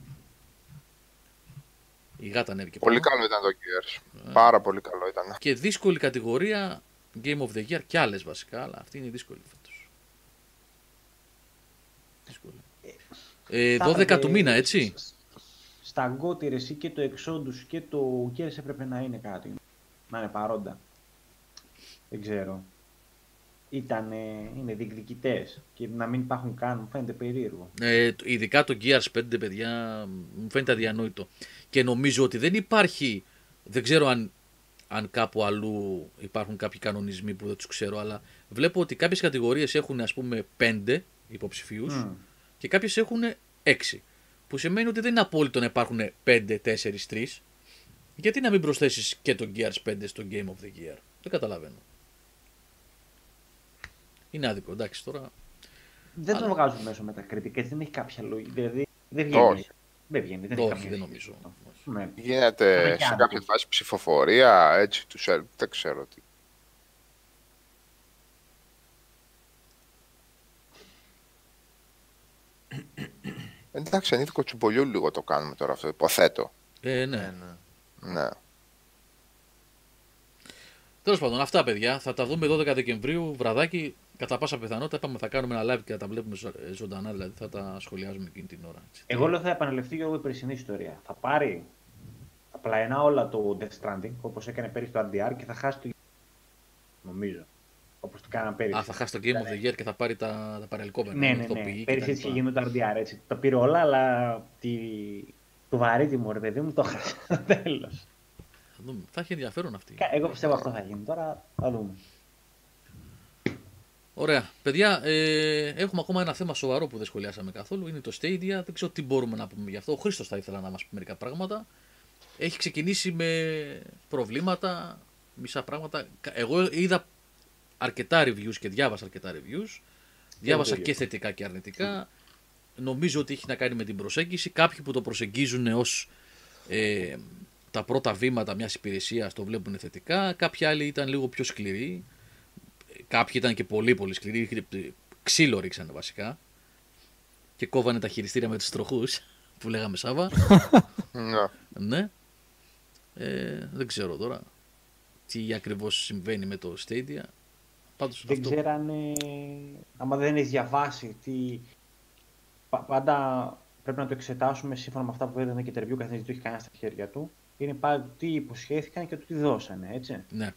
Speaker 1: Η γάτα ανέβηκε
Speaker 3: Πολύ
Speaker 1: πάνω.
Speaker 3: καλό ήταν το Gears. Πάρα πολύ καλό ήταν.
Speaker 1: Και δύσκολη κατηγορία Game of the Year και άλλες βασικά, αλλά αυτή είναι δύσκολη φέτος. Δύσκολη. Ε,
Speaker 2: Τα
Speaker 1: 12 του
Speaker 2: έπρεπε-
Speaker 1: μήνα, έτσι.
Speaker 2: Στα γκότερ εσύ και το Exodus και το Gears έπρεπε να είναι κάτι. Να είναι παρόντα. Δεν ξέρω. Ήτανε, είναι διεκδικητές και να μην υπάρχουν καν μου φαίνεται περίεργο.
Speaker 1: Ε, το- ειδικά το Gears 5, παιδιά, μου φαίνεται αδιανόητο. Και νομίζω ότι δεν υπάρχει, δεν ξέρω αν, αν κάπου αλλού υπάρχουν κάποιοι κανονισμοί που δεν τους ξέρω, αλλά βλέπω ότι κάποιες κατηγορίες έχουν ας πούμε 5 υποψηφίους
Speaker 2: Μμ.
Speaker 1: και κάποιες έχουν 6. Που σημαίνει ότι δεν είναι απόλυτο να υπάρχουν 5, 4, 3. Γιατί να μην προσθέσεις και το Gears 5 στο Game of the Year; Δεν καταλαβαίνω. Είναι άδικο, εντάξει τώρα.
Speaker 2: Δεν
Speaker 1: Αλλά-
Speaker 2: τον βγάζουν μέσω με τα κριτικές, δεν έχει κάποια λογική. Δηλαδή δεν βγαίνει.
Speaker 3: Όχι.
Speaker 2: Δεν βγαίνει. Δεν έχει
Speaker 1: Όχι,
Speaker 2: καμία
Speaker 1: δεν
Speaker 2: σχέση
Speaker 1: νομίζω.
Speaker 2: Αυτό. Ναι.
Speaker 3: Γίνεται
Speaker 2: Αμερικάνικο.
Speaker 3: σε κάποια φάση ψηφοφορία, έτσι τους σερ, δεν ξέρω τι. Εντάξει, ανήθικο τσουμπολιού λίγο το κάνουμε τώρα αυτό, υποθέτω.
Speaker 1: Ε, ναι.
Speaker 6: Ναι, ναι.
Speaker 3: Ναι.
Speaker 1: Τέλος πάντων, αυτά παιδιά. Θα τα δούμε 12 Δεκεμβρίου, βραδάκι. Κατά πάσα πιθανότητα είπαμε θα κάνουμε ένα live και θα τα βλέπουμε ζω- ε, ζωντανά, δηλαδή θα τα σχολιάζουμε εκείνη την ώρα. Έτσι.
Speaker 2: Εγώ λέω θα επαναληφθεί Γιώργο η περσινή ιστορία. Θα πάρει; Θα πλαϊνά όλα το Death Stranding όπως έκανε πέρυσι το RDR και θα χάσει το. Νομίζω. Όπως το κάναν πέρυσι.
Speaker 1: Α, θα χάσει το Game of the Year και θα πάρει τα, τα παρελκόμενα.
Speaker 2: Ναι, ναι,
Speaker 1: ηθοποιοί
Speaker 2: ναι.
Speaker 1: και
Speaker 2: Πέρυσι
Speaker 1: τα
Speaker 2: έτσι
Speaker 1: λοιπά.
Speaker 2: είχε γίνει το RDR έτσι. Τα πήρε όλα, αλλά τη... το βαρύτιμο μου, ρε παιδί μου, το έχασε. [LAUGHS] Τέλος.
Speaker 1: Θα δούμε. Θα έχει ενδιαφέρον αυτή.
Speaker 2: Εγώ πιστεύω αυτό θα γίνει. Τώρα θα δούμε.
Speaker 1: Ωραία. Παιδιά, ε, έχουμε ακόμα ένα θέμα σοβαρό που δεν σχολιάσαμε καθόλου. Είναι το Stadia. Δεν ξέρω τι μπορούμε να πούμε γι' αυτό. Ο Χρήστος θα ήθελα να μας πει μερικά πράγματα. Έχει ξεκινήσει με προβλήματα, μισά πράγματα. Κα- Εγώ είδα αρκετά reviews και διάβασα αρκετά reviews. Διάβασα
Speaker 2: το ίδιο.
Speaker 1: και θετικά και αρνητικά. Νομίζω ότι έχει να κάνει με την προσέγγιση. Κάποιοι που το προσεγγίζουν ως ε, τα πρώτα βήματα μιας υπηρεσίας το βλέπουν θετικά. Κάποιοι άλλοι ήταν λίγο πιο σκληροί. Κάποιοι ήταν και πολύ πολύ σκληροί. Ξύλο ρίξανε βασικά. Και κόβανε τα χειριστήρια με τους τροχούς [LAUGHS] που λέγαμε Σάβα. [LAUGHS]
Speaker 3: ναι.
Speaker 1: Ναι. Ε, δεν ξέρω τώρα τι ακριβώς συμβαίνει με το Stadia. Πάντως
Speaker 2: Δεν
Speaker 1: αυτό...
Speaker 2: ξέρανε, άμα δεν έχεις διαβάσει τι. πα- Πάντα πρέπει να το εξετάσουμε σύμφωνα με αυτά που είδαμε και τερβιού, καθένα το έχει κάνει στα χέρια του. Είναι πάντα τι υποσχέθηκαν και το τι δώσανε, έτσι.
Speaker 1: Ναι.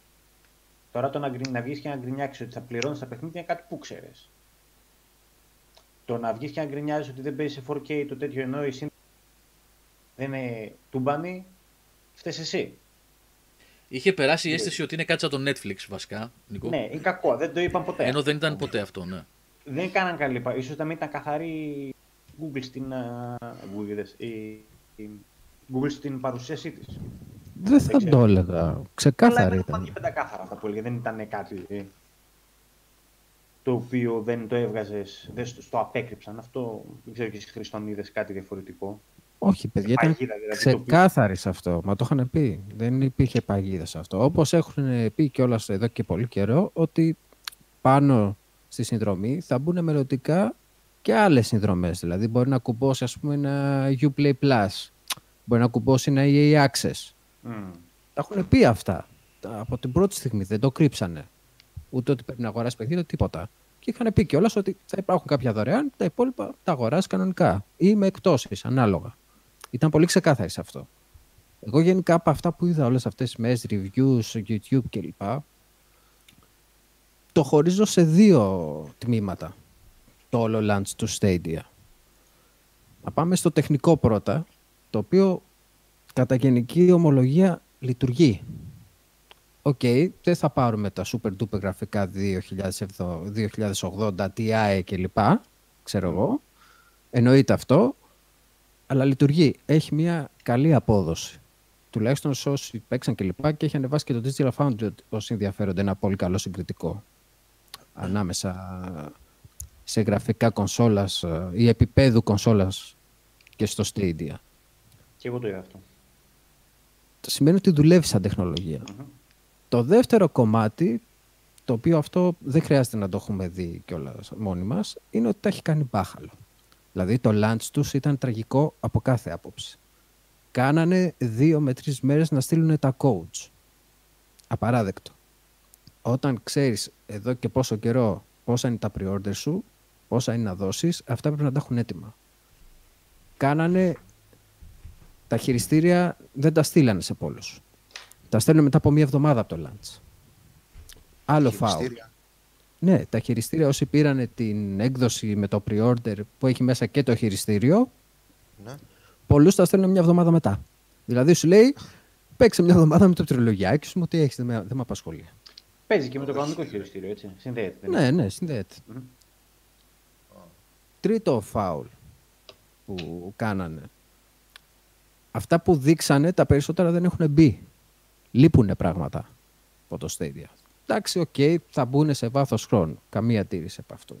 Speaker 2: Τώρα το να, γκρι- να βγεις και να γκρινιάξεις ότι θα πληρώνεις τα παιχνίδια είναι κάτι που ξέρεις. Το να βγεις και να γκρινιάζεις ότι δεν παίζεις σε 4K το τέτοιο ενώ η σύνδεση δεν είναι τούμπανη, φταίει εσύ.
Speaker 1: Είχε περάσει η αίσθηση ότι είναι κάτι σαν το Netflix βασικά, Νικό.
Speaker 2: Ναι, είναι κακό, δεν το είπαν ποτέ.
Speaker 1: Ενώ δεν ήταν ποτέ αυτό, ναι.
Speaker 2: Δεν κάναν καλή πα- Ίσως να μην ήταν καθαρή Google στην, α, Google, είδες, η, η Google στην παρουσίασή της.
Speaker 5: Δεν θα
Speaker 2: ξέρω.
Speaker 5: το έλεγα. Ξεκάθαρη
Speaker 2: Αλλά
Speaker 5: ήταν.
Speaker 2: ήταν και πεντακάθαρα αυτά που έλεγε. Δεν ήταν κάτι ε, το οποίο δεν το έβγαζες, δεν στο, στο απέκρυψαν. Αυτό δεν ξέρω και εσύ Χριστόν είδες κάτι διαφορετικό;
Speaker 5: Όχι, παιδιά, ήταν
Speaker 2: Παγίδα δηλαδή. το οποίο-
Speaker 5: ξεκάθαρη σε αυτό. Μα το είχαν πει. Δεν υπήρχε παγίδα σε αυτό. Όπως έχουν πει κιόλας εδώ και πολύ καιρό, ότι πάνω στη συνδρομή θα μπουν μελλοντικά και άλλες συνδρομές. Δηλαδή, μπορεί να κουμπώσει ας πούμε, ένα Uplay Plus, μπορεί να κουμπώσει ένα EA Access.
Speaker 2: Μμ.
Speaker 5: Τα έχουν πει αυτά. Τα- Από την πρώτη στιγμή δεν το κρύψανε. Ούτε ότι πρέπει να αγοράσει παιχνίδι, τίποτα. Και είχαν πει κιόλας ότι θα υπάρχουν κάποια δωρεάν, τα υπόλοιπα τα αγοράσει κανονικά ή με εκτόσεις, ανάλογα. Ήταν πολύ ξεκάθαρη σε αυτό. Εγώ γενικά από αυτά που είδα όλες αυτές τις μέρες, reviews, YouTube κλπ. Το χωρίζω σε δύο τμήματα το όλο launch του Stadia. Να πάμε στο τεχνικό πρώτα, το οποίο κατά γενική ομολογία λειτουργεί. Οκ, δεν θα πάρουμε τα super duper γραφικά 2080 Ti κλπ. Ξέρω εγώ. Εννοείται αυτό. Αλλά λειτουργεί. Έχει μια καλή απόδοση. Τουλάχιστον σε όσοι παίξαν και λοιπά και έχει ανεβάσει και το Digital Foundry όσοι ενδιαφέρονται ένα πολύ καλό συγκριτικό ανάμεσα σε γραφικά κονσόλας ε, ή επίπεδου κονσόλας και στο Stadia.
Speaker 2: Και εγώ το είδα αυτό.
Speaker 5: Σημαίνει ότι δουλεύει σαν τεχνολογία.
Speaker 2: Μμμ.
Speaker 5: Το δεύτερο κομμάτι, το οποίο αυτό δεν χρειάζεται να το έχουμε δει κιόλας μόνοι μας, είναι ότι τα έχει κάνει μπάχαλο. Δηλαδή το launch τους ήταν τραγικό από κάθε άποψη. Κάνανε δύο με τρεις μέρες να στείλουν τα coach. Απαράδεκτο. Όταν ξέρεις εδώ και πόσο καιρό πόσα είναι τα pre-order σου, πόσα είναι να δώσεις, αυτά πρέπει να τα έχουν έτοιμα. Κάνανε τα χειριστήρια, δεν τα στείλανε σε πόλους. Τα στέλνουν μετά από μία εβδομάδα από το launch. Άλλο φάουλ.
Speaker 6: Χειριστήρια.
Speaker 5: Ναι, τα χειριστήρια όσοι πήραν την έκδοση με το pre-order που έχει μέσα και το χειριστήριο,
Speaker 6: Ναι.
Speaker 5: πολλούς τα στέλνουν μια εβδομάδα μετά. Δηλαδή σου λέει, παίξε μια εβδομάδα με το τριλογιάκι σου, μου τι έχεις, δεν με, δεν με απασχολεί.
Speaker 2: Παίζει και με το κανονικό χειριστήριο, έτσι. Συνδέεται. δεν είναι.
Speaker 5: Ναι, ναι, συνδέεται.
Speaker 2: Μμμ.
Speaker 5: Τρίτο φάουλ που κάνανε. Αυτά που δείξανε, τα περισσότερα δεν έχουν μπει. Λείπουνε πράγματα από το Stadia. Εντάξει, οκ, θα μπουν σε βάθος χρόνου. Καμία τήρηση από αυτό.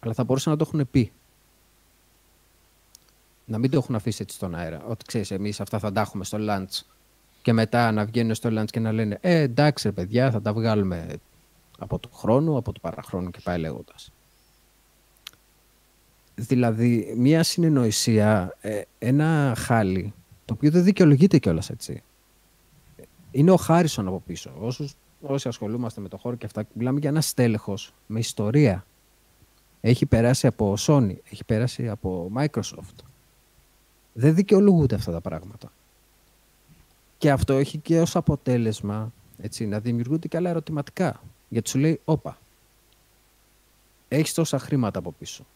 Speaker 5: Αλλά θα μπορούσαν να το έχουν πει. Να μην το έχουν αφήσει έτσι στον αέρα. Ότι ξέρεις, εμείς αυτά θα τα έχουμε στο launch. Και μετά να βγαίνουν στο launch και να λένε Ε, εντάξει, ρε παιδιά, θα τα βγάλουμε από το χρόνο, από το παραχρόνο και πάει λέγοντας. Δηλαδή, μία συνεννοησία, ε, ένα χάλι, το οποίο δεν δικαιολογείται κιόλας έτσι. Είναι ο Χάρισον από πίσω. Όσους, όσοι ασχολούμαστε με το χώρο και αυτά, μιλάμε για ένα στέλεχος με ιστορία. Έχει περάσει από Sony, έχει περάσει από Microsoft. Δεν δικαιολογούνται αυτά τα πράγματα. Και αυτό έχει και ως αποτέλεσμα έτσι, να δημιουργούνται και άλλα ερωτηματικά. Γιατί σου λέει, όπα, έχεις τόσα χρήματα από πίσω.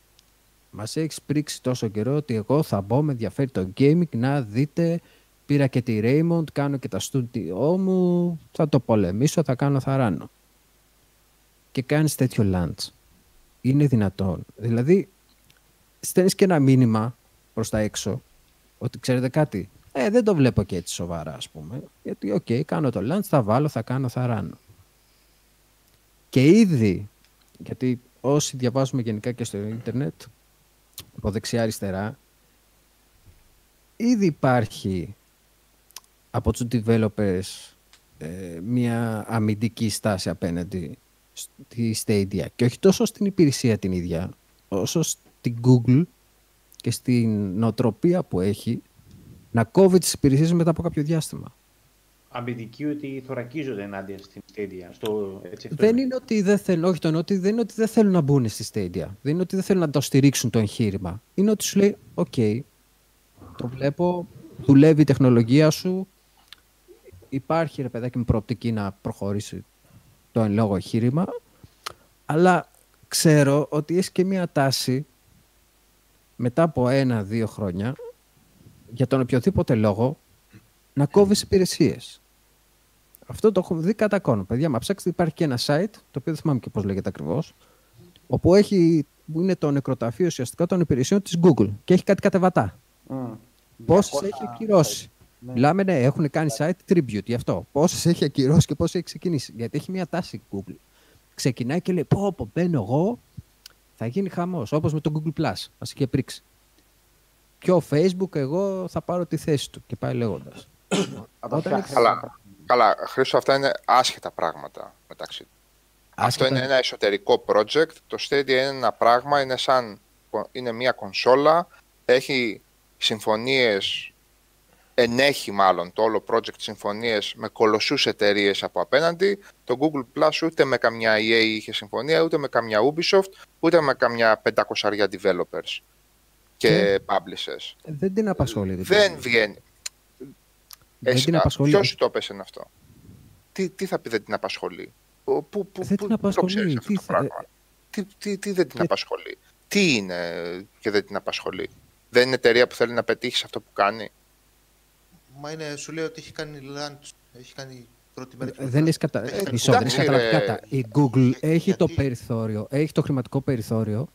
Speaker 5: Μας έχεις πρίξει τόσο καιρό ότι εγώ θα μπω, με ενδιαφέρει το gaming, να δείτε, πήρα και τη Raymond, κάνω και τα στούντιό μου, θα το πολεμήσω, θα κάνω θα ράνω. Και κάνεις τέτοιο launch. Είναι δυνατόν. Δηλαδή, στέλνεις και ένα μήνυμα προς τα έξω, ότι ξέρετε κάτι, ε, δεν το βλέπω και έτσι σοβαρά, ας πούμε. Γιατί, οκ, κάνω το launch, θα βάλω, θα κάνω, θα ράνω. Και ήδη, γιατί όσοι διαβάζουμε γενικά και στο ίντερνετ, από δεξιά-αριστερά, ήδη υπάρχει από τους developers ε, μια αμυντική στάση απέναντι στη Stadia. Και όχι τόσο στην υπηρεσία την ίδια, όσο στην Google και στην νοοτροπία που έχει να κόβει τις υπηρεσίες μετά από κάποιο διάστημα.
Speaker 2: Αμυντική ότι θωρακίζονται ενάντια στην Stadia. Στο, έτσι, αυτό
Speaker 5: Δεν είναι ότι δεν θέλουν, όχι το εννοώ ότι δεν είναι ότι δεν θέλουν να μπουν στη Stadia. Δεν είναι ότι δεν θέλουν να το στηρίξουν το εγχείρημα. Είναι ότι σου λέει, οκ, το βλέπω, δουλεύει η τεχνολογία σου, υπάρχει ρε παιδάκι με προοπτική να προχωρήσει το εν λόγω εγχείρημα, αλλά ξέρω ότι έχεις και μια τάση μετά από ένα-δύο χρόνια για τον οποιοδήποτε λόγο να κόβεις υπηρεσίες. Αυτό το έχουμε δει κατά κόνο. Παιδιά, μα ψάξετε, υπάρχει και ένα site, το οποίο δεν θυμάμαι και πώς λέγεται ακριβώς, όπου έχει, που είναι το νεκροταφείο ουσιαστικά των υπηρεσιών της Google και έχει κάτι κατεβατά.
Speaker 2: Μμ.
Speaker 5: Πόσες
Speaker 2: 200
Speaker 5: έχει ακυρώσει.
Speaker 2: Ναι.
Speaker 5: Μιλάμε, ναι, έχουν κάνει site tribute γι' αυτό. Πόσες έχει ακυρώσει και πόσες έχει ξεκινήσει. Γιατί έχει μια τάση η Google. Ξεκινάει και λέει: Πω, πω, μπαίνω εγώ, θα γίνει χαμός. Όπως με το Google Plus. Μα είχε πρίξει. Πιο Facebook, εγώ θα πάρω τη θέση του. Και πάει λέγοντας.
Speaker 2: Θα [COUGHS] τα
Speaker 5: Όταν
Speaker 2: φτιάξει.
Speaker 3: Καλά, καλά, Χρήστο, αυτά είναι άσχετα πράγματα μεταξύ τους. Αυτό είναι ένα εσωτερικό project. Το Stadia είναι ένα πράγμα, είναι σαν είναι μια κονσόλα, έχει συμφωνίες, ενέχει μάλλον το όλο project συμφωνίες με κολοσσούς εταιρείες από απέναντι. Το Google Plus ούτε με καμιά EA είχε συμφωνία, ούτε με καμιά Ubisoft, ούτε με καμιά 500 developers και publishers.
Speaker 5: Δεν την απασχολεί.
Speaker 3: Δεν βγαίνει.
Speaker 5: Δεν την
Speaker 3: α,
Speaker 5: απασχολεί.
Speaker 3: Ποιος σου το έπεσε αυτό; Τι, τι θα πει δεν την απασχολεί; Πού, πού, πού,
Speaker 5: Δεν
Speaker 3: πού
Speaker 5: την
Speaker 3: το
Speaker 5: απασχολεί.
Speaker 3: ξέρεις αυτό
Speaker 5: Τι
Speaker 3: το
Speaker 5: θα-
Speaker 3: πράγμα; Τι, τι, τι δεν την
Speaker 5: Και-
Speaker 3: απασχολεί; Τι είναι και δεν την απασχολεί; Δεν είναι εταιρεία που θέλει να πετύχεις σε αυτό που κάνει;
Speaker 6: Μα είναι, σου λέει ότι έχει κάνει launch, έχει κάνει πρώτη μέρα.
Speaker 5: Ε, Δεν έχεις κατα...
Speaker 6: Έχει
Speaker 5: ε,
Speaker 6: κάνει
Speaker 5: μισό, δεν
Speaker 3: Εντάξει,
Speaker 5: έχεις καταλάβει
Speaker 3: ρε.
Speaker 5: κατά. Η Google έχει το
Speaker 6: Γιατί;
Speaker 5: περιθώριο, έχει το χρηματικό περιθώριο.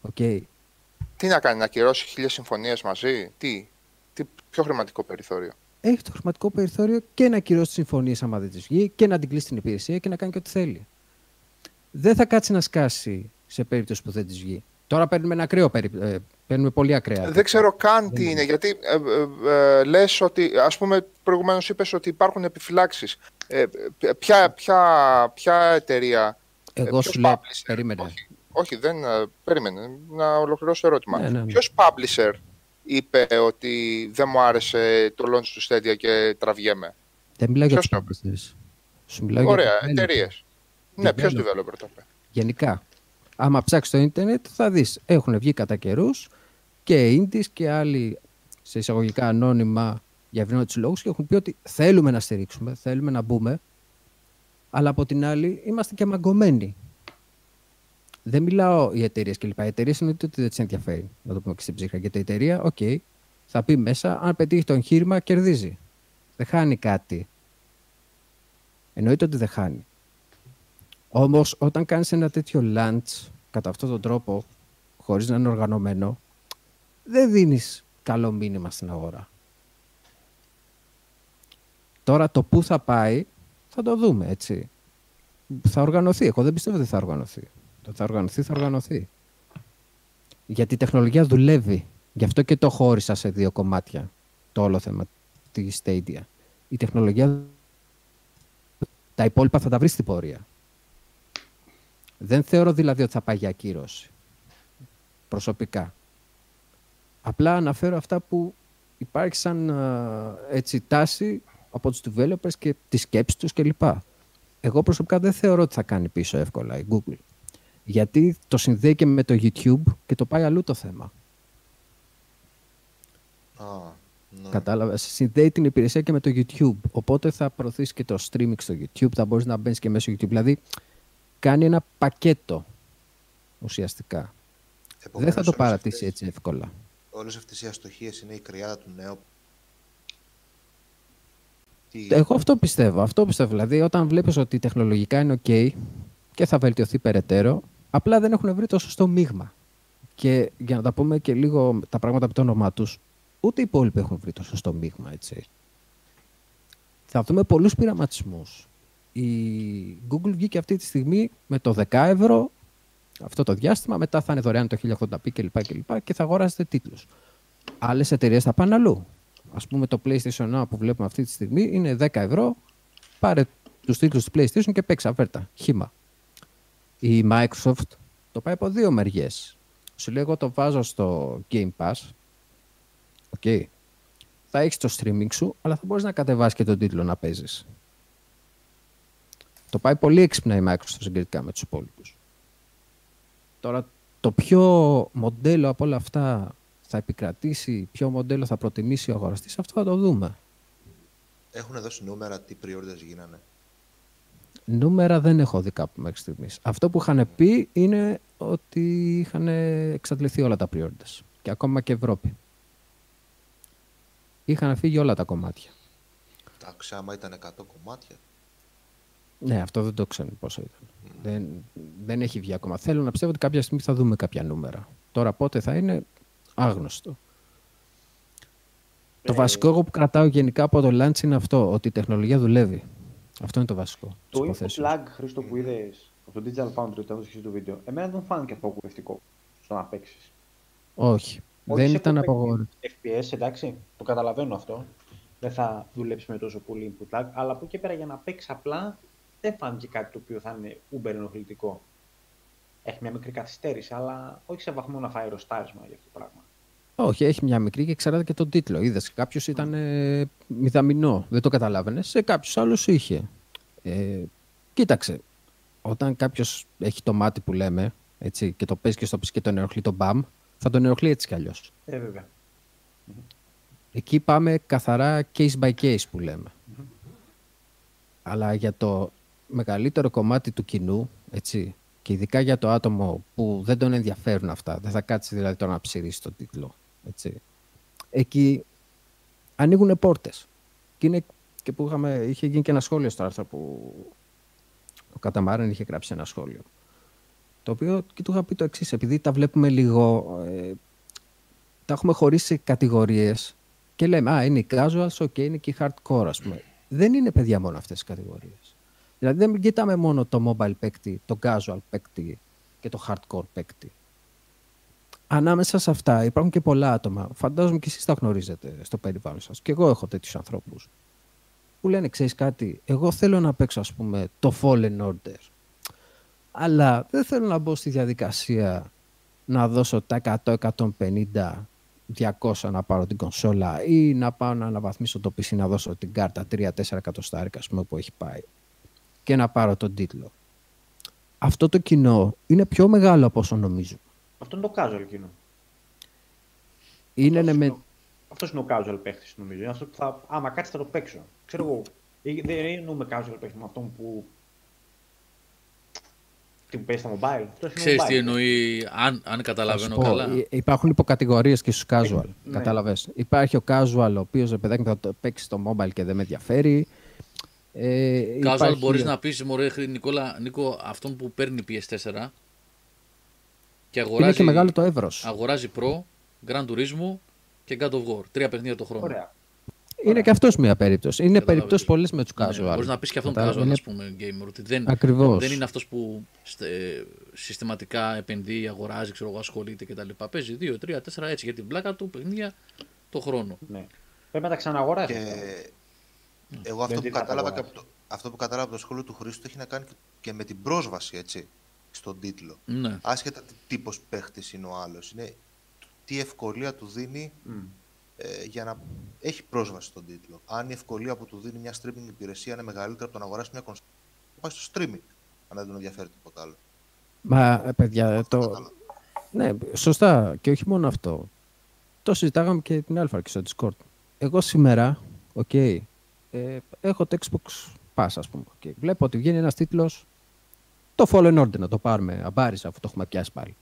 Speaker 5: Οκ.
Speaker 3: Τι να κάνει, να ακυρώσει χίλιες συμφωνίες μαζί; Τι, τι, ποιο χρηματικό περιθώριο;
Speaker 5: Έχει το χρηματικό περιθώριο και να ακυρώσει τις συμφωνίες άμα δεν τη βγει και να την κλείσει την υπηρεσία και να κάνει και ό,τι θέλει. Δεν θα κάτσει να σκάσει σε περίπτωση που δεν τη βγει. Το Τώρα παίρνουμε ένα ακραίο περι... ε, παίρνουμε πολύ ακραία.
Speaker 3: Δεν ξέρω καν τι
Speaker 5: Δεν
Speaker 3: είναι, γιατί ε, ε, ε, λες ότι, ας πούμε, προηγουμένως είπες ότι υπάρχουν επιφυλάξεις. Ε, ποια, ποια, ποια εταιρεία,
Speaker 5: Εγώ
Speaker 3: ποιος
Speaker 5: σου λέω,
Speaker 3: publisher?
Speaker 5: περίμενε.
Speaker 3: όχι, όχι, δεν, ε, περίμενε, να ολοκληρώσω το ερώτημα.
Speaker 5: Ναι, ναι, ναι.
Speaker 3: Ποιος publisher είπε ότι δεν μου άρεσε το launch του Stadia και τραβιέμαι;
Speaker 5: Δεν μιλάω για
Speaker 3: Ποιος
Speaker 5: τους
Speaker 3: το είπε;
Speaker 5: publishers. Σου μιλάω
Speaker 3: Ωραία,
Speaker 5: για developer.
Speaker 3: εταιρείες. Ναι, ποιος
Speaker 5: Developer.
Speaker 3: developer το είπε;
Speaker 5: Γενικά. Άμα ψάξεις στο ίντερνετ θα δεις έχουν βγει κατά καιρούς και indies και άλλοι σε εισαγωγικά ανώνυμα για ευνόητους λόγους και έχουν πει ότι θέλουμε να στηρίξουμε, θέλουμε να μπούμε αλλά από την άλλη είμαστε και μαγκωμένοι. Δεν μιλάω οι εταιρείες κλπ. Οι εταιρείες εννοείται ότι δεν τις ενδιαφέρει, να το πούμε και στην ψύχρα. Γιατί η εταιρεία, οκ, θα πει μέσα, αν πετύχει το εγχείρημα, κερδίζει. Δεν χάνει κάτι. Εννοείται ότι δεν χάνει. Όμως, όταν κάνεις ένα τέτοιο launch κατά αυτόν τον τρόπο, χωρίς να είναι οργανωμένο, δεν δίνεις καλό μήνυμα στην αγορά. Τώρα το πού θα πάει, θα το δούμε, έτσι. Θα οργανωθεί. Εγώ δεν πιστεύω ότι θα οργανωθεί. Το θα οργανωθεί, θα οργανωθεί. Γιατί η τεχνολογία δουλεύει. Γι' αυτό και το χώρισα σε δύο κομμάτια το όλο θέμα της Stadia. Η τεχνολογία τα υπόλοιπα θα τα βρεις στην πορεία. Δεν θεωρώ δηλαδή ότι θα πάει για ακύρωση. Προσωπικά. Απλά αναφέρω αυτά που υπάρχει σαν α, έτσι, τάση από τους developers και τις σκέψεις τους κλπ. Εγώ προσωπικά δεν θεωρώ ότι θα κάνει πίσω εύκολα η Google. Γιατί το συνδέει και με το YouTube και το πάει αλλού το θέμα.
Speaker 6: Α, ναι.
Speaker 5: Κατάλαβες; Συνδέει την υπηρεσία και με το YouTube. Οπότε θα προωθήσει και το streaming στο YouTube. Θα μπορείς να μπαίνεις και μέσω YouTube. Δηλαδή κάνει ένα πακέτο ουσιαστικά. δεν θα
Speaker 6: Επομένως,
Speaker 5: το
Speaker 6: όλες
Speaker 5: παρατήσει
Speaker 6: αυτές-
Speaker 5: έτσι εύκολα.
Speaker 6: Όλες αυτές οι αστοχίες είναι η κρυάδα του νέου. Τι...
Speaker 5: Εγώ αυτό πιστεύω. Αυτό πιστεύω. Δηλαδή, όταν βλέπεις ότι τεχνολογικά είναι OK και θα βελτιωθεί περαιτέρω, απλά δεν έχουν βρει το σωστό μείγμα. Και για να τα πούμε και λίγο τα πράγματα από το όνομά τους, ούτε οι υπόλοιποι έχουν βρει το σωστό μείγμα, έτσι. Θα δούμε πολλούς πειραματισμούς. Η Google βγήκε αυτή τη στιγμή με το 10 ευρώ αυτό το διάστημα, μετά θα είναι δωρεάν το 1080p κλπ. κλπ και θα αγοράσετε τίτλους. Άλλες εταιρείες θα πάνε αλλού. Ας πούμε το PlayStation Now που βλέπουμε αυτή τη στιγμή είναι 10 ευρώ, πάρε τους τίτλους του PlayStation και παίξα βέρτα, χήμα. Η Microsoft το πάει από δύο μεριές. Σου λέω εγώ το βάζω στο Game Pass, OK. θα έχεις το streaming σου, αλλά θα μπορείς να κατεβάσεις και τον τίτλο να παίζεις. Το πάει πολύ έξυπνα η Microsoft συγκριτικά με τους υπόλοιπους. Τώρα, το ποιο μοντέλο από όλα αυτά θα επικρατήσει, ποιο μοντέλο θα προτιμήσει ο αγοραστής, αυτό θα το δούμε.
Speaker 6: Έχουν δώσει νούμερα τι pre-orders γίνανε;
Speaker 5: Νούμερα δεν έχω δει κάπου μέχρι στιγμής. Αυτό που είχαν πει είναι ότι είχαν εξαντληθεί όλα τα pre-orders. Και ακόμα και Ευρώπη. Είχαν φύγει όλα τα κομμάτια.
Speaker 6: Εντάξει, άμα ήταν 100 κομμάτια.
Speaker 5: Ναι, αυτό δεν το ξέρω πόσο ήταν. Δεν, δεν έχει βγει ακόμα. Θέλω να πιστεύω ότι κάποια στιγμή θα δούμε κάποια νούμερα. Τώρα πότε θα είναι άγνωστο. Το
Speaker 2: Ε,
Speaker 5: βασικό εγώ που κρατάω γενικά από το launch είναι αυτό, ότι η τεχνολογία δουλεύει. Αυτό είναι το βασικό. της
Speaker 2: Το info
Speaker 5: υποθέσεως.
Speaker 2: flag, Χρήστο, που είδες από το Digital Foundry, το έδωσε στο βίντεο, εμένα δεν μου φάνηκε απογοητευτικό στο να παίξεις.
Speaker 5: Όχι.
Speaker 2: Όχι
Speaker 5: δεν
Speaker 2: σε
Speaker 5: ήταν
Speaker 2: κοπέκι.
Speaker 5: απογόρευτο.
Speaker 2: FPS, εντάξει, το καταλαβαίνω αυτό. Δεν θα δουλέψεις με τόσο πολύ input lag, αλλά από εκεί πέρα για να παίξεις απλά δεν φάνηκε κάτι το οποίο θα είναι uber ενοχλητικό. Έχει μια μικρή καθυστέρηση, αλλά όχι σε βαθμό να φάει ροστάρισμα για αυτό το πράγμα.
Speaker 5: Όχι, έχει μια μικρή και εξαρτάται και τον τίτλο. Είδες, κάποιος ήταν ε, μηδαμινό, δεν το καταλάβαινες. Σε κάποιου άλλου είχε. Ε, κοίταξε, όταν κάποιος έχει το μάτι που λέμε έτσι, και το παίζει και στο πεις και τον ενοχλεί τον μπαμ, θα τον ενοχλεί έτσι κι αλλιώς.
Speaker 2: Ε, βέβαια.
Speaker 5: Εκεί πάμε καθαρά case by case που λέμε. Αλλά για το μεγαλύτερο κομμάτι του κοινού, έτσι, και ειδικά για το άτομο που δεν τον ενδιαφέρουν αυτά, δεν θα κάτσει δηλαδή τώρα να ψηρίσει τον τίτλο, έτσι. Εκεί ανοίγουν πόρτες. Και είναι και που είχαμε, είχε γίνει και ένα σχόλιο στο άρθρο που ο Καταμάραν είχε γράψει ένα σχόλιο. Το οποίο και του είχα πει το εξής, επειδή τα βλέπουμε λίγο, ε, τα έχουμε χωρίσει σε κατηγορίες και λέμε, α, είναι οι casuals, ok, είναι και οι hardcore, ας πούμε. Δεν είναι παιδιά μόνο αυτές οι κατηγορίες. Δηλαδή δεν κοιτάμε μόνο το mobile παίκτη, το casual παίκτη και το hardcore παίκτη. ανάμεσα σε αυτά υπάρχουν και πολλά άτομα. Φαντάζομαι και εσείς τα γνωρίζετε στο περιβάλλον σας. Και εγώ έχω τέτοιους ανθρώπους. Που λένε, ξέρεις κάτι, εγώ θέλω να παίξω ας πούμε το Fallen Order. Αλλά δεν θέλω να μπω στη διαδικασία να δώσω τα 100, 150, 200 να πάρω την κονσόλα ή να πάω να αναβαθμίσω το PC να δώσω την κάρτα 3-4 εκατοστάρικα ας πούμε, που έχει πάει και να πάρω τον τίτλο. Αυτό το κοινό είναι πιο μεγάλο από όσο νομίζω.
Speaker 2: Αυτό είναι το casual κοινό.
Speaker 5: Είναι ναι,
Speaker 2: Αυτός
Speaker 5: με...
Speaker 2: είναι ο- Αυτός είναι ο casual παίχτης νομίζω. Είναι αυτό που θα, άμα κάτσει θα το παίξω. Ξέρω εγώ, ή- δεν εννοούμε casual παίχτη με αυτόν που τι που παίζει στα mobile. Αυτός είναι
Speaker 1: Ξέρεις
Speaker 2: mobile.
Speaker 1: τι εννοεί, αν, αν
Speaker 5: Θα σου
Speaker 1: καταλαβαίνω
Speaker 5: πω,
Speaker 1: καλά.
Speaker 5: υ- υπάρχουν υποκατηγορίες και στους casual.
Speaker 2: ναι.
Speaker 5: Κατάλαβες. Υπάρχει ο casual ο οποίος ρε παιδάκι θα το παίξει στο mobile και δεν με ενδιαφέρει. Ε,
Speaker 1: Casual
Speaker 5: υπάρχει-
Speaker 1: μπορείς να πεις, μωρέ, Χρή- Νικόλα, Νίκο, αυτόν που παίρνει PS4 και αγοράζει,
Speaker 5: Είναι και μεγάλο το εύρος.
Speaker 1: αγοράζει Pro, Gran Turismo και God of War. Τρία παιχνίδια το χρόνο.
Speaker 2: Ωραία.
Speaker 5: Είναι και αυτός μια περίπτωση. Είναι
Speaker 1: Κατάλαβες.
Speaker 5: περιπτώσεις πολλές με τους
Speaker 1: Ναι,
Speaker 5: casual.
Speaker 1: μπορείς να πεις και αυτόν
Speaker 5: Κατάλαβες.
Speaker 1: casual,
Speaker 5: Είναι-
Speaker 1: ας πούμε, gamer, ότι δεν,
Speaker 5: Ακριβώς.
Speaker 1: δεν είναι αυτός που στε- συστηματικά επενδύει, αγοράζει, ξέρω εγώ, ασχολείται κτλ. Παίζει 2, 3, 4 έτσι για την πλάκα του παιχνίδια το χρόνο.
Speaker 2: Ναι. Πρέπει να τα ξαναγοράσει.
Speaker 6: Και εγώ αυτό
Speaker 2: Δεν
Speaker 6: που,
Speaker 2: ζητάτε
Speaker 6: κατάλαβα και
Speaker 2: αγοράς.
Speaker 6: από το, αυτό που κατάλαβα από το σχόλιο του Χρήστου έχει να κάνει και- και με την πρόσβαση, έτσι, στον τίτλο.
Speaker 1: Ναι.
Speaker 6: Άσχετα τι τύπος παίχτης είναι ο άλλος. Είναι τι ευκολία του δίνει
Speaker 2: Μμ.
Speaker 6: ε, για να έχει πρόσβαση στον τίτλο. Αν η ευκολία που του δίνει μια streaming υπηρεσία είναι μεγαλύτερη από το να αγοράσει μια κονσόλα, θα πάει στο streaming, αν δεν τον ενδιαφέρει τίποτα άλλο.
Speaker 5: Μα ε, παιδιά,
Speaker 6: Αυτό
Speaker 5: το...
Speaker 6: κατάλαβα.
Speaker 5: Ναι, σωστά. Και όχι μόνο αυτό. Το συζητάγαμε και την Αλφα και στο Discord. Εγώ σήμερα, οκ, ε, έχω το Xbox Pass, ας πούμε. οκ. Βλέπω ότι βγαίνει ένας τίτλος, το Fallen Order να το πάρουμε αμπάρισα αφού το έχουμε πιάσει πάλι.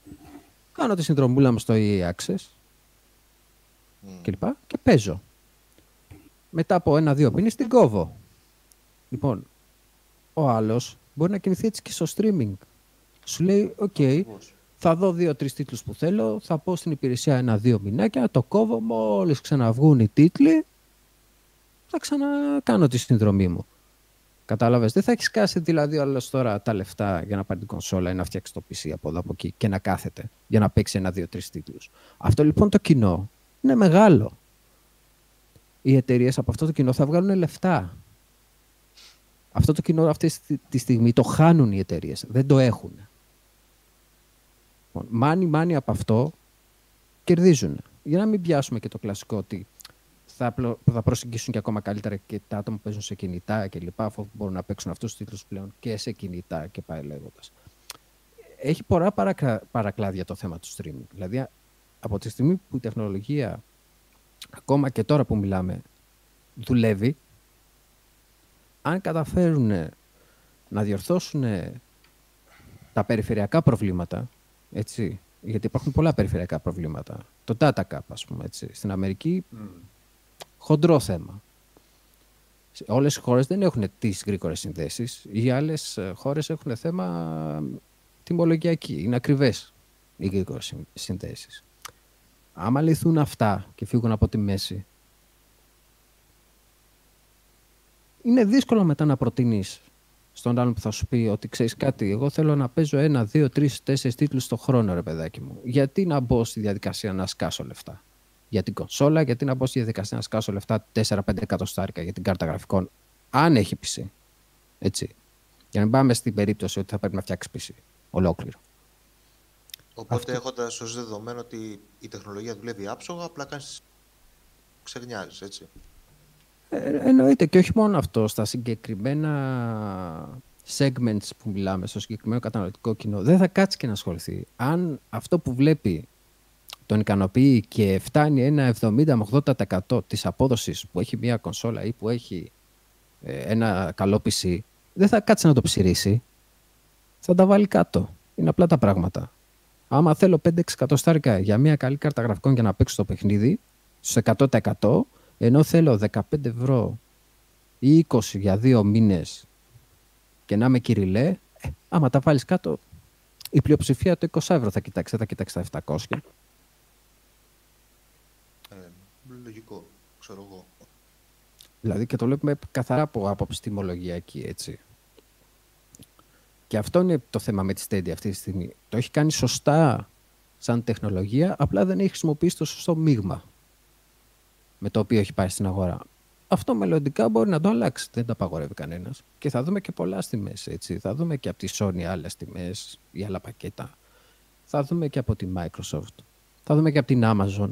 Speaker 5: Κάνω τη συνδρομούλα μου στο EA Access
Speaker 6: Μμ.
Speaker 5: και λοιπά και παίζω. Μετά από ένα-δύο μήνες την κόβω. Λοιπόν, ο άλλος μπορεί να κινηθεί έτσι και στο streaming. Σου λέει, οκ,
Speaker 6: Ακριβώς.
Speaker 5: θα δω δύο-τρεις τίτλους που θέλω, θα πω στην υπηρεσία ένα-δύο μηνάκια, το κόβω, μόλις ξαναβγούν οι τίτλοι, θα ξανακάνω τη συνδρομή μου. Κατάλαβες. Δεν θα έχει σκάσει δηλαδή ο άλλος τώρα τα λεφτά για να πάρει την κονσόλα ή να φτιάξει το PC από εδώ από εκεί και να κάθεται για να παίξει ένα-δύο-τρεις τίτλους. Αυτό λοιπόν το κοινό είναι μεγάλο. Οι εταιρείες από αυτό το κοινό θα βγάλουν λεφτά. Αυτό το κοινό αυτή τη- τη στιγμή το χάνουν οι εταιρείες. Δεν το έχουν. Λοιπόν, Μάνι μάνι από αυτό κερδίζουν. Για να μην πιάσουμε και το κλασικό ότι θα, πλο- θα προσεγγίσουν και ακόμα καλύτερα και τα άτομα που παίζουν σε κινητά και λοιπά, αφού μπορούν να παίξουν αυτούς τους τίτλους πλέον και σε κινητά και πάει λέγοντας. Έχει πολλά παρακα- παρακλάδια το θέμα του streaming. Δηλαδή, α- από τη στιγμή που η τεχνολογία, ακόμα και τώρα που μιλάμε, δουλεύει, αν καταφέρουν να διορθώσουν τα περιφερειακά προβλήματα, έτσι, γιατί υπάρχουν πολλά περιφερειακά προβλήματα. Το data cap, ας πούμε, έτσι, στην Αμερική, χοντρό θέμα. Σε Όλες οι χώρες δεν έχουν τις γρήγορες συνδέσεις. Οι άλλες ε, χώρες έχουν θέμα ε, τιμολογιακή. Είναι ακριβές οι γρήγορες συν- συνδέσεις. Άμα λυθούν αυτά και φύγουν από τη μέση, είναι δύσκολο μετά να προτείνεις στον άλλον που θα σου πει ότι ξέρεις κάτι, εγώ θέλω να παίζω ένα, δύο, τρεις, τέσσερις τίτλους το χρόνο, ρε παιδάκι μου. Γιατί να μπω στη διαδικασία να σκάσω λεφτά; Για την κονσόλα, γιατί να μπω στη διαδικασία να σκάσω λεφτά 4-5 εκατοστάρικα για την κάρτα γραφικών, αν έχει PC. Έτσι. Για να μην πάμε στην περίπτωση ότι θα πρέπει να φτιάξει PC. Ολόκληρο.
Speaker 6: Οπότε
Speaker 5: Αυτό-
Speaker 6: έχοντας ως δεδομένο ότι η τεχνολογία δουλεύει άψογα, απλά κάνεις. ξεγνιάζεις, έτσι.
Speaker 5: Ε, εννοείται και όχι μόνο αυτό. Στα συγκεκριμένα segments που μιλάμε, στο συγκεκριμένο καταναλωτικό κοινό, δεν θα κάτσει και να ασχοληθεί. Αν αυτό που βλέπει τον ικανοποιεί και φτάνει ένα 70 με 80% της απόδοσης που έχει μια κονσόλα ή που έχει ε, ένα καλό PC, δεν θα κάτσει να το ψηρίσει. Θα τα βάλει κάτω. Είναι απλά τα πράγματα. Άμα θέλω 5-6 εκατοστάρικα για μια καλή κάρτα γραφικών για να παίξω το παιχνίδι, στο 100%, ενώ θέλω 15 ευρώ ή 20 για δύο μήνες και να είμαι κυριλέ, ε, άμα τα βάλεις κάτω, η πλειοψηφία το 20 ευρώ θα κοιτάξει, δεν θα κοιτάξει τα 700.
Speaker 6: Ε, λογικό, ξέρω εγώ.
Speaker 5: Δηλαδή και το βλέπουμε καθαρά από άποψη τιμολογιακή, έτσι. Και αυτό είναι το θέμα με τη Stadia αυτή τη στιγμή. Το έχει κάνει σωστά σαν τεχνολογία, απλά δεν έχει χρησιμοποιήσει το σωστό μείγμα με το οποίο έχει πάει στην αγορά. Αυτό μελλοντικά μπορεί να το αλλάξει. Δεν το απαγορεύει κανένας. Και θα δούμε και πολλά στη μέση. Έτσι. Θα δούμε και από τη Sony άλλες τιμέ ή άλλα πακέτα. Θα δούμε και από τη Microsoft. Θα δούμε και από την Amazon.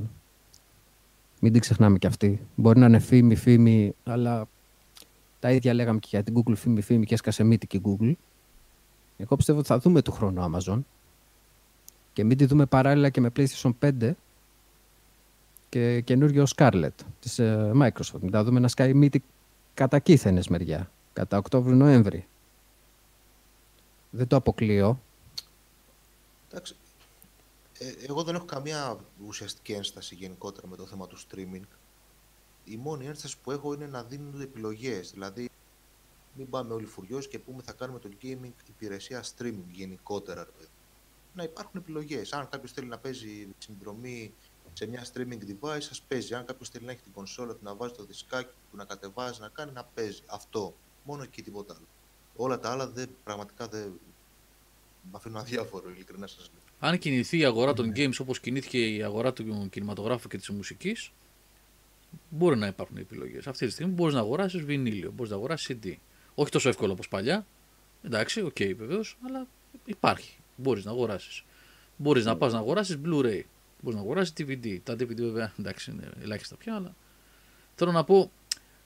Speaker 5: Μην την ξεχνάμε κι αυτή. Μπορεί να είναι φήμη, φήμη, αλλά τα ίδια λέγαμε και για την Google φήμη, φήμη και έσκασε μύτη και Google. Εγώ πιστεύω ότι θα δούμε του χρόνου Amazon και μην τη δούμε παράλληλα και με PlayStation 5 και καινούριο Scarlet της ε, Microsoft. Μην τα δούμε να σκάει μύτη κατά κήθενες μεριά, κατά Οκτώβριο-Νοέμβρη. Δεν το αποκλείω.
Speaker 6: Εντάξει, ε, εγώ δεν έχω καμία ουσιαστική ένσταση γενικότερα με το θέμα του streaming. Η μόνη ένσταση που έχω είναι να δίνουν επιλογές. Δηλαδή, μην πάμε όλοι φουριώσει και πούμε θα κάνουμε το gaming υπηρεσία streaming γενικότερα. Ρε παιδί. Να υπάρχουν επιλογές. Αν κάποιος θέλει να παίζει συνδρομή σε μια streaming device, ας παίζει. Αν κάποιος θέλει να έχει την κονσόλα του, να βάζει το δισκάκι του, να κατεβάζει, να κάνει, να παίζει. Αυτό. Μόνο εκεί τίποτα άλλο. Όλα τα άλλα δεν, πραγματικά δεν. Με αφήνουν αδιάφορο, ειλικρινά σας λέω.
Speaker 1: Αν κινηθεί η αγορά των games όπως κινήθηκε η αγορά του κινηματογράφου και της μουσικής, μπορεί να υπάρχουν επιλογές. Αυτή τη στιγμή μπορείς να αγοράσεις βινίλιο, μπορείς να αγοράσεις CD. Όχι τόσο εύκολο όπως παλιά, εντάξει, okay, βεβαίως, αλλά υπάρχει. Μπορείς να αγοράσεις. Μπορείς να πας να αγοράσεις Blu-ray, μπορείς να αγοράσεις DVD. Τα DVD βέβαια, εντάξει, είναι ελάχιστα πια, αλλά θέλω να πω,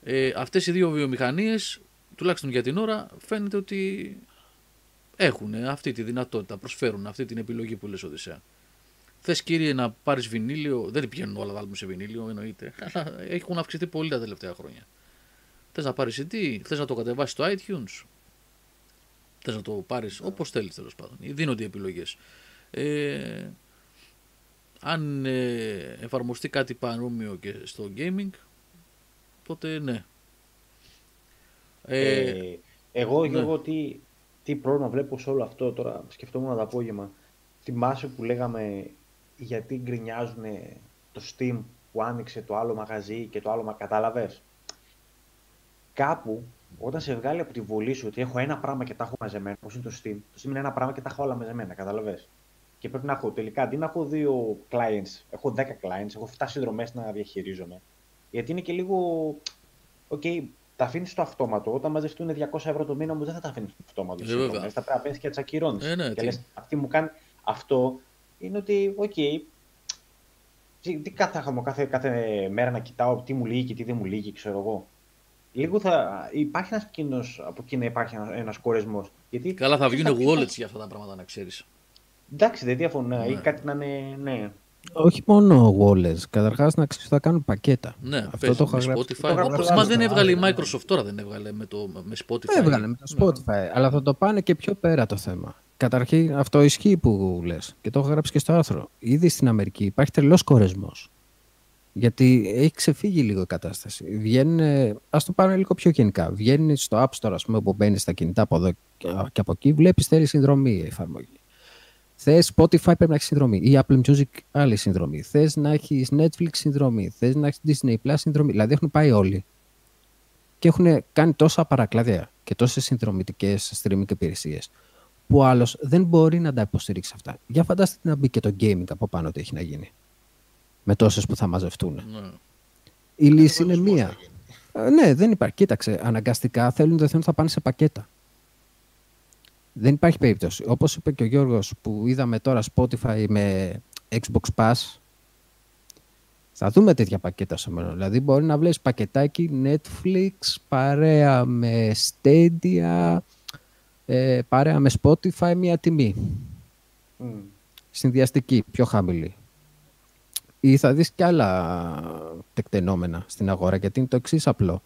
Speaker 1: ε, αυτές οι δύο βιομηχανίες, τουλάχιστον για την ώρα, φαίνεται ότι έχουν αυτή τη δυνατότητα, προσφέρουν αυτή την επιλογή που λες Οδυσσέα. Θες κύριε να πάρεις βινίλιο, δεν πηγαίνουν όλα τα άλμου σε βινίλιο, εννοείται, [LAUGHS] αλλά έχουν αυξηθεί πολύ τα τελευταία χρόνια. Θες να πάρεις CD, θες να το κατεβάσεις στο iTunes, θες να το πάρεις όπως θέλεις τέλος πάντων. Δίνονται οι επιλογές. Ε, αν ε, εφαρμοστεί κάτι παρόμοιο και στο gaming, τότε ναι.
Speaker 2: Ε, ε εγώ, ναι. Γιώργο, τι, τι πρόβλημα βλέπω σε όλο αυτό τώρα, σκεφτόμουν το απόγευμα. Θυμάσαι που λέγαμε γιατί γκρινιάζουν το Steam που άνοιξε το άλλο μαγαζί και το άλλο, κατάλαβες; Κάπου, όταν σε βγάλει από τη βολή σου ότι έχω ένα πράγμα και τα έχω μαζεμένα, όπως είναι το Steam, το Steam είναι ένα πράγμα και τα έχω όλα μαζεμένα, κατάλαβες; Και πρέπει να έχω τελικά, αντί να έχω δύο clients, έχω 10 clients, έχω 7 συνδρομές να διαχειρίζομαι. Γιατί είναι και λίγο. Okay, τα αφήνεις στο αυτόματο. Όταν μαζευτούν 200 ευρώ το μήνα, όμως δεν θα τα αφήνεις στο αυτόματο. Ε, βέβαια. Θα πρέπει να μπαίνει και τι ακυρώνει.
Speaker 1: Ε, ναι,
Speaker 2: και λες, αυτή μου κάνει αυτό, είναι ότι, okay, τι κάθε, κάθε, κάθε μέρα να κοιτάω τι μου λήγει και τι δεν μου λήγει, ξέρω εγώ. Λίγο θα υπάρχει ένας κίνδυνος από εκεί να υπάρχει ένας κορεσμός.
Speaker 1: Καλά, θα βγουν wallets για αυτά τα πράγματα, να ξέρεις.
Speaker 2: Εντάξει, δεν διαφωνώ. Ναι. Ή κάτι να είναι. Ναι.
Speaker 5: Όχι μόνο wallets. Καταρχάς να ξέρεις θα κάνουν πακέτα.
Speaker 1: Ναι, Αυτό πες, το είχα γράψει. Spotify. Μας δεν έβγαλε η Microsoft τώρα, δεν έβγαλε με, το, με Spotify.
Speaker 5: Έβγαλε με το Spotify. Ναι. Αλλά θα το πάνε και πιο πέρα το θέμα. Καταρχήν, αυτό ισχύει που λες και το έχω γράψει και στο άρθρο. Ήδη στην Αμερική υπάρχει τρελός κορεσμός. Γιατί έχει ξεφύγει λίγο η κατάσταση. Βγαίνουν, ας το πάρουμε λίγο πιο γενικά. Βγαίνει στο App Store, ας πούμε, που μπαίνει στα κινητά από εδώ και από εκεί, βλέπεις θέλεις συνδρομή η εφαρμογή. Θες Spotify πρέπει να έχεις συνδρομή ή Apple Music άλλη συνδρομή. Θες να έχεις Netflix συνδρομή. Θες να έχεις Disney Plus συνδρομή. Δηλαδή έχουν πάει όλοι και έχουν κάνει τόσα παρακλάδια και τόσες συνδρομητικές streaming υπηρεσίες που άλλος δεν μπορεί να τα υποστηρίξει αυτά. Για φανταστείτε να μπει και το gaming από πάνω τι έχει να γίνει. Με τόσες που θα μαζευτούν. Ναι. Η λύση είναι μία. Ε, ναι, δεν υπάρχει. Κοίταξε, αναγκαστικά θέλουν δεν θέλουν θα πάνε σε πακέτα. Δεν υπάρχει περίπτωση. Όπως είπε και ο Γιώργος που είδαμε τώρα Spotify με Xbox Pass, θα δούμε τέτοια πακέτα στο μέλλον. Δηλαδή μπορεί να βλέπεις πακετάκι Netflix παρέα με Stadia, ε, παρέα με Spotify μια τιμή. Mm. Συνδυαστική, πιο χαμηλή. Ή θα δεις και άλλα τεκτενόμενα στην αγορά γιατί είναι το εξής απλό.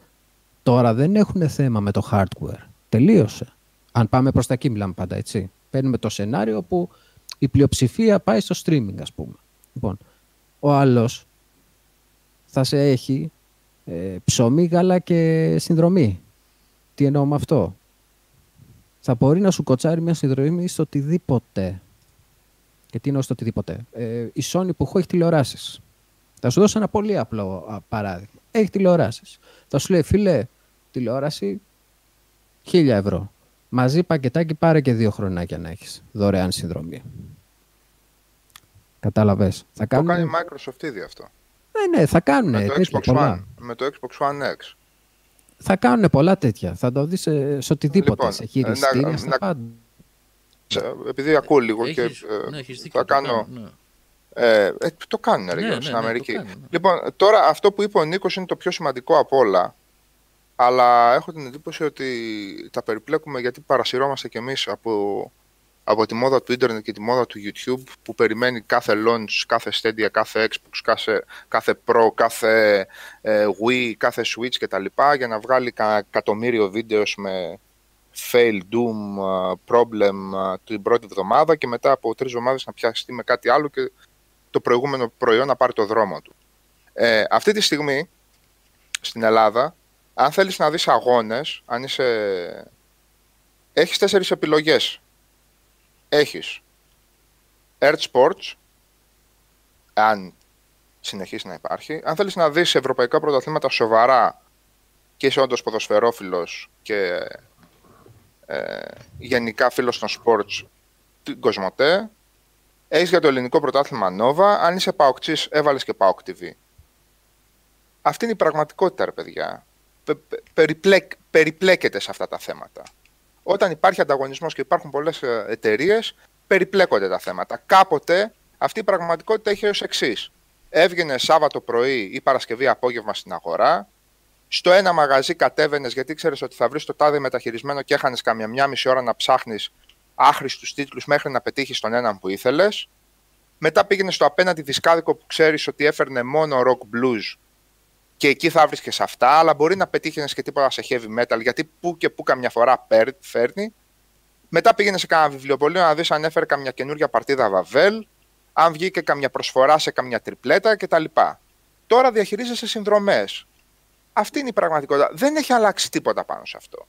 Speaker 5: Τώρα δεν έχουν θέμα με το hardware. Τελείωσε. Αν πάμε προς τα εκεί μιλάμε πάντα, έτσι. Παίρνουμε το σενάριο που η πλειοψηφία πάει στο streaming, ας πούμε. Λοιπόν, ο άλλος θα σε έχει ε, ψωμί, γάλα και συνδρομή. Τι εννοώ με αυτό; Θα μπορεί να σου κοτσάρει μια συνδρομή στο οτιδήποτε. Και τι εννοώ στο οτιδήποτε; Ε, η Sony που έχω έχει τηλεοράσεις. Θα σου δώσω ένα πολύ απλό παράδειγμα. Έχει τηλεοράσεις. Θα σου λέει, φίλε, τηλεόραση, χίλια ευρώ. Μαζί πακετάκι πάρε και δύο χρονάκια να έχεις. Δωρεάν συνδρομή. Κατάλαβες. Θα
Speaker 3: Το
Speaker 5: κάνουν...
Speaker 3: κάνει η Microsoft ήδη αυτό.
Speaker 5: Ναι, ναι, θα κάνουν
Speaker 3: με, το
Speaker 5: τέτοια
Speaker 3: Xbox
Speaker 5: πολλά.
Speaker 3: One, με το Xbox One X.
Speaker 5: Θα κάνουν πολλά τέτοια. Θα το δεις σε, σε οτιδήποτε.
Speaker 3: Λοιπόν,
Speaker 5: σε
Speaker 3: ε,
Speaker 5: χειριστήρια,
Speaker 3: να-
Speaker 5: στα
Speaker 3: να-
Speaker 5: πάντα.
Speaker 3: Σε- Επειδή ακούω λίγο
Speaker 1: Έχεις-
Speaker 3: και ε,
Speaker 1: ναι, έχεις δίκιο,
Speaker 3: θα
Speaker 1: το
Speaker 3: κάνω...
Speaker 1: κάνουν, ναι.
Speaker 3: Ε, ε, το κάνουν ρε,
Speaker 1: Ναι,
Speaker 3: Γιώργο,
Speaker 1: ναι,
Speaker 3: στην
Speaker 1: ναι, το
Speaker 3: Αμερική.
Speaker 1: κάνουν, ναι.
Speaker 3: Λοιπόν, τώρα αυτό που είπε ο Νίκος είναι το πιο σημαντικό από όλα. Αλλά έχω την εντύπωση ότι τα περιπλέκουμε γιατί παρασυρώμαστε κι εμείς από, από τη μόδα του ίντερνετ και τη μόδα του YouTube που περιμένει κάθε launch, κάθε Stadia, κάθε Xbox, κάθε, κάθε Pro, κάθε ε, Wii, κάθε Switch κτλ. για να βγάλει κα, εκατομμύριο βίντεος με fail, doom, uh, problem uh, την πρώτη εβδομάδα και μετά από τρεις εβδομάδες να πιαστεί με κάτι άλλο και το προηγούμενο προϊόν να πάρει το δρόμο του. Ε, αυτή τη στιγμή στην Ελλάδα, αν θέλεις να δεις αγώνες, αν είσαι... έχεις τέσσερις επιλογές. Έχεις Earth Sports, αν συνεχίσει να υπάρχει. Αν θέλεις να δεις ευρωπαϊκά πρωταθλήματα σοβαρά και είσαι όντως ποδοσφαιρόφιλος και ε, γενικά φίλος των sports, την Κοσμοτέ. Έχεις για το ελληνικό πρωτάθλημα Nova. Αν είσαι παοκτσής, έβαλες και Paok TV. Αυτή είναι η πραγματικότητα, ρε παιδιά. Πε- πε- περιπλέκ- περιπλέκεται σε αυτά τα θέματα. Όταν υπάρχει ανταγωνισμός και υπάρχουν πολλές εταιρείες, περιπλέκονται τα θέματα. Κάποτε αυτή η πραγματικότητα είχε ως εξής. Έβγαινε Σάββατο πρωί ή Παρασκευή απόγευμα στην αγορά, στο ένα μαγαζί κατέβαινες γιατί ήξερες ότι θα βρεις το τάδε μεταχειρισμένο και έχανες καμιά μια μισή ώρα να ψάχνεις άχρηστους τίτλους μέχρι να πετύχεις τον έναν που ήθελες. Μετά πήγαινες στο απέναντι δισκάδικο που ξέρεις ότι έφερνε μόνο rock blues και εκεί θα βρίσκε αυτά, αλλά μπορεί να πετύχει και τίποτα σε heavy metal γιατί που και που καμιά φορά παίρ- φέρνει. Μετά πήγαινες σε κανένα βιβλιοπωλείο να δεις αν έφερε καμιά καινούργια παρτίδα Βαβέλ, αν βγήκε καμιά προσφορά σε καμιά τριπλέτα κτλ. Τώρα διαχειρίζεσαι συνδρομές. Αυτή είναι η πραγματικότητα. Δεν έχει αλλάξει τίποτα πάνω σε αυτό.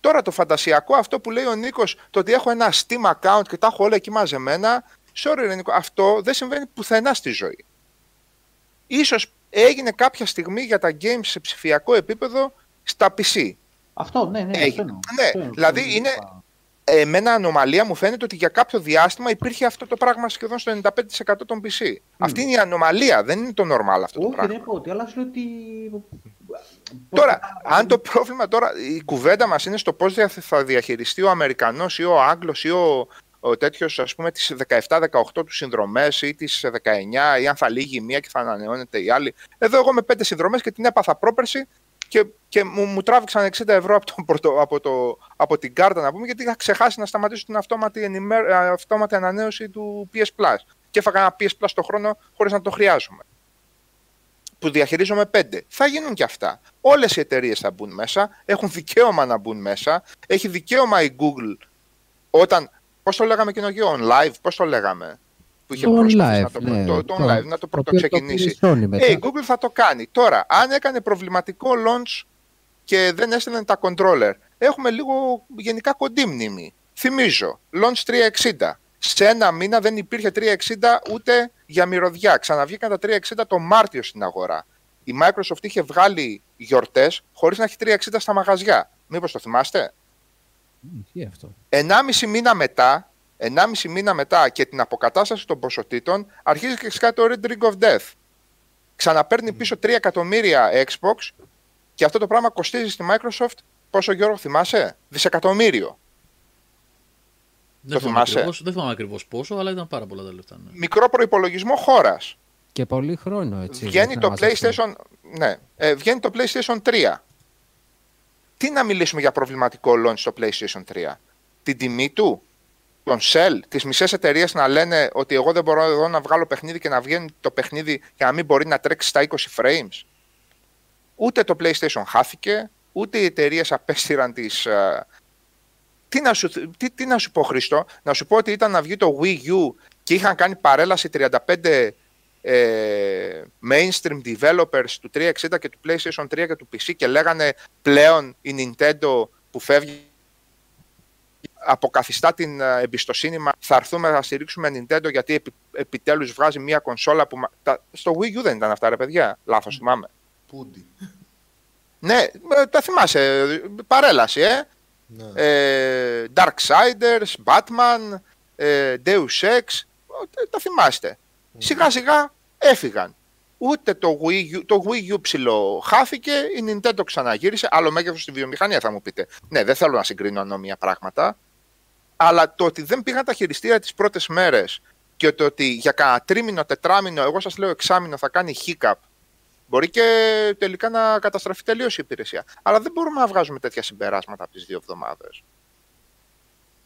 Speaker 3: Τώρα το φαντασιακό, αυτό που λέει ο Νίκος, το ότι έχω ένα Steam account και τα έχω όλα εκεί μαζεμένα. Sorry, ρε Νίκο, αυτό δεν συμβαίνει πουθενά στη ζωή. Ίσως έγινε κάποια στιγμή για τα games σε ψηφιακό επίπεδο στα PC.
Speaker 2: Αυτό, ναι, ναι.
Speaker 3: Έγινε.
Speaker 2: Αυτό εννοώ.
Speaker 3: Ναι,
Speaker 2: Αυτό εννοώ.
Speaker 3: δηλαδή
Speaker 2: Αυτό
Speaker 3: είναι-
Speaker 2: είπα.
Speaker 3: Εμένα ανομαλία μου φαίνεται ότι για κάποιο διάστημα υπήρχε αυτό το πράγμα σχεδόν στο 95% των PC. Αυτή είναι η ανομαλία, δεν είναι το normal αυτό το
Speaker 2: Όχι,
Speaker 3: πράγμα.
Speaker 2: δεν είπα ότι, αλλά σου λέω ότι.
Speaker 3: Τώρα, αν το πρόβλημα τώρα, η κουβέντα μας είναι στο πώς δια- θα διαχειριστεί ο Αμερικανός ή ο Άγγλος ή ο, ο τέτοιος, ας πούμε, τις 17-18 του συνδρομές ή τις 19 ή αν θα λύγει η μία και θα ανανεώνεται η άλλη. Εδώ εγώ με πέντε συνδρομές και την έπαθα πρόπερση και, και μου, μου τράβηξαν 60 ευρώ από, το, πρωτο- από, το, από την κάρτα να πούμε γιατί είχα ξεχάσει να σταματήσω την αυτόματη, ενημέρ, α, αυτόματη ανανέωση του PS Plus. Και έφαγα ένα PS Plus το χρόνο χωρίς να το χρειάζομαι που διαχειρίζομαι πέντε. Θα γίνουν και αυτά. Όλες οι εταιρείες θα μπουν μέσα, έχουν δικαίωμα να μπουν μέσα, έχει δικαίωμα η Google όταν, πώς το λέγαμε και on live, πώς το λέγαμε, που είχε
Speaker 5: Το
Speaker 3: προσπαθήσει
Speaker 5: on
Speaker 3: να το,
Speaker 5: live, ναι,
Speaker 3: το, το
Speaker 5: το-
Speaker 3: on live, να το
Speaker 5: το οποίο το
Speaker 3: πρωτοξεκινήσει.
Speaker 5: πήρε η Sony μετά.
Speaker 3: Ε, η Google θα το κάνει. Τώρα, αν έκανε προβληματικό launch και δεν έστελνε τα controller, έχουμε λίγο γενικά κοντή μνήμη. Θυμίζω, launch 360. Σε ένα μήνα δεν υπήρχε 360 ούτε για μυρωδιά. Ξαναβγήκαν τα 360 το Μάρτιο στην αγορά. Η Microsoft είχε βγάλει γιορτές χωρίς να έχει 360 στα μαγαζιά. Μήπως το θυμάστε;
Speaker 5: Ισχύει αυτό.
Speaker 3: 1,5 μήνα μετά, 1,5 μήνα μετά και την αποκατάσταση των ποσοτήτων, αρχίζει και σκάει το Red Ring of Death. Ξαναπαίρνει πίσω 3 εκατομμύρια Xbox και αυτό το πράγμα κοστίζει στη Microsoft, πόσο Γιώργο θυμάσαι, δισεκατομμύριο.
Speaker 1: Δεν
Speaker 3: Το
Speaker 1: θυμάμαι,
Speaker 3: θυμάσαι;
Speaker 1: ακριβώς, δεν θυμάμαι ακριβώς πόσο, αλλά ήταν πάρα πολλά τα λεφτά. Ναι.
Speaker 3: Μικρό προϋπολογισμό χώρας.
Speaker 5: Και πολύ χρόνο έτσι.
Speaker 3: Βγαίνει
Speaker 5: να
Speaker 3: το
Speaker 5: μαζευτεί.
Speaker 3: PlayStation, ναι, ε, βγαίνει το PlayStation 3. Τι να μιλήσουμε για προβληματικό launch στο PlayStation 3. Την τιμή του, τον sell, τις μισές εταιρείες να λένε ότι εγώ δεν μπορώ εδώ να βγάλω παιχνίδι και να βγαίνει το παιχνίδι και να μην μπορεί να τρέξει στα 20 frames; Ούτε το PlayStation χάθηκε, ούτε οι εταιρείες απέστηραν τις... ε, Τι να, σου, τι, τι να σου πω Χρήστο, να σου πω ότι ήταν να βγει το Wii U και είχαν κάνει παρέλαση 35 ε, mainstream developers του 360 και του PlayStation 3 και του PC και λέγανε πλέον η Nintendo που φεύγει αποκαθιστά την ε, εμπιστοσύνη μας, θα έρθουμε να στηρίξουμε Nintendo γιατί επι, επιτέλους βγάζει μια κονσόλα που... μα- Τα, στο Wii U δεν ήταν αυτά ρε παιδιά, λάθος θυμάμαι.
Speaker 6: Πούντι.
Speaker 3: Ναι, ε, τα θυμάσαι, ε, παρέλαση, ε.
Speaker 6: Ναι.
Speaker 3: ε Darksiders, Batman, ε, Deus Ex, ε, τα θυμάστε. Σιγά σιγά έφυγαν. Ούτε το Wii U, το Wii U ψηλό χάθηκε, η Nintendo ξαναγύρισε, άλλο μέγεθος στη βιομηχανία θα μου πείτε. Ναι, δεν θέλω να συγκρίνω ανώμια πράγματα, αλλά το ότι δεν πήγαν τα χειριστήρια τις πρώτες μέρες και το ότι για κανένα τρίμηνο, τετράμινο, εγώ σας λέω εξάμηνο θα κάνει hiccup, μπορεί και τελικά να καταστραφεί τελείως η υπηρεσία. Αλλά δεν μπορούμε να βγάζουμε τέτοια συμπεράσματα από τις δύο εβδομάδες.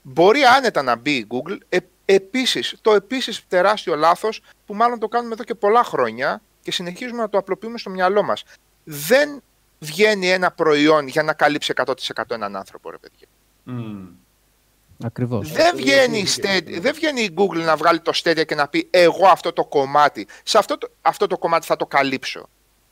Speaker 3: Μπορεί άνετα να μπει η Google, ε, επίσης, το επίσης τεράστιο λάθος που μάλλον το κάνουμε εδώ και πολλά χρόνια και συνεχίζουμε να το απλοποιούμε στο μυαλό μας. Δεν βγαίνει ένα προϊόν για να καλύψει 100% έναν άνθρωπο, ρε παιδιά.
Speaker 5: Ακριβώς.
Speaker 3: Δεν βγαίνει, η Stadia- δεν βγαίνει η Google να βγάλει το Stadia και να πει εγώ αυτό το κομμάτι, σε αυτό το, αυτό το κομμάτι θα το καλύψω.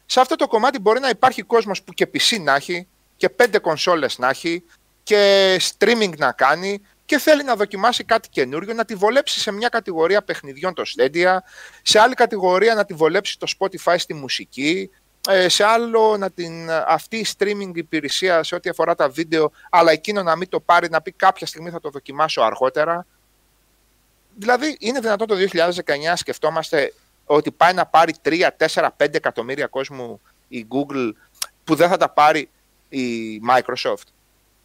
Speaker 3: Σε αυτό το κομμάτι μπορεί να υπάρχει κόσμος που και PC να έχει και πέντε κονσόλες να έχει και streaming να κάνει και θέλει να δοκιμάσει κάτι καινούριο, να τη βολέψει σε μια κατηγορία παιχνιδιών το Stadia, σε άλλη κατηγορία να τη βολέψει το Spotify στη μουσική, ε, σε άλλο να την, αυτή η streaming υπηρεσία σε ό,τι αφορά τα βίντεο, αλλά εκείνο να μην το πάρει, να πει κάποια στιγμή θα το δοκιμάσω αργότερα. Δηλαδή, είναι δυνατόν το 2019 σκεφτόμαστε ότι πάει να πάρει 3, 4, 5 εκατομμύρια κόσμου η Google που δεν θα τα πάρει η Microsoft.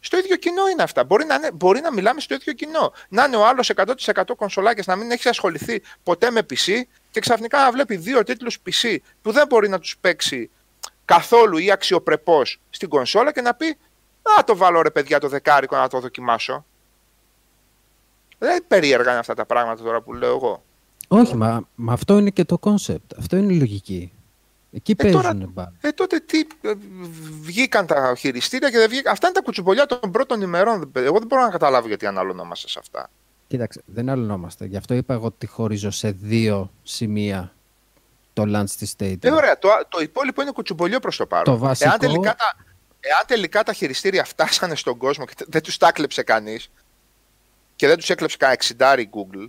Speaker 3: Στο ίδιο κοινό είναι αυτά. Μπορεί να, είναι, μπορεί να μιλάμε στο ίδιο κοινό. Να είναι ο άλλος 100% κονσολάκια, να μην έχεις ασχοληθεί ποτέ με PC και ξαφνικά να βλέπει δύο τίτλους PC που δεν μπορεί να τους παίξει καθόλου ή αξιοπρεπώς στην κονσόλα και να πει Α, το βάλω ρε παιδιά το δεκάρικο να το δοκιμάσω. Δεν περίεργα είναι αυτά τα πράγματα τώρα που λέω εγώ.
Speaker 5: Όχι, μα, μα αυτό είναι και το concept. Αυτό είναι η λογική. Εκεί
Speaker 3: Ε, τώρα-
Speaker 5: παίζουν μπάλα.
Speaker 3: Ε, τότε τι, ε, βγήκαν τα χειριστήρια και δεν βγήκαν. Αυτά είναι τα κουτσομπολιά των πρώτων ημερών. Εγώ δεν μπορώ να καταλάβω γιατί αναλωνόμαστε σε αυτά.
Speaker 5: Κοίταξε, δεν αναλωνόμαστε. Γι' αυτό είπα εγώ ότι χωρίζω σε δύο σημεία το launch της Stadia.
Speaker 3: Ε, ωραία. Το, το υπόλοιπο είναι κουτσομπολιό προς το παρόν.
Speaker 5: Το βασικό-
Speaker 3: Εάν τελικά, τα, εάν τελικά τα χειριστήρια φτάσανε στον κόσμο και δεν τους τα έκλεψε κανείς και δεν τους έκλεψε κανένα εξιντάρι η Google,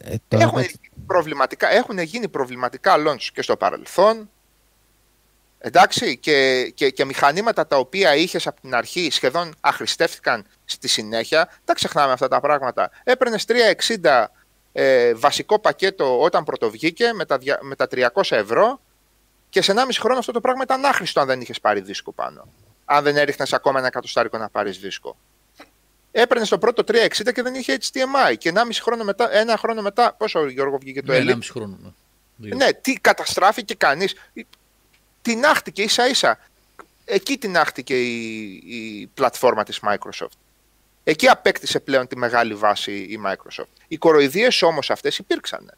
Speaker 5: Ε, τώρα
Speaker 3: έχουν,
Speaker 5: δεν-
Speaker 3: προβληματικά, έχουν γίνει προβληματικά launch και στο παρελθόν. Εντάξει, και, και, και μηχανήματα τα οποία είχες από την αρχή σχεδόν αχρηστεύτηκαν στη συνέχεια. Τα ξεχνάμε αυτά τα πράγματα. Έπαιρνες 360 ε, βασικό πακέτο όταν πρωτοβγήκε με τα, δια- με τα 300 ευρώ και σε 1,5 χρόνο αυτό το πράγμα ήταν άχρηστο αν δεν είχες πάρει δίσκο πάνω. Αν δεν έριχνες ακόμα ένα εκατοστάρικο να πάρεις δίσκο. Έπαιρνε το πρώτο 360 και δεν είχε HDMI. Και 1,5 χρόνο μετά, ένα χρόνο μετά, πόσο Γιώργο βγήκε το
Speaker 1: Ναι,
Speaker 3: Elite;
Speaker 1: 1,5 χρόνο. Ναι. Δύο.
Speaker 3: Ναι, τι καταστράφηκε κανείς. Τινάχτηκε ίσα ίσα. Εκεί τινάχτηκε η, η πλατφόρμα της Microsoft. Εκεί απέκτησε πλέον τη μεγάλη βάση η Microsoft. Οι κοροϊδίες όμως αυτές υπήρξαν.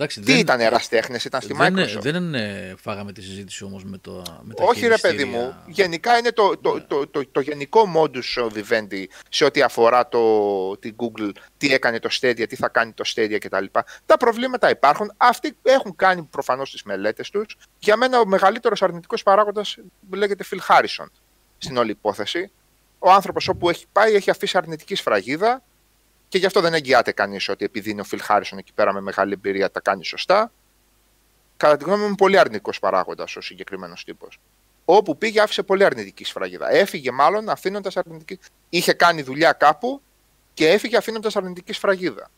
Speaker 1: Εντάξει,
Speaker 3: Τι ήταν εραστέχνες, ήταν στη
Speaker 1: δεν,
Speaker 3: Microsoft.
Speaker 1: δεν ε, φάγαμε τη συζήτηση όμως με, το, με τα
Speaker 3: Όχι ρε παιδί
Speaker 1: χειριστήρια.
Speaker 3: μου, γενικά είναι το, το, το, το, το γενικό modus vivendi σε ό,τι αφορά το, την Google, τι έκανε το Stadia, τι θα κάνει το Stadia κτλ. Τα προβλήματα υπάρχουν, αυτοί έχουν κάνει προφανώς τις μελέτες τους. Για μένα ο μεγαλύτερος αρνητικός παράγοντας λέγεται Phil Harrison στην όλη υπόθεση. Ο άνθρωπος όπου έχει πάει έχει αφήσει αρνητική σφραγίδα και γι' αυτό δεν εγγυάται κανείς ότι επειδή είναι ο Phil Harrison εκεί πέρα με μεγάλη εμπειρία τα κάνει σωστά. Κατά τη γνώμη μου, πολύ αρνητικός παράγοντας ο συγκεκριμένος τύπος. Όπου πήγε, άφησε πολύ αρνητική σφραγίδα. Έφυγε μάλλον αφήνοντας αρνητική. Είχε κάνει δουλειά κάπου και έφυγε αφήνοντας αρνητική σφραγίδα.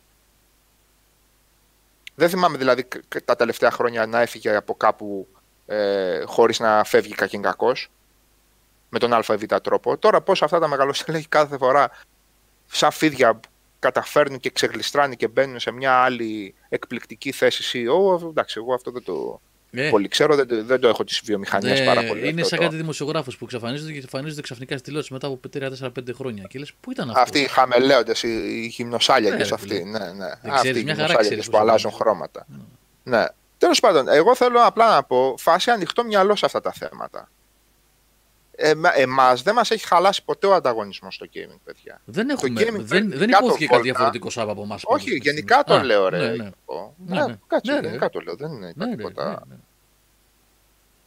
Speaker 3: Δεν θυμάμαι δηλαδή κ- κ- τα τελευταία χρόνια να έφυγε από κάπου ε, χωρίς να φεύγει κακήν κακός, με τον ΑΒ τρόπο. Τώρα πώς αυτά τα μεγαλοστελέχη κάθε φορά σαν φίδια καταφέρνουν και ξεγλιστράνε και μπαίνουν σε μια άλλη εκπληκτική θέση CEO. Εντάξει, εγώ αυτό δεν το
Speaker 1: Ε,
Speaker 3: πολύ ξέρω, δεν, το- δεν το έχω τις βιομηχανίες
Speaker 1: ε,
Speaker 3: πάρα πολύ.
Speaker 1: είναι
Speaker 3: αυτό
Speaker 1: σαν
Speaker 3: το-
Speaker 1: κάτι δημοσιογράφος που εξαφανίζονται και εμφανίζονται ξαφνικά στη τηλεόραση μετά από 3-4-5 χρόνια. Και λες, πού ήταν αυτός;
Speaker 3: Αυτοί οι χαμελέοντες, οι, οι γυμνοσάλιακες
Speaker 1: Ναι, ρε
Speaker 3: αυτοί.
Speaker 1: φίλε.
Speaker 3: Ναι, ναι.
Speaker 1: Δεν
Speaker 3: Αυτοί
Speaker 1: ξέρεις,
Speaker 3: οι
Speaker 1: μια χαρά
Speaker 3: γυμνοσάλιακες
Speaker 1: ξέρεις
Speaker 3: που
Speaker 1: πώς
Speaker 3: αλλάζουν
Speaker 1: είναι.
Speaker 3: χρώματα. Ναι. Τέλος πάντων, εγώ θέλω απλά να πω φάση ανοιχτό μυαλό σε αυτά τα θέματα. Ε, Εμάς δεν μας έχει χαλάσει ποτέ ο ανταγωνισμός στο gaming, παιδιά.
Speaker 1: Δεν,
Speaker 3: Το
Speaker 1: έχουμε,
Speaker 3: gaming
Speaker 1: δεν,
Speaker 3: πρέπει
Speaker 1: δεν
Speaker 3: κάτω
Speaker 1: υπόθηκε
Speaker 3: βόλτα.
Speaker 1: κάτι διαφορετικό Σάβα από εμάς.
Speaker 3: Όχι, γενικά το λέω, ρε.
Speaker 1: Ναι, ναι.
Speaker 3: Γιώργο.
Speaker 1: Ναι,
Speaker 3: Ναι,
Speaker 1: ναι.
Speaker 3: κάτσε,
Speaker 1: Ναι, ρε.
Speaker 3: γενικά το λέω. Δεν είναι
Speaker 1: Ναι, ρε,
Speaker 3: τίποτα.
Speaker 1: ναι, ναι.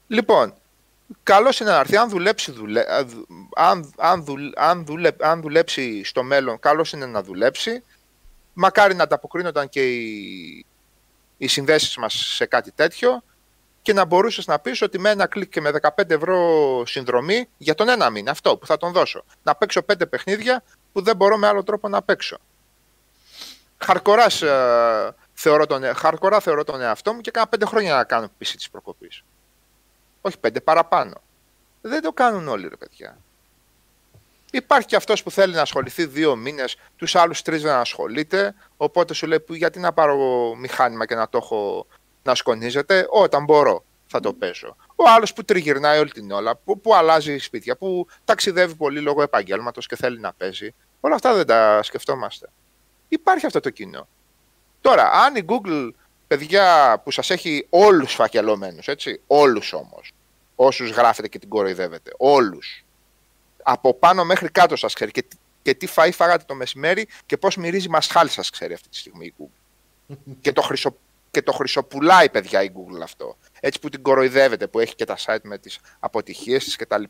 Speaker 3: Λοιπόν, καλό είναι να έρθει. Αν δουλέψει, δουλε... αν, αν, δουλ... αν, δουλε... αν δουλέψει στο μέλλον, καλό είναι να δουλέψει. Μακάρι να ανταποκρίνονταν και οι, οι συνδέσεις μας σε κάτι τέτοιο και να μπορούσες να πεις ότι με ένα κλικ και με 15 ευρώ συνδρομή για τον ένα μήνα, αυτό που θα τον δώσω. Να παίξω πέντε παιχνίδια που δεν μπορώ με άλλο τρόπο να παίξω. Χαρκοράς ε, θεωρώ, τον, ε- χαρκορά θεωρώ τον εαυτό μου και έκανα πέντε χρόνια να κάνω πίση της προκοπής. Όχι πέντε, παραπάνω. Δεν το κάνουν όλοι, ρε παιδιά. Υπάρχει και αυτός που θέλει να ασχοληθεί δύο μήνες, τους άλλους τρεις δεν ασχολείται. Οπότε σου λέει: «Που- Γιατί να πάρω μηχάνημα και να το έχω να σκονίζεται, όταν μπορώ θα το παίζω. Ο άλλος που τριγυρνάει όλη την ώρα, που, που αλλάζει σπίτια, που ταξιδεύει πολύ λόγω επαγγέλματος και θέλει να παίζει. Όλα αυτά δεν τα σκεφτόμαστε. Υπάρχει αυτό το κοινό. Τώρα, αν η Google, παιδιά που σας έχει όλους φακελωμένους, έτσι, όλους όμως, όσους γράφετε και την κοροϊδεύετε, όλους, από πάνω μέχρι κάτω σας ξέρει και, τι- και τι φαΐ φάγατε το μεσημέρι και πώς μυρίζει μασχάλη σας ξέρει αυτή τη στιγμή η Google. [LAUGHS] και, το χρυσο, και το χρυσοπουλάει, παιδιά, η Google αυτό. Έτσι που την κοροϊδεύετε, που έχει και τα site με τις αποτυχίες της κτλ.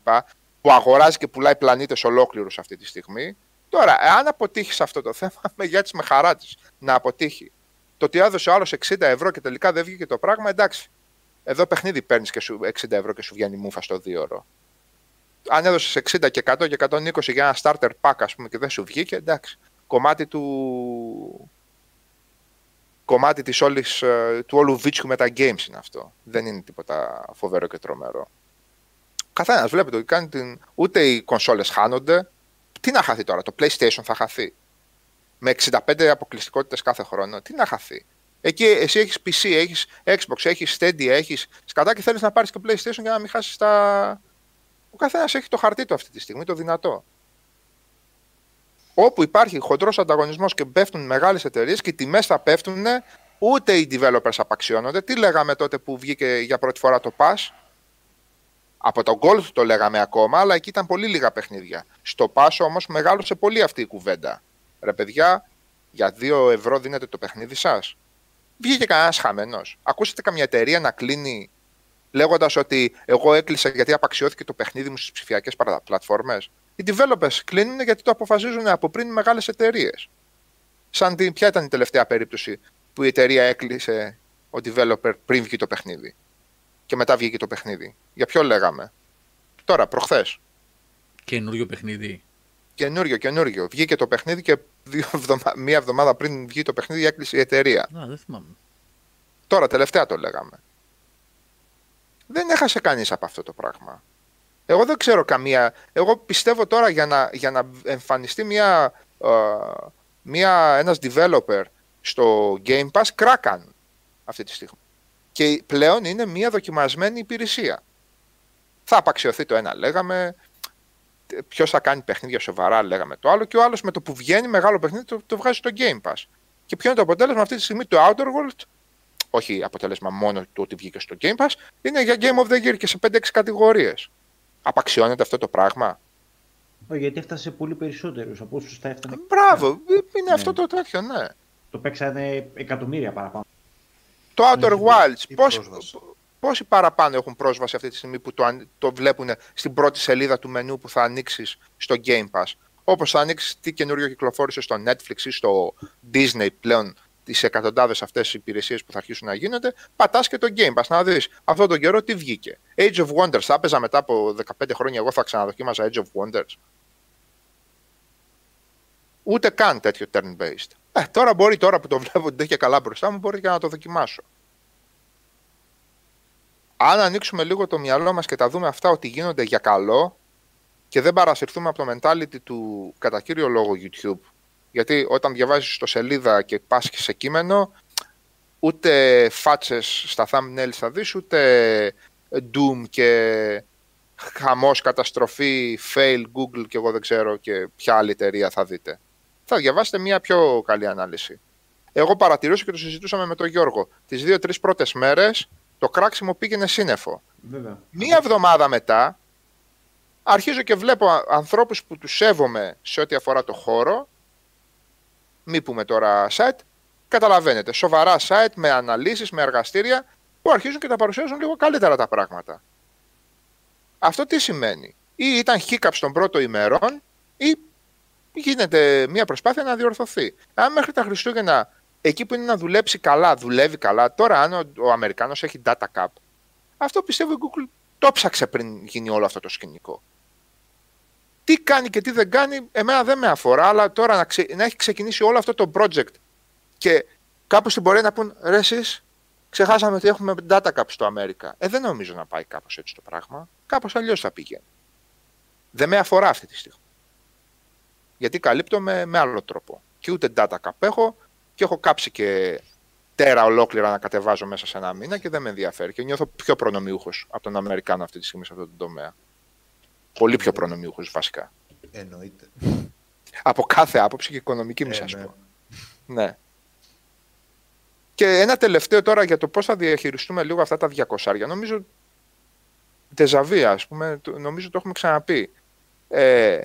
Speaker 3: Που αγοράζει και πουλάει πλανήτες ολόκληρους αυτή τη στιγμή. Τώρα, εάν αποτύχει σε αυτό το θέμα, [LAUGHS] με γεια της με χαρά της να αποτύχει. Το ότι έδωσε ο άλλος 60 ευρώ και τελικά δεν βγήκε το πράγμα, εντάξει. Εδώ παιχνίδι παίρνεις και σου 60 ευρώ και σου βγαίνει μούφα στο 2 ώρο. Αν έδωσες 60 και 100 και 120 για ένα starter pack, ας πούμε, και δεν σου βγήκε, εντάξει. Κομμάτι του. Κομμάτι της όλης, ε, του όλου βίτσου με τα games είναι αυτό. Δεν είναι τίποτα φοβερό και τρομερό. Καθένας βλέπετε ότι κάνει την. Ούτε οι κονσόλες χάνονται. Τι να χαθεί τώρα, το PlayStation θα χαθεί με 65 αποκλειστικότητες κάθε χρόνο. Τι να χαθεί. Εκεί εσύ έχεις PC, έχεις Xbox, έχεις Stadia, έχεις σκατά και θέλεις να πάρεις και PlayStation για να μην χάσεις τα... Ο καθένας έχει το χαρτί του αυτή τη στιγμή, το δυνατό. Όπου υπάρχει χοντρός ανταγωνισμός και πέφτουν μεγάλες εταιρείες και οι τιμές θα πέφτουν, ούτε οι developers απαξιώνονται. Τι λέγαμε τότε που βγήκε για πρώτη φορά το Pass, από τον Gold το λέγαμε ακόμα, αλλά εκεί ήταν πολύ λίγα παιχνίδια. Στο Pass όμως μεγάλωσε πολύ αυτή η κουβέντα ρε παιδιά, για 2 ευρώ δίνετε το παιχνίδι σας; Βγήκε κανένας χαμένος. Ακούσατε καμιά εταιρεία να κλείνει λέγοντας ότι εγώ έκλεισα γιατί απαξιώθηκε το παιχνίδι μου στις ψηφιακές πλατφόρμες. Οι developers κλείνουν γιατί το αποφασίζουν από πριν μεγάλες εταιρείες. Σαν την, ποια ήταν η τελευταία περίπτωση που η εταιρεία έκλεισε ο developer πριν βγει το παιχνίδι. Και μετά βγήκε το παιχνίδι; Για ποιο λέγαμε; Τώρα, προχθές.
Speaker 1: Καινούριο παιχνίδι.
Speaker 3: Καινούριο, καινούριο. Βγήκε το παιχνίδι και δύο εβδομα... μία εβδομάδα πριν βγει το παιχνίδι έκλεισε η εταιρεία.
Speaker 1: Α, δεν θυμάμαι.
Speaker 3: Τώρα, τελευταία το λέγαμε. Δεν έχασε κανείς από αυτό το πράγμα. Εγώ δεν ξέρω καμία... Εγώ πιστεύω τώρα για να, για να εμφανιστεί μια, ε, μια, ένας developer στο Game Pass, κράκαν αυτή τη στιγμή. Και πλέον είναι μια δοκιμασμένη υπηρεσία. Θα απαξιωθεί το ένα, λέγαμε, ποιος θα κάνει παιχνίδια σοβαρά, λέγαμε το άλλο, και ο άλλος με το που βγαίνει μεγάλο παιχνίδι το, το βγάζει στο Game Pass. Και ποιο είναι το αποτέλεσμα; Αυτή τη στιγμή του Outer World, όχι αποτέλεσμα μόνο του ότι βγήκε στο Game Pass, είναι για Game of the Year και σε 5-6 κατηγορίες. Απαξιώνεται αυτό το πράγμα;
Speaker 2: Όχι, γιατί έφτασε σε πολύ περισσότερους από όσους θα έφτανε.
Speaker 3: Μπράβο, είναι αυτό το τέτοιο, ναι.
Speaker 2: Το παίξανε εκατομμύρια παραπάνω.
Speaker 3: Το Outer
Speaker 6: Ναι,
Speaker 3: Wilds,
Speaker 6: η
Speaker 3: πόσοι,
Speaker 6: πρόσβαση.
Speaker 3: πόσοι παραπάνω έχουν πρόσβαση αυτή τη στιγμή που το, αν- το βλέπουν στην πρώτη σελίδα του μενού που θα ανοίξεις στο Game Pass; Όπως θα ανοίξεις τι καινούριο κυκλοφόρησε στο Netflix ή στο Disney πλέον τις εκατοντάδες αυτές τις υπηρεσίες που θα αρχίσουν να γίνονται, πατάς και το Game Pass να δεις αυτόν τον καιρό τι βγήκε. Age of Wonders, θα έπαιζα μετά από 15 χρόνια, εγώ θα ξαναδοκίμαζα Age of Wonders. Ούτε καν τέτοιο turn-based. Ε, τώρα μπορεί, τώρα που το βλέπω ότι δεν έχει καλά μπροστά μου, μπορεί και να το δοκιμάσω. Αν ανοίξουμε λίγο το μυαλό μας και τα δούμε αυτά ότι γίνονται για καλό και δεν παρασυρθούμε από το mentality του κατά κύριο λόγο YouTube, γιατί όταν διαβάζεις στο σελίδα και πας και σε κείμενο, ούτε φάτσες στα thumbnails θα δεις, ούτε doom και χαμός, καταστροφή, fail, Google και εγώ δεν ξέρω και ποια άλλη εταιρεία θα δείτε. Θα διαβάσετε μια πιο καλή ανάλυση. Εγώ παρατηρούσα και το συζητούσαμε με τον Γιώργο. Τις δύο-τρεις πρώτες μέρες το κράξιμο πήγαινε σύννεφο.
Speaker 2: Βέβαια.
Speaker 3: Μία εβδομάδα μετά αρχίζω και βλέπω α- ανθρώπους που τους σέβομαι σε ό,τι αφορά το χώρο, μη πούμε τώρα site, καταλαβαίνετε, σοβαρά site με αναλύσεις, με εργαστήρια, που αρχίζουν και τα παρουσιάζουν λίγο καλύτερα τα πράγματα. Αυτό τι σημαίνει; Ή ήταν hiccups των πρώτων ημερών, ή γίνεται μια προσπάθεια να διορθωθεί. Αν μέχρι τα Χριστούγεννα εκεί που είναι να δουλέψει καλά, δουλεύει καλά, τώρα αν ο, ο Αμερικάνος έχει data cap, αυτό πιστεύω η Google το ψάξε πριν γίνει όλο αυτό το σκηνικό. Τι κάνει και τι δεν κάνει, εμένα δεν με αφορά, αλλά τώρα να, ξε- να έχει ξεκινήσει όλο αυτό το project Και κάπου στην πορεία να πούν ρε εσείς, ξεχάσαμε ότι έχουμε data cap στο Αμέρικα. Ε, δεν νομίζω να πάει κάπως έτσι το πράγμα. Κάπως αλλιώς θα πήγαινε. Δεν με αφορά αυτή τη στιγμή. Γιατί καλύπτω με, με άλλο τρόπο. Και ούτε data cap έχω και έχω κάψει και τέρα ολόκληρα να κατεβάζω μέσα σε ένα μήνα και δεν με ενδιαφέρει. Και νιώθω πιο προνομιούχος από τον Αμερικάνο αυτή τη στιγμή σε αυτό το τομέα. Πολύ πιο προνομιούχος βασικά.
Speaker 6: Εννοείται.
Speaker 3: Από κάθε άποψη και οικονομική, μη
Speaker 6: Ε,
Speaker 3: σας
Speaker 6: ναι.
Speaker 3: πω. Ναι. Και ένα τελευταίο τώρα για το πώς θα διαχειριστούμε λίγο αυτά τα 200. Νομίζω, τεζαβία, ας πούμε, το- νομίζω το έχουμε ξαναπεί. Ε,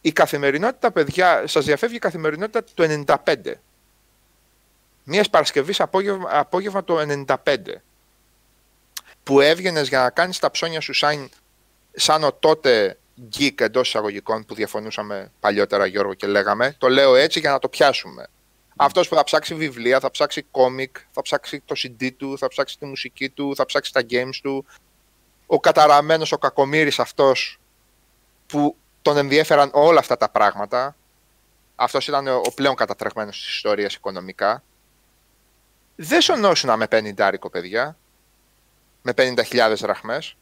Speaker 3: η καθημερινότητα, παιδιά, σας διαφεύγει η καθημερινότητα του 95. Μιας Παρασκευής απόγευμα, απόγευμα το 95. Που έβγαινες για να κάνεις τα ψώνια σου σαν, σαν ο τότε geek εντός εισαγωγικών που διαφωνούσαμε παλιότερα Γιώργο και λέγαμε. Το λέω έτσι για να το πιάσουμε. Αυτός που θα ψάξει βιβλία, θα ψάξει κόμικ, θα ψάξει το CD του, θα ψάξει τη μουσική του, θα ψάξει τα games του. Ο καταραμένος, ο κακομύρης αυτός που τον ενδιέφεραν όλα αυτά τα πράγματα. Αυτός ήταν ο ο πλέον κατατρεγμένος της ιστορίας οικονομικά. Δεν σωνόσουνα με 50 παιδιά. Με 50.000 δραχμές.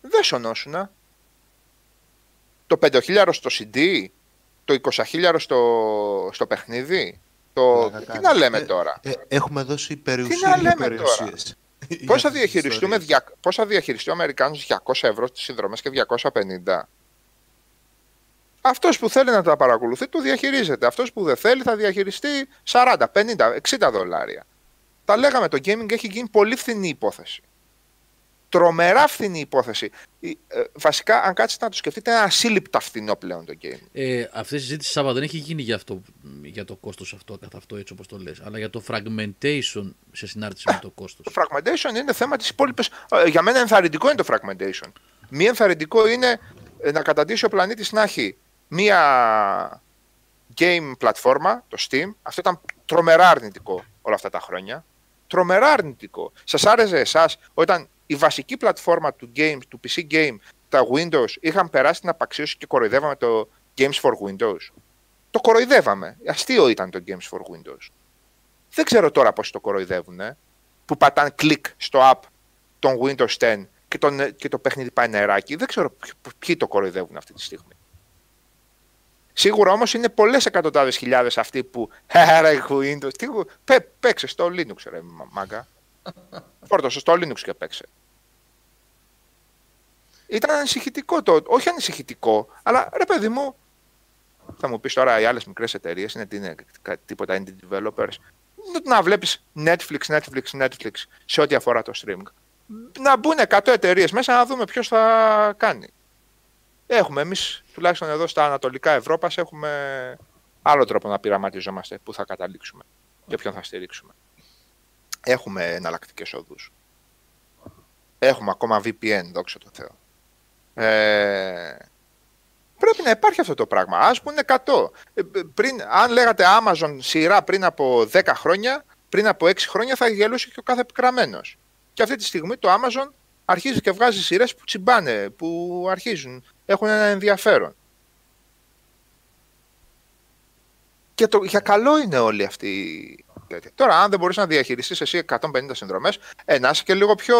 Speaker 3: Δεν σωνόσουνα. Το 5.000 στο CD. Το 20.000 στο, στο παιχνίδι. Το...
Speaker 6: Πλάκα
Speaker 3: Τι
Speaker 6: κάνεις.
Speaker 3: να λέμε
Speaker 6: Ε,
Speaker 3: τώρα;
Speaker 6: Ε, έχουμε δώσει
Speaker 3: Τι
Speaker 6: περιουσία
Speaker 3: να [LAUGHS]
Speaker 6: για
Speaker 3: λέμε
Speaker 6: περιουσίες.
Speaker 3: Πώς
Speaker 6: Για
Speaker 3: θα,
Speaker 6: αυτές τις
Speaker 3: διαχειριστούμε,
Speaker 6: ιστορίες.
Speaker 3: δια... πώς θα διαχειριστεί ο Αμερικάνος 200 ευρώ στις συνδρομές και 250. Αυτός που θέλει να τα παρακολουθεί το διαχειρίζεται. Αυτός που δεν θέλει θα διαχειριστεί 40, 50, 60 δολάρια. Τα λέγαμε, το gaming έχει γίνει πολύ φθηνή υπόθεση. Τρομερά φθηνή υπόθεση. Η- ε, βασικά, αν κάτσετε να το σκεφτείτε, είναι ασύλληπτα φθηνό πλέον το gaming.
Speaker 1: Ε, αυτή η συζήτηση Σάβα δεν έχει γίνει για, αυτό, για το κόστος αυτό καθ' αυτό έτσι όπως το λες, αλλά για το fragmentation σε συνάρτηση με το κόστος.
Speaker 3: Το fragmentation είναι θέμα της υπόλοιπης... ε, Για μένα ενθαρρυντικό είναι το fragmentation. Μη ενθαρρυντικό είναι ε, να καταντήσει ο πλανήτης να έχει μία game πλατφόρμα, το Steam. Αυτό ήταν τρομερά αρνητικό όλα αυτά τα χρόνια. Τρομερά αρνητικό. Σας άρεσε εσάς όταν η βασική πλατφόρμα του game, του PC game, τα Windows, είχαν περάσει την απαξίωση και κοροϊδεύαμε το Games for Windows. Το κοροϊδεύαμε. Αστείο ήταν το Games for Windows. Δεν ξέρω τώρα πώς το κοροϊδεύουν, που πατάνε κλικ στο app των Windows 10 και, τον, και το παιχνίδι πάει νεράκι. Δεν ξέρω ποιοι- ποιοι το κοροϊδεύουν αυτή τη στιγμή. Σίγουρα όμως είναι πολλές εκατοντάδες χιλιάδες αυτοί που «Ρε Windows, τι, πέ, παίξε στο Linux ρε μα- μάγκα». Φόρτωσε στο Linux και παίξε. Ήταν ανησυχητικό το, όχι ανησυχητικό, αλλά ρε παιδί μου, θα μου πεις τώρα οι άλλες μικρές εταιρείες είναι, τι είναι κα- τίποτα indie developers. Να βλέπεις Netflix, Netflix, Netflix σε ό,τι αφορά το streaming. Να μπουν 100 εταιρείες μέσα να δούμε ποιος θα κάνει. Έχουμε εμείς, τουλάχιστον εδώ στα Ανατολικά Ευρώπας, έχουμε άλλο τρόπο να πειραματιζόμαστε που θα καταλήξουμε και ποιον θα στηρίξουμε. Έχουμε εναλλακτικές οδούς. Έχουμε ακόμα VPN, δόξα τω Θεώ. Ε, πρέπει να υπάρχει αυτό το πράγμα. Ας πούμε 100. Ε, πριν, αν λέγατε Amazon σειρά πριν από 10 χρόνια, πριν από 6 χρόνια θα γελούσε και ο κάθε επικραμένος. Και αυτή τη στιγμή το Amazon αρχίζει και βγάζει σειρές που τσιμπάνε, που αρχίζουν, έχουν ένα ενδιαφέρον. Και το, για καλό είναι όλοι αυτοί. Οι τέτοιοι. Τώρα, αν δεν μπορείς να διαχειριστείς εσύ 150 συνδρομές, ε, να είσαι και λίγο πιο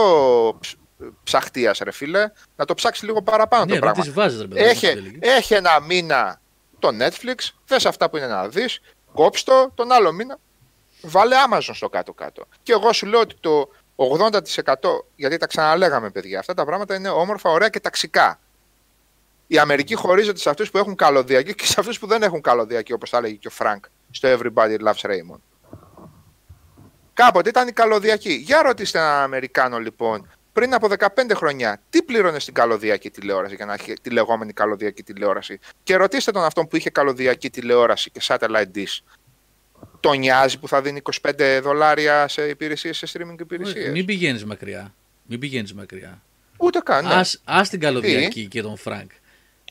Speaker 3: ψ- ψαχτίας, ρε φίλε, να το ψάξεις λίγο παραπάνω
Speaker 1: ναι,
Speaker 3: το
Speaker 1: δεν
Speaker 3: πράγμα.
Speaker 1: τις βάζεις ρε παιδί. μου,
Speaker 3: Έχει,
Speaker 1: στην τελική.
Speaker 3: έχει ένα μήνα το Netflix, θες αυτά που είναι να δεις, κόψ' το, τον άλλο μήνα βάλε Amazon στο κάτω-κάτω. Και εγώ σου λέω ότι το 80% γιατί τα ξαναλέγαμε παιδιά, αυτά τα πράγματα είναι όμορφα, ωραία και ταξικά. Η Αμερική χωρίζεται σε αυτούς που έχουν καλωδιακή και σε αυτούς που δεν έχουν καλωδιακή, όπως θα έλεγε και ο Φρανκ στο Everybody Loves Raymond. Κάποτε ήταν η καλωδιακή. Για ρωτήστε έναν Αμερικάνο λοιπόν, πριν από 15 χρόνια, τι πλήρωνε στην καλωδιακή τηλεόραση για να έχει τη λεγόμενη καλωδιακή τηλεόραση. Και ρωτήστε τον αυτόν που είχε καλωδιακή τηλεόραση και satellite dish. Τον νοιάζει που θα δίνει 25 δολάρια σε υπηρεσίες, σε streaming υπηρεσίες.
Speaker 1: Μην πηγαίνεις μακριά. Μην πηγαίνεις μακριά.
Speaker 3: Ούτε καν. ναι.
Speaker 1: Ας, ας την καλωδιακή και τον Φρανκ.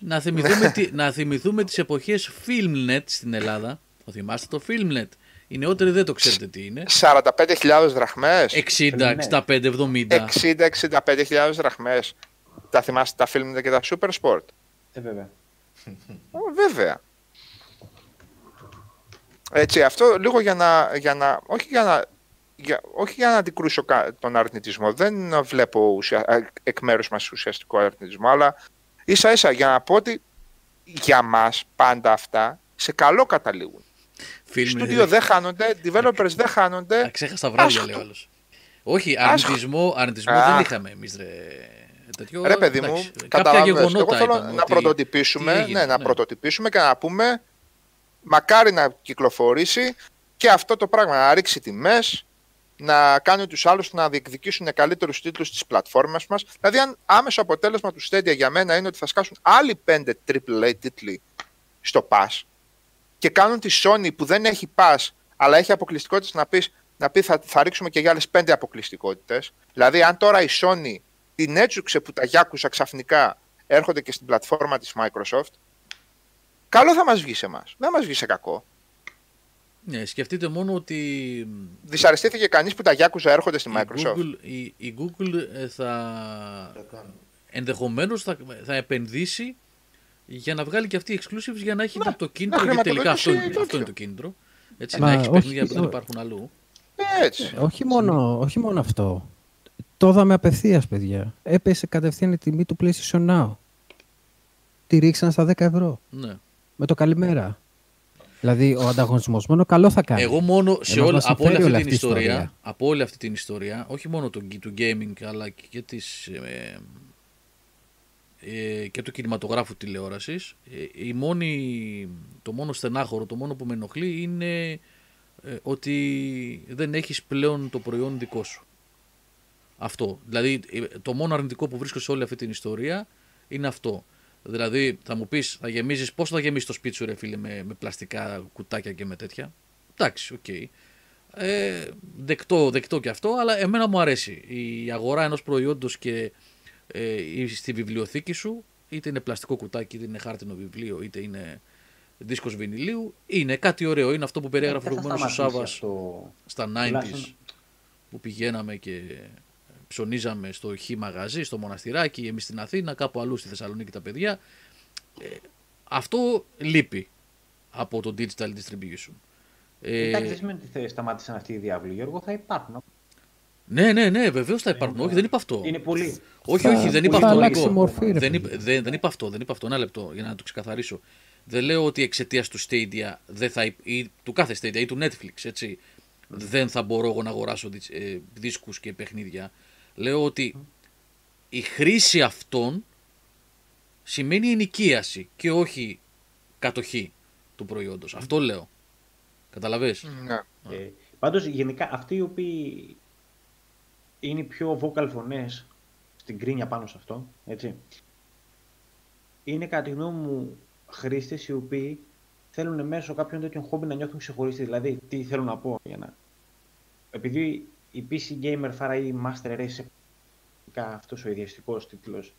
Speaker 1: Να θυμηθούμε, [LAUGHS] τι, να θυμηθούμε τις εποχές Filmnet στην Ελλάδα. Το θυμάστε το Filmnet; Οι νεότεροι δεν το ξέρετε τι είναι.
Speaker 3: 45.000 δραχμές.
Speaker 1: 60, 65, 70.
Speaker 3: 60-65.000 δραχμές. Τα θυμάστε τα film και τα super sport;
Speaker 2: Ε, βέβαια.
Speaker 3: Ω, Βέβαια. Έτσι, αυτό λίγο για να, για να όχι για να, για, όχι για να αντικρούσω κα- τον αρνητισμό, δεν βλέπω ουσια, ε, εκ μέρους μας ουσιαστικό αρνητισμό, αλλά ίσα ίσα για να πω ότι για μας πάντα αυτά σε καλό καταλήγουν.
Speaker 1: Φίλοι μου,
Speaker 3: Στούντιο δεν χάνονται, developers δεν
Speaker 1: Α,
Speaker 3: χάνονται.
Speaker 1: ξέχασα βράδια,
Speaker 3: Άσχετο.
Speaker 1: λέει ο άλλος. Όχι,
Speaker 3: Άσχετο.
Speaker 1: αρνητισμό, αρνητισμό
Speaker 3: Α.
Speaker 1: δεν είχαμε εμείς ρε. Τέτοιο,
Speaker 3: Ρε παιδί μου,
Speaker 1: εντάξει, κάποια
Speaker 3: καταλαβαίνεις. Εγώ
Speaker 1: γεγονότα
Speaker 3: θέλω
Speaker 1: είπαμε
Speaker 3: να
Speaker 1: ότι-
Speaker 3: πρωτοτυπήσουμε,
Speaker 1: τι έγινε,
Speaker 3: ναι, να
Speaker 1: ναι.
Speaker 3: πρωτοτυπήσουμε και να πούμε μακάρι να κυκλοφορήσει και αυτό το πράγμα, να ρίξει τιμές, να κάνει τους άλλους να διεκδικήσουν καλύτερους τίτλους στις πλατφόρμες μας. Δηλαδή, αν άμεσο αποτέλεσμα τους Stadia για μένα είναι ότι θα σκάσουν άλλοι 5 AAA τίτλοι στο Pass και κάνουν τη Sony που δεν έχει Pass, αλλά έχει αποκλειστικότητες να, πεις, να πει θα, θα ρίξουμε και για άλλες 5 αποκλειστικότητες. Δηλαδή, αν τώρα η Sony την έτσουξε που τα Yakuza ξαφνικά έρχονται και στην πλατφόρμα της Microsoft, καλό θα μας βγει σε εμάς. Δεν θα μας βγει σε κακό.
Speaker 1: Ναι, σκεφτείτε μόνο ότι
Speaker 3: Δυσαρεστήθηκε κανείς που τα Yakuza έρχονται στη
Speaker 1: η
Speaker 3: Microsoft.
Speaker 1: Google, η, η Google ε, θα ενδεχομένως θα, θα επενδύσει για να βγάλει και αυτή exclusives για να έχει
Speaker 3: Να,
Speaker 1: το κίνητρο,
Speaker 3: να
Speaker 1: γιατί τελικά αυτό,
Speaker 3: χρηματοδοτήσει
Speaker 1: είναι- αυτό
Speaker 3: τέτοιο.
Speaker 1: είναι το κίνητρο. Έτσι,
Speaker 5: Μα
Speaker 1: να έχει
Speaker 5: όχι,
Speaker 1: παιχνίδια που δεν
Speaker 5: ο-
Speaker 1: υπάρχουν αλλού.
Speaker 3: Έτσι.
Speaker 5: Όχι μόνο, όχι μόνο αυτό. Το είδαμε απευθείας, παιδιά. Έπεσε κατευθείαν η τιμή του PlayStation Now. Τη ρίξαν στα 10 ευρώ.
Speaker 1: Ναι.
Speaker 5: Με το καλημέρα. Δηλαδή, ο ανταγωνισμός μόνο καλό θα κάνει.
Speaker 1: Εγώ μόνο σε
Speaker 5: Εμάς
Speaker 1: όλα,
Speaker 5: μας
Speaker 1: από όλη
Speaker 5: συμφέρει
Speaker 1: αυτή
Speaker 5: όλη
Speaker 1: την
Speaker 5: αυτή η
Speaker 1: ιστορία,
Speaker 5: ιστορία.
Speaker 1: από όλη αυτή την ιστορία, όχι μόνο του, του gaming αλλά και, της, ε, ε, και του κινηματογράφου τηλεόρασης, ε, η μόνη, το μόνο στενάχωρο, το μόνο που με ενοχλεί είναι ε, ότι δεν έχεις πλέον το προϊόν δικό σου. Αυτό. Δηλαδή, ε, το μόνο αρνητικό που βρίσκω σε όλη αυτή την ιστορία είναι αυτό. Δηλαδή, θα μου πεις, θα γεμίζεις, πώς θα γεμίσεις το σπίτι σου, ρε φίλε, με, με πλαστικά κουτάκια και με τέτοια; Εντάξει, οκ. Ε, δεκτό, δεκτό και αυτό, αλλά εμένα μου αρέσει. Η αγορά ενός προϊόντος και ε, ή στη βιβλιοθήκη σου, είτε είναι πλαστικό κουτάκι, είτε είναι χάρτινο βιβλίο, είτε είναι δίσκος βινιλίου, είναι κάτι ωραίο. Είναι αυτό που περιέγραφε
Speaker 2: Δεν θα
Speaker 1: προηγουμένως ο
Speaker 2: σταματήσει
Speaker 1: Σάββας
Speaker 2: αυτό.
Speaker 1: στα 90s
Speaker 2: Τουλάχιστον-
Speaker 1: που πηγαίναμε και ψωνίζαμε στο χ μαγαζί, στο Μοναστηράκι, εμείς στην Αθήνα, κάπου αλλού στη Θεσσαλονίκη τα παιδιά. Ε, αυτό λείπει από το digital distribution. Ε,
Speaker 2: Εντάξει, δεν σημαίνει ότι θα σταμάτησαν αυτοί οι διάβλοι, Γιώργο, θα υπάρχουν.
Speaker 1: Ναι, ναι, ναι, βεβαίως θα υπάρχουν. Όχι, δεν είπα αυτό.
Speaker 2: Είναι πολύ.
Speaker 1: Όχι,
Speaker 5: Θα-
Speaker 1: όχι, δεν
Speaker 5: θα
Speaker 1: είπα αυτό.
Speaker 5: αλλάξει
Speaker 1: Νίκο.
Speaker 5: μορφή, ρε
Speaker 1: δεν,
Speaker 5: παιδί.
Speaker 1: είπα, δεν, δεν είπα αυτό, δεν είπα αυτό. Ένα λεπτό για να το ξεκαθαρίσω. Δεν λέω ότι εξαιτίας του Stadia δεν θα, υπ- ή του κάθε Stadia ή του Netflix, έτσι, δεν θα μπορώ εγώ να αγοράσω δις- ε, δίσκους και παιχνίδια. Λέω ότι η χρήση αυτών σημαίνει ενοικίαση και όχι κατοχή του προϊόντος. Αυτό λέω. Καταλαβες;
Speaker 3: Ναι.
Speaker 2: Ε, πάντως, γενικά, αυτοί οι οποίοι είναι οι πιο vocal φωνές στην κρίνια πάνω σε αυτό, έτσι, είναι κατά τη γνώμη μου χρήστες οι οποίοι θέλουν μέσω κάποιων τέτοιων χόμπι να νιώθουν ξεχωριστοί. Δηλαδή, τι θέλω να πω για να... Επειδή η PC Gamer φάράει η Master Race σε αυτός ο ιδιαστικός τίτλος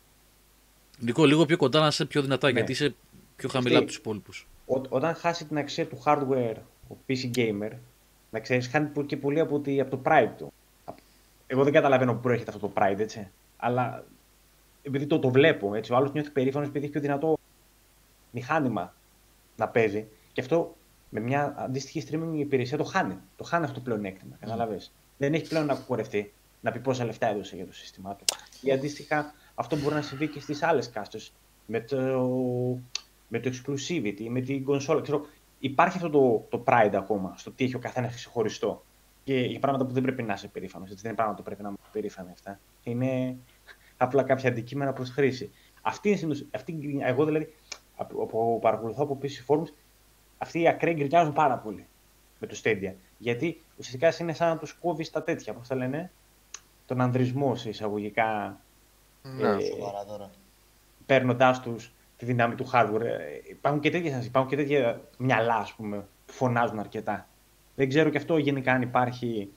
Speaker 1: Νικό, λίγο πιο κοντά να είσαι πιο δυνατά
Speaker 2: Ναι.
Speaker 1: γιατί είσαι πιο χαμηλά από τους υπόλοιπους.
Speaker 2: Ό- όταν χάσει την αξία του hardware ο PC Gamer, να ξέρεις, χάνει πο- και πολύ από, τη, από το pride του. Από- Εγώ δεν καταλαβαίνω πού προέρχεται αυτό το pride, έτσι. Αλλά επειδή το, το βλέπω, έτσι, ο άλλος νιώθει περήφανος επειδή έχει πιο δυνατό μηχάνημα να παίζει. Και αυτό με μια αντίστοιχη streaming υπηρεσία το χάνει. Το χάνει αυτό το πλεονέκτημα. Καταλαβες. Δεν έχει πλέον να κουρευτεί να πει πόσα λεφτά έδωσε για το σύστημά του. Ή αντίστοιχα αυτό μπορεί να συμβεί και στις άλλες κάστες. Με το, με το exclusivity, με την κονσόλα. Ξέρω, υπάρχει αυτό το, το pride ακόμα στο τι έχει ο καθένας ξεχωριστό. Και για πράγματα που δεν πρέπει να είσαι περήφανος. Δεν είναι πράγματα που πρέπει να είμαστε περήφανοι αυτά. Είναι απλά κάποια αντικείμενα προς χρήση. Αυτή είναι συνήθως- αυτή, η γκρινιά- εγώ δηλαδή, από, από, παρακολουθώ από PC Forums, αυτοί οι ακραίοι γκρινιάζουν πάρα πολύ με το Stadia. Γιατί ουσιαστικά είναι σαν να τους κόβεις τα τέτοια, πώς τα λένε, τον ανδρισμό σε εισαγωγικά
Speaker 3: Ναι.
Speaker 2: ε,
Speaker 6: Σοβαρά τώρα.
Speaker 2: παίρνοντάς τους τη δύναμη του hardware. Ε, Υπάρχουν και τέτοια, υπάρχουν και τέτοια μυαλά, ας πούμε, που φωνάζουν αρκετά. Δεν ξέρω και αυτό γενικά αν υπάρχει.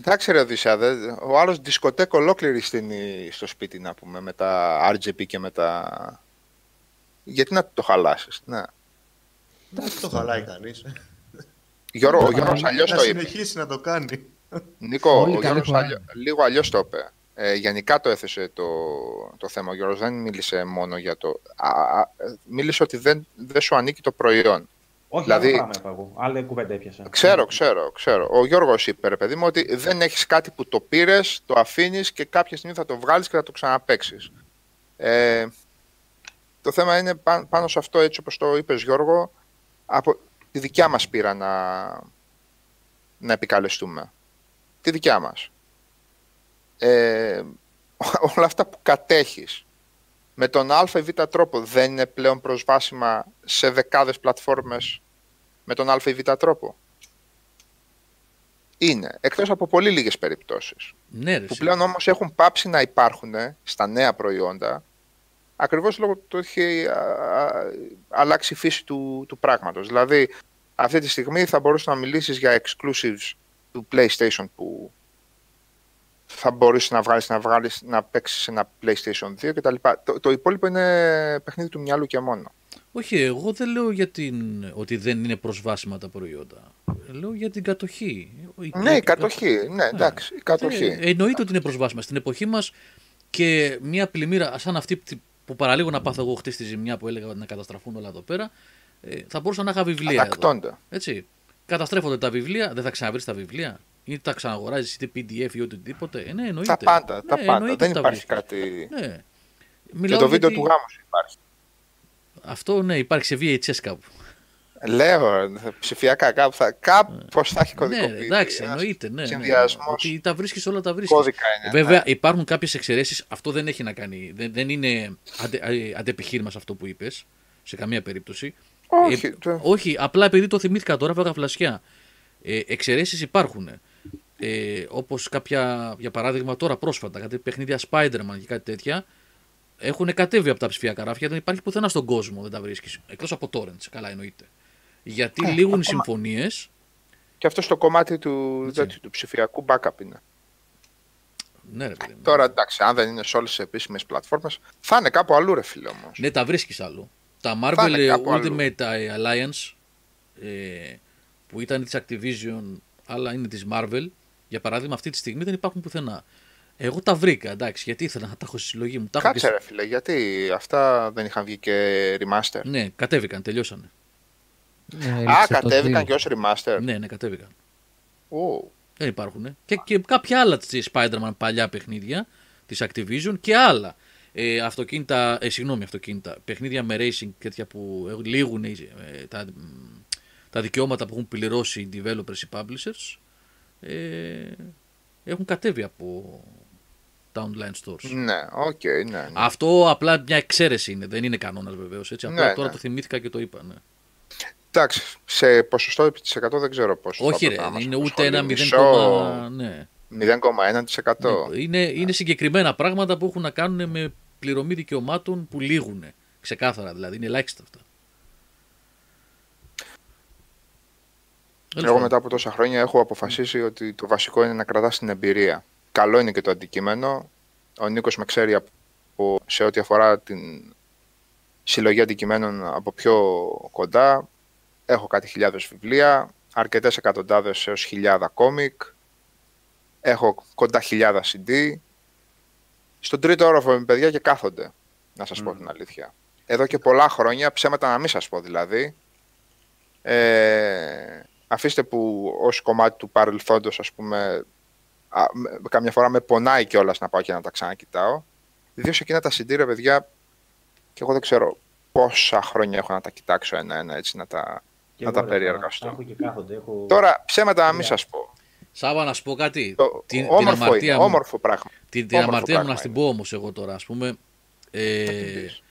Speaker 3: Εντάξει ρε Οδυσσέα, δε- ο άλλος δισκοτέκ ολόκληρη στείνει στο σπίτι να πούμε με τα RGB και με τα... Γιατί να το χαλάσεις, ναι.
Speaker 6: Δεν το χαλάει κανείς.
Speaker 3: Γιώργο, ο Γιώργος αλλιώς
Speaker 6: Να
Speaker 3: το είπε.
Speaker 6: συνεχίσει να το κάνει.
Speaker 3: Νίκο,
Speaker 5: Όλοι
Speaker 3: ο
Speaker 5: καλοί
Speaker 3: Γιώργος
Speaker 5: φοράνε.
Speaker 3: αλλιώ- λίγο αλλιώς το είπε. Ε, γενικά το έθεσε το, το θέμα. Ο Γιώργος δεν μίλησε μόνο για το... Α, α, μίλησε ότι δεν, δεν σου ανήκει το προϊόν.
Speaker 2: Όχι,
Speaker 3: Δηλαδή-
Speaker 2: άλλο πράγμα είπα εγώ. Άλλη κουβέντα έπιασα.
Speaker 3: Ξέρω, ξέρω, ξέρω. Ο Γιώργος είπε, ρε παιδί μου, ότι δεν έχεις κάτι που το πήρες, το αφήνεις και κάποια στιγμή θα το βγάλεις και θα το ξαναπέξει. Ε, το θέμα είναι πά- πάνω σε αυτό, έτσι όπως το είπες Γιώργο, από τη δικιά μας πείρα να, να επικαλεστούμε. Τη δικιά μας. Ε, [LAUGHS] όλα αυτά που κατέχεις με τον α ή β τρόπο δεν είναι πλέον προσβάσιμα σε δεκάδες πλατφόρμες με τον α ή β τρόπο. Είναι, εκτός από πολύ λίγες περιπτώσεις
Speaker 1: Ναι, ρε,
Speaker 3: που
Speaker 1: εσύ.
Speaker 3: πλέον όμως έχουν πάψει να υπάρχουν στα νέα προϊόντα ακριβώς λόγω του ότι έχει α, α, αλλάξει η φύση του, του πράγματος. Δηλαδή, αυτή τη στιγμή θα μπορούσες να μιλήσεις για exclusives του PlayStation που θα μπορείς να βγάλεις, να, βγάλεις, να παίξεις ένα PlayStation 2 κτλ. Το, το υπόλοιπο είναι παιχνίδι του μυαλού και μόνο.
Speaker 1: Όχι, εγώ δεν λέω για την... ότι δεν είναι προσβάσιμα τα προϊόντα. Λέω για την κατοχή.
Speaker 3: Ναι, η κατοχή. Ναι, εντάξει, η κατοχή.
Speaker 1: Ε, εννοείται ότι είναι προσβάσιμα. Στην εποχή μας και μια πλημμύρα σαν αυτή που- που παραλίγο να πάθω εγώ χτες τη ζημιά που έλεγα να καταστραφούν όλα εδώ πέρα, ε, θα μπορούσα να είχα βιβλία. Εδώ.
Speaker 3: Ανακτώνται.
Speaker 1: Έτσι. Καταστρέφονται τα βιβλία, δεν θα ξαναβρεις τα βιβλία. Ή τα ξαναγοράζεις είτε PDF ή οτιδήποτε. Ε, ναι, εννοείται.
Speaker 3: Τα πάντα, τα
Speaker 1: Ναι,
Speaker 3: πάντα.
Speaker 1: εννοείται
Speaker 3: Δεν
Speaker 1: ότι τα
Speaker 3: υπάρχει
Speaker 1: βρίσκεις.
Speaker 3: κάτι...
Speaker 1: Ναι.
Speaker 3: Και
Speaker 1: Μιλάω
Speaker 3: το βίντεο
Speaker 1: γιατί-
Speaker 3: του γάμου σου υπάρχει.
Speaker 1: Αυτό ναι, υπάρχει σε VHS κάπου.
Speaker 3: Λέω, ψηφιακά κάπου θα, κάπως θα έχει
Speaker 1: Ναι,
Speaker 3: κωδικοποιηθεί.
Speaker 1: εντάξει,
Speaker 3: Ένας
Speaker 1: εννοείται. Ναι, ναι.
Speaker 3: συνδυασμός.
Speaker 1: Ότι τα βρίσκεις όλα τα βρίσκεις.
Speaker 3: Κώδικα είναι,
Speaker 1: Βέβαια,
Speaker 3: ναι.
Speaker 1: υπάρχουν κάποιες εξαιρέσεις. Αυτό δεν έχει να κάνει. Δεν, δεν είναι αντε, ε, αντεπιχείρημα σε αυτό που είπες. Σε καμία περίπτωση.
Speaker 3: Όχι,
Speaker 1: Ε,
Speaker 3: το-
Speaker 1: όχι, απλά επειδή το θυμήθηκα τώρα, φάγα φλασιά. Ε, εξαιρέσεις υπάρχουν. Ε, Όπως κάποια, για παράδειγμα, τώρα πρόσφατα, κάτι παιχνίδια Spider-Man και κάτι τέτοια, έχουν κατέβει από τα ψηφιακά ράφια. Δεν υπάρχει πουθενά στον κόσμο, δεν τα βρίσκεις. Εκτός από torrents, καλά εννοείται. Γιατί
Speaker 3: Ε,
Speaker 1: λήγουν οι
Speaker 3: ακόμα-
Speaker 1: συμφωνίες.
Speaker 3: Και αυτό στο κομμάτι του, τέτοιου, του ψηφιακού backup είναι.
Speaker 1: Ναι, ρε παιδί μου.
Speaker 3: Τώρα εντάξει, αν δεν είναι σε όλες τις επίσημες πλατφόρμες, θα είναι κάπου αλλού, ρε φίλε όμως.
Speaker 1: Ναι, τα βρίσκεις αλλού. Τα
Speaker 3: Θα
Speaker 1: Marvel
Speaker 3: είναι κάπου αλλού.
Speaker 1: Ultimate ε, Alliance ε, που ήταν της Activision αλλά είναι της Marvel για παράδειγμα αυτή τη στιγμή δεν υπάρχουν πουθενά. Εγώ τα βρήκα, εντάξει, γιατί ήθελα να τα έχω στη συλλογή μου. Τα έχω
Speaker 3: Κάτσε,
Speaker 1: και...
Speaker 3: ρε φίλε, γιατί αυτά δεν είχαν βγει και remaster;
Speaker 1: Ναι, κατέβηκαν, τελειώσανε.
Speaker 3: Α, κατέβηκαν και ως remaster.
Speaker 1: Ναι, ναι, κατέβηκαν.
Speaker 3: Ω,
Speaker 1: Δεν υπάρχουν. Και, και κάποια άλλα της Spider-Man παλιά παιχνίδια της Activision και άλλα. Ε, αυτοκίνητα, ε, συγγνώμη, αυτοκίνητα, παιχνίδια με racing τέτοια που ε, λήγουν ε, τα, μ, τα δικαιώματα που έχουν πληρώσει οι developers, οι publishers, ε, έχουν κατέβει από τα online stores.
Speaker 3: ναι, οκ, ναι. ναι.
Speaker 1: Αυτό απλά μια εξαίρεση είναι, δεν είναι κανόνας βεβαίως. Έτσι. Απλά
Speaker 3: Ναι,
Speaker 1: τώρα
Speaker 3: ναι.
Speaker 1: το θυμήθηκα και το είπα. Ναι.
Speaker 3: Εντάξει, σε ποσοστό επί τοις 100 δεν ξέρω πόσο.
Speaker 1: Όχι
Speaker 3: θα
Speaker 1: ρε,
Speaker 3: έπρεπε να μας
Speaker 1: είναι ούτε ένα
Speaker 3: απασχολεί.
Speaker 1: 0,
Speaker 3: Μισό,
Speaker 1: ναι.
Speaker 3: 0,1%.
Speaker 1: Ναι, είναι, είναι συγκεκριμένα πράγματα που έχουν να κάνουν με πληρωμή δικαιωμάτων που λήγουν. Ξεκάθαρα δηλαδή, είναι ελάχιστα αυτά. Τέλος
Speaker 3: Εγώ
Speaker 1: πάντων.
Speaker 3: μετά από τόσα χρόνια έχω αποφασίσει ότι το βασικό είναι να κρατάς την εμπειρία. Καλό είναι και το αντικείμενο. Ο Νίκος με ξέρει από, σε ό,τι αφορά την συλλογή αντικειμένων από πιο κοντά. Έχω κάτι χιλιάδες βιβλία, αρκετές εκατοντάδες έως χιλιάδα κόμικ. Έχω κοντά χιλιάδα CD. Στον τρίτο όροφο με παιδιά και κάθονται, να σας πω την αλήθεια. Εδώ και πολλά χρόνια, ψέματα να μην σας πω δηλαδή, ε, αφήστε που ως κομμάτι του παρελθόντος, ας πούμε, α, με- καμιά φορά με πονάει κιόλας να πάω και να τα ξανακοιτάω. Ιδίως εκείνα τα CD, ρε παιδιά, και εγώ δεν ξέρω πόσα χρόνια έχω να τα κοιτάξω ένα-ένα, έτσι, να τα,
Speaker 2: Και
Speaker 3: να
Speaker 2: εγώ,
Speaker 3: τα
Speaker 2: ρε,
Speaker 3: περιεργαστώ.
Speaker 2: τα Έχω και κάθονται. Έχω...
Speaker 3: Τώρα, ψέματα να μην
Speaker 2: Ωραία.
Speaker 3: σας πω.
Speaker 1: Σάβα να σου πω κάτι.
Speaker 3: Το,
Speaker 1: την, την
Speaker 3: όμορφο
Speaker 1: αμαρτία
Speaker 3: είναι,
Speaker 1: μου,
Speaker 3: όμορφο πράγμα.
Speaker 1: την, την
Speaker 3: όμορφο
Speaker 1: αμαρτία μου
Speaker 3: πράγμα
Speaker 1: να στην
Speaker 3: είναι.
Speaker 1: πω όμως εγώ τώρα. Ας πούμε, ε,
Speaker 3: την πεις.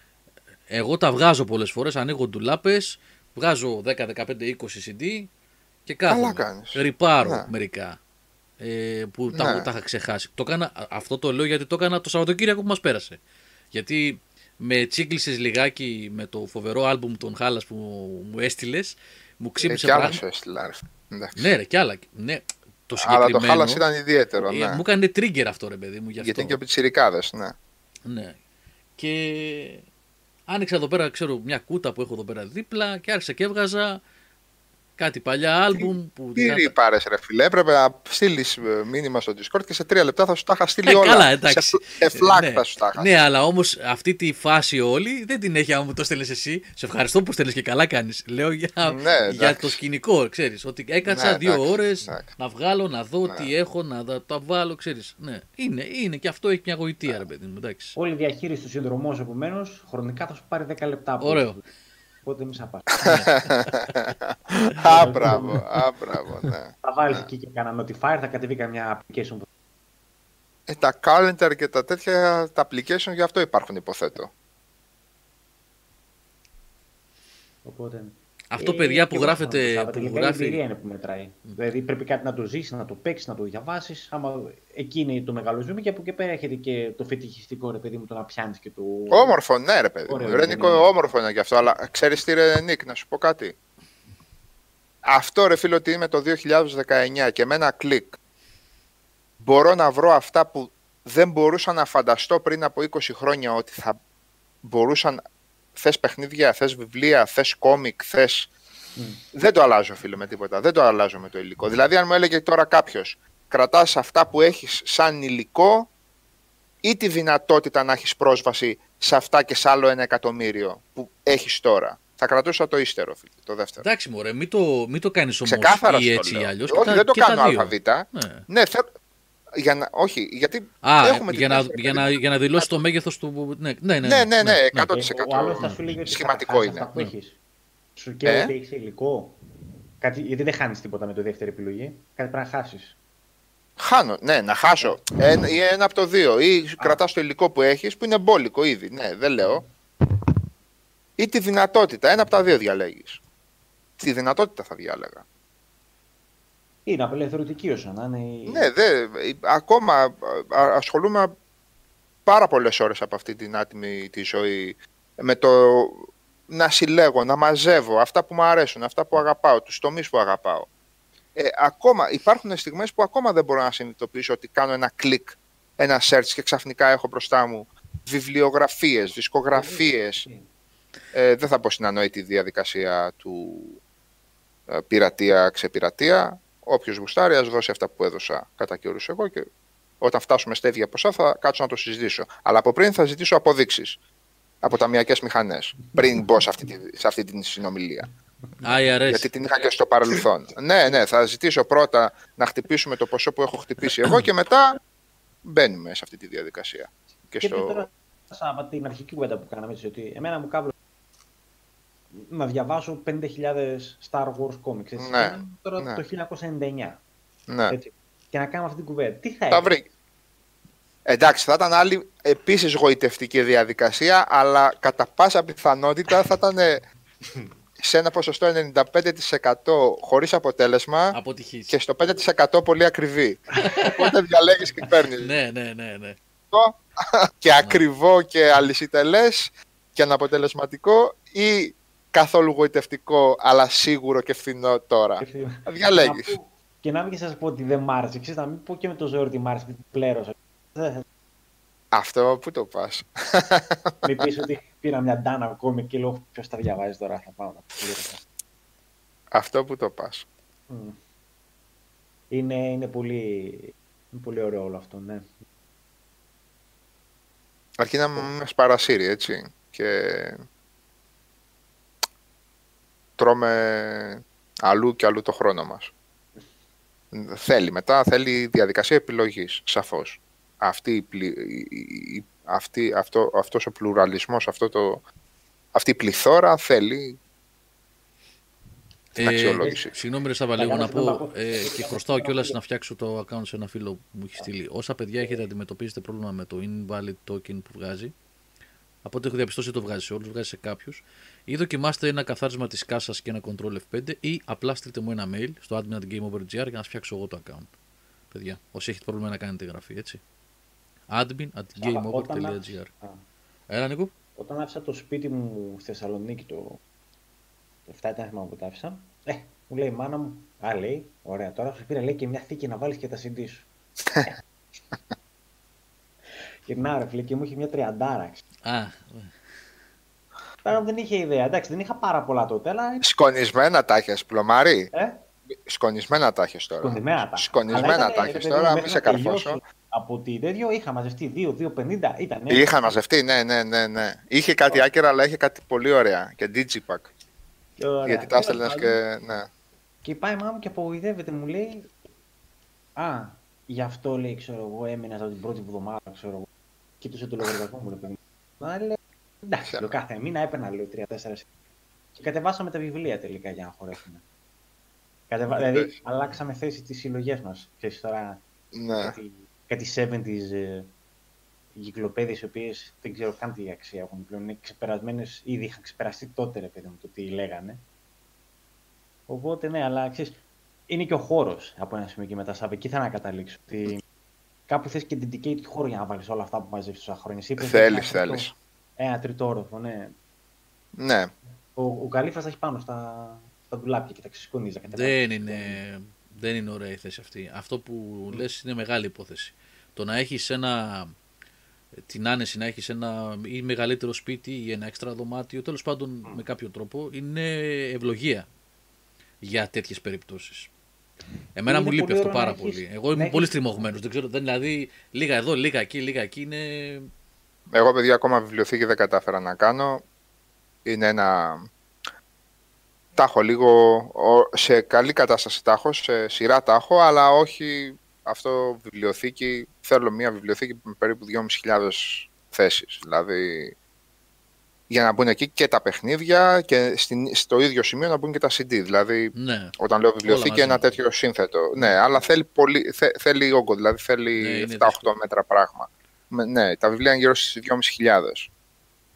Speaker 1: εγώ τα βγάζω πολλές φορές, ανοίγω ντουλάπες, βγάζω 10, 15, 20 CD και κάθομαι.
Speaker 3: κάνεις.
Speaker 1: Ριπάρω
Speaker 3: Ναι.
Speaker 1: μερικά. Ε, που τα,
Speaker 3: Ναι.
Speaker 1: τα είχα ξεχάσει. Το έκανα, αυτό το λέω γιατί το έκανα το Σαββατοκύριακο που μας πέρασε. Γιατί με τσίκλισες λιγάκι με το φοβερό άλμπουμ των Χάλας που μου έστειλες, μου
Speaker 3: Ε,
Speaker 1: ξύπνησε
Speaker 3: κι άλλα
Speaker 1: πράγμα.
Speaker 3: σου έστειλα, ρε. Εντάξει.
Speaker 1: Ναι, ρε, κι άλλα. Ναι, το
Speaker 3: Αλλά το
Speaker 1: συγκεκριμένο.
Speaker 3: χάλας ήταν ιδιαίτερο,
Speaker 1: ε,
Speaker 3: ναι.
Speaker 1: Μου έκανε trigger αυτό, ρε παιδί μου. Γι αυτό.
Speaker 3: Γιατί είναι και πιτσιρικάδες, ναι.
Speaker 1: Ναι. Και άνοιξα εδώ πέρα, ξέρω, μια κούτα που έχω εδώ πέρα δίπλα και άρχισα και έβγαζα κάτι παλιά άλμπουμ που.
Speaker 3: Τι πάρες, ρε φίλε. Έπρεπε να στείλεις μήνυμα στο Discord και σε τρία λεπτά θα σου τα είχα στείλει
Speaker 1: Ε,
Speaker 3: όλα.
Speaker 1: καλά, εντάξει.
Speaker 3: Σε, σε φλακ
Speaker 1: ναι.
Speaker 3: θα σου τα είχα.
Speaker 1: Ναι, αλλά όμως αυτή τη φάση όλη δεν την έχει άμα μου το στέλνεις εσύ. Σε ευχαριστώ που στέλνεις και καλά κάνεις. Λέω για,
Speaker 3: Ναι,
Speaker 1: για
Speaker 3: εντάξει.
Speaker 1: το σκηνικό, ξέρεις. Ότι έκατσα
Speaker 3: Ναι,
Speaker 1: δύο
Speaker 3: εντάξει,
Speaker 1: ώρες
Speaker 3: εντάξει.
Speaker 1: να βγάλω, να δω
Speaker 3: Ναι.
Speaker 1: τι έχω, να τα, τα βάλω, ξέρεις. Ναι, είναι, είναι και αυτό έχει μια γοητεία, ρε παιδί μου. Εντάξει.
Speaker 2: Όλη η διαχείριση του συνδρομού επομένως χρονικά θα σου πάρει 10 λεπτά. από
Speaker 1: Ωραίο.
Speaker 2: Όλους. Οπότε μη σαπάς. [LAUGHS]
Speaker 3: Α, μπράβο, α, μπράβο, ναι.
Speaker 2: θα βάλει εκεί και κανένα notifier, θα κατεβεί καμιά application που
Speaker 3: Ε, τα calendar και τα τέτοια, τα application γι' αυτό υπάρχουν υποθέτω.
Speaker 2: Οπότε...
Speaker 1: Αυτό,
Speaker 2: Ε,
Speaker 1: παιδιά, που
Speaker 2: και εγώ
Speaker 1: γράφετε.
Speaker 2: θα το
Speaker 1: Που
Speaker 2: Τελικά η
Speaker 1: γράφει...
Speaker 2: εμπειρία είναι που μετράει. Δηλαδή πρέπει κάτι να το ζήσει, να το παίξεις, να το διαβάσεις. Άμα εκεί είναι το μεγάλο ζούμε και από εκεί πέρα έρχεται και το φετιχιστικό ρε παιδί μου το να πιάνεις και το.
Speaker 3: Όμορφο, ναι, ρε παιδί.
Speaker 2: Ωραίο,
Speaker 3: μου. Ρε
Speaker 2: ναι,
Speaker 3: Νίκο,
Speaker 2: ναι.
Speaker 3: όμορφο είναι και αυτό. Αλλά ξέρεις τι, ρε Νίκ, να σου πω κάτι. Αυτό, ρε φίλο, ότι είμαι το 2019 και με ένα κλικ μπορώ να βρω αυτά που δεν μπορούσα να φανταστώ πριν από 20 χρόνια ότι θα μπορούσαν. Θες παιχνίδια, θες βιβλία, θες κόμικ, θες... Δεν το αλλάζω, φίλε, με τίποτα. Δεν το αλλάζω με το υλικό. Δηλαδή, αν μου έλεγε τώρα κάποιος, κρατάς αυτά που έχεις σαν υλικό ή τη δυνατότητα να έχεις πρόσβαση σε αυτά και σε άλλο ένα εκατομμύριο που έχεις τώρα; Θα κρατούσα το ύστερο, φίλε, το δεύτερο.
Speaker 1: Εντάξει, μωρέ, μην το, μην το κάνεις όμως
Speaker 3: Ξεκάθαρα
Speaker 1: ή
Speaker 3: σου το
Speaker 1: έτσι ή
Speaker 3: λέω.
Speaker 1: αλλιώς.
Speaker 3: Όχι, δεν το κάνω αλφαβήτα.
Speaker 1: Ναι.
Speaker 3: Ναι, θε... για να... όχι, γιατί
Speaker 1: Α,
Speaker 3: έχουμε
Speaker 1: για,
Speaker 3: την
Speaker 1: να,
Speaker 3: δεύτερη
Speaker 1: για, να, για να δηλώσει το μέγεθος του. Ναι, ναι, ναι.
Speaker 3: Ναι, ναι, ναι, 100%.
Speaker 2: Ε, Ο άλλος θα σου λέει ότι
Speaker 3: Σχηματικό
Speaker 2: θα χάσεις
Speaker 3: είναι.
Speaker 2: Αυτά που
Speaker 1: Ναι.
Speaker 2: έχεις. Σου και
Speaker 3: Ε;
Speaker 2: ότι έχεις υλικό. Κάτι, γιατί δεν χάνεις τίποτα με το δεύτερη επιλογή. Κάτι πρέπει να χάσεις.
Speaker 3: Χάνω, ναι, να χάσω. Ένα, ή ένα από το δύο. Ή κρατάς το υλικό που έχεις, που είναι μπόλικο ήδη. Ναι, δεν λέω. Ή τη δυνατότητα. Ένα από τα δύο διαλέγεις. Τη δυνατότητα θα διάλεγα.
Speaker 2: Είναι απελευθερωτική όσο να είναι. η-
Speaker 3: Ναι, δε, ακόμα α, ασχολούμαι πάρα πολλές ώρες από αυτή την άτιμη τη ζωή με το να συλλέγω, να μαζεύω αυτά που μου αρέσουν, αυτά που αγαπάω, τους τομείς που αγαπάω. Ε, ακόμα, υπάρχουν στιγμές που ακόμα δεν μπορώ να συνειδητοποιήσω ότι κάνω ένα κλικ, ένα search και ξαφνικά έχω μπροστά μου βιβλιογραφίες, δισκογραφίες. Ε, δεν θα πω στην ανόητη διαδικασία του ε, πειρατεία, ξεπειρατεία. Όποιος γουστάρει, ας δώσει αυτά που έδωσα κατά καιρούς εγώ και όταν φτάσουμε στα ίδια ποσά θα κάτσω να το συζητήσω. Αλλά από πριν θα ζητήσω αποδείξεις από ταμιακές μηχανές, πριν μπω σε αυτή, τη, σε αυτή την συνομιλία.
Speaker 1: IRS.
Speaker 3: Γιατί την είχα και στο παρελθόν. ναι, ναι, θα ζητήσω πρώτα να χτυπήσουμε το ποσό που έχω χτυπήσει εγώ και μετά μπαίνουμε σε αυτή τη διαδικασία. Και
Speaker 2: Και
Speaker 3: στο...
Speaker 2: τώρα, σαν από την αρχική κουβέντα που κάναμε, έτσι, ότι εμένα μου κάβλω να διαβάσω 50.000 Star Wars comics. Έτσι,
Speaker 3: Ναι,
Speaker 2: Εμένα τώρα
Speaker 3: ναι.
Speaker 2: το 1999.
Speaker 3: Ναι.
Speaker 2: Έτσι, και να κάνουμε αυτή την κουβέντα. Τι θα
Speaker 3: Τα
Speaker 2: έκανε.
Speaker 3: βρήκε. Εντάξει, θα ήταν άλλη επίσης γοητευτική διαδικασία, αλλά κατά πάσα πιθανότητα θα ήταν ε, σε ένα ποσοστό 95% χωρίς αποτέλεσμα
Speaker 1: Αποτυχής.
Speaker 3: και στο 5% πολύ ακριβή. Οπότε διαλέγεις και παίρνεις.
Speaker 1: Ναι, ναι, ναι, ναι.
Speaker 3: και ακριβό και αλυσιτελές και αναποτελεσματικό ή καθόλου γοητευτικό αλλά σίγουρο και φθηνό τώρα. Θα διαλέγεις.
Speaker 2: Να πω- Και να μην σας πω ότι δεν μ' άρεσε. Ξέρεις, να μην πω και με το ζόρι ότι μ' άρεσε, γιατί πλέρωσα. Δεν-
Speaker 3: Αυτό που το πας; [LAUGHS]
Speaker 2: Μην πεις ότι πήρα μια ντάνα ακόμη και λέω ποιος τα διαβάζει τώρα. Θα πάω να το πληρώσω.
Speaker 3: Αυτό που το πας;
Speaker 2: Μμ. Είναι, είναι, πολύ, είναι πολύ ωραίο όλο αυτό, ναι.
Speaker 3: Αρκεί να μας παρασύρει, έτσι. Και τρώμε αλλού και αλλού το χρόνο μας. Θέλει μετά, θέλει διαδικασία επιλογής, σαφώς. Αυτή, η πλη- η- η- η- αυτή, αυτό, αυτός ο πλουραλισμός, αυτό το, αυτή η πληθώρα θέλει την αξιολόγηση.
Speaker 1: Ε, συγγνώμη, ρε Σάβα,
Speaker 2: Θα
Speaker 1: λίγο να
Speaker 2: κάνω συγγνώμη,
Speaker 1: πω
Speaker 2: να πω.
Speaker 1: ε, και χρωστάω κιόλας να φτιάξω το account σε ένα φίλο που μου έχει στείλει. Όσα παιδιά έχετε αντιμετωπίζετε πρόβλημα με το invalid token που βγάζει, από ό,τι έχω διαπιστώσει το βγάζει σε όλους, βγάζει σε κάποιους. Ή δοκιμάστε ένα καθάρισμα της κάσας και ένα control F5 ή απλά στείλτε μου ένα mail στο admin at gameover.gr για να σας φτιάξω εγώ το account. Παιδιά, όσοι έχετε πρόβλημα να κάνετε εγγραφή, έτσι. admin at
Speaker 2: Αλλά όταν
Speaker 1: gameover.gr.
Speaker 2: άφησα- α,
Speaker 1: Έλα, Νίκο.
Speaker 2: Όταν άφησα το σπίτι μου στη Θεσσαλονίκη το, το 7 ήταν θυμάμαι που το άφησα, ε, μου λέει η μάνα μου, α λέει, ωραία, τώρα σου πήρα λέει και μια θήκη να βάλεις και τα CD σου. [LAUGHS] και να ρε φίλε, και μου είχε μια τριαντάρα.
Speaker 1: Α,
Speaker 2: Τώρα δεν είχε ιδέα. Εντάξει, δεν είχα πάρα πολλά τότε, αλλά.
Speaker 3: Σκονισμένα τα έχεις, πλωμάρι.
Speaker 2: Ε,
Speaker 3: Σκονισμένα τα έχεις τώρα.
Speaker 2: σκονδυμένα τα.
Speaker 3: Σκονισμένα
Speaker 2: Αλλά
Speaker 3: τα
Speaker 2: ήτανε, ρε
Speaker 3: έχεις
Speaker 2: παιδί μου,
Speaker 3: τώρα,
Speaker 2: μέχρι
Speaker 3: μη σε
Speaker 2: να τελειώσω
Speaker 3: καρφώσω.
Speaker 2: Από τη τέτοιο είχα μαζευτεί 2-2-50. Ήταν.
Speaker 3: Είχα μαζευτεί, ναι, ναι, ναι, ναι. Είχε κάτι άκυρα, αλλά είχε κάτι πολύ ωραία. Και Digipack. Γιατί τα έστελνες και. Ναι.
Speaker 2: Και πάει η μάμα μου και απογοητεύεται, μου λέει. Α, γι' αυτό λέει, ξέρω εγώ, έμεινα από την πρώτη εβδομάδα, ξέρω εγώ. Κοίτωσε το λογαριασμό μου, ρε παιδί μου. Αλλά λέει, εντάξει, λέω, κάθε μήνα έπαιρνα, λέω, 3-4. Και κατεβάσαμε τα βιβλία τελικά για να χωρέσουμε. Κατεβα... δηλαδή,
Speaker 3: Εντάξει.
Speaker 2: αλλάξαμε θέση τις συλλογές μας. Ξέρεις τώρα,
Speaker 3: ναι.
Speaker 2: κάτι, κάτι 70s ε, κυκλοπαίδειες οι οποίες δεν ξέρω καν τι αξία έχουν πλέον. Είναι ξεπερασμένες, ήδη είχαν ξεπεραστεί τότε, ρε παιδί μου, το τι λέγανε. Οπότε, ναι, αλλά ξέρεις, είναι και ο χώρος από ένα σημείο και μετά, Σάββε. Εκεί θέλω να καταλήξω. Ότι κάπου θες και dedicated χώρο για να βάλεις όλα αυτά που μαζεύεις τόσα χρόνια. Εσύ είπες
Speaker 3: Θέλεις,
Speaker 2: ένα τρίτο-
Speaker 3: θέλεις.
Speaker 2: Ένα τρίτο όροφο, ναι.
Speaker 3: Ναι.
Speaker 2: Ο, ο Καλύφας θα έχει πάνω στα, στα ντουλάπια και τα ξεσκονίζει. τα κατεβάζει.
Speaker 1: Δεν είναι, δεν είναι ωραία η θέση αυτή. Αυτό που λες είναι μεγάλη υπόθεση. Το να έχεις ένα, την άνεση να έχεις ένα ή μεγαλύτερο σπίτι ή ένα έξτρα δωμάτιο, τέλος πάντων με κάποιο τρόπο, είναι ευλογία για τέτοιες περιπτώσεις. Εμένα
Speaker 2: Είναι
Speaker 1: μου λείπει
Speaker 2: πολύ
Speaker 1: αυτό
Speaker 2: ωραίο να
Speaker 1: πάρα
Speaker 2: έχεις-
Speaker 1: πολύ. Εγώ
Speaker 2: να
Speaker 1: είμαι
Speaker 2: έχεις-
Speaker 1: πολύ στριμωγμένος. Δεν ξέρω, δεν, δηλαδή λίγα εδώ, λίγα εκεί, λίγα εκεί είναι.
Speaker 3: Εγώ, παιδιά, ακόμα βιβλιοθήκη δεν κατάφερα να κάνω. Είναι ένα... Τα έχω λίγο... ο- Σε καλή κατάσταση τα έχω, σε σειρά τα έχω, αλλά όχι αυτό βιβλιοθήκη. Θέλω μια βιβλιοθήκη με περίπου 2.500 θέσεις. Δηλαδή, για να μπουν εκεί και τα παιχνίδια και στην, στο ίδιο σημείο να μπουν και τα CD. Δηλαδή,
Speaker 1: Ναι.
Speaker 3: όταν λέω
Speaker 1: Όλα
Speaker 3: βιβλιοθήκη,
Speaker 1: μαζί.
Speaker 3: ένα τέτοιο σύνθετο. Ναι, αλλά θέλει, πολύ, θε, θέλει όγκο, δηλαδή
Speaker 1: Ναι,
Speaker 3: θέλει
Speaker 1: είναι
Speaker 3: 7-8
Speaker 1: δύσκολο.
Speaker 3: μέτρα πράγμα. Με- ναι, τα βιβλία είναι γύρω στις 2.500.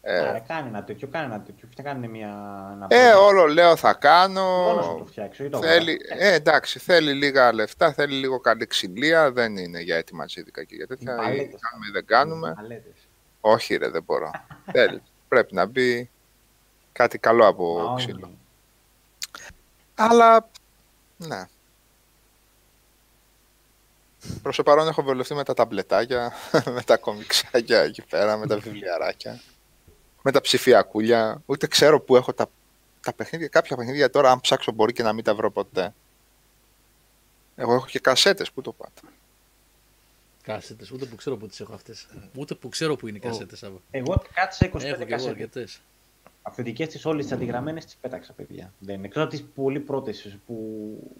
Speaker 3: Ε,
Speaker 2: Άρα κάνει ένα τέτοιο, κάνει ένα τέτοιο. Και κάνει μια. Ένα
Speaker 3: ε,
Speaker 2: project.
Speaker 3: όλο λέω θα κάνω.
Speaker 2: Μόνος να το φτιάξει, όχι το
Speaker 3: Θέλει,
Speaker 2: αγοράσει.
Speaker 3: ε, εντάξει, θέλει λίγα λεφτά, θέλει λίγο καλή ξυλία. Δεν είναι για έτοιμα τσίδικα και για τέτοια. Ή
Speaker 2: Παλέτες.
Speaker 3: κάνουμε ή δεν κάνουμε.
Speaker 2: Μαλέτες.
Speaker 3: Όχι, ρε, δεν μπορώ. [LAUGHS] θέλει. Πρέπει να μπει κάτι καλό από
Speaker 2: Μα
Speaker 3: ξύλο.
Speaker 2: όχι.
Speaker 3: Αλλά, ναι. Προς το παρόν έχω βολευτεί με τα ταμπλετάκια, [LAUGHS] με τα κομιξάκια εκεί πέρα, με τα βιβλιαράκια, με τα ψηφιακούλια. Ούτε ξέρω πού έχω τα, τα παιχνίδια. Κάποια παιχνίδια τώρα, αν ψάξω, μπορεί και να μην τα βρω ποτέ. Εγώ έχω και κασέτες, πού το πάτε.
Speaker 1: Κάσετες, ούτε που ξέρω που τις έχω αυτές. Ούτε που ξέρω που είναι οι κασέτες. Σάβα.
Speaker 2: Εγώ κάτσε 25
Speaker 1: Έχω και εγώ
Speaker 2: κασέτες.
Speaker 1: αρκετές.
Speaker 2: Αυθεντικές τις όλες τις αντιγραμμένες τις πέταξα, παιδιά. Δεν είναι. Εκτός από τις πολύ πρώτες που,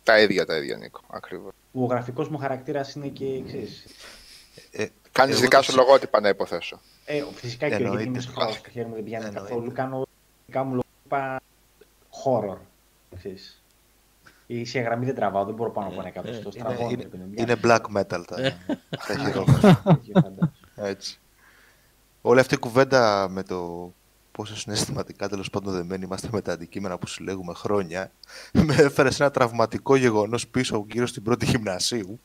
Speaker 3: Τα ίδια, τα ίδια, Νίκο, ακριβώς.
Speaker 2: που ο γραφικός μου χαρακτήρας είναι και, ξέρεις,
Speaker 6: Ε,
Speaker 3: Κάνεις
Speaker 6: εγώ
Speaker 3: δικά
Speaker 6: το
Speaker 3: σου
Speaker 6: ψ-
Speaker 3: λογότυπα, να υποθέσω.
Speaker 2: Ε, φυσικά και όχι, γιατί
Speaker 6: Εννοείται.
Speaker 2: είμαι σχρός, το χέρι μου δεν πιάνει
Speaker 6: Εννοείται.
Speaker 2: καθόλου. Κάνω δικά μου λόγια horror. Ξέρεις. Η σε γραμμή δεν τραβάω, δεν μπορώ πάνω από ένα εκατοστό.
Speaker 6: είναι,
Speaker 2: Στραβώνω.
Speaker 6: είναι,
Speaker 2: ρε παιδί μου,
Speaker 6: είναι
Speaker 2: πιάνει.
Speaker 6: black metal τα,
Speaker 1: Ε.
Speaker 6: τα χειρότερα. [LAUGHS]
Speaker 2: Τέτοιο φαντάζομαι.
Speaker 6: Έτσι. Όλη αυτή η κουβέντα με το πόσο συναισθηματικά τέλος πάντων δεμένοι είμαστε με τα αντικείμενα που συλλέγουμε χρόνια, με έφερες σε ένα τραυματικό γεγονός πίσω γύρω στην πρώτη γυμνασίου,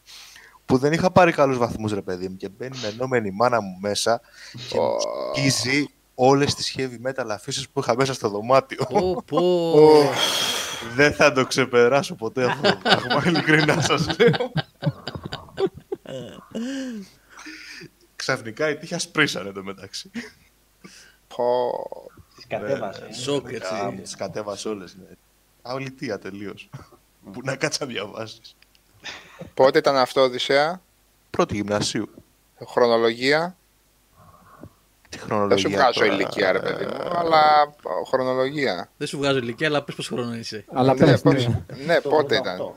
Speaker 6: που δεν είχα πάρει καλούς βαθμούς ρε παιδί μου και μπαίνει με ενώμενη μάνα μου μέσα και μου σκίζει όλες τις heavy metal αφήσεις που είχα μέσα στο δωμάτιο.
Speaker 1: Πω, πω.
Speaker 6: δεν θα το ξεπεράσω ποτέ αυτό το πράγμα, ειλικρινά σας λέω. [LAUGHS] Ξαφνικά η τύχη ασπρίσανε το μεταξύ.
Speaker 3: Πω.
Speaker 2: Τις κατέβασε. ε.
Speaker 1: Σοκ,
Speaker 6: Α,
Speaker 1: έτσι.
Speaker 6: μου τις κατέβασε όλες. Ναι. Αολυτία τελείως. Που να κάτσα να διαβάσεις.
Speaker 3: Πότε ήταν αυτό, Οδυσσέα,
Speaker 6: Πρώτη γυμνασίου.
Speaker 3: χρονολογία;
Speaker 6: Τι
Speaker 3: Δεν
Speaker 6: χρονολογία
Speaker 3: σου βγάζω
Speaker 6: τώρα,
Speaker 3: ηλικία, ρε
Speaker 6: ε,
Speaker 3: παιδί μου, αλλά ε, χρονολογία.
Speaker 1: Δεν σου βγάζω ηλικία, αλλά πες πόσο χρόνο είσαι.
Speaker 5: Αλλά
Speaker 3: Ναι,
Speaker 5: πες,
Speaker 3: πώς-
Speaker 5: ναι.
Speaker 3: ναι,
Speaker 2: Το
Speaker 3: πότε
Speaker 2: 88.
Speaker 3: ήταν.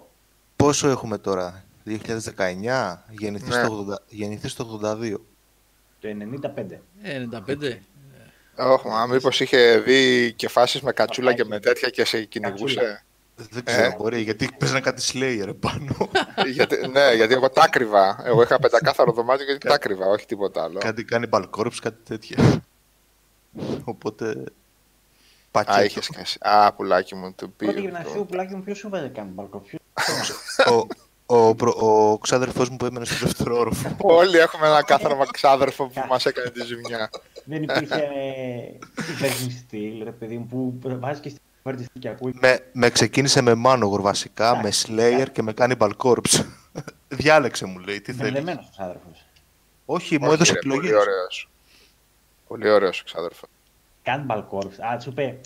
Speaker 6: Πόσο έχουμε τώρα, 2019, γεννηθείς,
Speaker 3: Ναι.
Speaker 6: το 80, γεννηθείς το 82.
Speaker 2: Το 95.
Speaker 1: Ε, 95.
Speaker 3: Όχι, μα μήπως είχε δει και φάσεις με κατσούλα και με τέτοια και σε κυνηγούσε;
Speaker 6: Δεν ξέρω,
Speaker 3: Ε.
Speaker 6: μπορεί, γιατί παίζανε κάτι Slayer επάνω. [LAUGHS]
Speaker 3: γιατί, ναι, γιατί εγώ τα κρύβα. Εγώ είχα πεντακάθαρο δωμάτιο γιατί τα κρύβα, όχι τίποτα άλλο.
Speaker 6: κάτι κάνει Corpse, κάτι τέτοια. Οπότε,
Speaker 3: Α,
Speaker 6: πακέτο.
Speaker 3: είχες και εσύ. Α, πουλάκι μου, του
Speaker 2: Πρώτη
Speaker 3: πει.
Speaker 2: γυμνασίου πουλάκι μου ποιος σου βάζει κάνει μπαλκό. [LAUGHS] ποιος-
Speaker 6: ο, ο, προ- ο ξάδερφός μου που έμενε στο δεύτερο όροφο.
Speaker 3: Όλοι έχουμε ένα κάθαρμα ξάδερφο που μας έκανε τη ζημιά.
Speaker 2: Δεν υπήρχε ε, Virgin Steel, ρε παιδί μου, που βάζει και στην Virgin Steel και ακούει.
Speaker 6: με, με ξεκίνησε με Manowar βασικά, με Slayer και με Cannibal Corpse. [LAUGHS] Διάλεξε μου λέει, τι θέλεις.
Speaker 2: Μπερδεμένος ο άδερφος.
Speaker 6: Όχι, μου
Speaker 3: Όχι,
Speaker 6: έδωσε
Speaker 3: ρε,
Speaker 6: επιλογές.
Speaker 3: Πολύ ωραίος. Πολύ ωραίος ο ξάδερφος.
Speaker 2: Cannibal Corpse. Α, σου είπε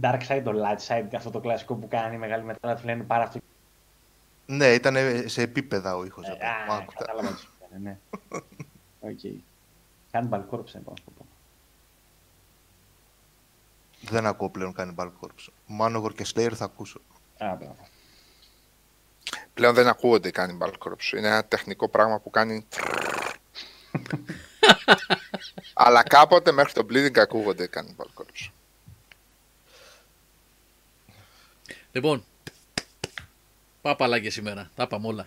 Speaker 2: Dark Side or Light Side, αυτό το κλασικό που κάνει η μεγάλη μετά, του λένε πάρα αυτό.
Speaker 6: Ναι, ήταν σε επίπεδα ο ήχος.
Speaker 2: Ε,
Speaker 6: από-
Speaker 2: Α,
Speaker 6: άκου τα.
Speaker 2: κατάλαβα τι σου είπε, ναι. [LAUGHS] Οκ. Cannibal Corpse, λοιπόν, να σου το πω.
Speaker 6: Δεν ακούω πλέον Cannibal Corpse. Manowar και Slayer θα ακούσω.
Speaker 2: Α, μπράβο.
Speaker 3: Πλέον δεν ακούγονται οι Cannibal Corpse. Είναι ένα τεχνικό πράγμα που κάνει... [LAUGHS] Αλλά κάποτε μέχρι το Bleeding ακούγονται οι Cannibal Corpse.
Speaker 1: Λοιπόν, πάπαλα και σήμερα. Τα είπαμε όλα.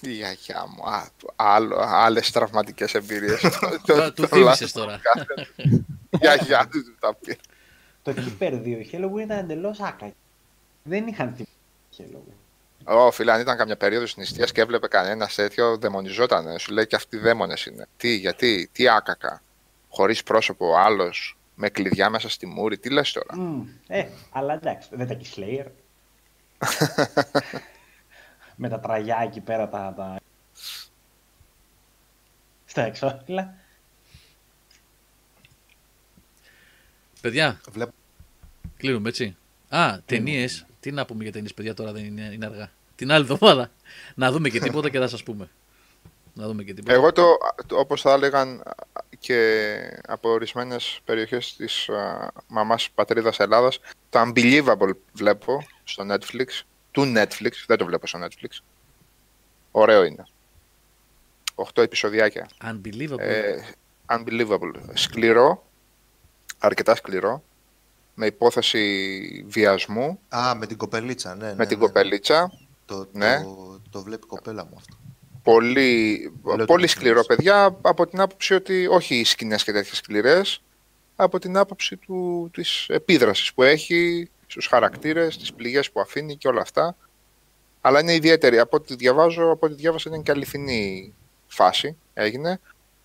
Speaker 3: Η γιαγιά μου. Α, άλλο, άλλες τραυματικές εμπειρίες. [LAUGHS]
Speaker 1: Τώρα Του θύμισες τώρα.
Speaker 3: Η γιαγιά του τα πει.
Speaker 2: Το Keeper 2 η Halloween ήταν εντελώς άκα. Δεν είχαν τίποτα Halloween.
Speaker 3: Ω, φίλε, αν ήταν καμιά περίοδο νηστεία και έβλεπε κανένας τέτοιο, δαιμονιζόταν. Σου λέει και αυτοί δαίμονες είναι. Τι, γιατί, τι άκακα. Χωρίς πρόσωπο άλλος, με κλειδιά μέσα στη μούρη, τι λες τώρα;
Speaker 2: Μμ, Ε, αλλά εντάξει, δεν τα έχει Slayer. Με τα τραγιά εκεί πέρα τα... τα... Στα εξώφυλλα.
Speaker 1: Παιδιά,
Speaker 6: Βλέπω
Speaker 1: κλείνουμε έτσι. Α, ταινίες. Τι να πούμε για ταινίες, παιδιά, τώρα δεν είναι, είναι αργά. Την άλλη εβδομάδα. Να δούμε και τίποτα και θα σας πούμε. Να δούμε και τίποτα.
Speaker 3: Εγώ το, το όπως θα έλεγαν και από ορισμένες περιοχές της α, μαμάς πατρίδας Ελλάδας, το Unbelievable βλέπω στο Netflix, του Netflix, δεν το βλέπω στο Netflix. Ωραίο είναι. 8 επεισοδιάκια.
Speaker 1: Unbelievable.
Speaker 3: Ε, unbelievable. Σκληρό, αρκετά σκληρό, με υπόθεση βιασμού,
Speaker 6: Α, με την κοπελίτσα, ναι.
Speaker 3: με
Speaker 6: ναι,
Speaker 3: την
Speaker 6: ναι.
Speaker 3: κοπελίτσα.
Speaker 6: Το,
Speaker 3: Ναι.
Speaker 6: το, το βλέπει η κοπέλα μου αυτό.
Speaker 3: Πολύ,
Speaker 6: Λέω
Speaker 3: πολύ
Speaker 6: το
Speaker 3: σκληρό,
Speaker 6: Netflix.
Speaker 3: παιδιά, από την άποψη ότι όχι οι σκηνές και τέτοιες σκληρές, από την άποψη του, της επίδρασης που έχει στους χαρακτήρες, τις πληγές που αφήνει και όλα αυτά. Αλλά είναι ιδιαίτερη. Από ό,τι διαβάζω, από ό,τι διάβασα είναι και αληθινή φάση έγινε.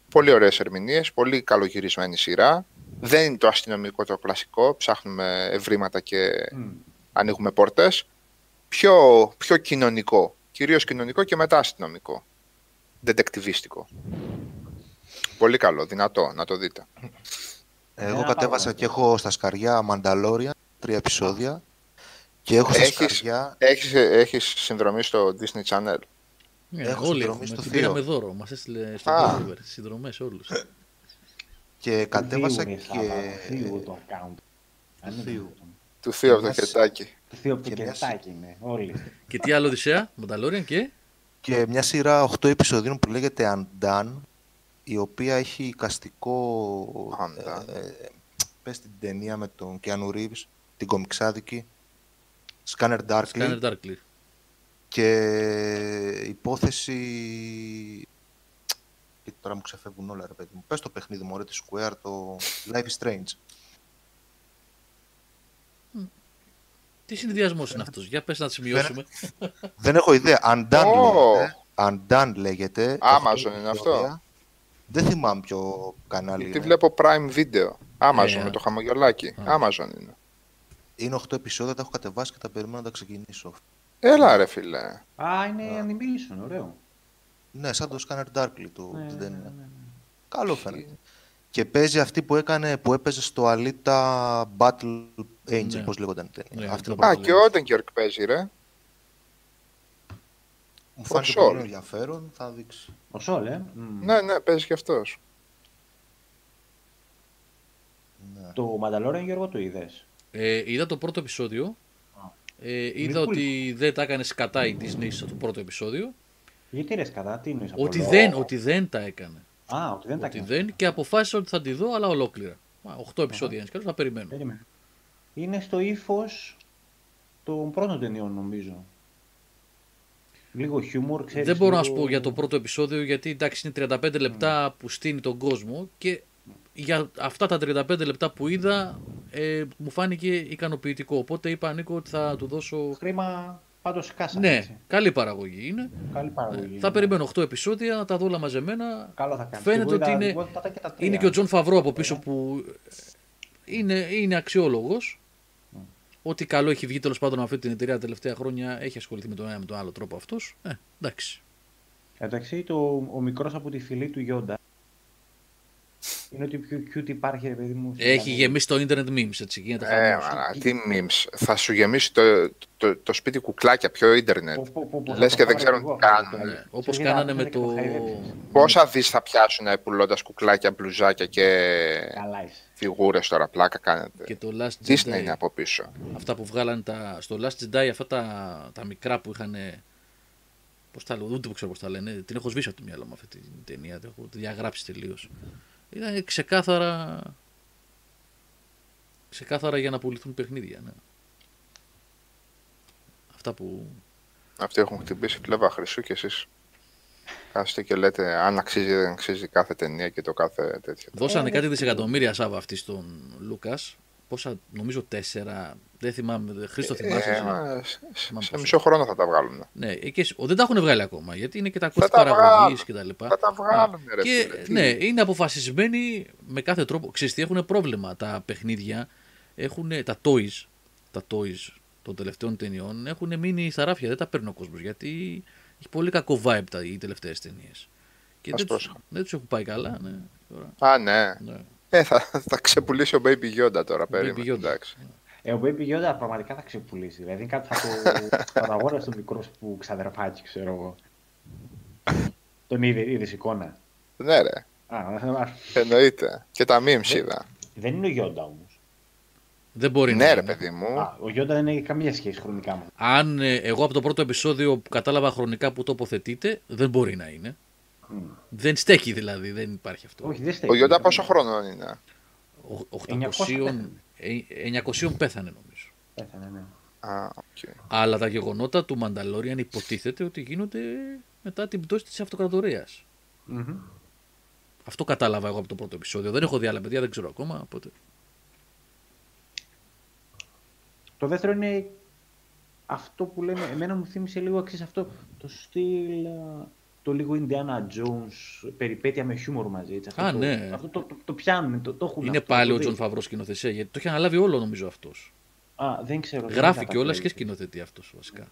Speaker 3: Πολύ ωραίες ερμηνείες, πολύ καλογυρισμένη σειρά. Δεν είναι το αστυνομικό το κλασικό, ψάχνουμε ευρήματα και
Speaker 2: Μμ.
Speaker 3: ανοίγουμε πόρτες. Πιο, πιο κοινωνικό. Κυρίως κοινωνικό και μετά αστυνομικό. Δεντεκτιβίστικο. Πολύ καλό, δυνατό, να το δείτε.
Speaker 6: Εγώ
Speaker 2: να
Speaker 6: κατέβασα
Speaker 2: πάω.
Speaker 6: και έχω στα σκαριά Mandalorian, τρία επεισόδια. Και έχω στα
Speaker 3: Έχεις-
Speaker 6: σκαριά.
Speaker 3: Έχεις, έχεις συνδρομή στο Disney Channel;
Speaker 1: Ναι,
Speaker 6: έχω
Speaker 1: όλοι
Speaker 6: συνδρομή
Speaker 1: έχουμε.
Speaker 6: στο
Speaker 1: Την
Speaker 6: θείο.
Speaker 1: πήραμε δώρο. Μας έστειλε στο
Speaker 3: Α.
Speaker 1: Deliver. Συνδρομές όλους.
Speaker 6: Και κατέβασα
Speaker 2: Θείου, ρε,
Speaker 6: και.
Speaker 2: Σάβα, του Θείου το account. Αν είναι
Speaker 6: Θείου.
Speaker 2: δυνατόν.
Speaker 3: Του Θείου από το
Speaker 6: Μιας-
Speaker 3: χετάκι.
Speaker 2: Το Θείου από το
Speaker 6: Και μιας-
Speaker 2: κερτάκι είναι, όλοι.
Speaker 1: και τι άλλο Οδυσσέα, Μονταλόριαν και;
Speaker 6: Και μια σειρά 8 επεισοδίων που λέγεται Undone, η οποία έχει εικαστικό.
Speaker 3: Undone.
Speaker 6: Ε, ε, πες την ταινία με τον Keanu Reeves, την κομιξάδικη. Scanner Darkly.
Speaker 1: Scanner Darkly.
Speaker 6: Και υπόθεση. Και τώρα μου ξεφεύγουν όλα, ρε παιδί μου. Πες το παιχνίδι μου, τη Square, το Life is Strange.
Speaker 1: Τι συνδυασμός είναι αυτός, για πες να τη σημειώσουμε.
Speaker 6: Δεν έχω ιδέα. Undone
Speaker 3: Ω.
Speaker 6: λέγεται. Undone λέγεται.
Speaker 3: Amazon
Speaker 6: Οχτώ
Speaker 3: είναι
Speaker 6: επεισόδια.
Speaker 3: αυτό;
Speaker 6: Δεν θυμάμαι ποιο κανάλι
Speaker 3: Γιατί
Speaker 6: είναι.
Speaker 3: βλέπω Prime Video. Amazon
Speaker 1: Ε,
Speaker 3: με το χαμογελάκι.
Speaker 1: α.
Speaker 3: Amazon είναι.
Speaker 6: Είναι 8 επεισόδια, τα έχω κατεβάσει και τα περιμένω να τα ξεκινήσω.
Speaker 3: Έλα ρε φίλε.
Speaker 2: Α, είναι animation, ωραίο.
Speaker 6: Ναι, σαν το Scanner Darkly του
Speaker 2: Ναι,
Speaker 6: την
Speaker 2: ναι,
Speaker 6: ταινία.
Speaker 2: ναι, ναι.
Speaker 6: Καλό φαίνεται. Και παίζει αυτή που έκανε, που έπαιζε στο Alita Battle Angel,
Speaker 1: Ναι.
Speaker 6: πώς λέγονταν η ταινία.
Speaker 1: Ναι,
Speaker 6: αυτή
Speaker 1: αυτό
Speaker 6: που
Speaker 3: Α,
Speaker 1: το
Speaker 3: και
Speaker 1: λέω.
Speaker 3: ο Όντεγκερκ παίζει ρε.
Speaker 6: μου φάνηκε
Speaker 3: Σόλ.
Speaker 6: πολύ ενδιαφέρον, θα δείξει.
Speaker 2: Ο Σόλ, ε. Μμ.
Speaker 3: Ναι, ναι, παίζει και αυτός.
Speaker 6: Ναι.
Speaker 2: Το Mandalorian, Γιώργο, το είδες;
Speaker 1: Ε, είδα το πρώτο επεισόδιο. Ε, είδα
Speaker 2: Μη
Speaker 1: ότι δεν τα έκανες σκατά η Disney στο πρώτο επεισόδιο.
Speaker 2: Γιατί ρε κατά, τι εννοείς
Speaker 1: Ότι
Speaker 2: από
Speaker 1: δεν, ότι δεν τα έκανε.
Speaker 2: Α, ότι δεν τα
Speaker 1: Ότι
Speaker 2: έκανε.
Speaker 1: δεν και αποφάσισα ότι θα τη δω, αλλά ολόκληρα. 8 επεισόδια είναι σκαλώς, θα περιμένω.
Speaker 2: Περίμενε. Είναι στο ύφος των πρώτων ταινιών, νομίζω. Λίγο χιούμορ, ξέρεις.
Speaker 1: Δεν μπορώ να σου
Speaker 2: λίγο-
Speaker 1: πω για το πρώτο επεισόδιο γιατί εντάξει είναι 35 λεπτά που στείνει τον κόσμο και για αυτά τα 35 λεπτά που είδα ε, μου φάνηκε ικανοποιητικό. Οπότε είπα Νίκο ότι θα του δώσω.
Speaker 2: Χρήμα πάντως έσκασα.
Speaker 1: Ναι,
Speaker 2: έτσι.
Speaker 1: καλή παραγωγή είναι.
Speaker 2: Καλή παραγωγή.
Speaker 1: Ε, θα περιμένω 8 επεισόδια, να τα δω όλα μαζεμένα.
Speaker 2: Καλό θα κάνεις.
Speaker 1: Φαίνεται
Speaker 2: Εγώ είδα-
Speaker 1: ότι είναι-
Speaker 2: εγώ θα τα και τα τρία.
Speaker 1: Είναι και ο Jon Favreau από πίσω που είναι, είναι αξιόλογος. Ό,τι καλό έχει βγει τέλος πάντων αυτή την εταιρεία τα τελευταία χρόνια έχει ασχοληθεί με τον ένα με τον άλλο τρόπο αυτός. Ε, εντάξει.
Speaker 2: Εντάξει, το, ο μικρός από τη φυλή του Γιόντα Είναι ότι πιο cute υπάρχει, ρε παιδί μου.
Speaker 1: Έχει
Speaker 2: Δηλαδή,
Speaker 1: γεμίσει το internet memes, έτσι, γίνεται
Speaker 3: Ε,
Speaker 1: χαμός.
Speaker 3: μάνα, τι memes. Θα σου γεμίσει το, το, το σπίτι κουκλάκια, πιο ίντερνετ.
Speaker 2: πω, πω, πω, πω,
Speaker 3: Λες
Speaker 2: θα
Speaker 3: και
Speaker 2: το
Speaker 3: δεν
Speaker 2: κάνω
Speaker 3: ξέρουν
Speaker 2: εγώ
Speaker 3: τι
Speaker 2: αυτό το
Speaker 3: κάνουν.
Speaker 2: κουκλάκι.
Speaker 1: Όπως
Speaker 2: Ξέρεις,
Speaker 1: κάνανε
Speaker 2: γιατί
Speaker 1: με
Speaker 2: δεν
Speaker 1: το...
Speaker 2: χαϊδεύεις.
Speaker 3: Πόσα δις θα πιάσουν πουλώντας κουκλάκια, μπλουζάκια και
Speaker 2: Καλά είσαι.
Speaker 3: φιγούρες τώρα, πλάκα κάνετε.
Speaker 1: Και το Last
Speaker 3: Disney
Speaker 1: Jedi.
Speaker 3: είναι από πίσω;
Speaker 1: Αυτά που βγάλανε τα, στο Last Jedi, αυτά τα, τα μικρά που είχαν. Πώς τα λέω, ούτε ξέρω πώς τα λένε. Την έχω σβήσει από το μυαλό μου αυτή την ταινία. Την έχω διαγράψει τελείως. Ήταν ξεκάθαρα. Ξεκάθαρα για να πουληθούν παιχνίδια. Ναι. Αυτά που.
Speaker 3: Αυτοί έχουν χτυπήσει πλευρά χρυσού και εσείς κάθεστε και λέτε αν αξίζει ή δεν αξίζει κάθε ταινία και το κάθε τέτοιο.
Speaker 1: Δώσανε κάτι δισεκατομμύρια Σάβα αυτή στον Λούκας. Πόσα, νομίζω τέσσερα. Δεν θυμάμαι. Χρήστο θυμάσαι.
Speaker 3: Ε,
Speaker 1: εσύ;
Speaker 3: μα, σε-
Speaker 1: Θυμάμαι
Speaker 3: σε
Speaker 1: πόσο.
Speaker 3: μισό χρόνο θα τα βγάλουν.
Speaker 1: Ναι, ε, και, σ- ο, δεν τα έχουν βγάλει ακόμα γιατί είναι και τα
Speaker 3: Θα
Speaker 1: κόστη
Speaker 3: τα
Speaker 1: παραγωγής
Speaker 3: βγάλουν.
Speaker 1: κτλ.
Speaker 3: Θα τα βγάλουν, ρε
Speaker 1: Και
Speaker 3: φίλε. Τι-
Speaker 1: ναι, είναι αποφασισμένοι με κάθε τρόπο. Ξέρεις τι έχουν πρόβλημα τα παιχνίδια. Έχουν τα toys, τα toys των τελευταίων ταινιών έχουν μείνει στα ράφια. Δεν τα παίρνει ο κόσμος γιατί έχει πολύ κακό vibe τα, οι τελευταίες ταινίες. Και
Speaker 3: Ας
Speaker 1: δεν τους,
Speaker 3: πρόσεχα.
Speaker 1: δεν τους έχουν πάει καλά. Ναι, τώρα,
Speaker 3: Α, ναι.
Speaker 1: ναι.
Speaker 3: Ε, θα, θα ξεπουλήσει ο Baby Yoda τώρα, περίμενε.
Speaker 1: Yoda.
Speaker 3: εντάξει.
Speaker 2: Ε, ο Baby Yoda πραγματικά θα ξεπουλήσει. Δηλαδή κάτι θα το, θα [LAUGHS] το αγόρασε το μικρός που ξαδερφάκι, ξέρω εγώ. Τον είδε, είδες εικόνα.
Speaker 3: Ναι, ρε.
Speaker 2: Α, α,
Speaker 3: Εννοείται. Και τα memes είδα.
Speaker 2: δεν είναι ο Yoda όμως.
Speaker 1: Δεν μπορεί
Speaker 3: Ναι,
Speaker 1: να
Speaker 3: ρε,
Speaker 1: είναι.
Speaker 3: παιδί μου.
Speaker 2: Α, ο Yoda δεν έχει καμία σχέση χρονικά με
Speaker 1: Αν ε, εγώ από το πρώτο επεισόδιο που κατάλαβα χρονικά που τοποθετείται, δεν μπορεί να είναι.
Speaker 2: Μμ.
Speaker 1: Δεν στέκει δηλαδή, δεν υπάρχει αυτό.
Speaker 2: Όχι, δεν
Speaker 3: Ο
Speaker 2: στέκει.
Speaker 3: Yoda πόσο χρόνο είναι;
Speaker 1: Ο-
Speaker 2: 900
Speaker 1: 800, ε, 900 πέθανε νομίζω.
Speaker 2: Πέθανε, ναι.
Speaker 3: Α, οκ.
Speaker 1: Αλλά τα γεγονότα του Mandalorian υποτίθεται ότι γίνονται μετά την πτώση της αυτοκρατορίας.
Speaker 2: Μμμ.
Speaker 1: Αυτό κατάλαβα εγώ από το πρώτο επεισόδιο. Δεν έχω δει άλλα παιδιά, δεν ξέρω ακόμα. Οπότε...
Speaker 2: Το δεύτερο είναι αυτό που λένε, εμένα μου θύμισε λίγο εξής αυτό, το στυλ, α, το λίγο Indiana Jones, περιπέτεια με χιούμορ μαζί. Έτσι, αυτό
Speaker 1: Α,
Speaker 2: το,
Speaker 1: ναι.
Speaker 2: Αυτό το, το, το πιάνουν, το, το έχουν
Speaker 1: Είναι
Speaker 2: αυτό,
Speaker 1: πάλι
Speaker 2: το
Speaker 1: ο
Speaker 2: δει.
Speaker 1: Jon Favreau σκηνοθεσία, γιατί το έχει αναλάβει όλο νομίζω αυτός.
Speaker 2: Α, δεν ξέρω. δεν
Speaker 1: Γράφει
Speaker 2: είδα τα
Speaker 1: κιόλας και
Speaker 2: credits.
Speaker 1: σκηνοθετεί αυτός βασικά.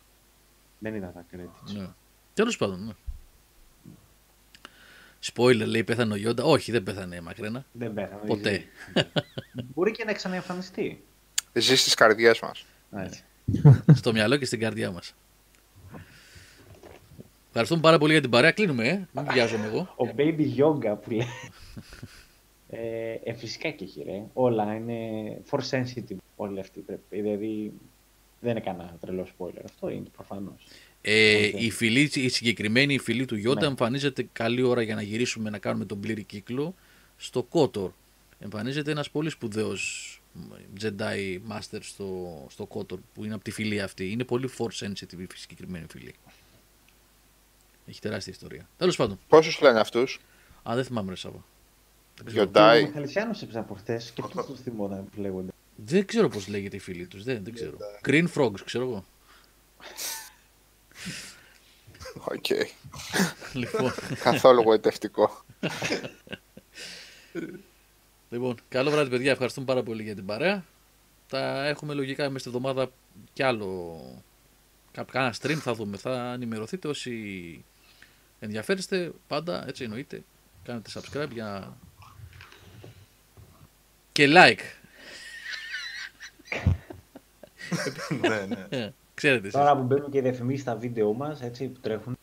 Speaker 2: Δεν είδα τα credits.
Speaker 1: Ναι. Τέλος πάντων, ναι. Spoiler λέει πέθανε ο Γιόντα. Όχι, δεν πέθανε μακρένα.
Speaker 2: Δεν πέθανε.
Speaker 1: Ποτέ. [LAUGHS]
Speaker 2: Μπορεί και να ξαναεμφανιστεί.
Speaker 3: Ζει στις καρδιές μας.
Speaker 2: Α, έτσι.
Speaker 1: Στο μυαλό και στην καρδιά μας. Ευχαριστούμε πάρα πολύ για την παρέα. Κλείνουμε, ε. Μην βιάζομαι εγώ.
Speaker 2: Ο Baby Yoga που λέει. ε, ε, φυσικά και έχει ρε. Όλα είναι for sensitive. Όλοι αυτοί πρέπει. Δηλαδή δεν είναι κανένα τρελό spoiler. Αυτό είναι προφανώς.
Speaker 1: Ε,
Speaker 2: Οκ.
Speaker 1: η, φυλή, η συγκεκριμένη φυλή του Γιόντα
Speaker 2: Ναι.
Speaker 1: εμφανίζεται καλή ώρα για να γυρίσουμε να κάνουμε τον πλήρη κύκλο στο KOTOR. Εμφανίζεται ένας πολύ σπουδαίος Jedi Master στο, στο KOTOR που είναι από τη φυλή αυτή. Είναι πολύ force sensitive η συγκεκριμένη φυλή. Έχει τεράστια ιστορία. Τέλος πάντων.
Speaker 3: Πόσους λένε αυτούς;
Speaker 1: Α, δεν θυμάμαι ρε Σάβα. Δεν ξέρω,
Speaker 2: Ο
Speaker 3: Γιοντάι.
Speaker 2: Μιχαλησιάνο έπαιζε προχθές και αυτό το θυμόταν που λέγονται.
Speaker 1: δεν ξέρω πώς λέγεται η φυλή τους. Δεν, δεν ξέρω. Green Frogs, ξέρω εγώ.
Speaker 3: Οκ.
Speaker 1: λοιπόν,
Speaker 3: Καθόλου γοητευτικό.
Speaker 1: Λοιπόν, καλό βράδυ, παιδιά. Ευχαριστούμε πάρα πολύ για την παρέα. Θα έχουμε λογικά μέσα στη εβδομάδα κι άλλο. Κά- Κάνα stream θα δούμε. Θα ενημερωθείτε όσοι ενδιαφέρεστε. Πάντα έτσι εννοείται. Κάνετε subscribe για. και like. [LAUGHS]
Speaker 6: ναι, ναι.
Speaker 1: Ε, Ξέρετε εσείς.
Speaker 2: Τώρα που μπαίνουν και οι διαφημίσεις στα βίντεο μας, έτσι που τρέχουν.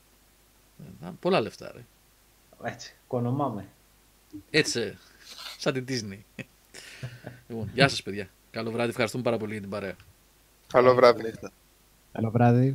Speaker 1: Ε, Πολλά λεφτά, ρε.
Speaker 2: Έτσι, κονομάμε.
Speaker 1: Έτσι, ε, σαν την Disney. [LAUGHS] λοιπόν, γεια σας, παιδιά. Καλό βράδυ. Ευχαριστούμε πάρα πολύ για την παρέα.
Speaker 3: Καλό βράδυ.
Speaker 5: Καλό βράδυ.